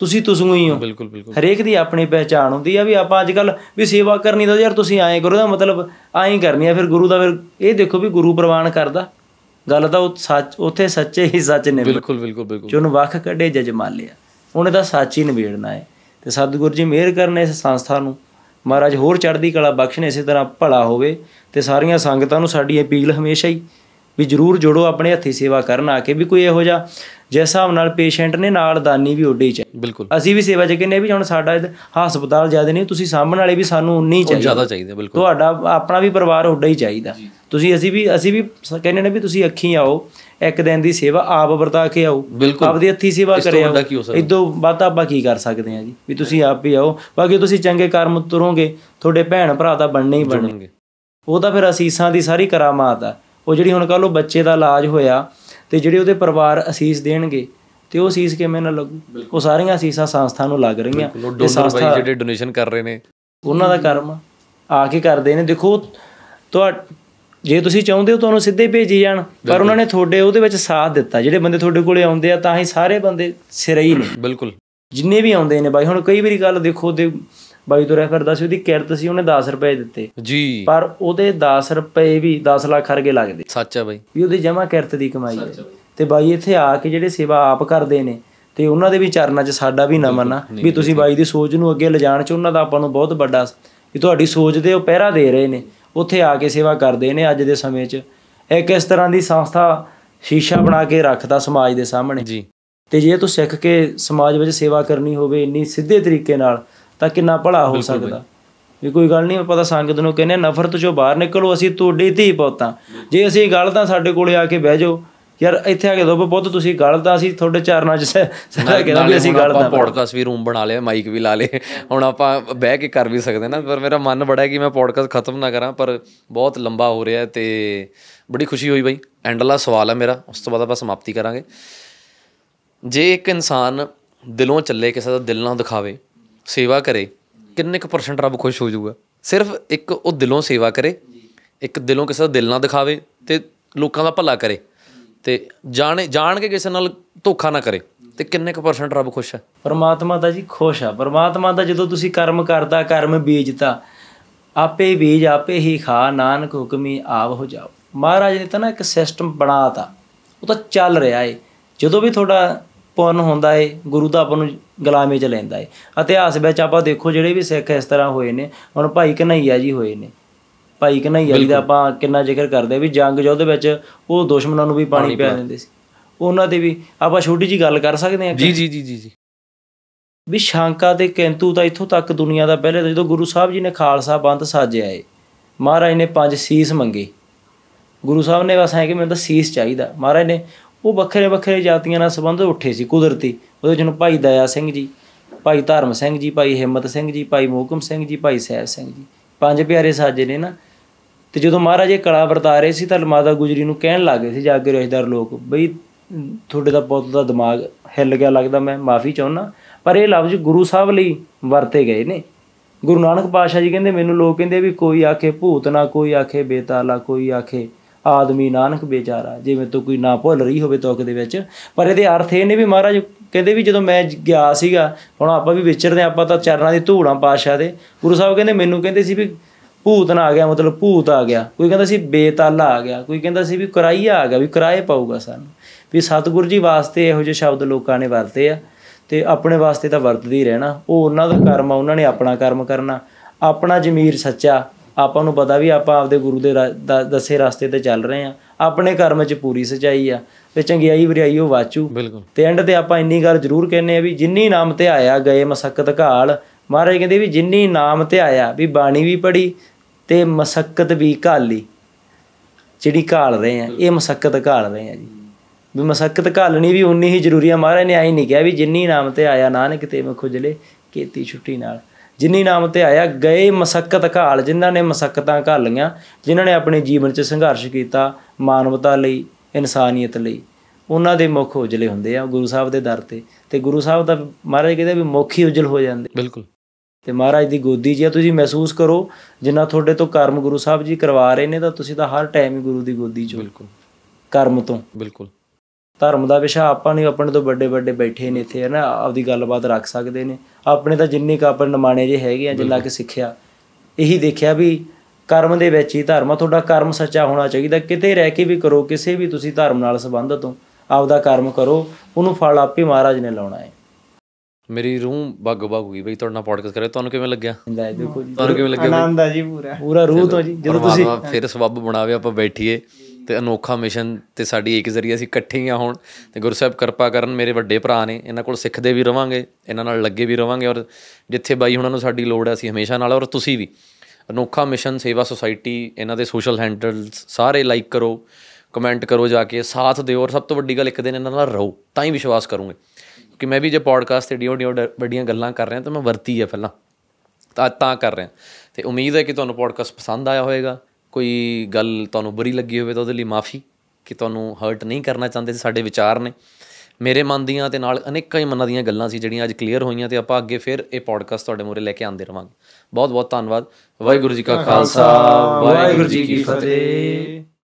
ਤੁਸੀਂ ਤੁਸੂ ਹੀ ਹੋ। ਬਿਲਕੁਲ ਬਿਲਕੁਲ। ਹਰੇਕ ਦੀ ਆਪਣੀ ਪਹਿਚਾਣ ਹੁੰਦੀ ਆ ਵੀ ਆਪਾਂ ਅੱਜ ਕੱਲ ਵੀ ਸੇਵਾ ਕਰਨੀ ਤਾਂ ਯਾਰ ਤੁਸੀਂ ਐਂ ਕਰੋ ਦਾ ਮਤਲਬ ਐਂ ਕਰਨੀ ਆ ਫਿਰ ਗੁਰੂ ਦਾ ਫਿਰ ਇਹ ਦੇਖੋ ਵੀ ਗੁਰੂ ਪ੍ਰਵਾਨ ਕਰਦਾ। ਗੱਲ ਤਾਂ ਉਹ ਸੱਚ ਉੱਥੇ ਸੱਚੇ ਹੀ ਸੱਚ ਨੇ ਬਿਲਕੁਲ ਬਿਲਕੁਲ ਬਿਲਕੁਲ। ਚੁਣ ਵੱਖ ਕੱਢੇ ਜਜਮਾਲਿਆ ਉਹਨੇ ਤਾਂ ਸੱਚ ਹੀ ਨਿਬੇੜਨਾ ਹੈ। ਤੇ ਸਤਿਗੁਰੂ ਜੀ ਮਿਹਰ ਕਰਨ ਇਸ ਸੰਸਥਾ ਨੂੰ। ਮਹਾਰਾਜ ਹੋਰ ਚੜ੍ਹਦੀ ਕਲਾ ਬਖਸ਼ਣ ਇਸੇ ਤਰ੍ਹਾਂ ਭਲਾ ਹੋਵੇ। ਤੇ ਸਾਰੀਆਂ ਸੰਗਤਾਂ ਨੂੰ ਸਾਡੀ ਅਪੀਲ ਹਮੇਸ਼ਾ ਹੀ ਵੀ ਜਰੂਰ ਜੋੜੋ ਆਪਣੇ ਹੱਥੀ ਸੇਵਾ ਕਰਨ ਆ ਕੇ ਵੀ ਕੋਈ ਇਹੋ ਜਿਹਾ ਜਿਸ ਹਿਸਾਬ ਨਾਲ ਪੇਸ਼ੈਂਟ ਨੇ ਨਾਲ ਦਾਨੀ ਵੀ ਹੀ ਚਾਹੀਦੇ ਬਿਲਕੁਲ। ਅਸੀਂ ਵੀ ਸੇਵਾ ਚ ਕਹਿੰਦੇ ਵੀ ਹੁਣ ਸਾਡਾ ਹਸਪਤਾਲ ਜ਼ਿਆਦਾ ਨਹੀਂ ਤੁਸੀਂ ਸਾਹਮਣੇ ਵਾਲੇ ਵੀ ਸਾਨੂੰ ਉਨੀ ਹੀ ਚਾਹੀਦੀ। ਜ਼ਿਆਦਾ ਚਾਹੀਦਾ ਬਿਲਕੁਲ। ਤੁਹਾਡਾ ਆਪਣਾ ਵੀ ਪਰਿਵਾਰ ਓਡਾ ਹੀ ਚਾਹੀਦਾ। ਤੁਸੀਂ ਅਸੀਂ ਵੀ ਅਸੀਂ ਵੀ ਕਹਿੰਦੇ ਨੇ ਵੀ ਤੁਸੀਂ ਅੱਖੀਂ ਆਓ ਇੱਕ ਦਿਨ ਦੀ ਸੇਵਾ ਆਪ ਵਰਤਾ ਕੇ ਆਓ। ਆਪਦੀ ਹੱਥੀ ਸੇਵਾ ਕਰਿਓ? ਇਦੋਂ ਵੱਧ ਆਪਾਂ ਕੀ ਕਰ ਸਕਦੇ ਹਾਂ ਜੀ? ਵੀ ਤੁਸੀਂ ਆਪ ਹੀ ਆਓ। ਬਾਕੀ ਤੁਸੀਂ ਚੰਗੇ ਕਰਮ ਤੁਰੋਗੇ ਤੁਹਾਡੇ ਭੈਣ ਭਰਾ ਤਾਂ ਬਣਨੇ ਹੀ ਬਣਨੇ। ਬਣਨਗੇ। ਉਹ ਤਾਂ ਫਿਰ ਅਸੀਸਾਂ ਦੀ ਸਾਰੀ ਕਰਾਮਾਤ ਆ। ਉਹ ਜਿਹੜੀ ਹੁਣ ਕੱਲ ਉਹ ਬੱਚੇ ਦਾ ਇਲਾਜ ਹੋਇਆ ਤੇ ਜਿਹੜੇ ਉਹਦੇ ਪਰਿਵਾਰ ਅਸੀਸ ਦੇਣਗੇ ਤੇ ਉਹ ਅਸੀਸ ਕਿਵੇਂ ਨਾ ਲੱਗੂ? ਉਹ ਸਾਰੀਆਂ ਅਸੀਸਾਂ ਸੰਸਥਾ ਨੂੰ ਲੱਗ ਰਹੀਆਂ ਡੋਨਰ ਸੰਸਥਾ ਜਿਹੜੇ ਡੋਨੇਸ਼ਨ ਕਰ ਰਹੇ ਨੇ। ਉਹਨਾਂ ਦਾ ਕਰਮ ਆ। ਕੇ ਕਰਦੇ ਨੇ। ਦੇਖੋ ਤੁਹਾ ਜੇ ਤੁਸੀਂ ਚਾਹੁੰਦੇ ਹੋ ਤੁਹਾਨੂੰ ਸਿੱਧੇ ਭੇਜੀ ਜਾਣ ਪਰ ਉਹਨਾਂ ਨੇ ਤੁਹਾਡੇ ਉਹਦੇ ਵਿੱਚ ਸਾਥ ਦਿੱਤਾ। ਜਿਹੜੇ ਬੰਦੇ ਤੁਹਾਡੇ ਕੋਲੇ ਆਉਂਦੇ ਆ ਤਾਂ ਹੀ ਸਾਰੇ ਬੰਦੇ ਸਿਰੇ ਹੀ ਨੇ। ਬਿਲਕੁਲ। ਜਿੰਨੇ ਵੀ ਆਉਂਦੇ ਨੇ ਬਾਈ ਹੁਣ ਕਈ ਵਾਰੀ ਗੱਲ ਦੇਖੋ ਤੇ ਬਾਈ ਤੁਰਿਆ ਫਿਰਦਾ ਸੀ ਉਹਦੀ ਕਿਰਤ ਸੀ ਉਹਨੇ 10 ਰੁਪਏ ਦਿੱਤੇ। ਜੀ। ਪਰ ਉਹਦੇ 10 ਰੁਪਏ ਵੀ 10 ਲੱਖ ਵਰਗੇ ਲੱਗਦੇ। ਸੱਚ ਹੈ ਬਾਈ। ਵੀ ਉਹਦੀ ਜਮਾ ਕਿਰਤ ਦੀ ਕਮਾਈ ਹੈ। ਤੇ ਬਾਈ ਇੱਥੇ ਆ ਕੇ ਜਿਹੜੇ ਸੇਵਾ ਆਪ ਕਰਦੇ ਨੇ ਤੇ ਉਹਨਾਂ ਦੇ ਵੀ ਚਰਨਾਂ 'ਚ ਸਾਡਾ ਵੀ ਨਮਨ ਆ। ਵੀ ਤੁਸੀਂ ਬਾਈ ਦੀ ਸੋਚ ਨੂੰ ਅੱਗੇ ਲਿਜਾਣ 'ਚ ਉਹਨਾਂ ਦਾ ਆਪਾਂ ਨੂੰ ਬਹੁਤ ਵੱਡਾ ਵੀ ਤੁਹਾਡੀ ਸੋਚ ਦੇ ਉਹ ਪਹਿਰਾ ਦੇ ਰਹੇ ਨੇ। ਉੱਥੇ ਆ ਕੇ ਸੇਵਾ ਕਰਦੇ ਨੇ ਅੱਜ ਦੇ ਸਮੇਂ 'ਚ। ਇੱਕ ਇਸ ਤਰ੍ਹਾਂ ਦੀ ਸੰਸਥਾ ਸ਼ੀਸ਼ਾ ਬਣਾ ਕੇ ਰੱਖਦਾ ਸਮਾਜ ਦੇ ਸਾਹਮਣੇ। ਜੀ। ਤੇ ਜੇ ਤੂੰ ਸਿੱਖ ਕੇ ਸਮਾਜ ਵਿੱਚ ਸੇਵਾ ਕਰਨੀ ਹੋਵੇ ਇੰਨੀ ਸਿੱਧੇ ਤਰੀਕੇ ਨਾਲ ਤਾਂ ਕਿੰਨਾ ਭਲਾ ਹੋ ਸਕਦਾ। ਵੀ ਕੋਈ ਗੱਲ ਨਹੀਂ ਆਪਾਂ ਤਾਂ ਸੰਗਤ ਨੂੰ ਕਹਿੰਦੇ ਨਫ਼ਰਤ ਚੋਂ ਬਾਹਰ ਨਿਕਲੋ ਅਸੀਂ ਤੁਹਾਡੇ ਧੀ ਪੁੱਤਾਂ ਜੇ ਅਸੀਂ ਗਲਤ ਤਾਂ ਸਾਡੇ ਕੋਲੇ ਆ ਕੇ ਬਹਿ ਜਾਓ। ਯਾਰ ਇੱਥੇ ਆ ਕੇ ਦੋ ਪੁੱਤ ਤੁਸੀਂ ਗਲਤ ਆ ਅਸੀਂ ਤੁਹਾਡੇ ਚਰਨਾਂ 'ਚ ਸਾਰਾ ਕਹਿੰਦਾ ਵੀ ਅਸੀਂ ਗਲਤ ਆ ਪੋਡਕਾਸਟ ਵੀ ਰੂਮ ਬਣਾ ਲਿਆ ਮਾਈਕ ਵੀ ਲਾ ਲਏ। ਹੁਣ ਆਪਾਂ ਬਹਿ ਕੇ ਕਰ ਵੀ ਸਕਦੇ ਨਾ ਪਰ ਮੇਰਾ ਮਨ ਬੜਾ ਹੈ ਕਿ ਮੈਂ ਪੋਡਕਾਸਟ ਖਤਮ ਨਾ ਕਰਾਂ ਪਰ ਬਹੁਤ ਲੰਬਾ ਹੋ ਰਿਹਾ ਤੇ ਬੜੀ ਖੁਸ਼ੀ ਹੋਈ ਬਾਈ। ਐਂਡਲਾ ਸਵਾਲ ਹੈ ਮੇਰਾ ਉਸ ਤੋਂ ਬਾਅਦ ਆਪਾਂ ਸਮਾਪਤੀ ਕਰਾਂਗੇ। ਜੇ ਇੱਕ ਇਨਸਾਨ ਦਿਲੋਂ ਚੱਲੇ ਕਿਸੇ ਦਾ ਦਿਲ ਨਾ ਦਿਖਾਵੇ ਸੇਵਾ ਕਰੇ, ਕਿੰਨੇ ਕੁ ਪਰਸੈਂਟ ਰੱਬ ਖੁਸ਼ ਹੋ ਜਾਊਗਾ? ਸਿਰਫ ਇੱਕ ਉਹ ਦਿਲੋਂ ਸੇਵਾ ਕਰੇ, ਇੱਕ ਦਿਲੋਂ ਕਿਸੇ ਦਾ ਦਿਲ ਨਾ ਦਿਖਾਵੇ ਤੇ ਲੋਕਾਂ ਦਾ ਭਲਾ ਕਰੇ ਤੇ ਜਾਣੇ ਜਾਣ ਕੇ ਕਿਸੇ ਨਾਲ ਧੋਖਾ ਨਾ ਕਰੇ ਤੇ ਕਿੰਨੇ ਕੁ ਪਰਸੈਂਟ ਰੱਬ ਖੁਸ਼ ਹੈ ਪਰਮਾਤਮਾ ਦਾ ਜੀ ਖੁਸ਼ ਆ। ਪਰਮਾਤਮਾ ਦਾ ਜਦੋਂ ਤੁਸੀਂ ਕਰਮ ਕਰਦਾ, ਕਰਮ ਬੀਜਤਾ, ਆਪੇ ਬੀਜ, ਆਪੇ ਹੀ ਖਾ, ਨਾਨਕ ਹੁਕਮੀ ਆਵ ਹੋ ਜਾਓ। ਮਹਾਰਾਜ ਨੇ ਤਾਂ ਨਾ ਇੱਕ ਸਿਸਟਮ ਬਣਾਤਾ। ਉਹ ਤਾਂ ਚੱਲ ਰਿਹਾ ਏ। ਜਦੋਂ ਵੀ ਤੁਹਾਡਾ ਪੁੰਨ ਹੁੰਦਾ ਏ ਗੁਰੂ ਦਾ ਆਪਾਂ ਨੂੰ ਗੁਲਾਮੀ ਚ ਲੈਂਦਾ ਏ। ਇਤਿਹਾਸ ਵਿੱਚ ਆਪਾਂ ਦੇਖੋ ਜਿਹੜੇ ਵੀ ਸਿੱਖ ਇਸ ਤਰ੍ਹਾਂ ਹੋਏ ਨੇ ਹੁਣ ਭਾਈ ਕਨਈਆ ਜੀ ਹੋਏ ਨੇ। ਭਾਈ ਕਨਈਆ ਜੀ ਦਾ ਆਪਾਂ ਕਿੰਨਾ ਜ਼ਿਕਰ ਕਰਦੇ ਵੀ ਜੰਗ ਯੁੱਧ ਵਿੱਚ ਉਹ ਦੁਸ਼ਮਣਾਂ ਨੂੰ ਵੀ ਪਾਣੀ ਪਿਆ ਦਿੰਦੇ ਸੀ। ਉਹਨਾਂ ਦੇ ਵੀ ਆਪਾਂ ਛੋਟੀ ਜੀ ਗੱਲ ਕਰ ਸਕਦੇ ਹਾਂ ਜੀ ਜੀ ਜੀ ਜੀ ਜੀ। ਵੀ ਸ਼ਾਂਕਾ ਤੇ ਕਿੰਤੂ ਤਾਂ ਇੱਥੋਂ ਤੱਕ ਦੁਨੀਆ ਦਾ ਪਹਿਲੇ ਜਦੋਂ ਗੁਰੂ ਸਾਹਿਬ ਜੀ ਨੇ ਖਾਲਸਾ ਬੰਦ ਸਾਜਿਆ ਏ ਮਹਾਰਾਜ ਨੇ ਪੰਜ ਸੀਸ ਮੰਗੇ। ਗੁਰੂ ਸਾਹਿਬ ਨੇ ਬਸ ਐ ਕਿ ਮੈਨੂੰ ਤਾਂ ਸੀਸ ਚਾਹੀਦਾ। ਮਹਾਰਾਜ ਨੇ ਉਹ ਵੱਖਰੇ ਵੱਖਰੇ ਜਾਤੀਆਂ ਨਾਲ ਸੰਬੰਧ ਉੱਠੇ ਸੀ ਕੁਦਰਤੀ। ਉਹਦੇ ਜਿਹਨੂੰ ਭਾਈ ਦਇਆ ਸਿੰਘ ਜੀ ਭਾਈ ਧਰਮ ਸਿੰਘ ਜੀ ਭਾਈ ਹਿੰਮਤ ਸਿੰਘ ਜੀ ਭਾਈ ਮੋਹਕਮ ਸਿੰਘ ਜੀ ਭਾਈ ਸਹਿਬ ਸਿੰਘ ਜੀ। ਪੰਜ ਪਿਆਰੇ ਸਾਜੇ ਨੇ ਨਾ। ਤੇ ਜਦੋਂ ਮਹਾਰਾਜ ਇਹ ਕਲਾ ਵਰਤਾ ਰਹੇ ਸੀ ਤਾਂ ਮਾਤਾ ਗੁਜਰੀ ਨੂੰ ਕਹਿਣ ਲੱਗੇ ਸੀ ਜਾਗੇ ਰਿਸ਼ਤੇਦਾਰ ਲੋਕ ਬਈ ਅਮ, ਤੁਹਾਡੇ ਦਾ ਪੁੱਤ ਦਾ ਦਿਮਾਗ ਹਿੱਲ ਗਿਆ ਲੱਗਦਾ ਮੈਂ ਮਾਫੀ ਚਾਹੁੰਦਾ। ਪਰ ਇਹ ਲਫ਼ਜ਼ ਗੁਰੂ ਸਾਹਿਬ ਲਈ ਵਰਤੇ ਗਏ ਨੇ। ਗੁਰੂ ਨਾਨਕ ਪਾਤਸ਼ਾਹ ਜੀ ਕਹਿੰਦੇ ਮੈਨੂੰ ਲੋਕ ਕਹਿੰਦੇ ਵੀ ਕੋਈ ਆਖੇ ਭੂਤ ਨਾ ਕੋਈ ਆਖੇ ਬੇਤਾਲਾ ਕੋਈ ਆਖੇ ਆਦਮੀ ਨਾਨਕ ਬੇਚਾਰਾ ਜਿਵੇਂ ਤੋਂ ਕੋਈ ਨਾ ਭੁੱਲ ਰਹੀ ਹੋਵੇ ਤੁਕ ਦੇ ਵਿੱਚ। ਪਰ ਇਹਦੇ ਅਰਥ ਇਹ ਨੇ ਵੀ ਮਹਾਰਾਜ ਕਹਿੰਦੇ ਵੀ ਜਦੋਂ ਮੈਂ ਜ- ਗਿਆ ਸੀਗਾ ਹੁਣ ਆਪਾਂ ਵੀ ਵਿਚਰਦੇ ਹਾਂ, ਆਪਾਂ ਤਾਂ ਚਰਨਾਂ ਦੀ ਧੂੜਾਂ ਪਾਤਸ਼ਾਹ ਦੇ। ਗੁਰੂ ਸਾਹਿਬ ਕਹਿੰਦੇ ਮੈਨੂੰ ਕਹਿੰਦੇ ਸੀ ਵੀ ਭੂਤ ਨਾ ਆ ਗਿਆ ਮਤਲਬ ਭੂਤ ਆ ਗਿਆ। ਕੋਈ ਕਹਿੰਦਾ ਸੀ ਬੇਤਾਲਾ ਆ ਗਿਆ ਕੋਈ ਕਹਿੰਦਾ ਸੀ ਵੀ ਕਰਾਈਆ ਆ ਗਿਆ ਵੀ ਕਿਰਾਏ ਪਾਊਗਾ ਸਾਨੂੰ। ਵੀ ਸਤਿਗੁਰੂ ਜੀ ਵਾਸਤੇ ਇਹੋ ਜਿਹੇ ਸ਼ਬਦ ਲੋਕਾਂ ਨੇ ਵਰਤੇ ਆ ਤੇ ਆਪਣੇ ਵਾਸਤੇ ਤਾਂ ਵਰਤਦੇ ਹੀ ਰਹਿਣਾ। ਉਹ ਉਹਨਾਂ ਦਾ ਕਰਮ ਆ ਉਹਨਾਂ ਨੇ ਆਪਣਾ ਕਰਮ ਕਰਨਾ। ਆਪਣਾ ਜ਼ਮੀਰ ਸੱਚਾ ਆਪਾਂ ਨੂੰ ਪਤਾ ਵੀ ਆਪਾਂ ਆਪਦੇ ਗੁਰੂ ਦੇ ਦੱਸੇ ਰਸਤੇ ਤੇ ਚੱਲ ਰਹੇ ਆ ਆਪਣੇ ਕਰਮ 'ਚ ਪੂਰੀ ਸਚਾਈ ਆ ਤੇ ਚੰਗਿਆਈ ਵਰਿਆਈ ਉਹ ਵਾਚੂ। ਤੇ ਐਂਡ ਤੇ ਆਪਾਂ ਇੰਨੀ ਗੱਲ ਜ਼ਰੂਰ ਕਹਿੰਨੇ ਆ ਵੀ ਜਿੰਨੀ ਨਾਮ ਤੇ ਆਇਆ ਗਏ ਮਸਕਤ ਘਾਲ ਮਹਾਰਾਜ ਕਹਿੰਦੇ ਵੀ ਜਿੰਨੀ ਨਾਮ ਤੇ ਆਇਆ ਵੀ ਬਾਣੀ ਵੀ ਪੜੀ ਤੇ ਮਸਕਤ ਵੀ ਘਾਲੀ। ਜਿਹੜੀ ਘਾਲ ਰਹੇ ਆ ਇਹ ਮਸਕਤ ਘਾਲ ਰਹੇ ਆ ਜੀ। ਵੀ ਮਸਕਤ ਘਾਲਣੀ ਵੀ ਉਨੀ ਹੀ ਜ਼ਰੂਰੀ ਆ। ਮਹਾਰਾਜ ਨੇ ਆਈ ਨਹੀਂ ਕਿਹਾ ਵੀ ਜਿੰਨੀ ਨਾਮ ਤੇ ਆਇਆ ਨਾਨਕ ਤੇ ਮੈਂ ਖੁਜਲੇ ਕੀਤੀ ਛੁੱਟੀ ਨਾਲ। ਜਿੰਨੀ ਨਾਮ ਤੇ ਆਇਆ ਗਏ ਮਸਕਤ ਘਾਲ ਜਿਨ੍ਹਾਂ ਨੇ ਮਸਕਤਾਂ ਘਾਲੀਆਂ ਜਿਨ੍ਹਾਂ ਨੇ ਆਪਣੇ ਜੀਵਨ 'ਚ ਸੰਘਰਸ਼ ਕੀਤਾ ਮਾਨਵਤਾ ਲਈ ਇਨਸਾਨੀਅਤ ਲਈ। ਉਹਨਾਂ ਦੇ ਮੁਖ ਉਜਲੇ ਹੁੰਦੇ ਆ ਗੁਰੂ ਸਾਹਿਬ ਦੇ ਦਰ ਤੇ। ਤੇ ਗੁਰੂ ਸਾਹਿਬ ਦਾ ਮਹਾਰਾਜ ਕਹਿੰਦੇ ਵੀ ਮੁੱਖ ਹੀ ਉਜਲ ਹੋ ਜਾਂਦੇ। ਬਿਲਕੁਲ। ਤੇ ਮਹਾਰਾਜ ਦੀ ਗੋਦੀ ਆ ਤੁਸੀਂ ਮਹਿਸੂਸ ਕਰੋ ਜਿੰਨਾ ਤੁਹਾਡੇ ਤੋਂ ਕਰਮ ਗੁਰੂ ਸਾਹਿਬ ਜੀ ਕਰਵਾ ਰਹੇ ਨੇ ਤਾਂ ਤੁਸੀਂ ਤਾਂ ਹਰ ਟਾਈਮ ਹੀ ਗੁਰੂ ਦੀ ਗੋਦੀ 'ਚ ਬਿਲਕੁਲ। ਕਰਮ ਤੋਂ। ਬਿਲਕੁਲ। ਧਰਮ ਦਾ ਵਿਸ਼ਾ ਆਪਾਂ ਨਹੀਂ ਆਪਣੇ ਤੋਂ ਵੱਡੇ ਵੱਡੇ ਬੈਠੇ ਨੇ ਇੱਥੇ ਹੈ ਨਾ ਆਪਦੀ ਗੱਲਬਾਤ ਰੱਖ ਸਕਦੇ ਨੇ। ਆਪਣੇ ਤਾਂ ਜਿੰਨੇ ਕੁ ਆਪਣੇ ਨਮਾਣੇ ਜੇ ਹੈਗੇ ਆ ਜਿੰਨਾ ਕਿ ਸਿੱਖਿਆ ਇਹੀ ਦੇਖਿਆ ਵੀ ਕਰਮ ਦੇ ਵਿੱਚ ਹੀ ਧਰਮ ਆ ਤੁਹਾਡਾ ਕਰਮ ਸੱਚਾ ਹੋਣਾ ਚਾਹੀਦਾ। ਕਿਤੇ ਰਹਿ ਕੇ ਵੀ ਕਰੋ ਕਿਸੇ ਵੀ ਤੁਸੀਂ ਧਰਮ ਨਾਲ ਸੰਬੰਧਤ ਹੋ ਆਪਦਾ ਕਰਮ ਕਰੋ ਉਹਨੂੰ ਫਲ ਆਪੇ ਮਹਾਰਾਜ ਨੇ ਲਾਉਣਾ ਹੈ। ਮੇਰੀ ਰੂਹ ਬੱਗ ਬੱਗ ਹੋਈ ਬਈ ਤੁਹਾਡੇ ਪੋਡਕਾਸਟ ਕਰੇ ਤੁਹਾਨੂੰ ਕਿਵੇਂ ਲੱਗਿਆ? ਲੈ ਦੇਖੋ ਜੀ। ਤੁਹਾਨੂੰ ਕਿਵੇਂ ਲੱਗਿਆ? ਆਨੰਦ ਆ ਜੀ ਪੂਰਾ। ਪੂਰਾ ਰੂਹ ਤੋਂ ਜੀ ਜਦੋਂ ਤੁਸੀਂ ਫਿਰ ਸਬੱਬ ਬਣਾਵੇ ਆਪਾਂ ਬੈਠੀਏ। ਤੇ ਅਨੋਖਾ ਮਿਸ਼ਨ ਤੇ ਸਾਡੀ ਇੱਕ ਜ਼ਰੀਆ ਅਸੀਂ ਇਕੱਠੇ ਹੀ ਆ ਹੁਣ। ਤੇ ਗੁਰੂ ਸਾਹਿਬ ਕਿਰਪਾ ਕਰਨ ਮੇਰੇ ਵੱਡੇ ਭਰਾ ਨੇ, ਇਹਨਾਂ ਕੋਲ ਸਿੱਖਦੇ ਵੀ ਰਵਾਂਗੇ, ਇਹਨਾਂ ਨਾਲ ਲੱਗੇ ਵੀ ਰਵਾਂਗੇ ਔਰ ਜਿੱਥੇ ਬਾਈ ਹੁਣਾਂ ਨੂੰ ਸਾਡੀ ਲੋੜ ਹੈ, ਅਸੀਂ ਹਮੇਸ਼ਾ ਨਾਲ ਔਰ ਤੁਸੀਂ ਵੀ। ਅਨੋਖਾ ਮਿਸ਼ਨ ਸੇਵਾ ਸੁਸਾਇਟੀ, ਇਹਨਾਂ ਦੇ ਸੋਸ਼ਲ ਹੈਂਡਲਸ ਸਾਰੇ ਲਾਈਕ ਕਰੋ, ਕਮੈਂਟ ਕਰੋ ਜਾ ਕੇ, ਸਾਥ ਦਿਓ ਔਰ ਸਭ ਤੋਂ ਵੱਡੀ ਗੱਲ ਇੱਕ ਦਿਨ ਇਹਨਾਂ ਨਾਲ ਰਹੋ, ਤਾਂ ਹੀ ਵਿਸ਼ਵਾਸ ਕਰੋਗੇ। ਕਿ ਮੈਂ ਵੀ ਜੇ ਪੋਡਕਾਸਟ ਤੇ ਡੀਓ ਡੀਓ ਵੱਡੀਆਂ ਗੱਲਾਂ ਕਰ ਰਿਹਾ ਤਾਂ ਮੈਂ ਵਰਤੀ ਹੈ ਪਹਿਲਾਂ, ਤਾਂ ਤਾਂ ਕਰ ਰਹੇ। ਹਾਂ ਤੇ ਉਮੀਦ ਹੈ ਕਿ ਤੁਹਾਨੂੰ ਪੋਡਕਾਸਟ ਪਸੰਦ ਆਇਆ ਹੋਵੇਗਾ ਕੋਈ ਗੱਲ ਤੁਹਾਨੂੰ ਬੁਰੀ ਲੱਗੀ ਹੋਵੇ ਤਾਂ ਉਹਦੇ ਲਈ ਮਾਫੀ ਕਿ ਤੁਹਾਨੂੰ ਹਰਟ ਨਹੀਂ ਕਰਨਾ ਚਾਹੁੰਦੇ ਸੀ ਸਾਡੇ ਵਿਚਾਰ ਨੇ। ਮੇਰੇ ਮਨ ਦੀਆਂ ਤੇ ਨਾਲ ਅਨੇਕਾਂ ਹੀ ਮਨਾਂ ਦੀਆਂ ਗੱਲਾਂ ਸੀ ਜਿਹੜੀਆਂ ਅੱਜ ਕਲੀਅਰ ਹੋਈਆਂ ਤੇ ਆਪਾਂ ਅੱਗੇ ਫਿਰ ਇਹ ਪੋਡਕਾਸਟ ਤੁਹਾਡੇ ਮੂਹਰੇ ਲੈ ਕੇ ਆਉਂਦੇ ਰਵਾਂਗੇ। ਬਹੁਤ ਬਹੁਤ ਧੰਨਵਾਦ। ਵਾਹਿਗੁਰੂ ਜੀ ਕਾ ਖਾਲਸਾ ਵਾਹਿਗੁਰੂ ਜੀ ਕੀ ਫਤਿਹ।